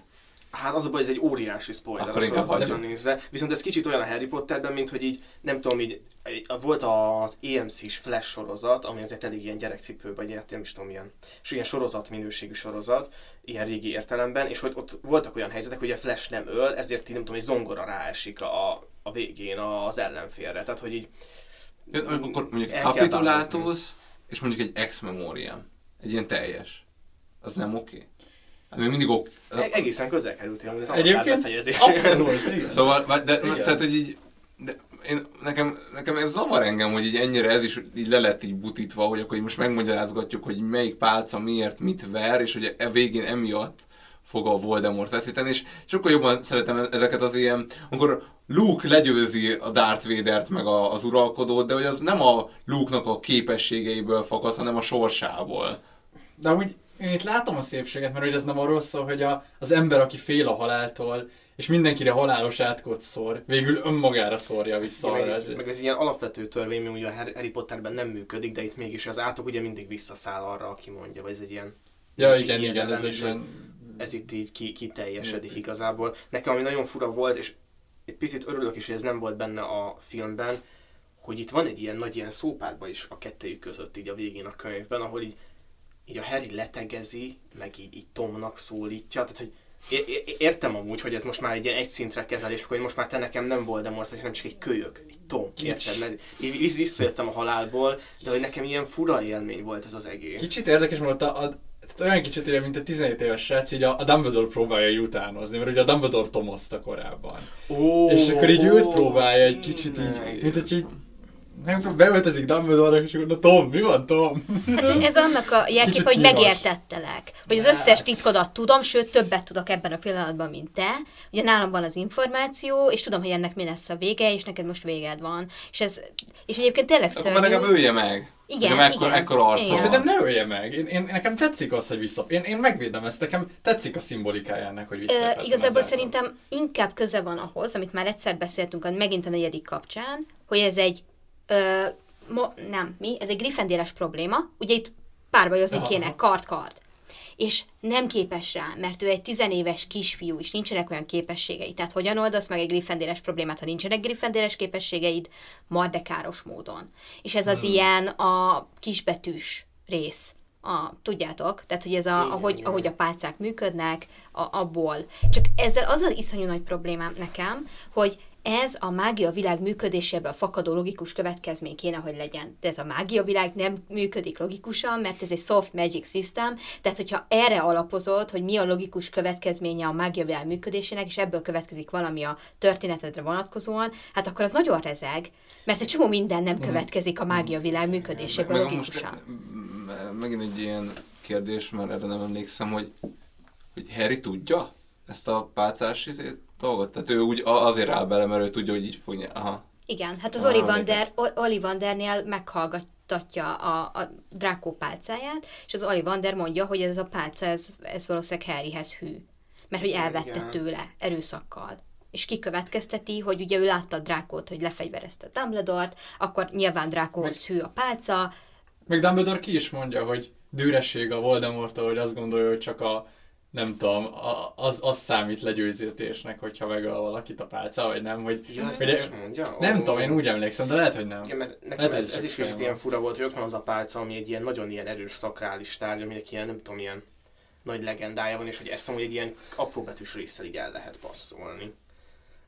Hát az a baj, ez egy óriási spoiler Akkor a inkább sorozatra nézve. Viszont ez kicsit olyan a Harry Potterben, mint hogy így, nem tudom, így, volt az EMC-s Flash sorozat, ami azért elég ilyen gyerekcipő, vagy ilyen, nem is tudom, ilyen, és ilyen sorozat minőségű sorozat, ilyen régi értelemben, és hogy ott voltak olyan helyzetek, hogy a Flash nem öl, ezért így nem tudom, egy zongora ráesik a, a végén az ellenfélre. Tehát, hogy így Ja, Akkor mondjuk Capitulatus, és mondjuk egy ex memoriam. Egy ilyen teljes. Az nem oké? Hát még mindig oké. e- egészen közel kerültél, az Egyébként abszolút, igen. (laughs) Szóval, de, de Igen. tehát, hogy így, de én, nekem, nekem ez zavar engem, hogy így ennyire ez is így le lett így butítva, hogy akkor így most megmagyarázgatjuk, hogy melyik pálca miért mit ver, és hogy e végén emiatt fog a Voldemort veszíteni, és sokkal jobban szeretem ezeket az ilyen, amikor Luke legyőzi a Darth Vader-t meg a, az uralkodót, de hogy az nem a Luke-nak a képességeiből fakad, hanem a sorsából. De amúgy én itt látom a szépséget, mert hogy ez nem arról szól, hogy a, az ember, aki fél a haláltól, és mindenkire halálos átkot szór, végül önmagára szórja vissza Ja, arra. meg, meg ez ilyen alapvető törvény, ami ugye a Harry Potterben nem működik, de itt mégis az átok ugye mindig visszaszáll arra, aki mondja, vagy ez egy ilyen... Ja, igen, ilyen igen, ez egy ilyen... Ez itt így ki, kiteljesedik igazából. Nekem ami nagyon fura volt, és egy picit örülök is, hogy ez nem volt benne a filmben, hogy itt van egy ilyen nagy ilyen szópárba is a kettejük között így a végén a könyvben, ahol így, így a Harry letegezi, meg így, így Tomnak szólítja, tehát hogy értem amúgy, hogy ez most már egy ilyen egy szintre kezelés, hogy most már te nekem nem Voldemort vagy, hanem csak egy kölyök, egy Tom, érted? Mert így visszajöttem a halálból, de hogy nekem ilyen fura élmény volt ez az egész. Kicsit érdekes, mert a, a tehát olyan kicsit olyan, mint a 17 éves srác, így a, a Dumbledore próbálja így utánozni, mert ugye a Dumbledore tomozta korábban. Ó, és akkor így őt próbálja egy kicsit így, mint hogy így megprób- beöltözik Dumbledore, és akkor, na Tom, mi van Tom? Hát ez annak a (laughs) jelkép, hogy megértettelek. Hogy az összes titkodat tudom, sőt többet tudok ebben a pillanatban, mint te. Ugye nálam van az információ, és tudom, hogy ennek mi lesz a vége, és neked most véged van. És ez, és egyébként tényleg Akkor már legalább szörnyű. ölje meg. Igen, Ugye, ekkor, igen. ekkora arca Igen. Szerintem ne ölje meg. Én, én, nekem tetszik az, hogy vissza... Én, én megvédem ezt, nekem tetszik a szimbolikája ennek, hogy Ö, vissza. igazából szerintem inkább köze van ahhoz, amit már egyszer beszéltünk, megint a negyedik kapcsán, hogy ez egy, ö, mo, nem, mi, ez egy griffendéles probléma, ugye itt párbajozni Aha. kéne, kard-kard. És nem képes rá, mert ő egy tizenéves kisfiú, és nincsenek olyan képességei. Tehát hogyan oldasz meg egy griffendéles problémát, ha nincsenek griffendéles képességeid? Mardekáros módon. És ez az Hmm. ilyen a kisbetűs rész. A, tudjátok? Tehát, hogy ez a, ahogy, ahogy a pálcák működnek, a, abból. Csak ezzel az az iszonyú nagy problémám nekem, hogy ez a mágia világ működéséből fakadó logikus következmény kéne, hogy legyen. De ez a mágia világ nem működik logikusan, mert ez egy soft magic system, tehát hogyha erre alapozod, hogy mi a logikus következménye a mágia világ működésének, és ebből következik valami a történetedre vonatkozóan, hát akkor az nagyon rezeg, mert egy csomó minden nem következik a mágia világ működéséből Meg most logikusan. megint egy ilyen kérdés, mert erre nem emlékszem, hogy, hogy Harry tudja ezt a pálcás izét, dolgot? Tehát ő úgy a- azért áll bele, mert ő tudja, hogy így fog nyerni. Aha. Igen, hát az Ah, Ollivander, O- Ollivandernél meghallgattatja a, a Draco pálcáját, és az Ollivander mondja, hogy ez a pálca, ez, ez valószínűleg Harryhez hű. Mert hogy elvette Igen. tőle erőszakkal. És kikövetkezteti, hogy ugye ő látta Drákót, hogy lefegyverezte Dumbledore-t, akkor nyilván Drákóhoz hű a pálca, Meg Dumbledore ki is mondja, hogy dűresség a voldemort hogy azt gondolja, hogy csak a nem tudom, az, az számít legyőzítésnek, hogyha megöl valakit a pálca, vagy nem, hogy... Ja, ezt hogy nem is mondja? Nem Ó. tudom, én úgy emlékszem, de lehet, hogy nem. Igen, mert nekem Lehet, ez, ez is kicsit ilyen fura volt, hogy ott van az a pálca, ami egy ilyen nagyon ilyen erős szakrális tárgy, aminek ilyen, nem tudom, ilyen nagy legendája van, és hogy ezt amúgy egy ilyen apróbetűs résszel így el lehet passzolni.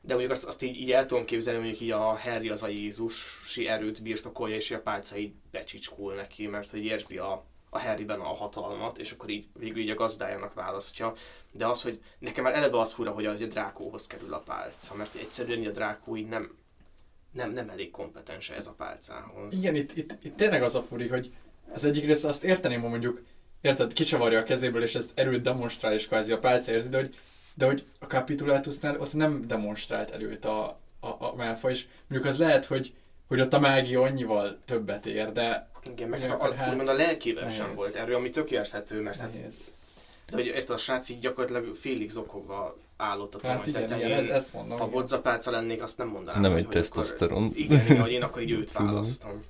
De mondjuk azt, azt így, így el tudom képzelni, mondjuk így a Harry az a Jézusi erőt birtokolja, és a pálca így becsicskul neki, mert hogy érzi a, a Harryben a hatalmat, és akkor így végül így a gazdájának választja. De az, hogy nekem már eleve az fura, hogy a, hogy a Drákóhoz kerül a pálca, mert egyszerűen a Drákó így nem, nem, nem elég kompetens ez a pálcához. Igen, itt, itt, itt tényleg az a furi, hogy az egyik része azt érteném, ha mondjuk, érted, kicsavarja a kezéből, és ezt erőt demonstrál, és kvázi a pálca érzi, de hogy, de hogy a Capitulatusnál ott nem demonstrált erőt a, a, a Malfoy, és mondjuk az lehet, hogy, hogy ott a mágia annyival többet ér, de Igen, meg hát, a, hát- úgymond a lelkével sem nehéz. volt erő, ami tök érthető, mert hát nehéz. De hogy érted, a srác így gyakorlatilag félig zokogva állott a Hát igen, igen, ez, ezt mondom. Ha bodzapálca lennék, azt nem mondanám. Nem hogy- egy akkor- tesztoszteron. Igen, igen, hogy én (laughs) akkor így őt Tudom. választom.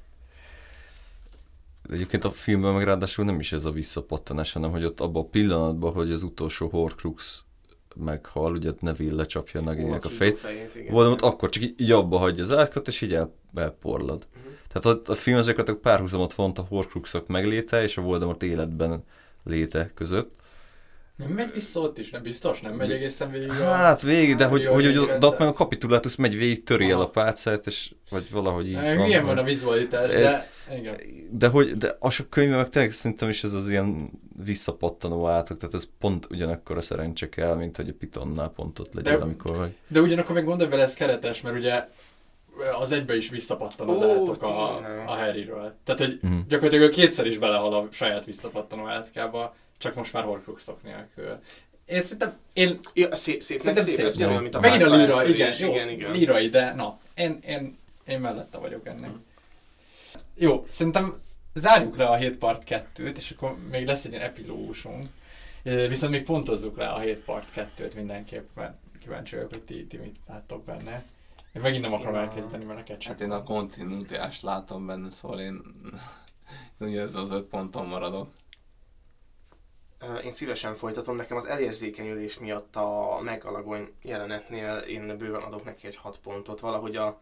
De Egyébként a filmben meg ráadásul nem is ez a visszapattanás, hanem hogy ott abban a pillanatban, hogy az utolsó Horcrux meghal, ugye Neville lecsapja a Ó, fejét, fejét, igen. Voldemort akkor csak így, így abba hagyja az átkat, és így el, elporlad. Mhm. Tehát a, a film azért a párhuzamot vont a Horcruxok megléte és a Voldemort életben léte között. Nem megy vissza ott is, nem biztos? Nem megy egészen végig a... Hát végig, de hogy, hogy, hogy, de ott de- meg a kapitulátus megy végig, töri el a pálcát, és vagy valahogy így Hát, van. Milyen van a vizualitás, de igen. De hogy, de az a könyvben meg tényleg szerintem is ez az ilyen visszapattanó átok, tehát ez pont ugyanakkor a szerencse kell, mint hogy a Pitonnál pont ott legyen, De- amikor vagy. De ugyanakkor meg gondolj bele, ez keretes, mert ugye az egybe is visszapattan az Ó, átok a, a Harryről. Tehát, hogy Mhm. gyakorlatilag ő kétszer is belehal a saját visszapattanó átkába, csak most már Horcruxok nélkül. Én szerintem, én Ja, szép, szép, Szerintem szép, szép. ez ugyanolyan, mint a Megint a líra, igen, jó, igen, igen. lírai, de na, én, én, én mellette vagyok ennek. Jó, szerintem zárjuk le a 7 part 2-t, és akkor még lesz egy ilyen epilógusunk. Viszont még pontozzuk le a 7 part 2-t mindenképp, mert kíváncsi vagyok, hogy ti, ti mit láttok benne. Én megint nem akarom Ja. elkezdeni vele ketchup. Hát én a kontinuitást látom benne, szóval én, én ugye ez az öt ponton maradok. Én szívesen folytatom, nekem az elérzékenyülés miatt a megalagony jelenetnél én bőven adok neki egy 6 pontot. Valahogy a,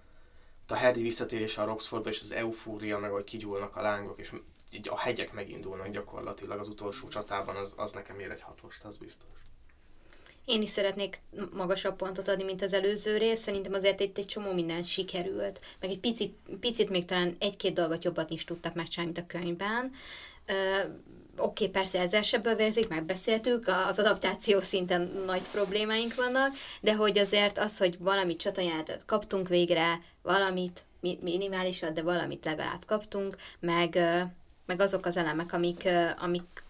a Harry visszatérése a Roxfordba és az eufória, meg hogy kigyúlnak a lángok, és így a hegyek megindulnak gyakorlatilag az utolsó csatában, az, az nekem ér egy hatost, az biztos. Én is szeretnék magasabb pontot adni, mint az előző rész. Szerintem azért itt egy csomó minden sikerült. Meg egy picit, picit még talán egy-két dolgot jobban is tudtak megcsinálni, mint a könyvben. Ö, Oké, okay, persze ezzel se bővérzik, megbeszéltük, az adaptáció szinten nagy problémáink vannak, de hogy azért az, hogy valami csatajátet kaptunk végre, valamit, mi- minimálisat, de valamit legalább kaptunk, meg, ö, meg azok az elemek, amik, ö, amik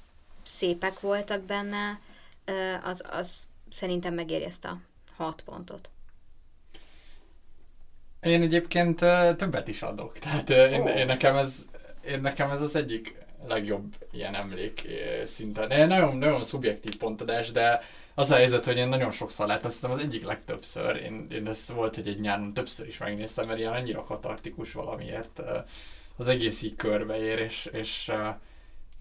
szépek voltak benne, az, az szerintem megéri ezt a hat pontot. Én egyébként többet is adok. Tehát én, Ó. én, nekem ez, én nekem ez az egyik legjobb ilyen emlék szinten. Én nagyon, nagyon szubjektív pontadás, de az a helyzet, hogy én nagyon sokszor láttam, szerintem az egyik legtöbbször. Én, én ezt volt, hogy egy nyáron többször is megnéztem, mert ilyen annyira katartikus valamiért az egész így körbeér, és, és,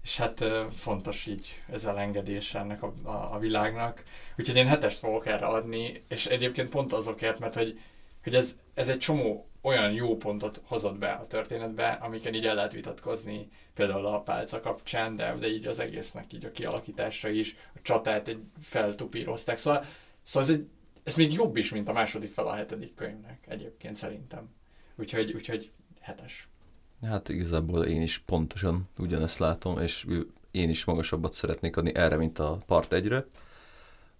és hát fontos így ez a engedés ennek a, a, a világnak. Úgyhogy én hetest fogok erre adni, és egyébként pont azokért, mert hogy hogy ez, ez egy csomó olyan jó pontot hozott be a történetbe, amiken így el lehet vitatkozni, például a pálca kapcsán, de, de így az egésznek így a kialakítása is, a csatát egy feltupírozták, szóval, szóval ez, egy, ez még jobb is, mint a második fel a hetedik könyvnek egyébként szerintem. Úgyhogy, úgyhogy hetes. Hát igazából én is pontosan ugyanezt látom, és én is magasabbat szeretnék adni erre, mint a part egyre.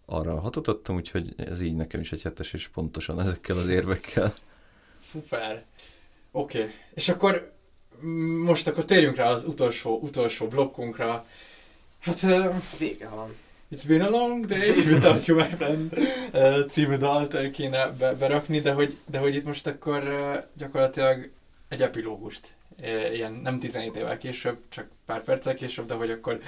Arra hatot adtam, úgyhogy ez így nekem is egy hetes, és pontosan ezekkel az érvekkel. Szuper. Oké, okay. és akkor most akkor térjünk rá az utolsó, utolsó blokkunkra. Hát uh, Vége van. It's been a long day (laughs) without you, my friend uh, című dalt kéne be, berakni, de hogy, de hogy itt most akkor uh, gyakorlatilag egy epilógust, ilyen nem 17 évvel később, csak pár perccel később, de hogy akkor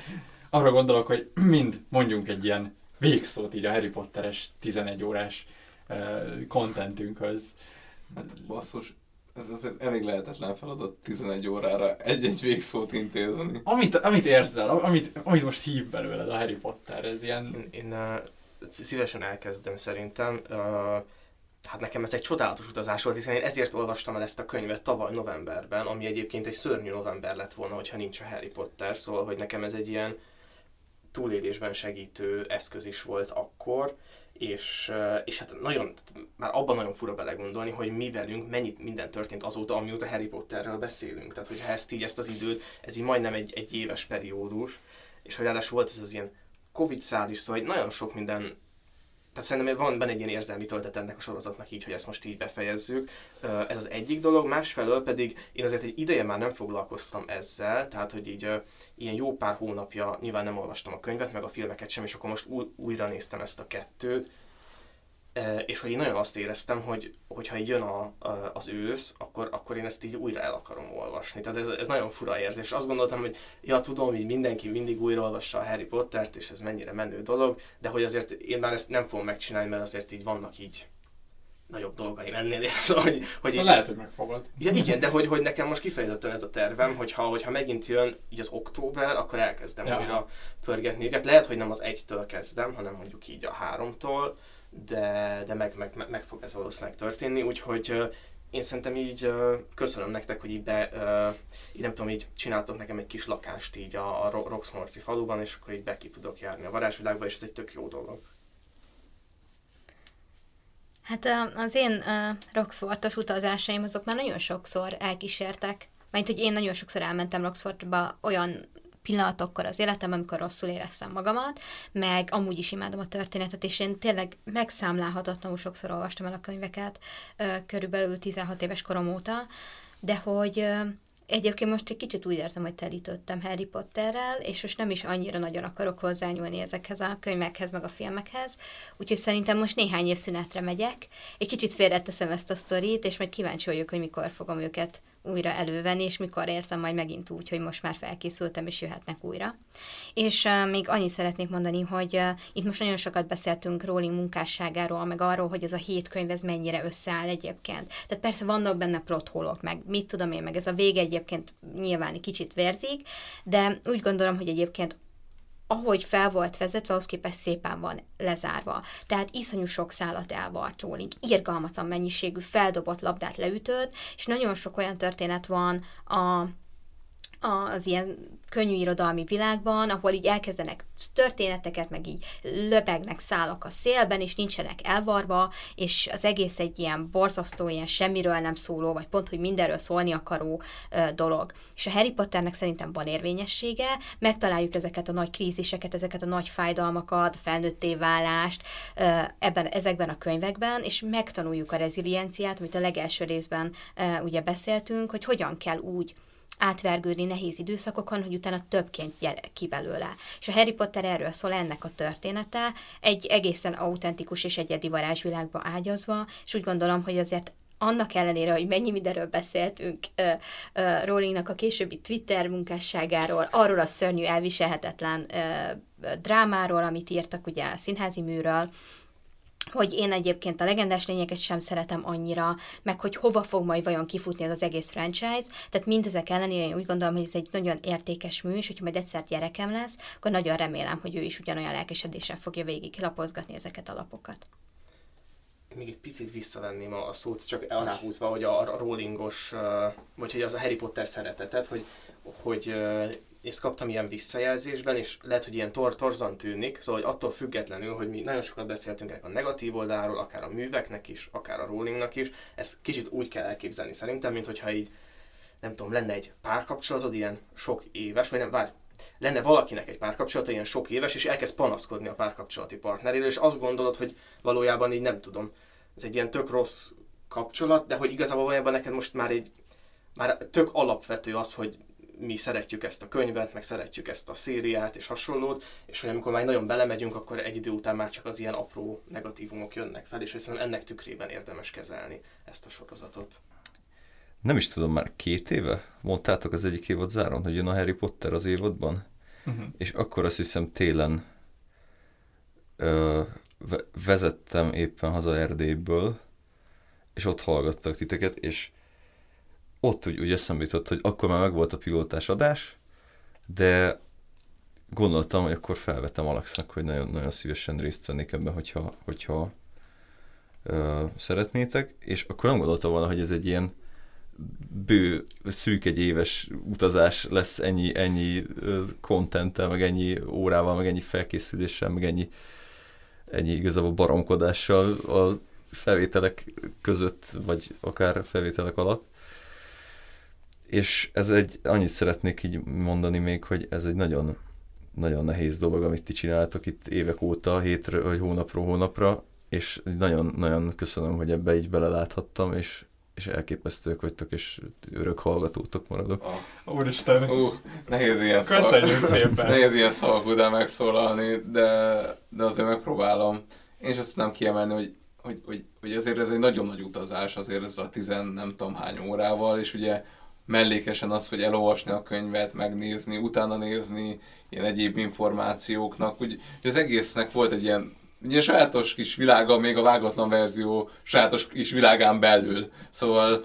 arra gondolok, hogy (clears throat) mind mondjunk egy ilyen végszót így a Harry Potteres 11 órás contentünkhöz. Hát basszus, ez azért elég lehetetlen feladat 11 órára egy-egy végszót intézni. Amit, amit érzel, amit, amit most hív belőled a Harry Potter, ez ilyen... Én, én uh, szívesen elkezdem szerintem. Uh, hát nekem ez egy csodálatos utazás volt, hiszen én ezért olvastam el ezt a könyvet tavaly novemberben, ami egyébként egy szörnyű november lett volna, hogyha nincs a Harry Potter, szóval hogy nekem ez egy ilyen túlélésben segítő eszköz is volt akkor, és, uh, és hát nagyon, már abban nagyon fura belegondolni, hogy mi velünk mennyit minden történt azóta, amióta Harry Potterről beszélünk. Tehát, hogyha ezt így, ezt az időt, ez így majdnem egy, egy éves periódus, és hogy ráadásul volt ez az ilyen Covid szál is, szóval nagyon sok minden, tehát szerintem van benne egy ilyen érzelmi töltet ennek a sorozatnak így, hogy ezt most így befejezzük. Ez az egyik dolog, másfelől pedig én azért egy ideje már nem foglalkoztam ezzel, tehát hogy így ilyen jó pár hónapja nyilván nem olvastam a könyvet, meg a filmeket sem, és akkor most új, újra néztem ezt a kettőt, és hogy én nagyon azt éreztem, hogy hogyha így jön a, a, az ősz, akkor, akkor én ezt így újra el akarom olvasni. Tehát ez, ez nagyon fura érzés. Azt gondoltam, hogy ja, tudom, hogy mindenki mindig újra olvassa a Harry Pottert, és ez mennyire menő dolog, de hogy azért én már ezt nem fogom megcsinálni, mert azért így vannak így nagyobb dolgaim ennél, és (laughs) szóval, hogy, hogy szóval lehet, hogy megfogod. Ja, igen, de hogy, hogy nekem most kifejezetten ez a tervem, hogyha, hogyha megint jön így az október, akkor elkezdem ja. újra pörgetni őket. Lehet, hogy nem az egytől kezdem, hanem mondjuk így a háromtól, de, de meg, meg, meg fog ez valószínűleg történni, úgyhogy én szerintem így köszönöm nektek, hogy így, be, így nem tudom, így csináltok nekem egy kis lakást így a, a Roxmorci faluban, és akkor így be ki tudok járni a varázsvilágba, és ez egy tök jó dolog. Hát az én uh, Roxfortos utazásaim azok már nagyon sokszor elkísértek. Mert hogy én nagyon sokszor elmentem Roxfordba olyan pillanatokkor az életem, amikor rosszul éreztem magamat, meg amúgy is imádom a történetet, és én tényleg megszámlálhatatlanul sokszor olvastam el a könyveket, körülbelül 16 éves korom óta, de hogy Egyébként most egy kicsit úgy érzem, hogy telítődtem Harry Potterrel, és most nem is annyira nagyon akarok hozzányúlni ezekhez a könyvekhez, meg a filmekhez, úgyhogy szerintem most néhány év szünetre megyek, egy kicsit félreteszem ezt a sztorit, és majd kíváncsi vagyok, hogy mikor fogom őket újra elővenni, és mikor érzem majd megint úgy, hogy most már felkészültem, és jöhetnek újra. És uh, még annyit szeretnék mondani, hogy uh, itt most nagyon sokat beszéltünk Rowling munkásságáról, meg arról, hogy ez a hét könyv ez mennyire összeáll egyébként. Tehát persze vannak benne plotholok, meg mit tudom én, meg ez a vége egyébként nyilván kicsit vérzik, de úgy gondolom, hogy egyébként ahogy fel volt vezetve, ahhoz képest szépen van lezárva. Tehát iszonyú sok szálat elvart Rowling, irgalmatlan mennyiségű feldobott labdát leütött, és nagyon sok olyan történet van a az ilyen könnyű irodalmi világban, ahol így elkezdenek történeteket, meg így löpegnek szálak a szélben, és nincsenek elvarva, és az egész egy ilyen borzasztó, ilyen semmiről nem szóló, vagy pont, hogy mindenről szólni akaró ö, dolog. És a Harry Potternek szerintem van érvényessége, megtaláljuk ezeket a nagy kríziseket, ezeket a nagy fájdalmakat, felnőtté válást ö, ebben, ezekben a könyvekben, és megtanuljuk a rezilienciát, amit a legelső részben ö, ugye beszéltünk, hogy hogyan kell úgy átvergődni nehéz időszakokon, hogy utána többként gyere ki belőle. És a Harry Potter erről szól ennek a története, egy egészen autentikus és egyedi varázsvilágba ágyazva, és úgy gondolom, hogy azért annak ellenére, hogy mennyi mindenről beszéltünk uh, uh, Rowlingnak a későbbi Twitter munkásságáról, arról a szörnyű, elviselhetetlen uh, drámáról, amit írtak ugye a színházi műről, hogy én egyébként a legendás lényeket sem szeretem annyira, meg hogy hova fog majd vajon kifutni ez az egész franchise. Tehát mindezek ellenére én úgy gondolom, hogy ez egy nagyon értékes mű, és hogyha majd egyszer gyerekem lesz, akkor nagyon remélem, hogy ő is ugyanolyan lelkesedéssel fogja végig lapozgatni ezeket a lapokat. Még egy picit visszavenném a szót, csak aláhúzva, hogy a, a rollingos, vagy hogy az a Harry Potter szeretetet, hogy, hogy ezt kaptam ilyen visszajelzésben, és lehet, hogy ilyen tor torzan tűnik, szóval hogy attól függetlenül, hogy mi nagyon sokat beszéltünk ennek a negatív oldalról, akár a műveknek is, akár a rollingnak is, ezt kicsit úgy kell elképzelni szerintem, mint hogyha így, nem tudom, lenne egy párkapcsolatod ilyen sok éves, vagy nem, várj, lenne valakinek egy párkapcsolata ilyen sok éves, és elkezd panaszkodni a párkapcsolati partneréről, és azt gondolod, hogy valójában így nem tudom, ez egy ilyen tök rossz kapcsolat, de hogy igazából valójában neked most már egy már tök alapvető az, hogy mi szeretjük ezt a könyvet, meg szeretjük ezt a szériát és hasonlót, és hogy amikor már nagyon belemegyünk, akkor egy idő után már csak az ilyen apró negatívumok jönnek fel, és szerintem ennek tükrében érdemes kezelni ezt a sorozatot. Nem is tudom, már két éve mondtátok az egyik évad záron, hogy jön a Harry Potter az évadban, uh-huh. és akkor azt hiszem télen ö, vezettem éppen haza Erdélyből, és ott hallgattak titeket, és ott úgy, úgy eszembe hogy akkor már megvolt a pilótás adás, de gondoltam, hogy akkor felvettem Alexnak, hogy nagyon, nagyon szívesen részt vennék ebben, hogyha, hogyha ö, szeretnétek, és akkor nem gondoltam volna, hogy ez egy ilyen bő, szűk egy éves utazás lesz ennyi, ennyi kontenttel, meg ennyi órával, meg ennyi felkészüléssel, meg ennyi, ennyi igazából baromkodással a felvételek között, vagy akár felvételek alatt. És ez egy, annyit szeretnék így mondani még, hogy ez egy nagyon, nagyon nehéz dolog, amit ti csináltok itt évek óta, hétről, vagy hónapról hónapra, és nagyon, nagyon köszönöm, hogy ebbe így beleláthattam, és, és elképesztők vagytok, és örök hallgatótok maradok. Oh, úristen! Uh, nehéz ilyen Köszönjük szavak, szépen! (laughs) Nehéz ilyen szavak után megszólalni, de, de azért megpróbálom. Én is azt tudnám kiemelni, hogy hogy, hogy, hogy azért ez egy nagyon nagy utazás, azért ez a tizen nem tudom hány órával, és ugye mellékesen az, hogy elolvasni a könyvet, megnézni, utána nézni, ilyen egyéb információknak, úgy, hogy az egésznek volt egy ilyen ilyen sajátos kis világa, még a vágatlan verzió sajátos kis világán belül. Szóval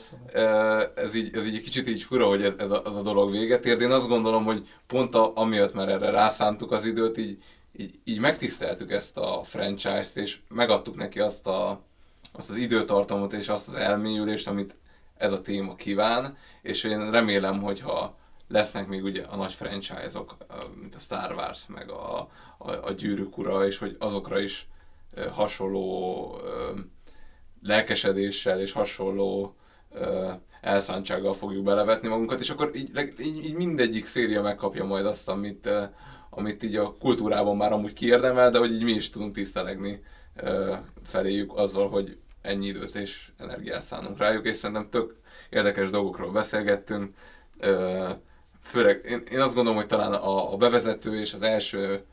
ez így, ez így egy kicsit így fura, hogy ez, ez a, az a dolog véget ér. De én azt gondolom, hogy pont a, amiatt, mert erre rászántuk az időt, így, így, így megtiszteltük ezt a franchise-t, és megadtuk neki azt, a, azt az időtartamot és azt az elmélyülést, amit ez a téma kíván, és én remélem, hogyha lesznek még ugye a nagy franchise-ok, mint a Star Wars, meg a, a, a Gyűrűk Ura, és hogy azokra is hasonló lelkesedéssel és hasonló elszántsággal fogjuk belevetni magunkat, és akkor így, így, így mindegyik széria megkapja majd azt, amit, amit így a kultúrában már amúgy kiérdemel, de hogy így mi is tudunk tisztelegni feléjük azzal, hogy ennyi időt és energiát szánunk rájuk, és szerintem tök érdekes dolgokról beszélgettünk. Főleg én, én azt gondolom, hogy talán a, a bevezető és az első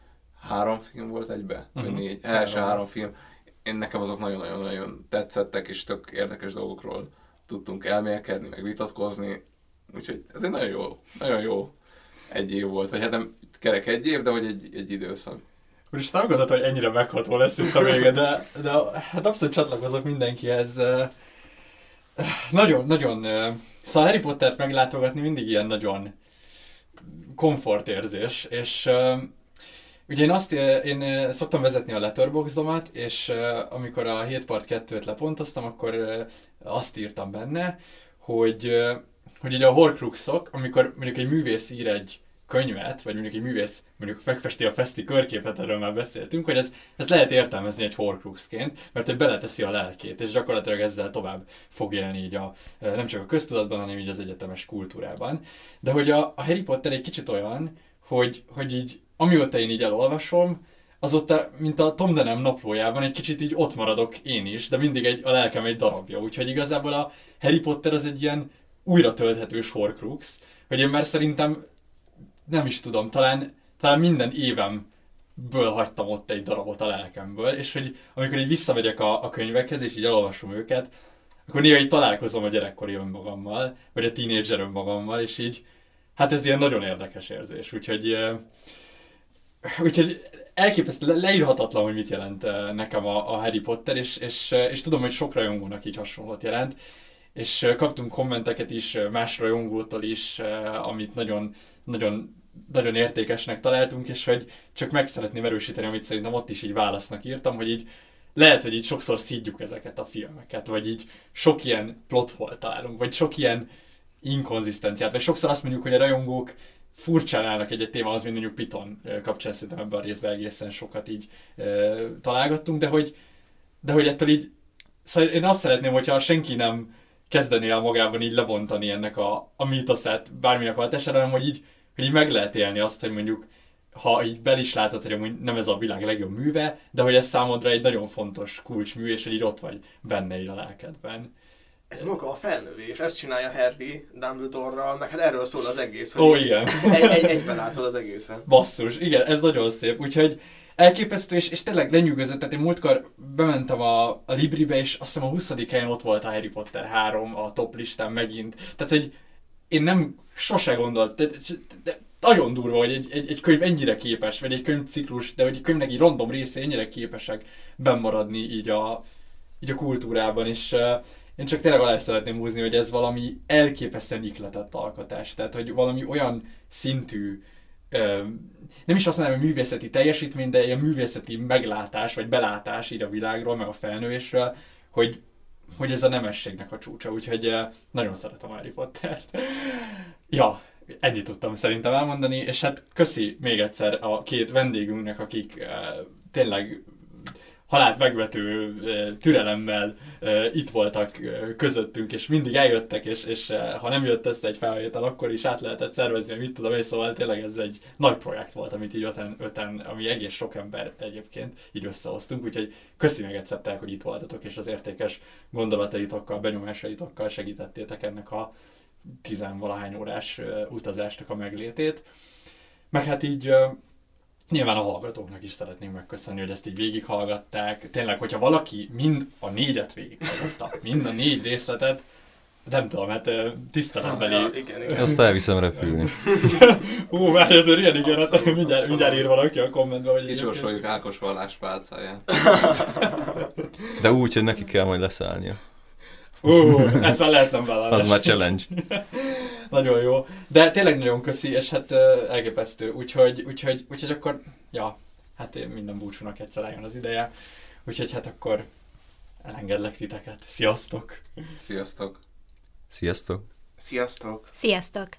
három film volt egybe, uh-huh. vagy négy, első három film, én nekem azok nagyon-nagyon-nagyon tetszettek, és tök érdekes dolgokról tudtunk elmélkedni, meg vitatkozni, úgyhogy ez egy nagyon jó, nagyon jó egy év volt, vagy hát nem kerek egy év, de hogy egy, egy időszak. Úristen, nem gondoltam, hogy ennyire megható leszünk a vége, de, de hát abszolút csatlakozok mindenkihez. Nagyon, nagyon... Szóval Harry Pottert meglátogatni mindig ilyen nagyon komfortérzés, és Ugye én azt, én szoktam vezetni a letterboxdomat, és amikor a 7 part 2-t lepontoztam, akkor azt írtam benne, hogy, hogy ugye a horcruxok, amikor mondjuk egy művész ír egy könyvet, vagy mondjuk egy művész mondjuk megfesti a festi körképet, erről már beszéltünk, hogy ez, ez lehet értelmezni egy horcruxként, mert hogy beleteszi a lelkét, és gyakorlatilag ezzel tovább fog élni így a, nem csak a köztudatban, hanem így az egyetemes kultúrában. De hogy a, a Harry Potter egy kicsit olyan, hogy, hogy így amióta én így elolvasom, azóta, mint a Tom Denem naplójában, egy kicsit így ott maradok én is, de mindig egy, a lelkem egy darabja. Úgyhogy igazából a Harry Potter az egy ilyen újra tölthetős Horcrux, hogy én már szerintem nem is tudom, talán, talán minden évemből hagytam ott egy darabot a lelkemből, és hogy amikor így visszamegyek a, a könyvekhez, és így elolvasom őket, akkor néha így találkozom a gyerekkori önmagammal, vagy a tínédzser önmagammal, és így, hát ez ilyen nagyon érdekes érzés, úgyhogy, úgyhogy elképesztő, leírhatatlan, hogy mit jelent nekem a, a Harry Potter, és, és, és tudom, hogy sok rajongónak így hasonlót jelent, és kaptunk kommenteket is más rajongótól is, amit nagyon, nagyon, nagyon értékesnek találtunk, és hogy csak meg szeretném erősíteni, amit szerintem ott is így válasznak írtam, hogy így lehet, hogy így sokszor szídjuk ezeket a filmeket, vagy így sok ilyen plot hole találunk, vagy sok ilyen inkonzisztenciát, vagy sokszor azt mondjuk, hogy a rajongók furcsán állnak egy-egy témához, mint mondjuk Piton kapcsán szerintem ebben a részben egészen sokat így e, találgattunk, de hogy, de hogy ettől így, szóval én azt szeretném, hogyha senki nem kezdené el magában így levontani ennek a, a mítoszát bárminek hatására, hanem hogy így, hogy így meg lehet élni azt, hogy mondjuk ha így bel is látod, hogy nem ez a világ legjobb műve, de hogy ez számodra egy nagyon fontos kulcsmű, és hogy így ott vagy benne így a lelkedben. Ez maga a felnövés, ezt csinálja Harry Dumbledore-ral, meg hát erről szól az egész, hogy Ó, igen. Egy, egy, egyben látod az egészen. Basszus, igen, ez nagyon szép, úgyhogy elképesztő, és, és tényleg lenyűgözött, tehát én múltkor bementem a, a Libribe, és azt hiszem a 20. helyen ott volt a Harry Potter 3 a top listán megint, tehát hogy én nem sose gondolt, de, de nagyon durva, hogy egy, egy, egy könyv ennyire képes, vagy egy könyvciklus, de hogy egy könyvnek egy random része ennyire képesek bemaradni így a, így a kultúrában, és uh, én csak tényleg alá szeretném húzni, hogy ez valami elképesztően ikletett alkotás. Tehát, hogy valami olyan szintű, nem is azt mondom, hogy művészeti teljesítmény, de ilyen művészeti meglátás, vagy belátás így a világról, meg a felnőésről, hogy, hogy ez a nemességnek a csúcsa. Úgyhogy nagyon szeretem Harry Pottert. ja, ennyit tudtam szerintem elmondani, és hát köszi még egyszer a két vendégünknek, akik tényleg halált megvető türelemmel itt voltak közöttünk, és mindig eljöttek, és, és ha nem jött össze egy felvétel, akkor is át lehetett szervezni, mit tudom én, szóval tényleg ez egy nagy projekt volt, amit így öten, öten ami egész sok ember egyébként így összehoztunk, úgyhogy köszi még egyszer, hogy itt voltatok, és az értékes gondolataitokkal, benyomásaitokkal segítettétek ennek a tizenvalahány órás utazásnak a meglétét. Meg hát így Nyilván a hallgatóknak is szeretnénk megköszönni, hogy ezt így végighallgatták. Tényleg, hogyha valaki mind a négyet végighallgatta, mind a négy részletet, nem tudom, hát tiszteletbeli... Ja, igen, igen. Azt elviszem repülni. (laughs) Hú, várj, ez ilyen igen, hát mindjárt, mindjárt ír valaki a kommentbe, hogy... Kisorsoljuk Ákos valláspálcáját. (laughs) De úgy, hogy neki kell majd leszállnia. Ú, ezt már lehetem vele. Az már challenge. (laughs) nagyon jó. De tényleg nagyon köszi, és hát uh, elképesztő. Úgyhogy, úgyhogy, úgyhogy akkor, ja, hát én minden búcsúnak egyszer eljön az ideje. Úgyhogy hát akkor elengedlek titeket. Sziasztok! Sziasztok! Sziasztok! Sziasztok! Sziasztok!